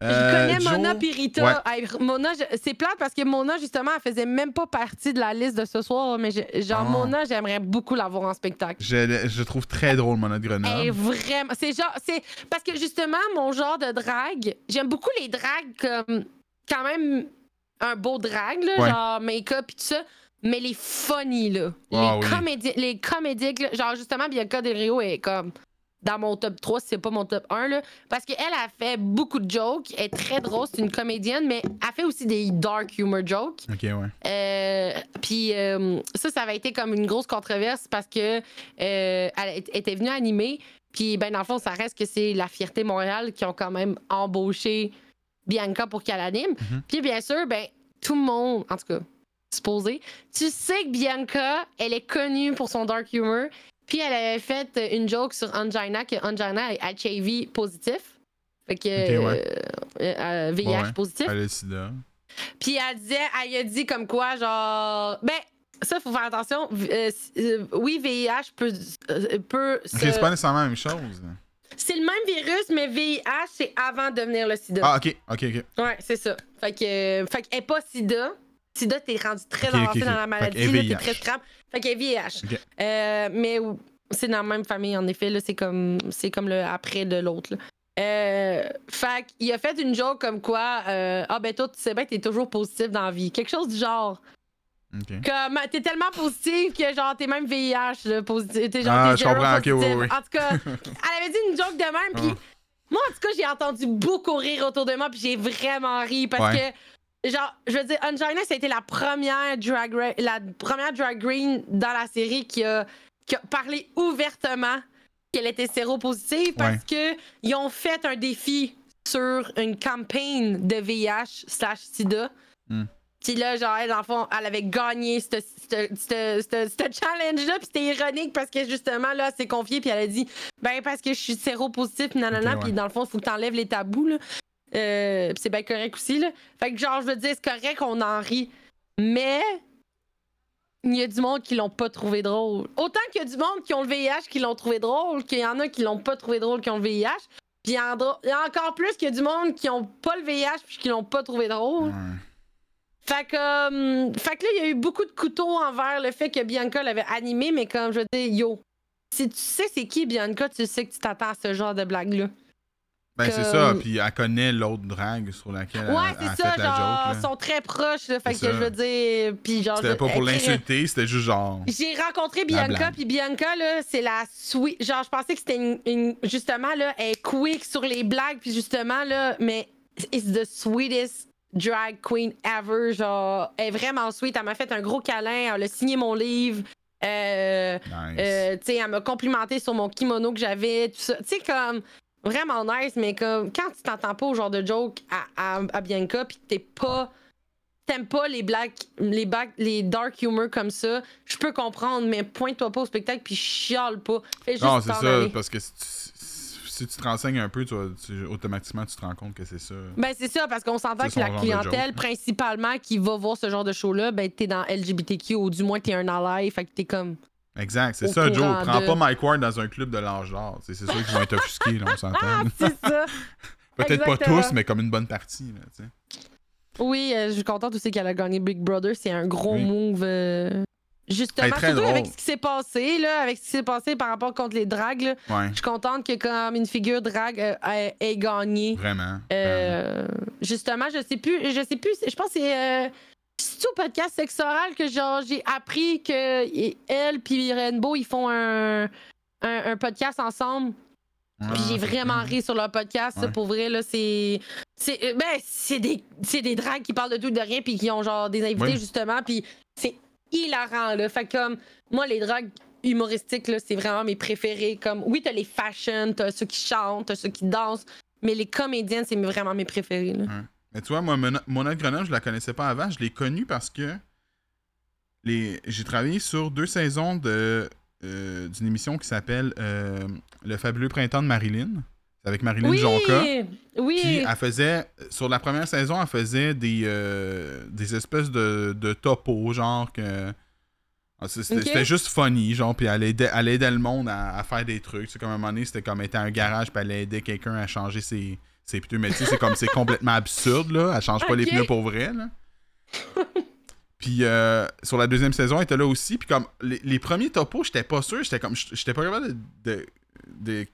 Je Euh, connais Joe- Mona puis Rita. Ouais. Hey, Mona, je- c'est plate parce que Mona, justement, elle faisait même pas partie de la liste de ce soir. Mais je- genre, Ah. Mona, j'aimerais beaucoup la voir en spectacle. Je, je trouve très drôle, Mona de Grenoble. Vraiment. C'est genre. C'est parce que justement, mon genre de drague, j'aime beaucoup les dragues comme. Quand même un beau drague, là, Ouais. genre make-up et tout ça. Mais les funny, là. Ah les, oui. les comédiques, là, genre justement, Bianca Del Rio est comme dans mon top 3, si c'est pas mon top 1, là. Parce qu'elle a fait beaucoup de jokes. Elle est très drôle, c'est une comédienne, mais elle fait aussi des dark humor jokes. Ok, ouais. Euh, puis euh, ça, ça avait été comme une grosse controverse parce que euh, elle était venue animer. Puis ben dans le fond, ça reste que c'est la Fierté Montréal qui ont quand même embauché Bianca pour qu'elle anime. Mhm. Puis bien sûr, ben tout le monde, en tout cas, supposé, tu sais que Bianca, elle est connue pour son dark humor. Puis elle avait fait une joke sur Angina que Angina est HIV positif. Fait que ouais. euh, euh, VIH Ouais, positif. Elle le sida. Puis elle disait, elle a dit comme quoi, genre, ben, ça, faut faire attention. Euh, oui, VIH peut. peut se- c'est pas nécessairement la même chose. C'est le même virus, mais VIH, c'est avant de devenir le sida. Ah, ok, ok, ok. Ouais, c'est ça. Fait que, euh, fait est pas sida. Sida, t'es rendu très avancé dans la maladie, t'es très scrap. Fait qu'elle est VIH. Euh, mais c'est dans la même famille, en effet. Là, c'est comme, c'est comme le après de l'autre. Euh, fait qu'il a fait une joke comme quoi, euh, ah ben toi, tu sais bien que t'es toujours positif dans la vie. Quelque chose du genre. Ok. Comme t'es tellement positif que genre t'es même VIH là, positif. T'es genre Ah, t'es je comprends, ok, oui, oui. En tout cas, elle avait dit une joke de même, puis Ah. moi en tout cas j'ai entendu beaucoup rire autour de moi, puis j'ai vraiment ri parce Ouais. que genre je veux dire Angina ça a été la première drag ra- la première drag queen dans la série qui a, qui a parlé ouvertement qu'elle était séropositive parce que ils ont fait un défi sur une campagne de VIH slash SIDA. Hmm. Puis là, genre, elle, dans le fond, elle avait gagné ce challenge-là. Puis c'était ironique parce que justement, là, elle s'est confiée. Puis elle a dit, ben, parce que je suis séropositif, nanana. Puis dans le fond, il faut que t'enlèves les tabous, là. Euh, puis c'est bien correct aussi, là. Fait que, genre, je veux dire, c'est correct qu'on en rit. Mais. Il y a du monde qui l'ont pas trouvé drôle. Autant qu'il y a du monde qui ont le VIH qui l'ont trouvé drôle, qu'il y en a qui l'ont pas trouvé drôle qui ont le VIH. Puis il y, en a encore plus qu'il y a du monde qui ont pas le VIH puis qui l'ont pas trouvé drôle. Fait que, euh, fait que là, il y a eu beaucoup de couteaux envers le fait que Bianca l'avait animé, mais comme je veux dire, yo, si tu sais c'est qui Bianca, tu sais que tu t'attends à ce genre de blague-là. Ben, c'est ça. Puis elle connaît l'autre drague sur laquelle elle, Ouais, elle c'est ça, fait la genre, joke. ils sont très proches, là, fait que ça. je veux dire, puis genre... C'était pas pour l'insulter, c'était juste genre. J'ai rencontré Bianca, puis Bianca, là, c'est la sweet. Genre, je pensais que c'était une, une- Justement, là, elle est quick sur les blagues, puis justement, là, mais it's the sweetest drag queen ever. Genre, elle est vraiment sweet. Elle m'a fait un gros câlin, elle a signé mon livre. Euh, Nice. euh, tu sais, elle m'a complimenté sur mon kimono que j'avais, tout ça. Tu sais, comme vraiment nice, mais comme quand tu t'entends pas au genre de joke à, à, à Bianca, puis que t'es pas. T'aimes pas les blagues, les, les dark humor comme ça, je peux comprendre, mais pointe-toi pas au spectacle puis chiale pas. Fais juste non, c'est ça. aller. Parce que si tu, si tu te renseignes un peu, tu vas- tu- automatiquement, tu te rends compte que c'est ça. Ben c'est ça, parce qu'on s'entend que la clientèle principalement qui va voir ce genre de show-là, ben t'es dans LGBTQ ou du moins t'es un ally, fait que t'es comme. Exact, c'est ça, Joe. Prends de- pas Mike Ward dans un club de l'âge d'or. C'est sûr qu'ils vont être offusqués, là, on s'entend. Ah, c'est ça! Peut-être pas tous, mais comme une bonne partie. Là, tu sais. Oui, euh, je suis contente aussi qu'elle a gagné Big Brother. C'est un gros Oui. move. euh, Justement, surtout drôle. avec ce qui s'est passé, là, avec ce qui s'est passé par rapport contre les dragues. là, Ouais, Je suis contente que comme une figure drague euh, ait, ait gagné. vraiment. vraiment. Euh, justement, je sais plus, je sais plus, je pense que c'est euh, c'est au podcast Sexe Oral que genre j'ai appris que elle puis Rainbow ils font un, un, un podcast ensemble. Puis j'ai vraiment ri sur leur podcast. ça, pour vrai, là, c'est. C'est euh, ben, c'est des, c'est des drags qui parlent de tout et de rien, puis qui ont genre des invités, Oui. justement. Puis c'est hilarant, là. Fait comme, moi, les drags humoristiques, là, c'est vraiment mes préférés. Comme, oui, t'as les fashion, t'as ceux qui chantent, t'as ceux qui dansent, mais les comédiennes, c'est vraiment mes préférés, là. Mais tu vois, moi, Mona Grenoble, je la connaissais pas avant. Je l'ai connue parce que les... j'ai travaillé sur deux saisons euh, d'une émission qui s'appelle euh, Le fabuleux printemps de Marilyn. Avec Marilyn oui, Jonca. Oui. Puis elle faisait. Sur la première saison, elle faisait des, euh, des espèces de, de topos, genre que. Ah, c'était juste funny, genre, puis elle aidait, elle aidait le monde à, faire des trucs. C'est comme un moment donné, c'était comme était un garage, puis elle aidait quelqu'un à changer ses, ses pneus. Mais tu sais, c'est comme c'est complètement absurde, là. Elle change pas les pneus pour vrai, là. Puis euh, sur la deuxième saison, elle était là aussi. Puis comme les, premiers topos, j'étais pas sûr. J'étais comme j'étais pas capable de, de,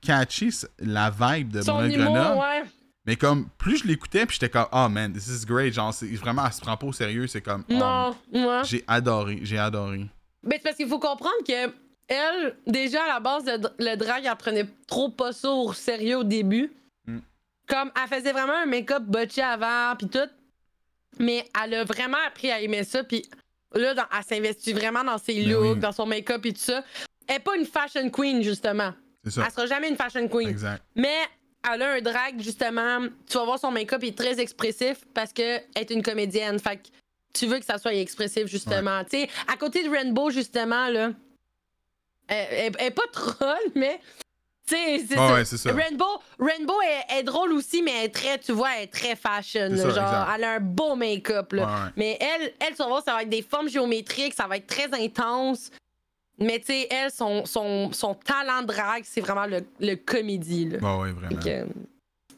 catcher la vibe de Grenoble. Ouais. Mais comme plus je l'écoutais, puis j'étais comme oh man, this is great. Genre, vraiment, elle se prend pas au sérieux. C'est comme. Oh, non. J'ai adoré, j'ai adoré. Mais c'est parce qu'il faut comprendre que elle, déjà à la base, le, drag, elle prenait trop pas ça au sérieux au début. Mm. Comme elle faisait vraiment un make-up botché avant, puis tout. Mais elle a vraiment appris à aimer ça. Puis là, elle s'investit vraiment dans ses ben looks, dans son make-up et tout ça. Elle n'est pas une fashion queen, justement. Ça. Elle sera jamais une fashion queen. Exact. Mais elle a un drag, justement. Tu vas voir son make-up est très expressif parce qu'elle est une comédienne. Fait que tu veux que ça soit expressif, justement. Tu sais, à côté de Rainbow, justement, là. Elle, elle, est pas troll, mais c'est ça. Rainbow, Rainbow est, drôle aussi, mais elle est très, tu vois, elle est très fashion. genre, elle a un beau make-up. Mais elle, elle, tu vas voir, ça va être des formes géométriques, ça va être très intense. Mais tu sais, elle, son, son, son, talent de drag, c'est vraiment le, le comédie. Là. oui, vraiment.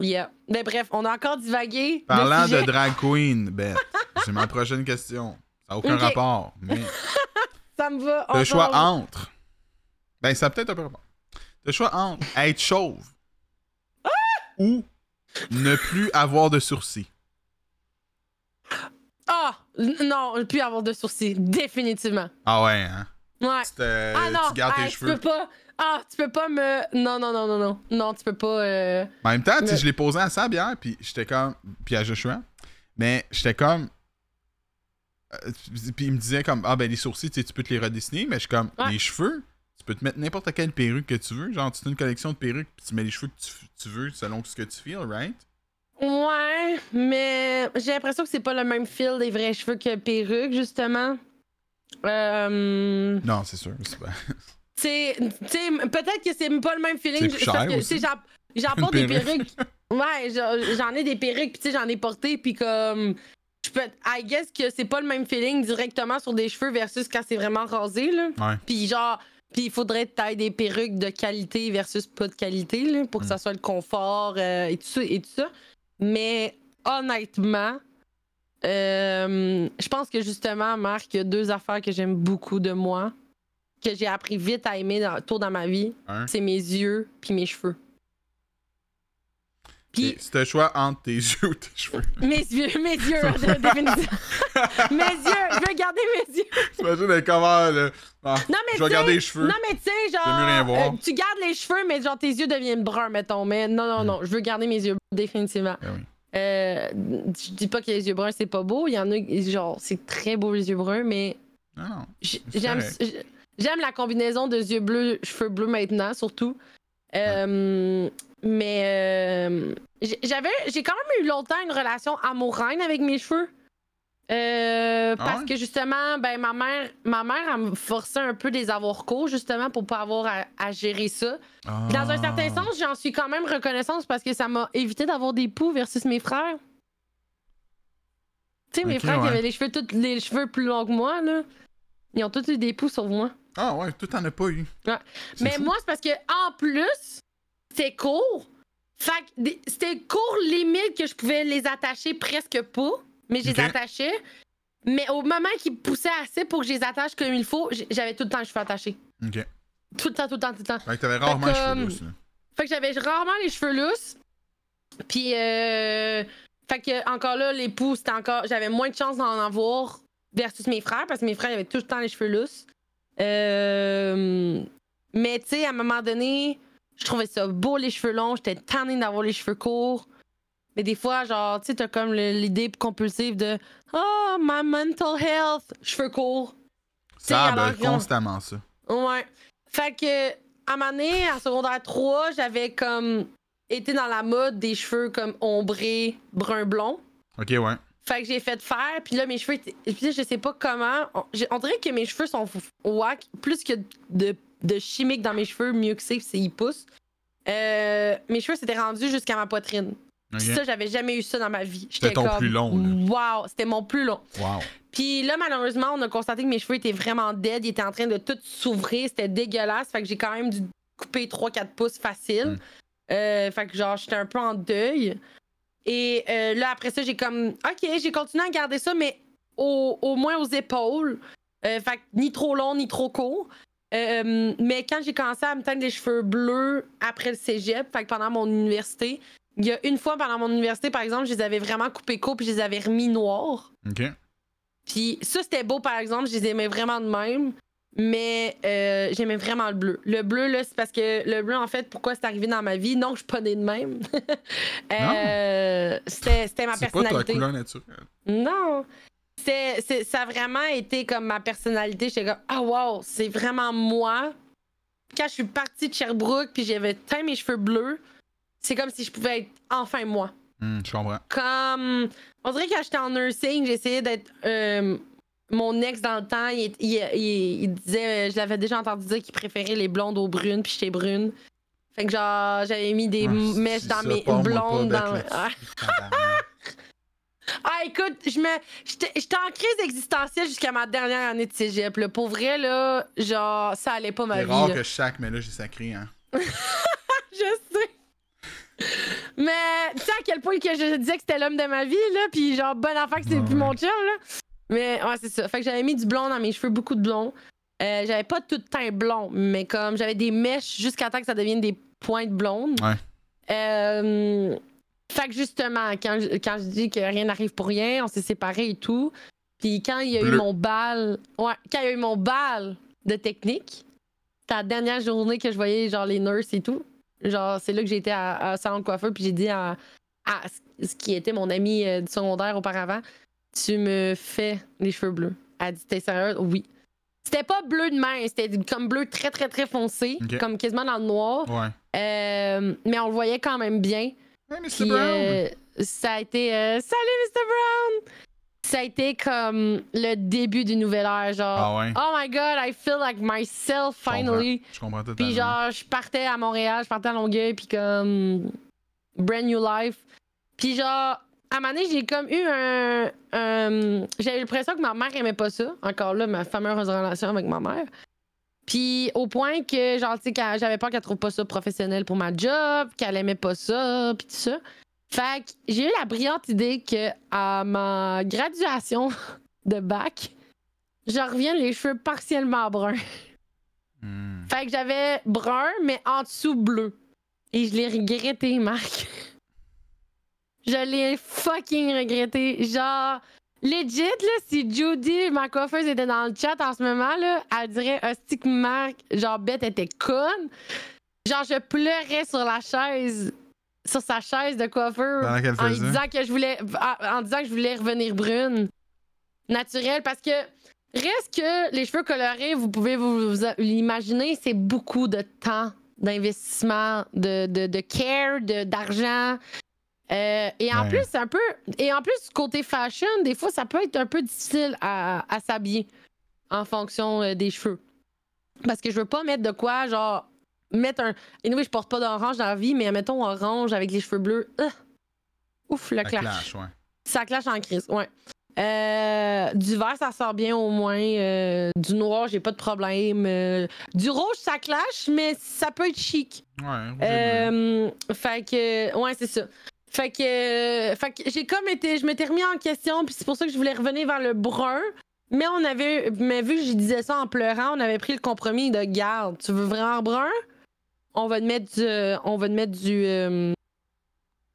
yeah. Mais bref, on a encore divagué. Parlant de, drag queen, Beth, j'ai ma prochaine question. Ça n'a aucun rapport, mais. ça me va. Le choix entre. Ben, ça a peut-être un peu rapport. Le choix entre être chauve ou ne plus avoir de sourcils. Ah! non, ne plus avoir de sourcils. Définitivement. Ah ouais, hein? Ouais. Tu, ah non, tu gardes tes cheveux. Tu peux pas. Ah, tu peux pas me. Non, non, non, non, non. Non, tu peux pas. Euh, en même temps, je l'ai posé à Sab hier, puis j'étais comme. Puis à Joshua. Mais j'étais comme. Euh, puis il me disait comme. Ah, ben les sourcils, tu peux te les redessiner, mais je suis comme. Les cheveux, tu peux te mettre n'importe quelle perruque que tu veux. Genre, tu as une collection de perruques, puis tu mets les cheveux que tu, veux selon ce que tu feels, right? Ouais, mais j'ai l'impression que c'est pas le même feel des vrais cheveux que perruque, justement. Euh... Non, c'est sûr. C'est peut-être que c'est pas le même feeling. J'en porte des perruques. ouais, j'en ai des perruques, puis j'en ai porté, puis comme. Je peux, I guess que c'est pas le même feeling directement sur des cheveux versus quand c'est vraiment rasé, là. Ouais. Puis genre, puis il faudrait tailler des perruques de qualité versus pas de qualité là, pour que ça mm. soit le confort euh, et, tout ça, et tout ça. Mais honnêtement, euh, je pense que justement, Marc, il y a deux affaires que j'aime beaucoup de moi, que j'ai appris vite à aimer dans, tour dans ma vie. C'est mes yeux puis mes cheveux. Puis, c'est un choix entre tes yeux ou tes cheveux. Mes yeux, mes yeux, mes yeux, je veux garder mes yeux. T'imagines comment, là. Ah, non, mais je vais garder les cheveux. Non, mais tu sais, genre. Rien voir. Euh, tu gardes les cheveux, mais genre tes yeux deviennent bruns, mettons. Mais non, non, non, mm. je veux garder mes yeux définitivement. Ben oui. Euh, je dis pas que les yeux bruns, c'est pas beau. Il y en a, genre, c'est très beau les yeux bruns, mais. Non. J'aime, j'aime la combinaison de yeux bleus, cheveux bleus maintenant, surtout. Euh, mais euh, j'avais, j'ai quand même eu longtemps une relation amoureuse avec mes cheveux. Euh, ah parce que justement, ben ma mère, ma mère, elle me forçait un peu des avoirs courts, justement, pour pas avoir à, gérer ça. Dans un certain ah. sens, j'en suis quand même reconnaissante parce que ça m'a évité d'avoir des poux versus mes frères. Tu sais, mes frères qui avaient les cheveux, tous les cheveux plus longs que moi, là, ils ont tous eu des poux sur moi. Ah ouais, tout en a pas eu. Mais moi, c'est parce que en plus, c'était court. Fait c'était court limite que je pouvais les attacher presque pas, mais je les attachais. Mais au moment qu'ils poussaient assez pour que je les attache comme il faut, j'avais tout le temps les cheveux attachés. OK. Tout le temps, tout le temps, tout le temps. Fait que t'avais rarement les cheveux lousses. Fait que j'avais rarement les cheveux lousses. Puis, euh. Fait que, encore là, les poux, c'était encore. J'avais moins de chance d'en avoir versus mes frères, parce que mes frères avaient tout le temps les cheveux lousses. Euh. Mais, tu sais, à un moment donné je trouvais ça beau, les cheveux longs. J'étais tannée d'avoir les cheveux courts. Mais des fois, genre, tu sais, t'as comme l'idée compulsive de Oh, my mental health, cheveux courts. Ça, ben, constamment ça. Ouais. Fait que, à moment donné, en secondaire 3, j'avais comme été dans la mode des cheveux comme ombrés, brun blond. Ok, ouais. Fait que j'ai fait faire, puis là, mes cheveux étaient. Puis là, je sais pas comment. On, dirait que mes cheveux sont whack. Plus que de, de chimique dans mes cheveux, mieux que c'est ils poussent. Euh, mes cheveux s'étaient rendus jusqu'à ma poitrine. Ok. Puis ça, j'avais jamais eu ça dans ma vie. C'était ton comme, plus long, Wow, c'était mon plus long. Wow. Puis là, malheureusement, on a constaté que mes cheveux étaient vraiment dead. Ils étaient en train de tout s'ouvrir. C'était dégueulasse. Fait que j'ai quand même dû couper 3-4 pouces facile. Mm. Euh, fait que genre, j'étais un peu en deuil. Et euh, là, après ça, j'ai comme. Ok, j'ai continué à garder ça, mais au, au moins aux épaules. Euh, fait que ni trop long, ni trop court. Mais quand j'ai commencé à me teindre les cheveux bleus après le cégep, fait que pendant mon université, il y a une fois pendant mon université, par exemple, je les avais vraiment coupés courts puis je les avais remis noirs. Ok. Puis ça, c'était beau, par exemple. Je les aimais vraiment de même. Mais euh, j'aimais vraiment le bleu. Le bleu, là, c'est parce que le bleu, en fait, pourquoi c'est arrivé dans ma vie? Non, je suis pas née de même. Euh, c'était c'était ma C'est pas ta personnalité. couleur naturelle. Non. C'est, c'est- ça a vraiment été comme ma personnalité. J'étais comme, ah wow, c'est vraiment moi. Quand je suis partie de Sherbrooke puis j'avais teint mes cheveux bleus, c'est comme si je pouvais être enfin moi. Hmm, je comprends. Comme, on dirait que quand j'étais en nursing, j'essayais d'être euh, mon ex dans le temps. Il, il- il- il disait, euh, je l'avais déjà entendu dire qu'il préférait les blondes aux brunes puis j'étais brune. Fait que genre, j'avais mis des Ah, mèches c'est dans ça, mes blondes. Dans... Ah. Ah, écoute, je me, j'étais en crise existentielle jusqu'à ma dernière année de cégep. Là. Pour vrai, là, genre, ça allait pas ma C'est vie. rare là. que sac, mais là, j'ai sacré, hein. Je sais. Mais tu sais à quel point que je disais que c'était l'homme de ma vie, là, puis genre, bonne affaire que c'était plus mon chum, là. Mais ouais, c'est ça. Fait que j'avais mis du blond dans mes cheveux, beaucoup de blond. Euh, j'avais pas tout le teint blond, mais comme j'avais des mèches jusqu'à temps que ça devienne des pointes blondes. Ouais. Euh, fait que justement, quand je, quand je dis que rien n'arrive pour rien, on s'est séparés et tout. Puis quand il y a eu mon bal, ouais, quand il y a eu mon bal de technique, c'était la dernière journée que je voyais genre les nurses et tout. Genre, c'est là que j'étais à, à salon de coiffeur, puis j'ai dit à, à ce- qui était mon ami euh, du secondaire auparavant, tu me fais les cheveux bleus. Elle a dit, t'es sérieuse? Oui. C'était pas bleu de main, c'était comme bleu très très très foncé, comme quasiment dans le noir. Ouais. Euh, mais on le voyait quand même bien. Hey, Mr. Puis Brown! euh, ça a été euh, Salut Mr. Brown! Ça a été comme le début du nouvel ère, genre Ah ouais? Oh my god, I feel like myself Je comprends. finally. Je comprends. Puis genre, je partais à Montréal, je partais à Longueuil, puis comme brand new life. Puis genre, à un moment donné, j'ai comme eu un. un- J'avais l'impression que ma mère aimait pas ça. Encore là, ma fameuse relation avec ma mère. Puis au point que, genre, tu sais, qu'elle- j'avais peur qu'elle trouve pas ça professionnel pour ma job, qu'elle aimait pas ça, puis tout ça. Fait que j'ai eu la brillante idée que à ma graduation de bac, je revienne les cheveux partiellement bruns. Hmm. Fait que j'avais brun, mais en dessous bleu. Et je l'ai regretté, Marc. je l'ai fucking regretté. Genre, legit, là, si Judy, ma coiffeuse, était dans le chat en ce moment, là, elle dirait, hostie que Marc, genre, bête était conne. Genre, je pleurais sur la chaise, sur sa chaise de coiffeur. En lui disant que je voulais en, en disant que je voulais revenir brune naturelle parce que reste que les cheveux colorés vous pouvez vous, vous l'imaginer c'est beaucoup de temps d'investissement de, de, de care de d'argent Euh, et en Ouais. plus un peu et en plus côté fashion des fois ça peut être un peu difficile à, à s'habiller en fonction euh, des cheveux parce que je veux pas mettre de quoi genre mettre un et oui je porte pas d'orange dans la vie mais mettons orange avec les cheveux bleus euh, ouf le Ça clash clash, ouais. ça clash en crise, ouais. Euh, du vert, ça sort bien au moins. Euh, du noir, j'ai pas de problème. Euh, du rouge, ça clash, mais ça peut être chic. Ouais, fait que, ouais, c'est ça. Fait que, fait que j'ai comme été, je m'étais remis en question, puis c'est pour ça que je voulais revenir vers le brun. Mais on avait, mais vu que je disais ça en pleurant, on avait pris le compromis de garde. Tu veux vraiment brun? On va te mettre du, euh, on va te mettre du, euh,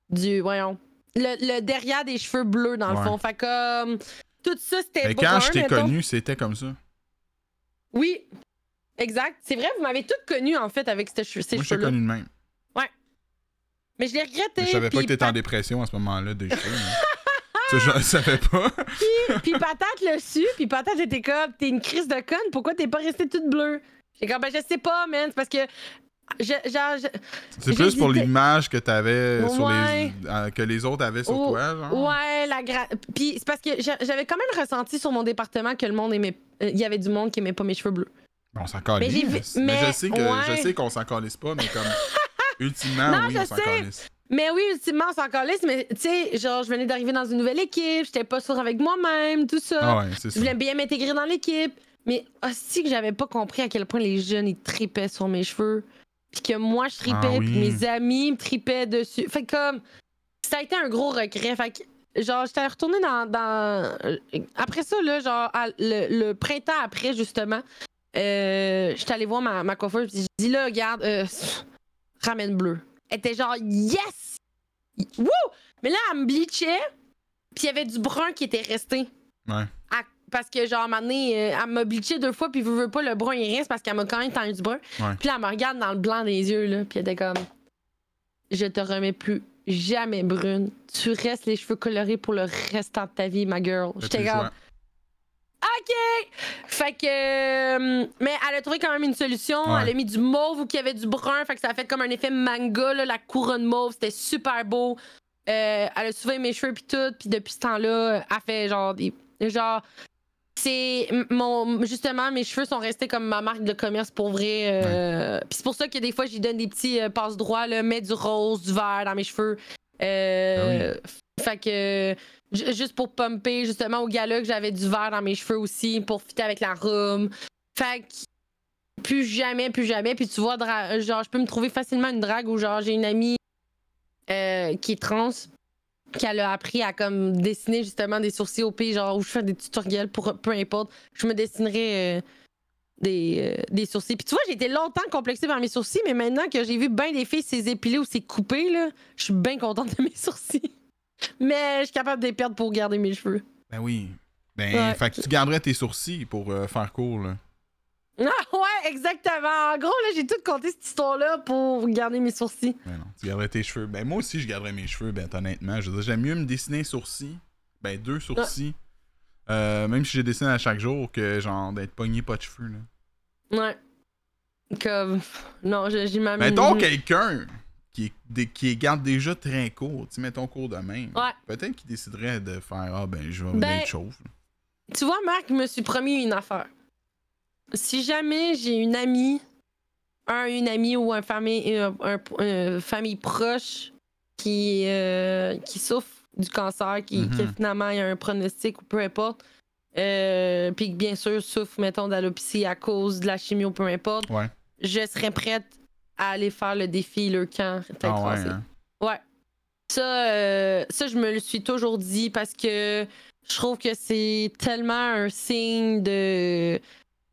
du, voyons, le, le derrière des cheveux bleus dans le Ouais. fond. Fait euh, tout ça c'était Mais quand je t'ai connu, c'était comme ça. Oui, exact. C'est vrai, vous m'avez toutes connu en fait avec ces, che- ces Moi, je t'ai connu de même. Mais je l'ai regretté. Je savais pas que t'étais en dépression à ce moment-là des cheveux. hein. Ça, je le savais pas. Puis, puis Patate le su, puis Patate était comme, t'es une crise de conne, pourquoi t'es pas restée toute bleue? J'ai comme, ben je sais pas, man, c'est parce que. C'est plus pour l'image que t'avais sur les euh, que les autres avaient sur Oh, toi, genre. Ouais, la gra... Puis c'est parce que j'a- j'avais quand même ressenti sur mon département que le monde aimait. euh, Il y avait du monde qui aimait pas mes cheveux bleus. On s'en calisse. Mais je sais que ouais. je sais qu'on s'en calisse pas, mais comme ultimement, Non, oui, on s'en calisse. Mais oui, ultimement, on s'en calisse, mais tu sais, genre, je venais d'arriver dans une nouvelle équipe, j'étais pas sûre avec moi-même, tout ça. Ah ouais, Je ça. voulais bien m'intégrer dans l'équipe. Mais aussi que j'avais pas compris à quel point les jeunes, ils tripaient sur mes cheveux. Puis que moi, je tripais, Ah oui. puis mes amis me tripaient dessus. Fait que comme, ça a été un gros regret. Fait que, genre, j'étais retournée dans, dans... Après ça, là, genre, à- le, le printemps après, justement, euh, j'étais allée voir ma, ma coiffeuse, puis j'ai dit, là, regarde, euh, ramène bleu. Elle était genre, yes! Wouh! Mais là, elle me bleachait, puis il y avait du brun qui était resté. Ouais. À- parce que, genre, à euh, elle m'a bleaché deux fois, puis veut, veut pas, le brun, il reste parce qu'elle m'a quand même tendu du brun. Ouais. Puis là, elle me regarde dans le blanc des yeux, là, puis elle était comme Je te remets plus jamais brune. Tu restes les cheveux colorés pour le restant de ta vie, ma girl. J'étais comme. OK! Fait que. euh, mais elle a trouvé quand même une solution. Ouais. Elle a mis du mauve ou qu'il y avait du brun. Fait que ça a fait comme un effet manga, là, la couronne mauve. C'était super beau. Euh, elle a soulevé mes cheveux puis tout. Puis depuis ce temps-là, elle fait genre des. Genre. C'est mon justement mes cheveux sont restés comme ma marque de commerce pour vrai. euh, Puis c'est pour ça que des fois j'y donne des petits euh, passe droits là, mets du rose, du vert dans mes cheveux. Euh, Fait que Ju- juste pour pumper justement au gala que j'avais du vert dans mes cheveux aussi pour fitter avec la robe. Fait que plus jamais, plus jamais. Puis tu vois, genre, je peux me trouver facilement une drague où genre j'ai une amie euh, qui est trans qu'elle a appris à comme dessiner justement des sourcils au pays, genre où je fais des tutoriels pour peu importe. Je me dessinerais euh, des, euh, des sourcils. Puis tu vois, j'ai été longtemps complexée par mes sourcils, mais maintenant que j'ai vu bien des filles s'es épilées ou coupé, là, je suis bien contente de mes sourcils. Mais je suis capable de les perdre pour garder mes cheveux. Ben oui. Ben, Ouais. fait que tu garderais tes sourcils pour euh, faire court, là. Ah ouais, exactement. En gros, là, j'ai tout compté cette histoire-là pour garder mes sourcils. Ben non, tu garderais tes cheveux. Ben moi aussi, je garderais mes cheveux, ben honnêtement. Je veux dire, j'aime mieux me dessiner un sourcil, ben deux sourcils, euh, même si j'ai dessiné à chaque jour, que genre d'être pogné pas de cheveux, là. Ouais. Comme. Non, je- j'ai ma Mettons quelqu'un qui, est- qui garde déjà très court, tu sais, mettons court de même. Ouais. Peut-être qu'il déciderait de faire Ah ben je vais Ben, être chauve. Tu vois, Marc, je me suis promis une affaire. Si jamais j'ai une amie, un, une amie ou un famille, un, un- un famille proche qui, euh, qui souffre du cancer, qui, qui finalement a un pronostic ou peu importe, euh, puis que bien sûr souffre, mettons, d'alopécie à cause de la chimio, peu importe, Ouais. je serais prête à aller faire le défi, le camp, tête Ah ouais, hein. Ouais. Ça, euh, ça, je me le suis toujours dit parce que je trouve que c'est tellement un signe de.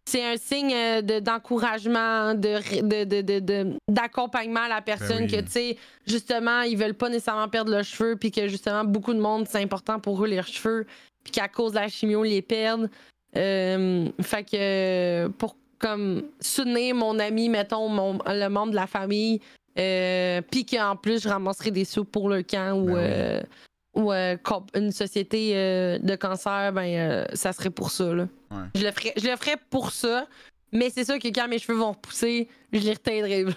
C'est un signe euh, de- d'encouragement, de, de, de, de- de- d'accompagnement à la personne Ben oui. que, tu sais, justement, ils veulent pas nécessairement perdre leurs cheveux, puis que, justement, beaucoup de monde, c'est important pour eux, leurs cheveux, puis qu'à cause de la chimio, ils les perdent. Euh, fait que, pour comme soutenir mon ami, mettons, mon, le membre de la famille, euh, puis qu'en plus, je ramasserai des sous pour le camp ou, Ben oui. euh, ou euh, une société euh, de cancer, ben, euh, ça serait pour ça. Là. Ouais. Je, le ferais, je le ferais pour ça, mais c'est sûr que quand mes cheveux vont repousser, je les. Ouais,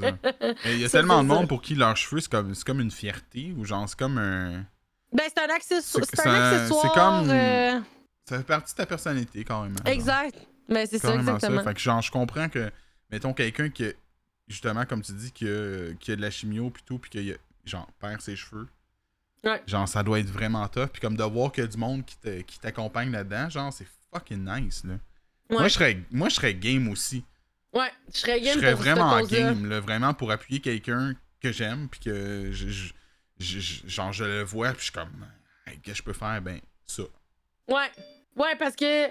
ça. Et Il y a Ça, tellement de ça. monde pour qui leurs cheveux, c'est comme, c'est comme une fierté, ou genre, c'est comme un. ben, c'est un, accessoire. C'est- C'est c'est un un- accessoire. c'est comme- Ça fait partie de ta personnalité, carrément. genre. exact. Ben, c'est ça, exactement. Fait que genre, je comprends que, mettons, quelqu'un qui, justement, comme tu dis, qui a, qui a de la chimio pis tout, pis qui a, genre, perd ses cheveux. Ouais. Genre, ça doit être vraiment tough. Puis comme de voir qu'il y a du monde qui t'accompagne là-dedans, genre, c'est fucking nice, là. Ouais. Moi, je serais, moi, je serais game aussi. Ouais, je serais Je game serais pour vraiment cette game, là, vraiment pour appuyer quelqu'un que j'aime, puis que je, je- je- je- genre, je le vois, puis je suis comme, Hey, qu'est-ce que je peux faire? Ben, ça. Ouais. Ouais, parce que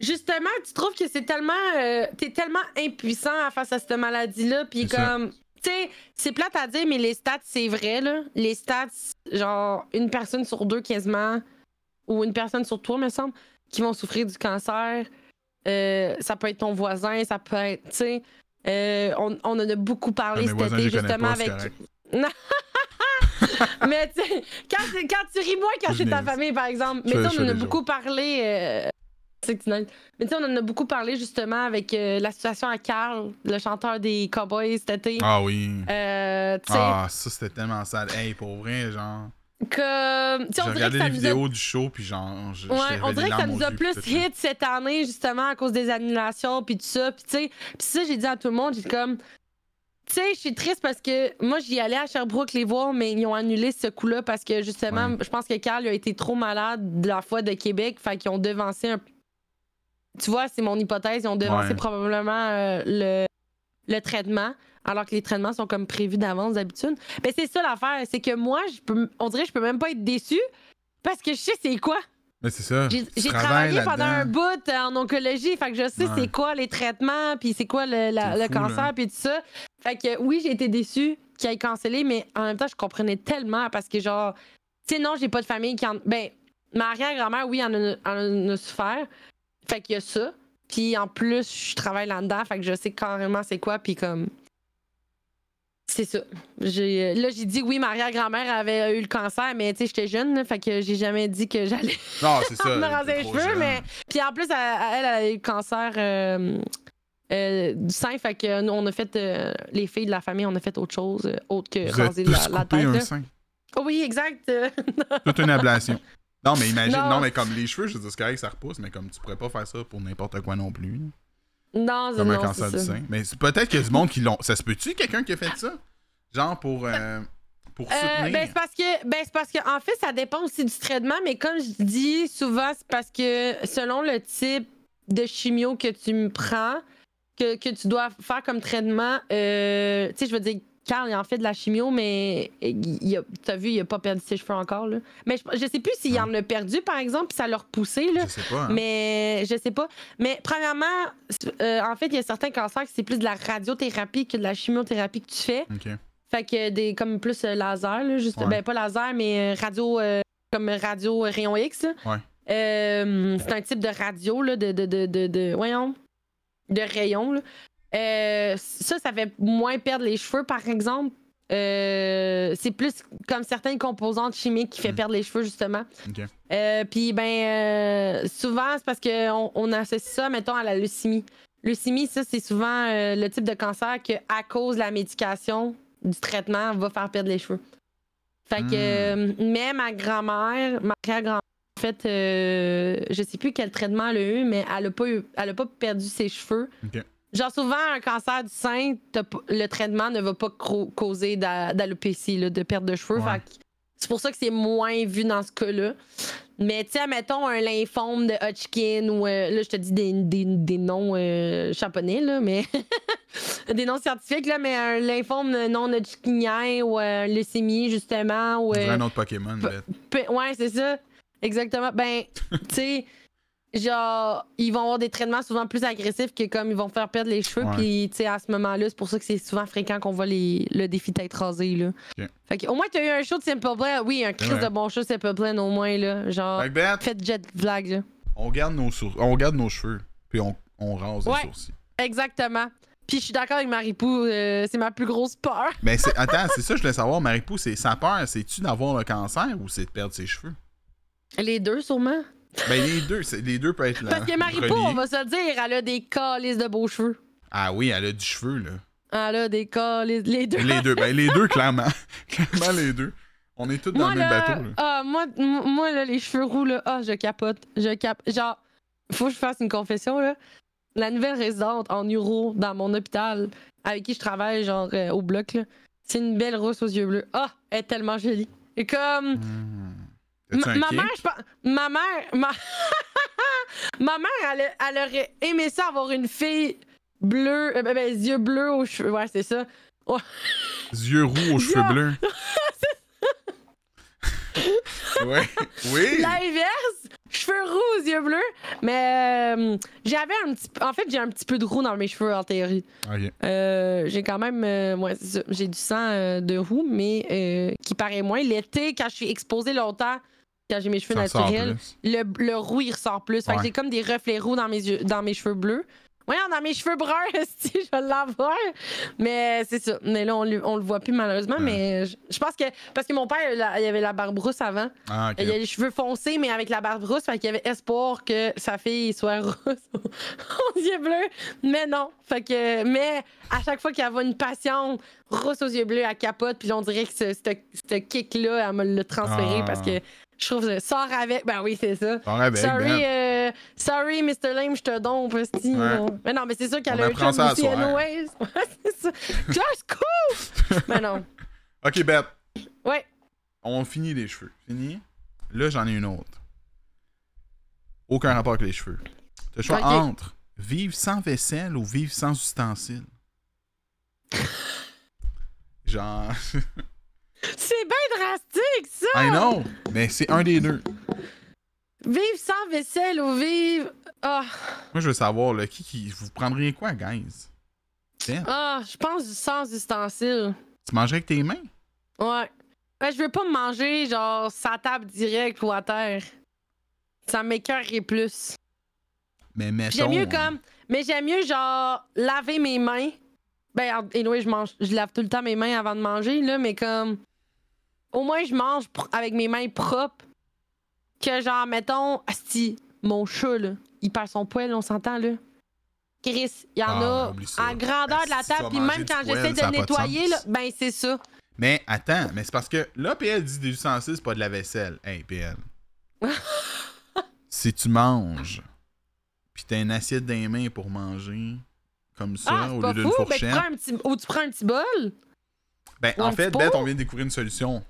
justement, tu trouves que c'est tellement. euh, T'es tellement impuissant face à cette maladie-là. Puis ça. Tu sais, c'est plate à dire, mais les stats, c'est vrai, là. Les stats, genre, une personne sur deux quasiment, ou une personne sur trois, me semble, qui vont souffrir du cancer. Euh, ça peut être ton voisin, ça peut être. Tu sais. euh, on, on en a beaucoup Ah, parlé mes cet été, justement, avec. mais tu sais, quand, quand tu ris moins quand c'est ta famille, par exemple. Mais on en a beaucoup parlé. Euh, c'est que tu niaises. Mais tu sais, on en a beaucoup parlé justement avec euh, la situation à Carl, le chanteur des Cowboys cet été. Ah oui. Euh, Ah, ça, c'était tellement sale. Hey, pour vrai, genre. comme. Tu sais, J'ai regardé les a vidéos du show, puis genre. je- Ouais, on dirait que ça nous a plus hit cette année, justement, à cause des annulations, puis tout ça. Puis, tu sais, puis ça, j'ai dit à tout le monde, j'ai comme. Tu sais, je suis triste parce que moi, j'y allais à Sherbrooke les voir, mais ils ont annulé ce coup-là parce que, justement, Ouais. je pense que Carl a été trop malade de la fois de Québec. Fait qu'ils ont devancé un. Tu vois, c'est mon hypothèse, ils ont devancé Ouais. probablement euh, le, le traitement, alors que les traitements sont comme prévus d'avance d'habitude. Mais c'est ça l'affaire, c'est que moi, je peux, on dirait que je peux même pas être déçue parce que je sais c'est quoi. Mais c'est ça. J'ai travaillé pendant un bout en oncologie, fait que je sais Ouais. c'est quoi les traitements, puis c'est quoi le, la- C'est le fou, cancer, puis tout ça. Fait que oui, j'ai été déçue qu'il ait cancellé, mais en même temps, je comprenais tellement parce que genre, tu sais, non, j'ai pas de famille qui en. Ben, ma arrière-grand-mère, oui, en a, en a souffert. Fait qu'il y a ça. Puis en plus, je travaille là-dedans, fait que je sais carrément c'est quoi, puis comme. C'est ça. J'ai, là, j'ai dit oui, ma arrière-grand-mère avait eu le cancer, mais tu sais, j'étais jeune, là, fait que j'ai jamais dit que j'allais Non, c'est ça. me raser les cheveux, jeune. mais. Puis en plus, elle, elle, elle a eu le cancer euh, euh, du sein, fait que nous, on a fait. euh, les filles de la famille, on a fait autre chose, euh, autre que Vous raser la, la tête. un sein. Oh oui, exact. euh, Toute une ablation. Non, mais imagine, Non. non. mais comme les cheveux, je veux dire, c'est correct, ça repousse, mais comme tu pourrais pas faire ça pour n'importe quoi non plus. non, Comme un cancer du sein. Mais peut-être qu'il y a du monde qui l'ont. Ça se peut-tu, quelqu'un qui a fait ça? Genre pour, euh, pour Euh, soutenir? ben, c'est parce que ben, c'est parce que en fait ça dépend aussi du traitement mais comme je dis souvent c'est parce que selon le type de chimio que tu me prends que, que tu dois faire comme traitement euh, tu sais je veux dire Carl il en fait de la chimio mais t'as vu il a pas perdu ses cheveux encore là mais je, je sais plus s'il en a perdu par exemple puis ça l'a repoussé là Je sais pas. hein. mais je sais pas. Mais premièrement, euh, en fait, il y a certains cancers que c'est plus de la radiothérapie que de la chimiothérapie que tu fais. Ok. Fait que des comme plus euh, laser, là, juste, Ouais. ben pas laser, mais euh, radio euh, comme radio rayon X. Ouais. Euh, c'est un type de radio là, de, de, de, de, de- voyons, de rayon. là. Euh, ça, ça fait moins perdre les cheveux, par exemple. Euh, c'est plus comme certaines composantes chimiques qui fait Mm. perdre les cheveux, justement. Euh, Puis, ben, souvent, c'est parce qu'on on associe ça, mettons, à la leucémie. Leucémie, ça, c'est souvent le type de cancer que, à cause de la médication, du traitement, va faire perdre les cheveux. Fait que, euh, mais ma grand-mère, ma arrière-grand-mère, en fait, je sais plus quel traitement elle a eu, mais elle a pas, eu, elle a pas perdu ses cheveux. Genre, souvent, un cancer du sein, le traitement ne va pas causer d'a- d'alopécie, de perte de cheveux. Ouais. C'est pour ça que c'est moins vu dans ce cas-là. Mais, tu sais, mettons un lymphome de Hodgkin ou, euh, là, je te dis des, des, des noms euh, japonais, là, mais des noms scientifiques, là, mais un lymphome non Hodgkinien ou euh, leucémie, justement. Ou, euh, un autre Pokémon, bête. Ouais, c'est ça. Exactement. Ben, tu sais, genre, ils vont avoir des traitements souvent plus agressifs que comme ils vont faire perdre les cheveux. Puis, tu sais, à ce moment-là, c'est pour ça que c'est souvent fréquent qu'on voit les, le défi tête rasée, là. Fait que, au moins, t'as eu un show de Simple Plan. Oui, un crise de bon show Simple Plan, au moins, là. Genre, faites jet vlag, là. on garde nos sour- on garde nos cheveux, puis on, on rase Ouais. les sourcils. Exactement. Puis, je suis d'accord avec Marie-Pou, euh, c'est ma plus grosse peur. Mais attends, c'est ça, je voulais savoir, Marie-Pou, c'est sa peur, c'est-tu d'avoir le cancer ou c'est de perdre ses cheveux? Les deux, sûrement. Ben, les deux, les deux peuvent être là. Parce que Marie-Pou, on va se le dire, elle a des calices de beaux cheveux. Ah oui, elle a du cheveu, là. Elle a des calices. Les deux. Les deux, ben, les deux, clairement. clairement, les deux. On est tous dans le même bateau, là. ah, moi, moi, là, les cheveux roux, là, ah, je capote. Je cap... Genre, faut que je fasse une confession, là. La nouvelle résidente en euro dans mon hôpital, avec qui je travaille, genre, euh, au bloc, là, c'est une belle rousse aux yeux bleus. Ah, elle est tellement jolie. Et comme. Hmm. Ma, mère, je pense. Ma mère. Ma, ma mère, elle, aurait aimé ça avoir une fille bleue, euh, ben, ben, yeux bleus aux cheveux. Ouais, c'est ça. Yeux roux aux cheveux bleus. ouais. Oui. L'inverse, cheveux roux aux yeux bleus. Mais euh, j'avais un petit En fait, j'ai un petit peu de roux dans mes cheveux en théorie. Ok. Euh, j'ai quand même. euh, ouais, c'est ça. J'ai du sang de roux, mais euh, qui paraît moins. L'été, quand je suis exposée longtemps, quand j'ai mes cheveux Ça naturels, le, le roux, il ressort plus. Fait que Ouais. j'ai comme des reflets roux dans mes, yeux, dans mes cheveux bleus. Voyons, dans mes cheveux bruns, si je vais l'avoir. Mais c'est ça. Mais là, on, le- on le voit plus malheureusement. Ouais. Mais je, je pense que. Parce que mon père, il a- avait la barbe rousse avant. Ah, ok. Il a les cheveux foncés, mais avec la barbe rousse. Fait qu'il y avait espoir que sa fille soit rousse aux yeux bleus. Mais non. Fait que. Mais à chaque fois qu'elle voit une patiente rousse aux yeux bleus, elle capote. Puis on dirait que ce, ce- ce kick-là, elle me l'a transféré Ah. parce que je trouve que sort avec. Ben oui, c'est ça. Sors avec, Sorry, Ben. euh, sorry, Mr. Lame, je te Ouais. là. Mais non, mais c'est sûr qu'elle a un apprend chum ça aussi, anyways. Ouais, c'est ça. Just cool! mais non. Ok, Beth. Ouais. On finit les cheveux. Fini? Là, j'en ai une autre. Aucun rapport avec les cheveux. Le choix entre vivre sans vaisselle ou vivre sans ustensiles. Genre. C'est bien drastique, ça! I know! Mais c'est un des deux. Vivre sans vaisselle ou vivre. Ah, Moi, je veux savoir, là, qui, qui. Vous prendriez quoi, guys? Ah, je pense du sans ustensile. Tu mangerais avec tes mains? Ouais. Ben, je veux pas me manger, genre, sa table direct ou à terre. Ça m'écœurerait plus. Mais mettons. J'aime mieux comme. Mais j'aime mieux, genre, laver mes mains. Ben, et anyway, je mange. Je lave tout le temps mes mains avant de manger, là, mais comme. Au moins, je mange avec mes mains propres. Que, genre, mettons. Asti, mon chat, là. Il perd son poil, on s'entend, là. Chris, il y en Ah, a en grandeur de la tu table, puis même quand j'essaie de nettoyer, là, ben, c'est ça. Mais attends, mais c'est parce que là, PL dit des ustensiles, c'est pas de la vaisselle. Hey, PL. si tu manges, puis t'as une assiette dans les mains pour manger, comme ça, Ah, au lieu d'une. Ben, tu fourchette. prends un petit... Ou tu prends un petit bol? Ben, ou en fait, Beth, on vient de découvrir une solution.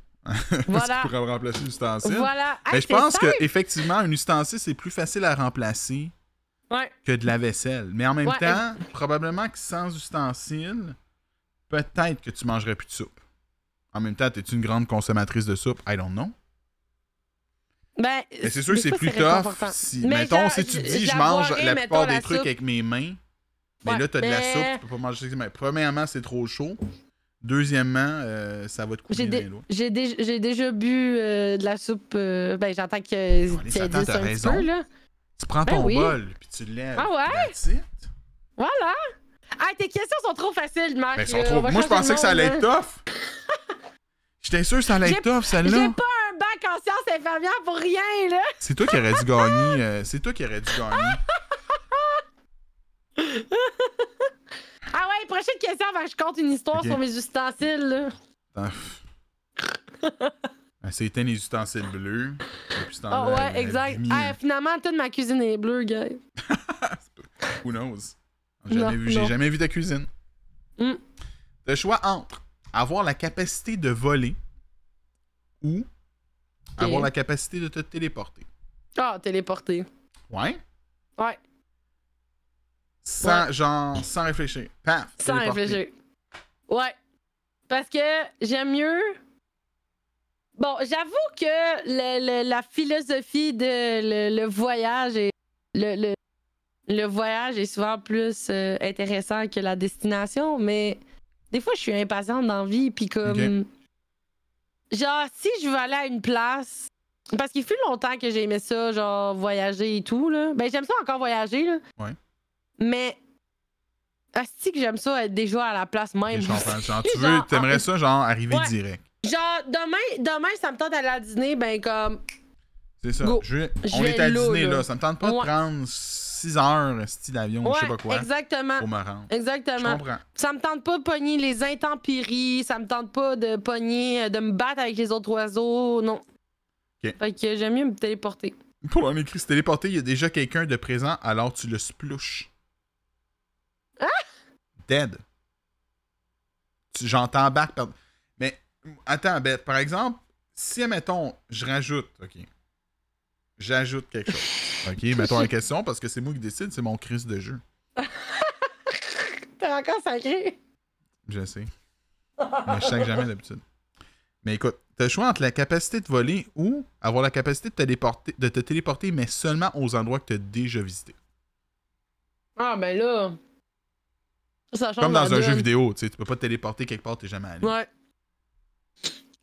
Voilà. qui pourrait remplacer l'ustensile. Voilà. Mais Hey, je c'est pense simple. que effectivement, un ustensile, c'est plus facile à remplacer Ouais. que de la vaisselle. Mais en même Ouais, temps, probablement que sans ustensile, peut-être que tu mangerais plus de soupe. En même temps, t'es-tu une grande consommatrice de soupe? I don't know. Ben, Mais c'est sûr que c'est plus tough. Si, Mais mettons, si tu te je- dis, je je mange la plupart la des trucs avec mes mains, mais là, t'as de la mais- soupe, tu peux pas manger mains. Premièrement, c'est trop chaud. Deuxièmement, euh, ça va te J'ai, dé- les doigts. j'ai, dé- j'ai déjà bu euh, de la soupe. euh, ben, j'entends que tu Satan, dit un peu, là. Tu prends Ben ton oui. bol, puis tu le lèves. Ah ouais? Voilà. Ah, tes questions sont trop faciles, Marc. Ben, sont trop- Moi, je pensais que ça allait être tough. J'étais sûr que ça allait J'ai- être tough, J'ai celle-là. pas un bac en sciences infirmières pour rien, là. C'est toi qui aurais dû gagner. c'est toi qui aurais dû gagner. Ah ouais, prochaine question avant que je compte une histoire sur mes ustensiles, là. Ben, c'est éteint les ustensiles bleus. Ah la- ouais, exact. Ah, finalement, toute ma cuisine est bleue, gars. Who knows? J'ai jamais, vu, jamais ta cuisine. Mm. Le choix entre avoir la capacité de voler ou avoir la capacité de te téléporter. Ah, téléporté. Ouais? Ouais, Sans, Ouais. genre, sans réfléchir. Paf! sans téléporter. réfléchir. Ouais. Parce que j'aime mieux. Bon, j'avoue que le- le- la philosophie de le, le voyage est. Le, le, le voyage est souvent plus euh, intéressant que la destination, mais des fois, je suis impatiente dans la vie, puis comme. Genre, si je veux aller à une place. Parce qu'il fut longtemps que j'ai aimé ça, genre, voyager et tout, là. Ben, j'aime ça encore voyager, là. Ouais. Mais. Asti que j'aime ça être déjà à la place même. je comprends. Genre, tu Genre, veux, t'aimerais en- ça, genre, arriver Ouais. direct. Genre, demain, demain, ça me tente d'aller à dîner, ben comme. C'est ça. Go. Je vais- Je on est à dîner, là. là. Ça me tente pas de prendre 6 heures, style d'avion, Ouais, je sais pas quoi, exactement. pour me rendre. Je Exactement. comprends. Ça me tente pas de pogner les intempéries, ça me tente pas de pogner, euh, de me battre avec les autres oiseaux, non. Ok. Fait que j'aime mieux me téléporter. Pour on écrit se téléporter, il y a déjà quelqu'un de présent, alors tu le splouches. Ah! Dead. Tu- J'en t'embarque par... Mais, attends, Beth, par exemple, si, admettons, je rajoute, OK, j'ajoute quelque chose, OK, mettons la question, parce que c'est moi qui décide, c'est mon crise de jeu. T'es encore sacré? Je sais. Mais je sais que jamais d'habitude. Mais écoute, t'as le choix entre la capacité de voler ou avoir la capacité de te téléporter, de te téléporter mais seulement aux endroits que tu as déjà visités. Ah, ben là. Ça, ça change Comme dans la un jeu vidéo, tu sais, tu peux pas te téléporter quelque part t'es jamais allé. Ouais.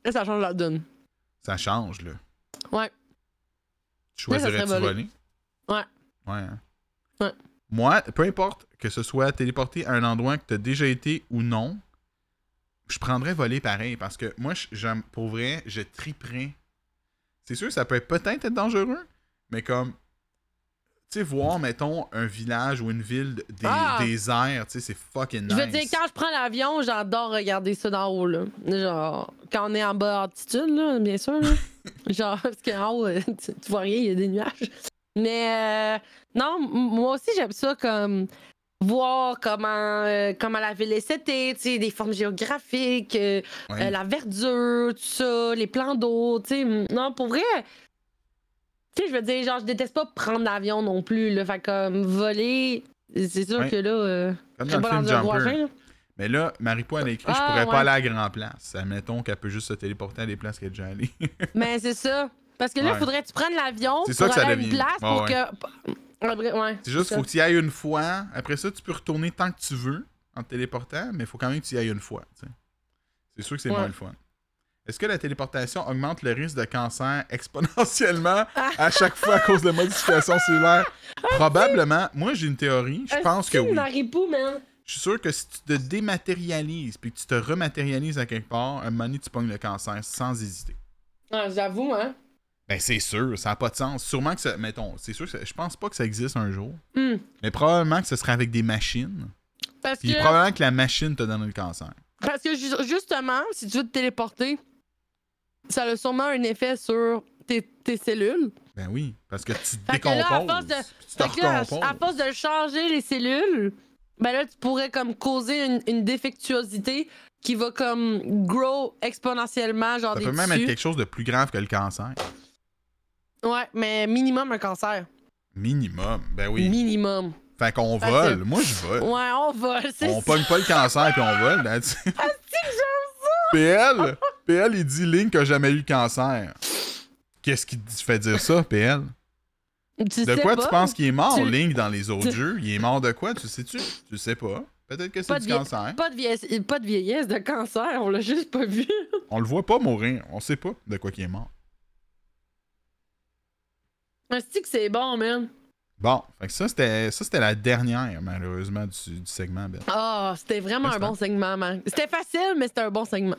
Là, ça change la donne. Ça change, là. Ouais. Tu choisirais-tu voler? Ouais. Ouais. hein? Ouais. Moi, peu importe que ce soit téléporté à un endroit que tu as déjà été ou non, je prendrais voler pareil parce que moi, j'aime pour vrai, je triperais. C'est sûr, ça peut être peut-être être dangereux, mais comme. Tu sais, voir, mettons, un village ou une ville des, Ah! des airs, tu sais, c'est fucking nice. Je veux dire, quand je prends l'avion, j'adore regarder ça d'en haut, là. Genre, quand on est en bas altitude, là, bien sûr, là. Genre, parce qu'en haut, euh, tu, tu vois rien, il y a des nuages. Mais, euh, non, moi aussi, j'aime ça comme voir comment, euh, comment la ville est setée, tu sais, des formes géographiques, euh, Ouais. la verdure, tout ça, les plans d'eau, tu sais. Non, pour vrai, tu sais, je veux dire, genre, je déteste pas prendre l'avion non plus, là. Fait comme voler, c'est sûr Ouais. que là, euh, Comme dans le pas film dans Jumper. là. Mais là, Marie-Po, elle a écrit Je Ah, pourrais pas aller à grand place. Admettons qu'elle peut juste se téléporter à des places qu'elle est déjà allée. Mais c'est ça. Parce que là, il Ouais. faudrait que tu prennes l'avion pour ça que ça aller à une place pour que. Ouais, C'est juste, ça. faut que tu y ailles une fois. Après ça, tu peux retourner tant que tu veux en te téléportant, mais il faut quand même que tu y ailles une fois. C'est sûr que c'est moins le fun. Est-ce que la téléportation augmente le risque de cancer exponentiellement à chaque fois à cause de modifications cellulaires? Probablement. Moi, j'ai une théorie. Je pense que oui. Je suis sûr que si tu te dématérialises puis que tu te rematérialises à quelque part, un moment donné, tu pognes le cancer sans hésiter. Ah, J'avoue, hein. Ben, c'est sûr, ça n'a pas de sens. Sûrement que ça. Mettons, c'est sûr que ça- je pense pas que ça existe un jour. Hmm. Mais probablement que ce serait avec des machines. Parce Puis que, probablement que la machine te donne le cancer. parce que ju- justement, si tu veux te téléporter, ça a sûrement un effet sur tes, tes cellules. Ben oui, parce que tu te Fait que là, à décomposes. force de- puis tu te Fait que là, à, à force de changer les cellules, ben là, tu pourrais comme causer une, une défectuosité qui va comme grow exponentiellement, genre Ça des peut même tissus. être quelque chose de plus grave que le cancer. Ouais, mais minimum un cancer. Minimum. Ben oui. Minimum. Fait qu'on vole. que- Moi, je vole. Ouais, on c'est On ça. pogne pas le cancer puis on vole. that's it. PL, PL, il dit Link a jamais eu cancer. Qu'est-ce qui te fait dire ça, PL? Tu De quoi pas. tu penses qu'il est mort, Tu- Link, dans les autres tu- jeux? Il est mort de quoi, tu sais-tu? Tu sais pas. Peut-être que c'est du vie- cancer. Pas de, vieillesse, pas de vieillesse, de cancer, on l'a juste pas vu. On le voit pas mourir. On sait pas de quoi qu'il est mort. Est-ce que c'est bon, man? Bon, fait que ça, c'était ça, c'était la dernière, malheureusement, du, du segment, Ben. Ah, c'était vraiment un bon segment, man. C'était facile, mais c'était un bon segment.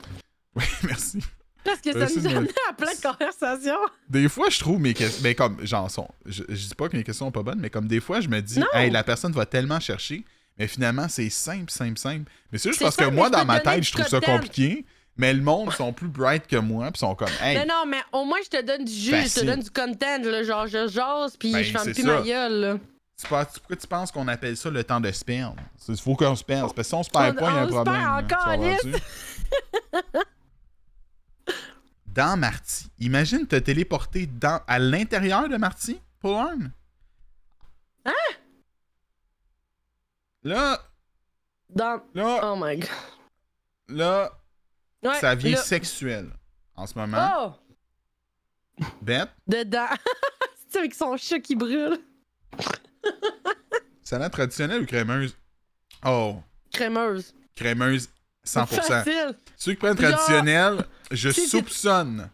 Oui, merci. Parce que ça Merci nous amenait à plein de conversations. Des fois, je trouve mes questions. Ben, comme, genre, sont- je, je dis pas que mes questions sont pas bonnes, mais comme des fois, je me dis, Non. hey, la personne va tellement chercher, mais finalement, c'est simple, simple, simple. Mais c'est juste parce que moi, mais dans ma tête, je trouve ça compliqué, mais le monde sont plus bright que moi, puis sont comme, hey, Mais non, mais au moins, je te donne du jus, je te donne du content, là, genre, je jase, puis Ben, je ferme plus ça. ma gueule, là. tu penses- pourquoi tu penses qu'on appelle ça le temps de se perdre? Il faut qu'on se perde. Parce que si on se perd On- pas, il y a un problème. hein, encore? dans Marty, imagine te téléporter dans, à l'intérieur de Marty, pour. Hein? Là, Dans... là, Oh my god. là, Ouais, ça vient sexuel en ce moment. Oh! Bête, Dedans. C'est avec son chat qui brûle. salade traditionnelle ou crémeuse? Oh, Crémeuse. crémeuse 100%. Facile. Ceux qui prennent traditionnel, je soupçonne.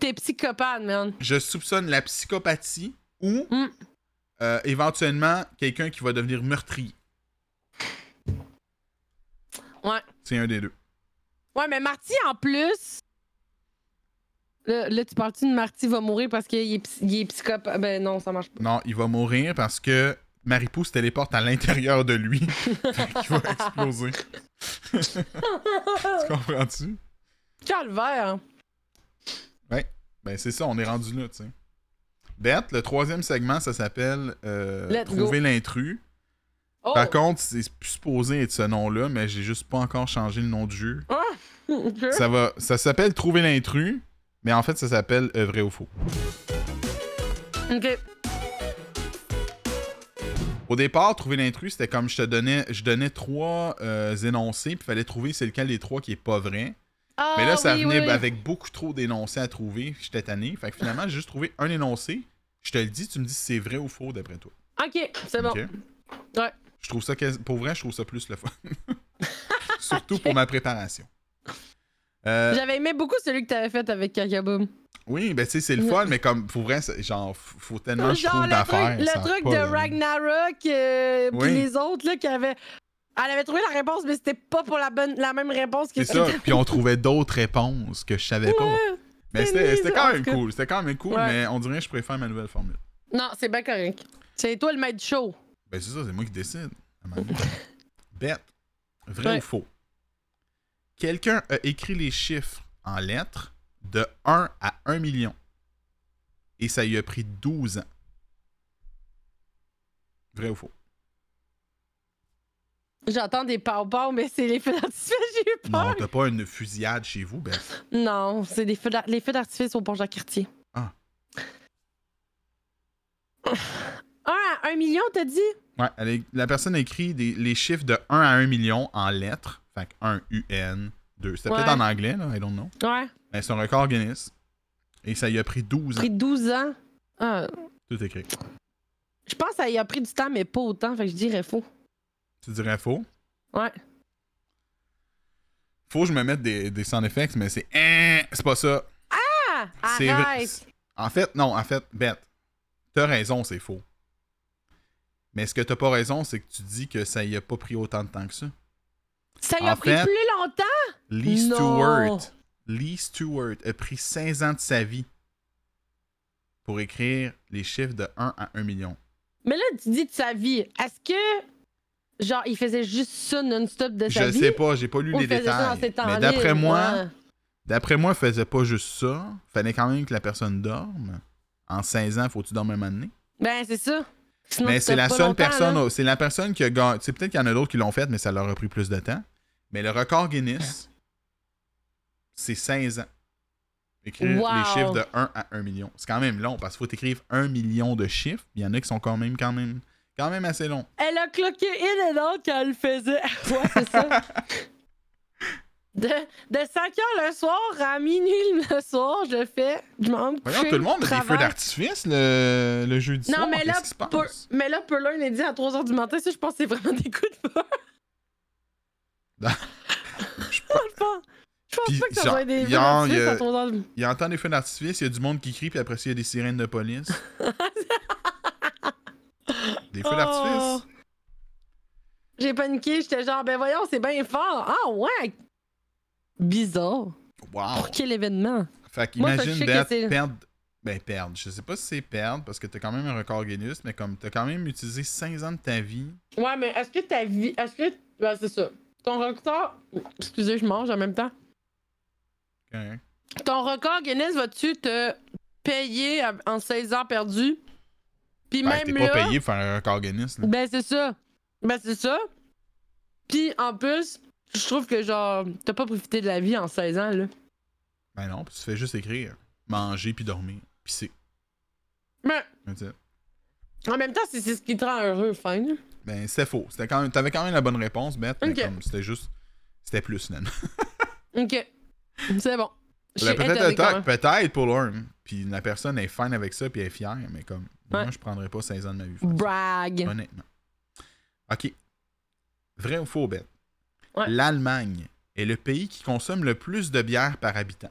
T'es psychopathe, man. je soupçonne la psychopathie ou Mm. euh, éventuellement quelqu'un qui va devenir meurtrier. Ouais. C'est un des deux. Ouais, mais Marty, en plus. Là, là, tu parles-tu de Marty va mourir parce qu'il est, il est psychopathe? Ben non, ça marche pas. Non, il va mourir parce que Maripou se téléporte à l'intérieur de lui. Qu'il va exploser. tu comprends-tu? Calvaire. Ben c'est ça, on est rendu là, tu sais. Bête, le troisième segment, ça s'appelle euh, Trouver l'intrus. Oh! Par contre, c'est plus supposé être ce nom-là, mais j'ai juste pas encore changé le nom du jeu. Ok. Ça va, ça s'appelle Trouver l'intrus, mais en fait, ça s'appelle euh, Vrai ou faux. Ok. Au départ, Trouver l'intrus, c'était comme je te donnais, je donnais trois euh, énoncés, puis il fallait trouver c'est lequel des trois qui est pas vrai. Ah, mais là, ça oui, venait oui, avec beaucoup trop d'énoncés à trouver, j'étais tanné. Fait que finalement, j'ai juste trouvé un énoncé. Je te le dis, tu me dis si c'est vrai ou faux d'après toi. Ok, c'est bon. Ouais. Je trouve ça, pour vrai, je trouve ça plus le fun. Surtout pour ma préparation. Euh, J'avais aimé beaucoup celui que t'avais fait avec Kakaboom. Oui, ben tu sais, c'est le fun, mais comme, pour vrai, genre, faut tellement que je Genre trouve le d'affaires. truc, ça le truc de. Ragnarok, euh, Oui. puis les autres là, qui avaient. Elle avait trouvé la réponse, mais c'était pas pour la bonne, la même réponse que C'est ça, puis on trouvait d'autres réponses que je savais pas. Mais c'est c'était quand même cool, c'était quand même cool, Ouais. mais on dirait que je préfère ma nouvelle formule. Non, c'est bien correct. C'est toi le maître show. Ben c'est ça, c'est moi qui décide. Bête. Vrai Ouais. ou faux? Quelqu'un a écrit les chiffres en lettres de 1 à 1 million. Et ça lui a pris 12 ans. Vrai ou faux? J'entends des pow mais c'est les feux d'artifice, j'ai eu peur. Non, t'as pas une fusillade chez vous, ben. Non, c'est des feux les feux d'artifice au pont Jacques-Cartier. Ah. Un à un million, t'as dit? Ouais, elle est- la personne a écrit des- les chiffres de 1 à 1 million en lettres. Fait que 1 UN, 2. C'était Ouais. peut-être en anglais, là, I don't know. Ouais. Ben, c'est un record Guinness. Et ça lui a pris 12 ans. Pris 12 ans? Ah, Tout écrit. je pense que ça y a pris du temps, mais pas autant, fait que je dirais faux. Tu dirais faux? Ouais. Faut que je me mette des, des sound effects, mais c'est. Hein, C'est pas ça. Ah! C'est vrai. En fait, non, en fait, bête. T'as raison, c'est faux. Mais ce que t'as pas raison, c'est que tu dis que ça y a pas pris autant de temps que ça. Ça y a pris fait- plus longtemps? Lee Non. Stewart. Lee Stewart a pris 16 ans de sa vie pour écrire les chiffres de 1 à 1 million. Mais là, tu dis de sa vie. Est-ce que, genre, il faisait juste ça non-stop de sa Je vie? sais pas, j'ai pas lu Ou les détails. Mais d'après moi, Ouais. d'après moi, il faisait pas juste ça. Fallait quand même que la personne dorme. En 16 ans, faut que tu dormes un moment donné? Ben, c'est ça. Sinon, Mais c'est la seule personne, c'est la personne qui a gagné. Tu sais, peut-être qu'il y en a d'autres qui l'ont fait, mais ça leur a pris plus de temps. Mais le record Guinness, c'est 16 ans. Écrire Wow. les chiffres de 1 à 1 million. C'est quand même long parce qu'il faut écrire 1 million de chiffres. Il y en a qui sont quand même, quand même, quand même assez longs. Elle a cloqué in and out quand elle le faisait. ouais, c'est ça. De, de 5 heures le soir à minuit le soir, je fais. Je m'en Voyons, tout le monde a des feux d'artifice le, le jeudi Non, soir. mais là, se mais là, Perlin est dit à 3h du matin, ça, je pense que c'est vraiment des coups de feu. Je pense, je pense Puis, pas que ça genre, doit être des feux d'artifice à 3h du Il entend des feux d'artifice, il y a du monde qui crie, puis après il y a des sirènes de police. des feux Oh. d'artifice. J'ai paniqué, j'étais genre, ben voyons, c'est bien fort. Ah ouais! Bizarre. Wow! Pour quel événement? Fait qu'imagine perdre. Ben, perdre. Je sais pas si c'est perdre parce que t'as quand même un record Guinness, mais comme t'as quand même utilisé 15 ans de ta vie. Ouais, mais est-ce que ta vie. Est-ce que. Ben, c'est ça. Ton record. Excusez, je mange en même temps. Correct. Ton record Guinness, vas-tu te payer en 16 ans perdus? Puis Ben, même t'es là. pas payé pour faire un record Guinness. Là. Ben, c'est ça. Ben, c'est ça. Puis en plus, je trouve que genre, t'as pas profité de la vie en 16 ans, là. Ben non, puis tu fais juste écrire. Manger puis dormir. Puis c'est. Mais it. en même temps, c'est c'est ce qui te rend heureux, fin. là. Ben, c'était faux. C'était quand même... T'avais quand même la bonne réponse, Beth, mais comme c'était juste. C'était plus, finalement. Ok. C'est bon. Je Ben, peut-être peut-être pour l'un. Puis la personne est fine avec ça, puis elle est fière, mais comme. Moi, je prendrais pas 16 ans de ma vie. Brag. Honnêtement. OK. Vrai ou faux? Ouais. L'Allemagne est le pays qui consomme le plus de bière par habitant.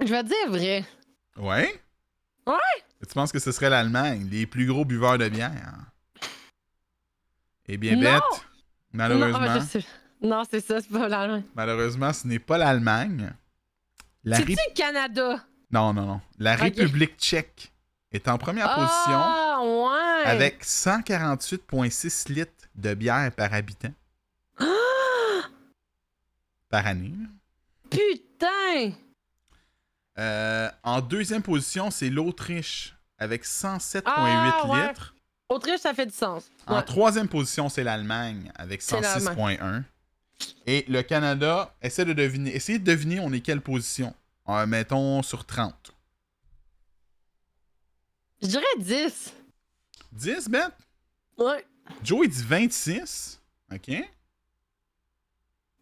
Je vais dire vrai. Ouais? Ouais. Tu penses que ce serait l'Allemagne, les plus gros buveurs de bière? Eh bien, Non! Non, malheureusement, ah, je sais. Non, c'est ça, c'est pas l'Allemagne. malheureusement, ce n'est pas l'Allemagne. La C'est-tu Ré- Canada? Non, non, non. La. République tchèque est en première position Ah, ouais! avec 148,6 litres de bière par habitant Ah, par année. putain! Euh, en deuxième position, c'est l'Autriche avec 107,8 Ah, ouais. litres. Autriche, ça fait du sens. En troisième position, c'est l'Allemagne avec C'est 106,1. Et le Canada, essaie de deviner. Essayez de deviner on est quelle position. Euh, mettons sur 30. Je dirais 10. 10, Beth? Ouais. Joe, il dit 26. OK.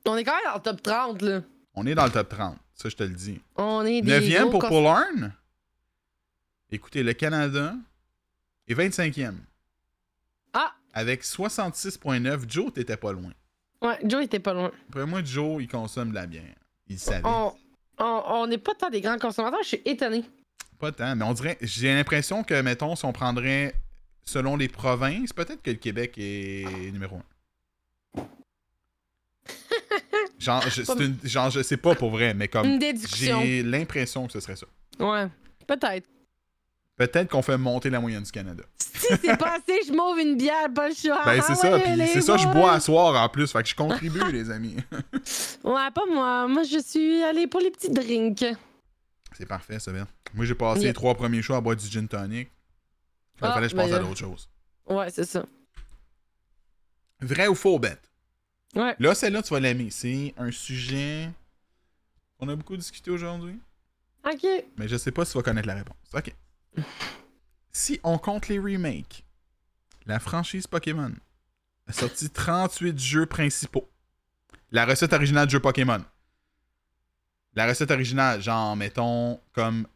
On est quand même dans le top 30, là. On est dans le top 30. Ça, je te le dis. On est des. Neuvième gros pour cons- Paul Arn. Écoutez, le Canada est 25e. Ah! Avec 66,9. Joe, t'étais pas loin. Ouais, Joe était pas loin. Après moi, Joe, il consomme de la bière. Il savait. On n'est pas tant des grands consommateurs, je suis étonnée. Pas tant, mais on dirait. J'ai l'impression que, mettons, si on prendrait selon les provinces, peut-être que le Québec est numéro un. Genre, je, c'est une- genre, je sais pas pour vrai, mais comme. Une déduction. J'ai l'impression que ce serait ça. Ouais, peut-être. Peut-être qu'on fait monter la moyenne du Canada. Si c'est pas assez, je m'ouvre une bière, pas le choix. Ben, c'est Ah ça, ouais, c'est ça, je bois à soir en plus, fait que je contribue, les amis. Ouais, pas moi. Moi, je suis allée pour les petits drinks. C'est parfait, ça vient. Moi, j'ai passé Yeah. les trois premiers choix à boire du gin tonic. Il Ah, fallait que je ben passe à là. d'autres choses. Ouais, c'est ça. Vrai ou faux, bête? Ouais. Là, celle-là, tu vas l'aimer. C'est un sujet qu'on a beaucoup discuté aujourd'hui, Ok. mais je sais pas si tu vas connaître la réponse. OK. Si on compte les remakes, la franchise Pokémon a sorti 38 jeux principaux. La recette originale de jeu Pokémon. La recette originale, genre, mettons, comme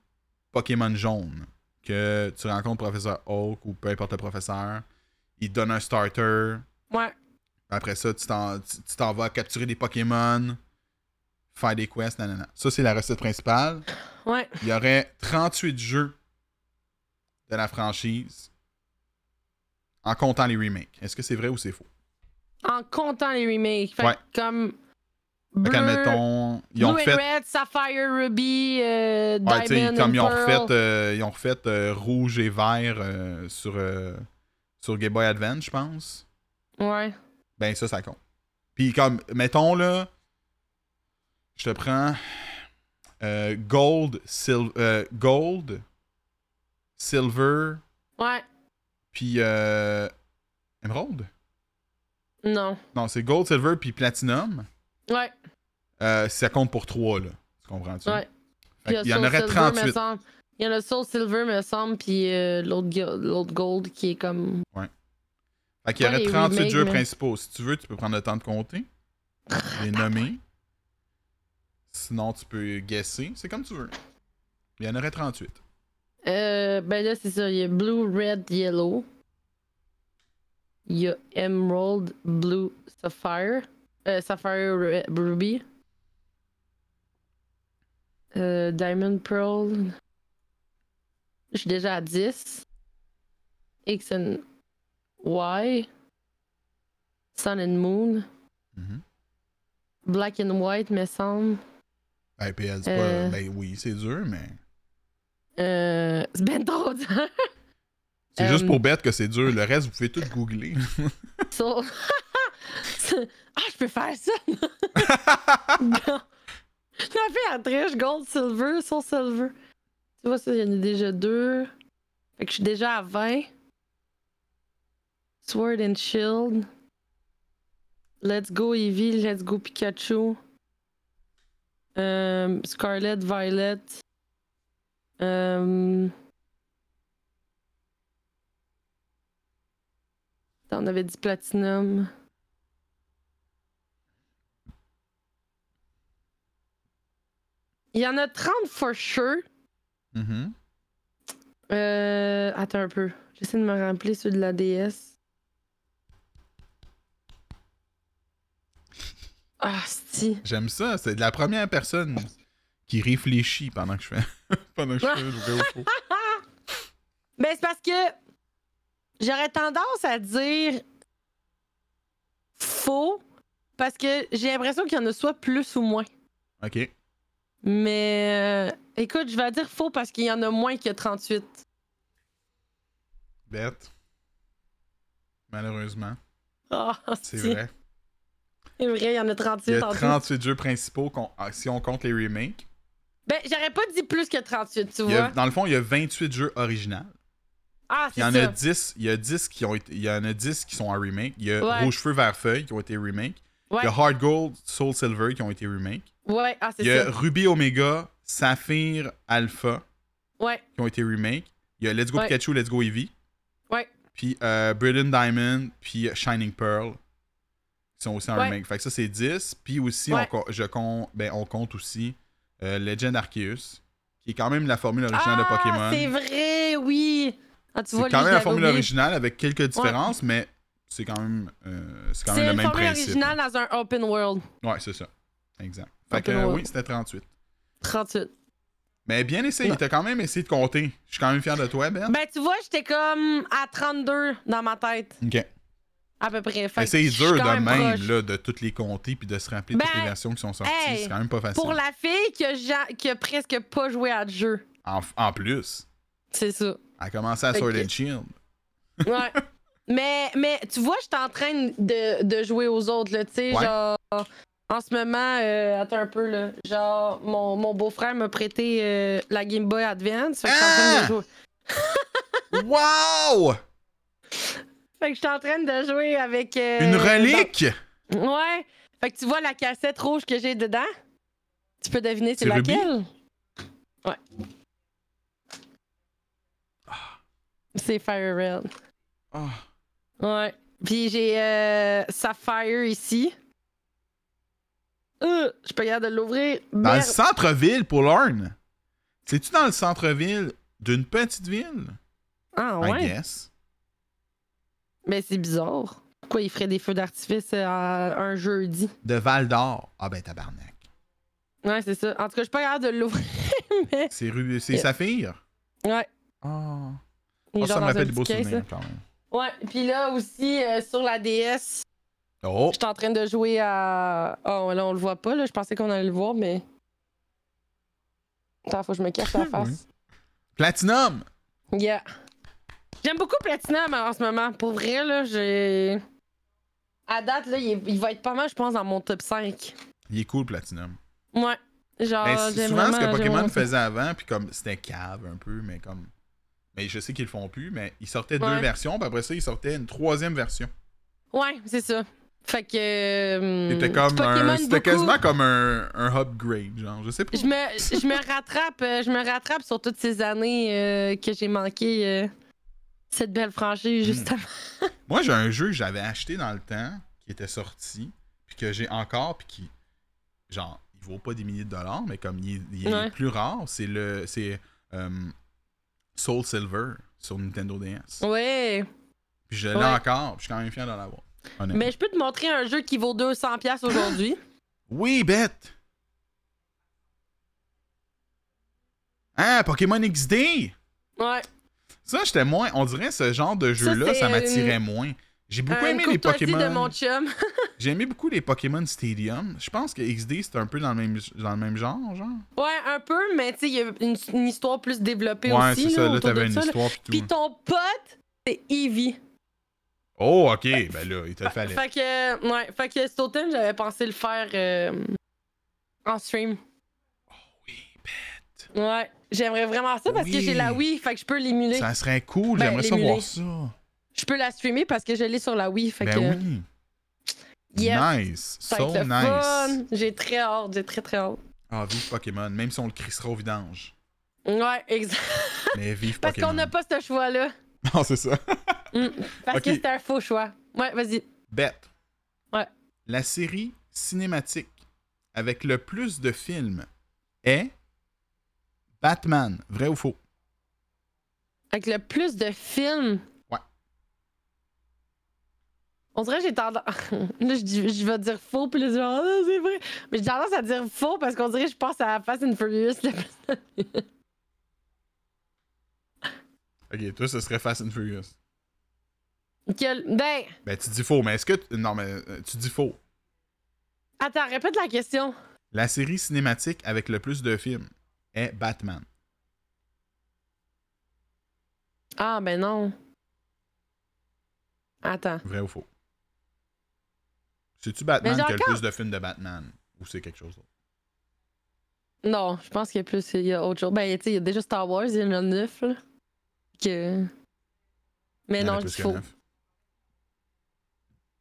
Pokémon jaune, que tu rencontres Professeur Oak ou peu importe le professeur, il te donne un starter, Ouais. après ça, tu t'en, tu tu t'en vas capturer des Pokémon, faire des quests, nanana. Ça, c'est la recette principale. Ouais. Il y aurait 38 jeux de la franchise en comptant les remakes. Est-ce que c'est vrai ou c'est faux? En comptant les remakes. Fait Ouais. comme. Fait Bleu, qu'admettons, ils Blue ont and fait. Red, Sapphire, Ruby, euh, Ouais, Diamond, comme and ils ont Pearl. refait, euh, ils ont refait euh, rouge et vert euh, sur, sur Game Boy Advance, je pense. Ouais. Ben ça, ça compte. Puis comme, mettons là, je te prends Gold, sil euh, Gold, Silver, Ouais. puis euh, Emerald? Non. Non, c'est Gold, Silver, puis Platinum. Ouais. Euh, ça compte pour 3, là. Tu comprends-tu? Ouais. Fait qu'il y en aurait Silver, 38. me semble. Il y en a Soul Silver, me semble, puis euh, l'autre go- l'autre Gold qui est comme. Fait qu'il y aurait les 38 remakes, jeux mais- principaux. Si tu veux, tu peux prendre le temps de compter. Les nommer. Sinon, tu peux guesser. C'est comme tu veux. Il y en aurait 38. Euh, ben là, c'est ça. Il y a Blue, Red, Yellow. Il y a Emerald, Blue, Sapphire. Euh, Sapphire, Re- Ruby. Euh, Diamond, Pearl. Je suis déjà à 10. X and Y. Sun and Moon. Mhm. Black and White, me semble. Ben, puis elle dit Euh. Ben oui, c'est dur, mais. Euh, c'est ben trop dur. C'est Euh, juste pour bête que c'est dur. Le reste, vous pouvez tout googler. So- ah, je peux faire ça! non. À triche, gold, silver, soul silver. Tu vois, ça, il y en a déjà deux. Fait que je suis déjà à 20. Sword and Shield. Let's go Eevee, let's go Pikachu. Euh, Scarlet, Violet. Euh... On avait dit Platinum. Il y en a 30 for sure. Mhm. Euh, attends un peu. J'essaie de me rappeler ceux de la DS. Ah, si. J'aime ça. C'est de la première personne qui réfléchit pendant que je fais. pendant que je fais le vrai ou faux. Ben, c'est parce que j'aurais tendance à dire faux parce que j'ai l'impression qu'il y en a soit plus ou moins. Ok. Mais euh, écoute, je vais dire faux parce qu'il y en a moins que 38. Bête. Malheureusement. Ah, C'est vrai. C'est vrai, il y en a 38 Il y a en tout. 38 jeux principaux ah, si on compte les remakes. Ben, j'aurais pas dit plus que 38, tu Il a- vois. dans le fond, il y a 28 jeux originaux. Ah, Il c'est y en ça. a 10, il y a 10 qui ont été, il y en a 10 qui sont en remake. Il y a Ouais. Rouge Feu Vert Feuille qui ont été remake. Ouais, Il y a Hard Gold, Soul Silver qui ont été remake. ouais, ah, c'est Il y a ça. Ruby Omega, Saphir Alpha Ouais, qui ont été remake. Il y a Let's Go Ouais. Pikachu, Let's Go Eevee. ouais. Puis euh, Brilliant Diamond, puis Shining Pearl qui sont aussi en remake. Fait que ça, c'est 10. Puis aussi, on, je compte, ben, on compte aussi euh, Legend Arceus, qui est quand même la formule originale de Ah, Pokémon. c'est vrai, oui. Ah, C'est quand lui, même la formule oublié. originale avec quelques différences, mais c'est quand même, euh, c'est quand C'est même le une même formule principe. originale dans un open world. Ouais, c'est ça. Exact. Fait Open que euh, world. oui, c'était 38. 38. Mais bien essayé, t'as quand même essayé de compter. Je suis quand même fier de toi, Ben. Ben, tu vois, j'étais comme à 32 dans ma tête, Ok. À peu près. C'est dur de même, là, de toutes les compter puis de se rappeler toutes Ben, les versions qui sont sorties. hey, c'est quand même pas facile. Pour la fille qui a, ja- qui a presque pas joué à jeu. En, en plus, C'est ça. elle a commencé à Fait Sword que- and Shield. Ouais. mais, mais tu vois, je suis en train de, de jouer aux autres, là. Tu sais, Ouais. genre. En ce moment, euh, attends un peu, là. Genre, mon, mon beau-frère m'a prêté euh, la Game Boy Advance. Fait que je suis en train Ah! de jouer. wow! Fait que je suis en train de jouer avec. euh, Une relique! Ouais. Fait que tu vois la cassette rouge que j'ai dedans? Tu peux deviner c'est C'est Ruby? laquelle? Ouais. C'est Fire Red. Ah. Ouais. Puis j'ai euh, Sapphire ici. Euh, je pas capable de l'ouvrir. Dans le Merde. centre-ville pour Lorne. C'est-tu dans le centre-ville d'une petite ville? Ah I ouais. guess. Mais c'est bizarre. Pourquoi il ferait des feux d'artifice euh, un jeudi? De Val d'Or. Ah ben tabarnak. Ouais, c'est ça. En tout cas, je suis pas capable de l'ouvrir. mais... C'est Ru- c'est. Saphir? Ouais. Est Ah, ça me rappelle des beaux souvenirs quand même. Ouais. Puis là aussi, euh, sur la DS, Oh! je suis en train de jouer à. Oh, là, on le voit pas, là. Je pensais qu'on allait le voir, mais. Attends, faut que je me cache la face. Platinum! Yeah. J'aime beaucoup Platinum en ce moment. Pour vrai, là, j'ai. À date, là, il, va être pas mal, je pense, dans mon top 5. Il est cool, Platinum. Ouais. Genre, Ben, souvent ce que Pokémon faisait avant, puis comme c'était cave un peu, mais comme. Mais je sais qu'ils le font plus, mais ils sortaient deux versions, puis après ça, ils sortaient une troisième version. Ouais, c'est ça. Fait que. euh, C'était comme. C'était quasiment comme un, un upgrade, genre. Je sais pas. Je me, je me rattrape, euh, je me rattrape sur toutes ces années euh, que j'ai manqué euh, cette belle Hmm. franchise, justement. Moi, j'ai un jeu que j'avais acheté dans le temps, qui était sorti, puis que j'ai encore, puis qui. Genre, il vaut pas des milliers de dollars, mais comme il est, plus rare, c'est le. C'est. euh, Soul Silver sur Nintendo DS. Ouais. Puis je l'ai Ouais. encore, puis je suis quand même fier de l'avoir. honnêtement. Mais je peux te montrer un jeu qui vaut 200$ aujourd'hui. Oui, bête! Ah, Pokémon XD! ouais. Ça, j'étais moins. On dirait ce genre de jeu-là, ça, m'attirait une- moins. J'ai beaucoup aimé les Pokémon. de mon chum. J'ai aimé beaucoup les Pokémon Stadium. Je pense que XD, c'est un peu dans le même, dans le même genre, genre. Ouais, un peu, mais tu sais, il y a une, une histoire plus développée Ouais, aussi. c'est ça. Là, t'avais une ça, histoire. Puis ton pote, c'est Eevee. Oh, ok. Ben là, il te le fallait. Fait que, ouais, fait que cet automne, j'avais pensé le faire euh, en stream. Oui, bête. Ouais, j'aimerais vraiment ça parce que j'ai la Wii, fait que je peux l'émuler. Ça serait cool. Ben, J'aimerais ça voir ça. Je peux la streamer parce que je l'ai sur la Wii, fait Ben que oui. Yes. Nice. ça So le nice. J'ai très hâte, j'ai très très hâte. Ah, vive Pokémon. Même si on le crissera au vidange. Ouais, exact. Mais vive Parce Pokémon. qu'on n'a pas ce choix-là. Non, c'est ça. Mm. Parce que c'était un faux choix. Ouais, vas-y. Bête. Ouais. La série cinématique avec le plus de films est Batman. Vrai ou faux? Avec le plus de films. Ouais. On dirait que j'ai tendance. là, je, dis- je vais dire faux, puis là, je Ah, c'est vrai. Mais j'ai tendance à dire faux parce qu'on dirait que je pense à Fast and Furious. le plus- Ok, toi, ce serait Fast and Furious. Quel- Ben, Ben, tu dis faux, mais est-ce que. t- Non, mais euh, tu dis faux. attends, répète la question. La série cinématique avec le plus de films est Batman. Ah, ben non. Attends. Vrai ou faux? C'est-tu Batman qui a le plus de films de Batman? Ou c'est quelque chose d'autre? Non, je pense qu'il y a plus. Il y a autre chose. Ben, tu sais, il y a déjà Star Wars, il y en a neuf, là. Que. Mais non, je dis faux.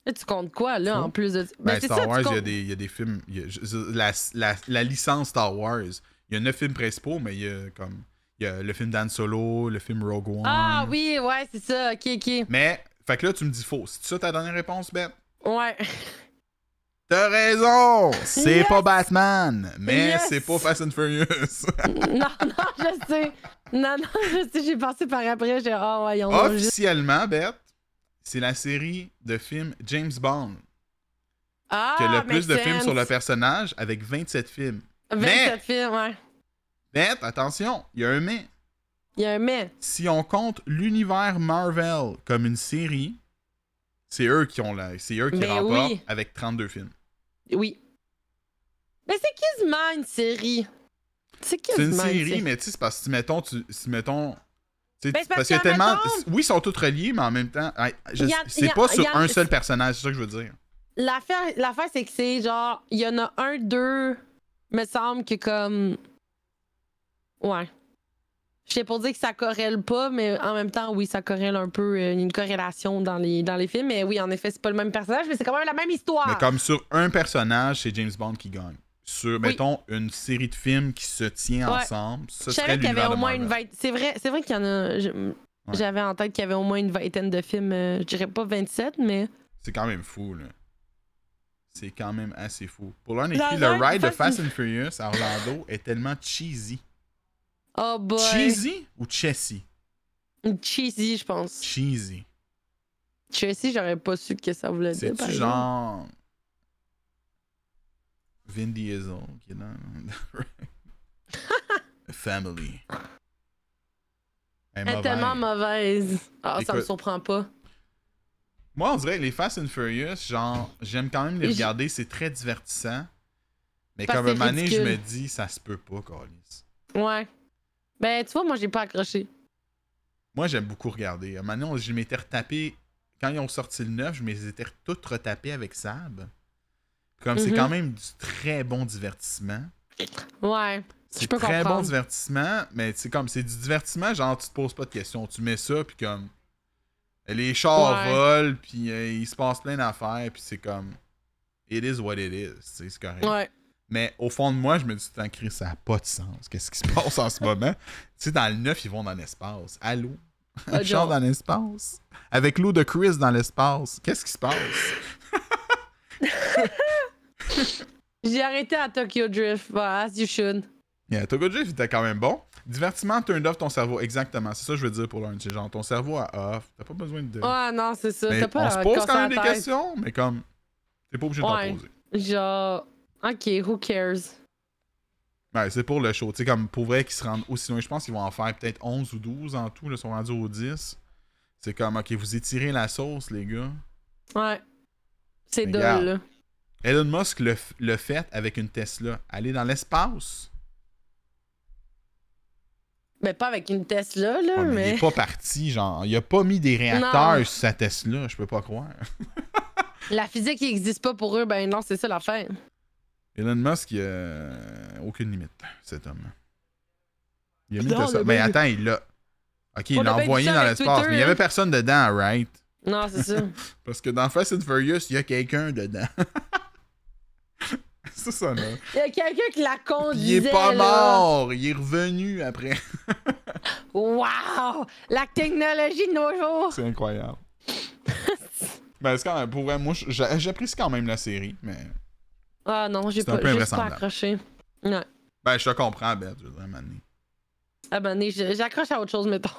Là, tu comptes quoi, là, Faux. en plus de. Ben, c'est Star ça, Wars, il y, comptes- y a des films. a- la- la licence Star Wars, il y a neuf films principaux, mais il y a comme. Il y a le film Dan Solo, le film Rogue One. Ah oui, ouais, c'est ça. Ok, ok. Mais, fait que là, tu me dis faux. C'est ça ta dernière réponse, Beth? Ouais. T'as raison! C'est Yes! pas Batman, mais Yes! c'est pas Fast and Furious. non, non, je sais. Non, non, je sais, j'ai passé par après. J'ai. Ah, ouais. Officiellement, Beth, c'est la série de films James Bond Ah, qui a le plus de films sur le personnage avec 27 films. 27 films, ouais. Mais attention, il y a un mais. Il y a un mais. Si on compte l'univers Marvel comme une série, c'est eux qui ont la, c'est eux qui Ben remportent oui. avec 32 films. Oui. Mais c'est quasiment une série. C'est C'est une quasiment série, mais tu sais, c'est parce que si mettons, tu, si mettons, Ben, c'est parce parce qu'il y a tellement, mettons- oui, ils sont tous reliés, mais en même temps, c'est pas sur a- un seul personnage, c'est ça que je veux dire. L'affaire c'est que c'est genre, il y en a un, deux, me semble que comme. Ouais. Je sais pour dire que ça corrèle pas, mais en même temps, oui, ça corrèle un peu. euh, une corrélation dans les, dans les films. Mais oui, en effet, c'est pas le même personnage, mais c'est quand même la même histoire. Mais comme sur un personnage, c'est James Bond qui gagne. Sur, mettons, une série de films qui se tient Ouais. ensemble, ce Je serait savais qu'il y avait l'univers au de moins une Marvel. vingtaine. C'est vrai, c'est vrai qu'il y en a. J'avais en tête qu'il y avait au moins une vingtaine de films. euh, je dirais pas 27, mais. C'est quand même fou, là. C'est quand même assez fou. Pour l'un écrit, le ride de Fast and Furious à Orlando est tellement cheesy. Oh boy. Cheesy ou chessy? Cheesy, je pense. Cheesy. Cheesy, j'aurais pas su que ça voulait dire. exemple. genre. Vin Diesel qui est dans. Family. Elle est Elle est tellement mauvaise. Ah, ça me surprend pas. Moi, on dirait que les Fast and Furious, genre, j'aime quand même les regarder, c'est très divertissant. Mais Parce comme un donné, je me dis, ça se peut pas, Carlis. Ouais. Ben, tu vois, moi, j'ai pas accroché. Moi, j'aime beaucoup regarder. À un moment donné, on- je m'étais retapé. Quand ils ont sorti le 9, je m'étais tout retapé avec Sab. Comme c'est Mhm. quand même du très bon divertissement. Ouais. C'est très bon divertissement, mais c'est comme c'est du divertissement, genre tu te poses pas de questions, tu mets ça puis comme les chars Ouais. volent puis euh, il se passe plein d'affaires puis c'est comme it is what it is, c'est correct. Ouais. Mais au fond de moi, je me dis tant Chris, ça a pas de sens. Qu'est-ce qui se passe en ce moment? Tu sais dans le 9, ils vont dans l'espace. Allô? Un Ah, char genre. dans l'espace? Avec l'eau de Chris dans l'espace. Qu'est-ce qui se passe? J'ai arrêté à Tokyo Drift. Voilà, as you should. Yeah, Togo Drift était quand même bon. Divertissement, turn off ton cerveau. Exactement. C'est ça que je veux dire pour l'un. C'est genre ton cerveau à off. T'as pas besoin de. Ouais, non, c'est ça. Mais pas on se pose quand même des questions, mais comme. T'es pas obligé de Ouais. t'en poser. Genre, ok, who cares? Ouais, c'est pour le show. Tu sais, comme pour vrai qu'ils se rendent aussi loin. Je pense qu'ils vont en faire peut-être 11 ou 12 en tout. Ils sont rendus aux 10. C'est comme, ok, vous étirez la sauce, les gars. Ouais. C'est là. Elon Musk le, le fait avec une Tesla. Aller dans l'espace. Mais pas avec une Tesla, là, Ouais, mais il mais. est pas parti, genre. Il a pas mis des réacteurs Non. sur sa Tesla. Je peux pas croire. La physique qui existe pas pour eux, ben non, c'est ça l'affaire. Elon Musk, il a aucune limite, cet homme. Il a mis Non, Tesla. Mais mec- attends, il l'a. Ok, il l'a envoyé dans l'espace, mais il y avait hein. personne dedans, right? Non, c'est ça. Parce que dans Fast and Furious, il y a quelqu'un dedans. c'est ça, là. Il y a quelqu'un qui la conduisait. il est pas là. mort, il est revenu après. Wow! La technologie de nos jours! c'est incroyable. ben, c'est quand même, pour vrai, moi, j'a- j'apprécie quand même la série, mais. Ah non, j'ai pas, juste pas accroché. Ouais. Ben, je te comprends, Beth, je veux dire. Ah ben, j'accroche à autre chose, mettons.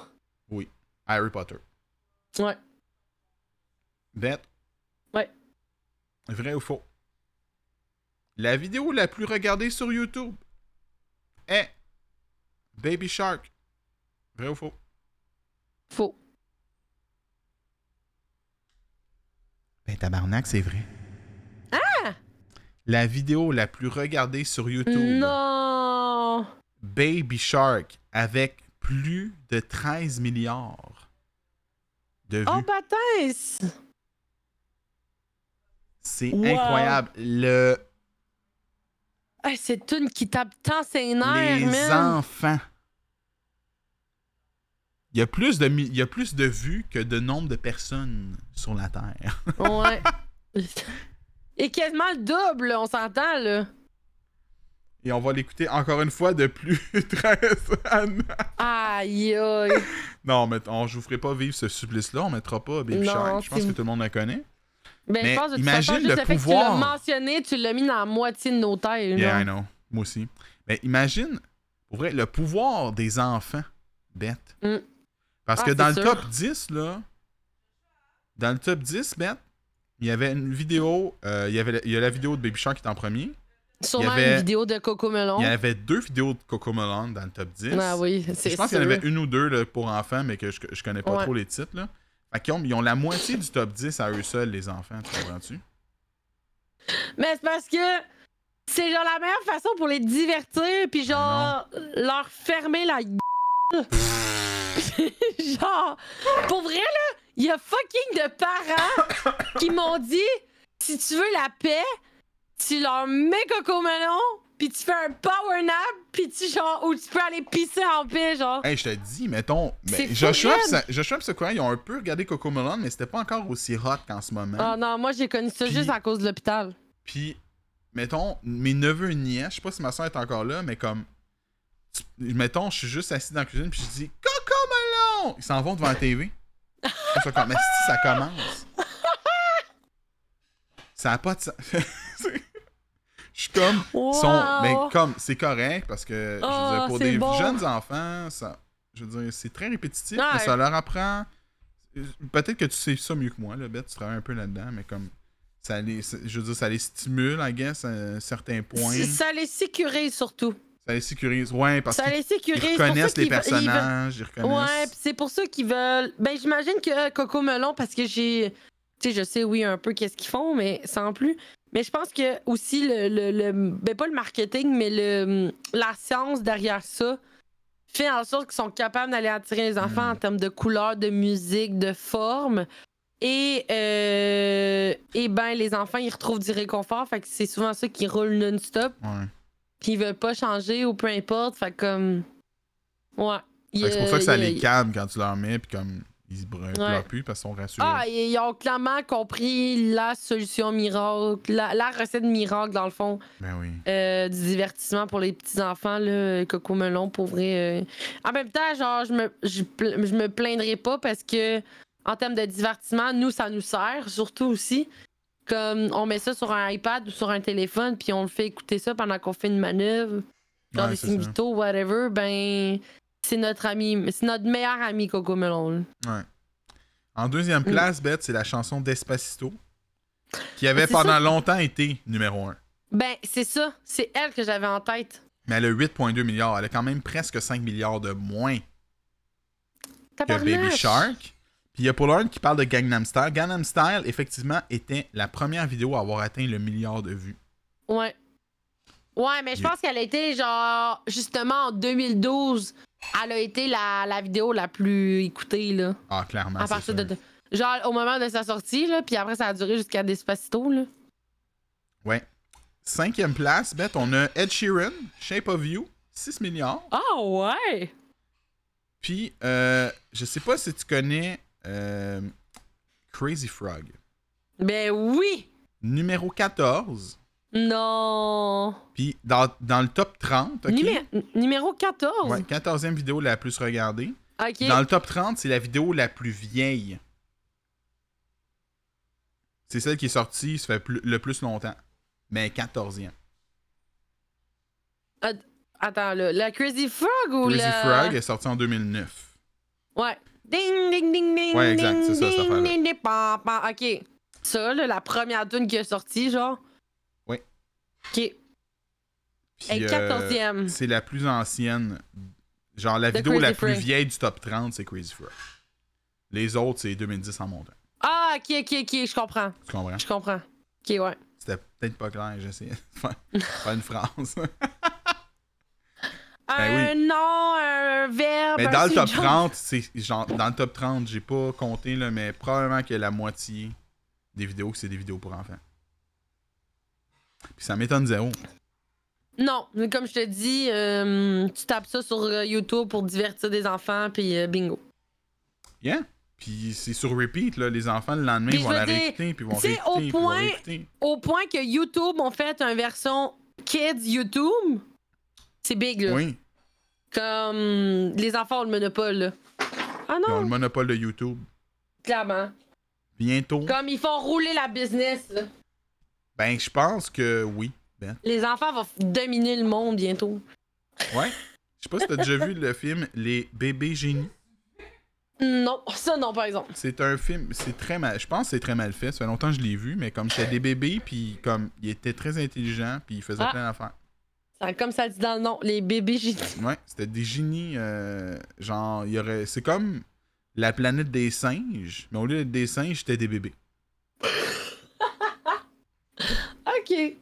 Harry Potter. Ouais. Beth? Ouais. Vrai ou faux? La vidéo la plus regardée sur YouTube est Baby Shark. Vrai ou faux? Faux. Ben tabarnak, c'est vrai. Ah! La vidéo la plus regardée sur YouTube, Non! Baby Shark, avec plus de 13 milliards de vues. Oh, bâtisse! c'est wow. incroyable. Le, Hey, c'est une qui tape tant ses nerfs, les man! enfants. Il y, a plus de, il y a plus de vues que de nombre de personnes sur la Terre. Ouais. Et quasiment le double, on s'entend, là. Et on va l'écouter encore une fois de plus 13 ans. Aïe, aïe. Non, mais on, je vous ferai pas vivre ce supplice-là. On mettra pas Baby Non, Shark. Je pense que tout le monde la connaît. Ben, Mais je pense que imagine juste le le fait pouvoir. que tu l'as mentionné, tu l'as mis dans la moitié de nos têtes. Yeah, I know. Moi aussi. Mais imagine, pour vrai, le pouvoir des enfants, bête. Mm. Parce Ah, que dans le top 10, là, Dans le top 10, Ben, il y avait une vidéo. euh, il, y avait, il y a la vidéo de Baby Shark qui est en premier. Sûrement avait- une vidéo de Coco Melon. Il y avait deux vidéos de Coco Melon dans le top 10. Ah oui, c'est Je pense qu'il y en avait une ou deux là, pour enfants, mais que je, je connais pas Ouais. trop les titres. Là. Fait qu'ils ont, ils ont la moitié du top 10 à eux seuls, les enfants, tu comprends-tu? Mais c'est parce que c'est genre la meilleure façon pour les divertir, puis genre leur fermer la gueule. genre, pour vrai, là, il y a fucking de parents qui m'ont dit si tu veux la paix, tu leur mets Coco Melon, puis tu fais un power nap, puis tu genre, ou tu peux aller pisser en paix, genre. Hey, je te dis, mettons, ben, C'est Joshua, pis Sakura, ils ont un peu regardé Coco Melon, mais c'était pas encore aussi hot qu'en ce moment. Ah non, moi j'ai connu ça juste à cause de l'hôpital. Puis, mettons, mes neveux et nièces, je sais pas si ma soeur est encore là, mais comme. tu- Mettons, je suis juste assis dans la cuisine, puis je dis Coco Melon! Ils s'en vont devant la TV. Comme, mais si ça commence. Ça a pas de sens. Je suis comme. Wow! sont- mais comme, c'est correct parce que, je veux dire, pour des bon. jeunes enfants, ça, je veux dire, c'est très répétitif, Ouais. mais ça leur apprend. Peut-être que tu sais ça mieux que moi, là, Beth, tu travailles un peu là-dedans, mais comme. Ça les, je veux dire, ça les stimule, I guess, à un certain point. C- Ça les sécurise surtout. Ça les sécurise. Ouais, parce Ça qu'ils reconnaissent les personnages, ils reconnaissent. Ouais, pis c'est pour ça qu'ils veulent. Ben, j'imagine que Coco Melon, parce que j'ai. Tu sais, je sais, oui, un peu qu'est-ce qu'ils font, mais sans plus. Mais je pense que aussi, le, le, le- Ben, pas le marketing, mais le, la science derrière ça fait en sorte qu'ils sont capables d'aller attirer les enfants Mm. en termes de couleurs, de musique, de forme. Et, euh, et ben, les enfants, ils retrouvent du réconfort. Fait que c'est souvent ça qui roule non-stop. Ouais. Puis ils veulent pas changer ou peu importe. Fait comme. Ouais. C'est pour ça que ça a- les calme quand tu leur mets, puis comme ils se brûlent Ouais. plus parce qu'ils sont rassurés. Ah, ils ils ont clairement compris la solution miracle, la, la recette miracle, dans le fond, Ben oui. euh, du divertissement pour les petits-enfants, là, Coco Melon, pour vrai. euh. En même temps, genre, je me, je, me plaindrai pas parce que, en termes de divertissement, nous, ça nous sert, surtout aussi. Comme, on met ça sur un iPad ou sur un téléphone, puis on le fait écouter ça pendant qu'on fait une manœuvre, genre Ouais, des. Simbito, whatever, ben, c'est notre ami, c'est notre meilleur ami, Coco Melon. Ouais. En deuxième Mm. place, Beth, c'est la chanson Despacito, qui avait C'est pendant ça? longtemps été numéro 1. Ben, c'est ça. C'est elle que j'avais en tête. Mais elle a 8,2 milliards. Elle a quand même presque 5 milliards de moins que Baby. Shark. Puis il y a Paul qui parle de Gangnam Style. Gangnam Style, effectivement, était la première vidéo à avoir atteint le milliard de vues. Ouais. Ouais, mais je pense qu'elle a été, genre, justement, en 2012, elle a été la, la vidéo la plus écoutée, là. Ah, clairement. à partir de. Genre, au moment de sa sortie, là, puis après, ça a duré jusqu'à Despacito, là. Ouais. Cinquième place, Beth, on a Ed Sheeran, Shape of You, 6 milliards. Ah, ouais! Puis, euh, je sais pas si tu connais euh, Crazy Frog. Ben oui! Numéro 14. Non! Puis, dans, dans le top 30, OK? Numé- numéro 14? Ouais, 14e vidéo la plus regardée. Dans le top 30, c'est la vidéo la plus vieille. C'est celle qui est sortie, ça fait plus- le plus longtemps. Mais 14e. Attends, là, la Crazy Frog ou Crazy la. Frog est sortie en 2009. Ouais. Ding, ding, ding, ding. Ouais, exact, ding, c'est ça, cette ding, ding, ding, pam, pam. Ok. Ça, là, la première tune qui est sortie, genre. Ok. Puis, euh, 14e. c'est la plus ancienne. Genre, la vidéo la plus vieille du top 30, c'est Crazy Frog. Les autres, c'est 2010 en montant. Ah, ok, ok, ok, je comprends. Tu comprends? Je comprends. Ok, ouais. C'était peut-être pas clair, j'essayais de faire, faire une phrase. Ben un nom, un verbe. mais un dans le top subjonctif. 30, c'est genre dans le top 30, j'ai pas compté là, mais probablement que la moitié des vidéos c'est des vidéos pour enfants. Puis ça m'étonne zéro. Non, mais comme je te dis, euh, tu tapes ça sur euh, YouTube pour divertir des enfants, puis euh, bingo. Yeah. Puis c'est sur repeat là, les enfants le lendemain ils vont la dire, réécouter puis vont réécouter au puis vont réécouter. Au point que YouTube ont fait une version Kids YouTube. C'est big, là. Oui. Comme les enfants ont le monopole, là. Ah Ils ont non, le monopole de YouTube. clairement. Bientôt. Comme ils font rouler la business, là. Ben je pense que oui. Ben. Les enfants vont dominer le monde bientôt. Ouais. Je sais pas si t'as déjà vu le film Les bébés génies. Non, ça non, par exemple. C'est un film, c'est très mal. Je pense que c'est très mal fait. Ça fait longtemps que je l'ai vu, mais comme c'était des bébés, puis comme il était très intelligent, puis il faisait Ah. plein d'affaires. Comme ça le dit dans le nom, les bébés génies. Ouais, c'était des génies. euh, genre, il y aurait. C'est comme la planète des singes, mais au lieu d'être des singes, c'était des bébés. Ok.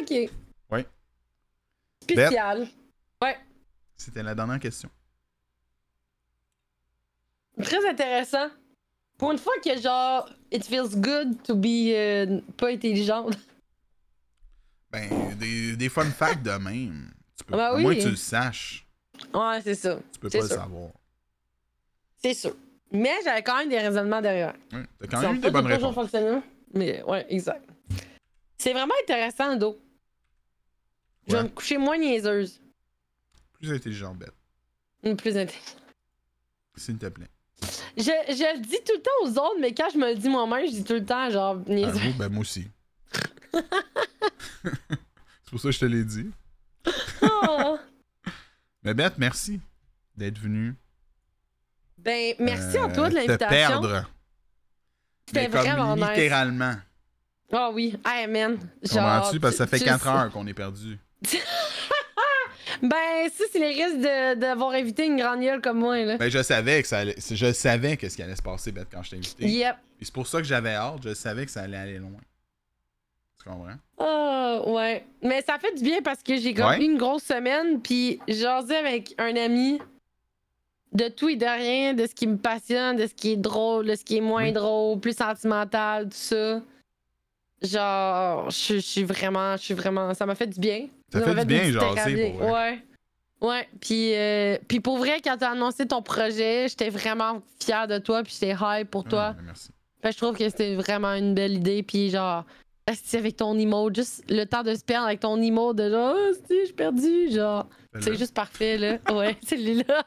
Ok. Ouais. Spécial. Ouais. C'était la dernière question. Très intéressant. Pour une fois que genre, it feels good to be euh, pas intelligente. Ben, des, des fun facts de même. Tu peux, Bah à oui. moins que tu le saches, Ouais, c'est ça. tu peux pas le savoir. C'est sûr. Mais j'avais quand même des raisonnements derrière. Ouais, T'as quand même eu des bonnes toujours réponses. fonctionné, Mais ouais, exact. C'est vraiment intéressant, Do. Je vais me coucher moins niaiseuse. Plus intelligent, bête. Plus intelligente. S'il te plaît. Je, je le dis tout le temps aux autres, mais quand je me le dis moi-même, je dis tout le temps, genre, niaiseuse. Avoue, ben moi aussi. C'est pour ça que je te l'ai dit. Ah. Mais Beth, merci d'être venue. Ben, merci à euh, toi de Te l'invitation. perdre. C'était Mais comme vraiment nice. littéralement. Ah oui, hey man. Genre, Comprends-tu? Parce que ça fait tu- 4 tu- heures qu'on est perdu. Ben, ça, c'est les risques de- d'avoir évité une grande gueule comme moi, là. Ben, je savais que ça allait. Je savais qu'est-ce qui allait se passer, Beth, quand je t'ai invité. Yep. Et c'est pour ça que j'avais hâte. Je savais que ça allait aller loin. Tu comprends? Ah, ouais. Mais ça fait du bien parce que j'ai Ouais. une grosse semaine, puis jasé avec un ami de tout et de rien, de ce qui me passionne, de ce qui est drôle, de ce qui est moins Oui. drôle, plus sentimental, tout ça. Genre, je je suis vraiment, je suis vraiment, ça m'a fait du bien. Ça m'a fait du bien, pour vrai. Ouais. Ouais, puis, euh, puis pour vrai, quand t'as annoncé ton projet, j'étais vraiment fière de toi, puis j'étais hype pour toi. Ben, merci. Fait je trouve que c'était vraiment une belle idée. Puis genre, esti, avec ton emote, juste le temps de se perdre avec ton emote de genre, oh, esti, je suis perdu. Genre, c'est Celle-là. juste parfait, là. Ouais, c'est là.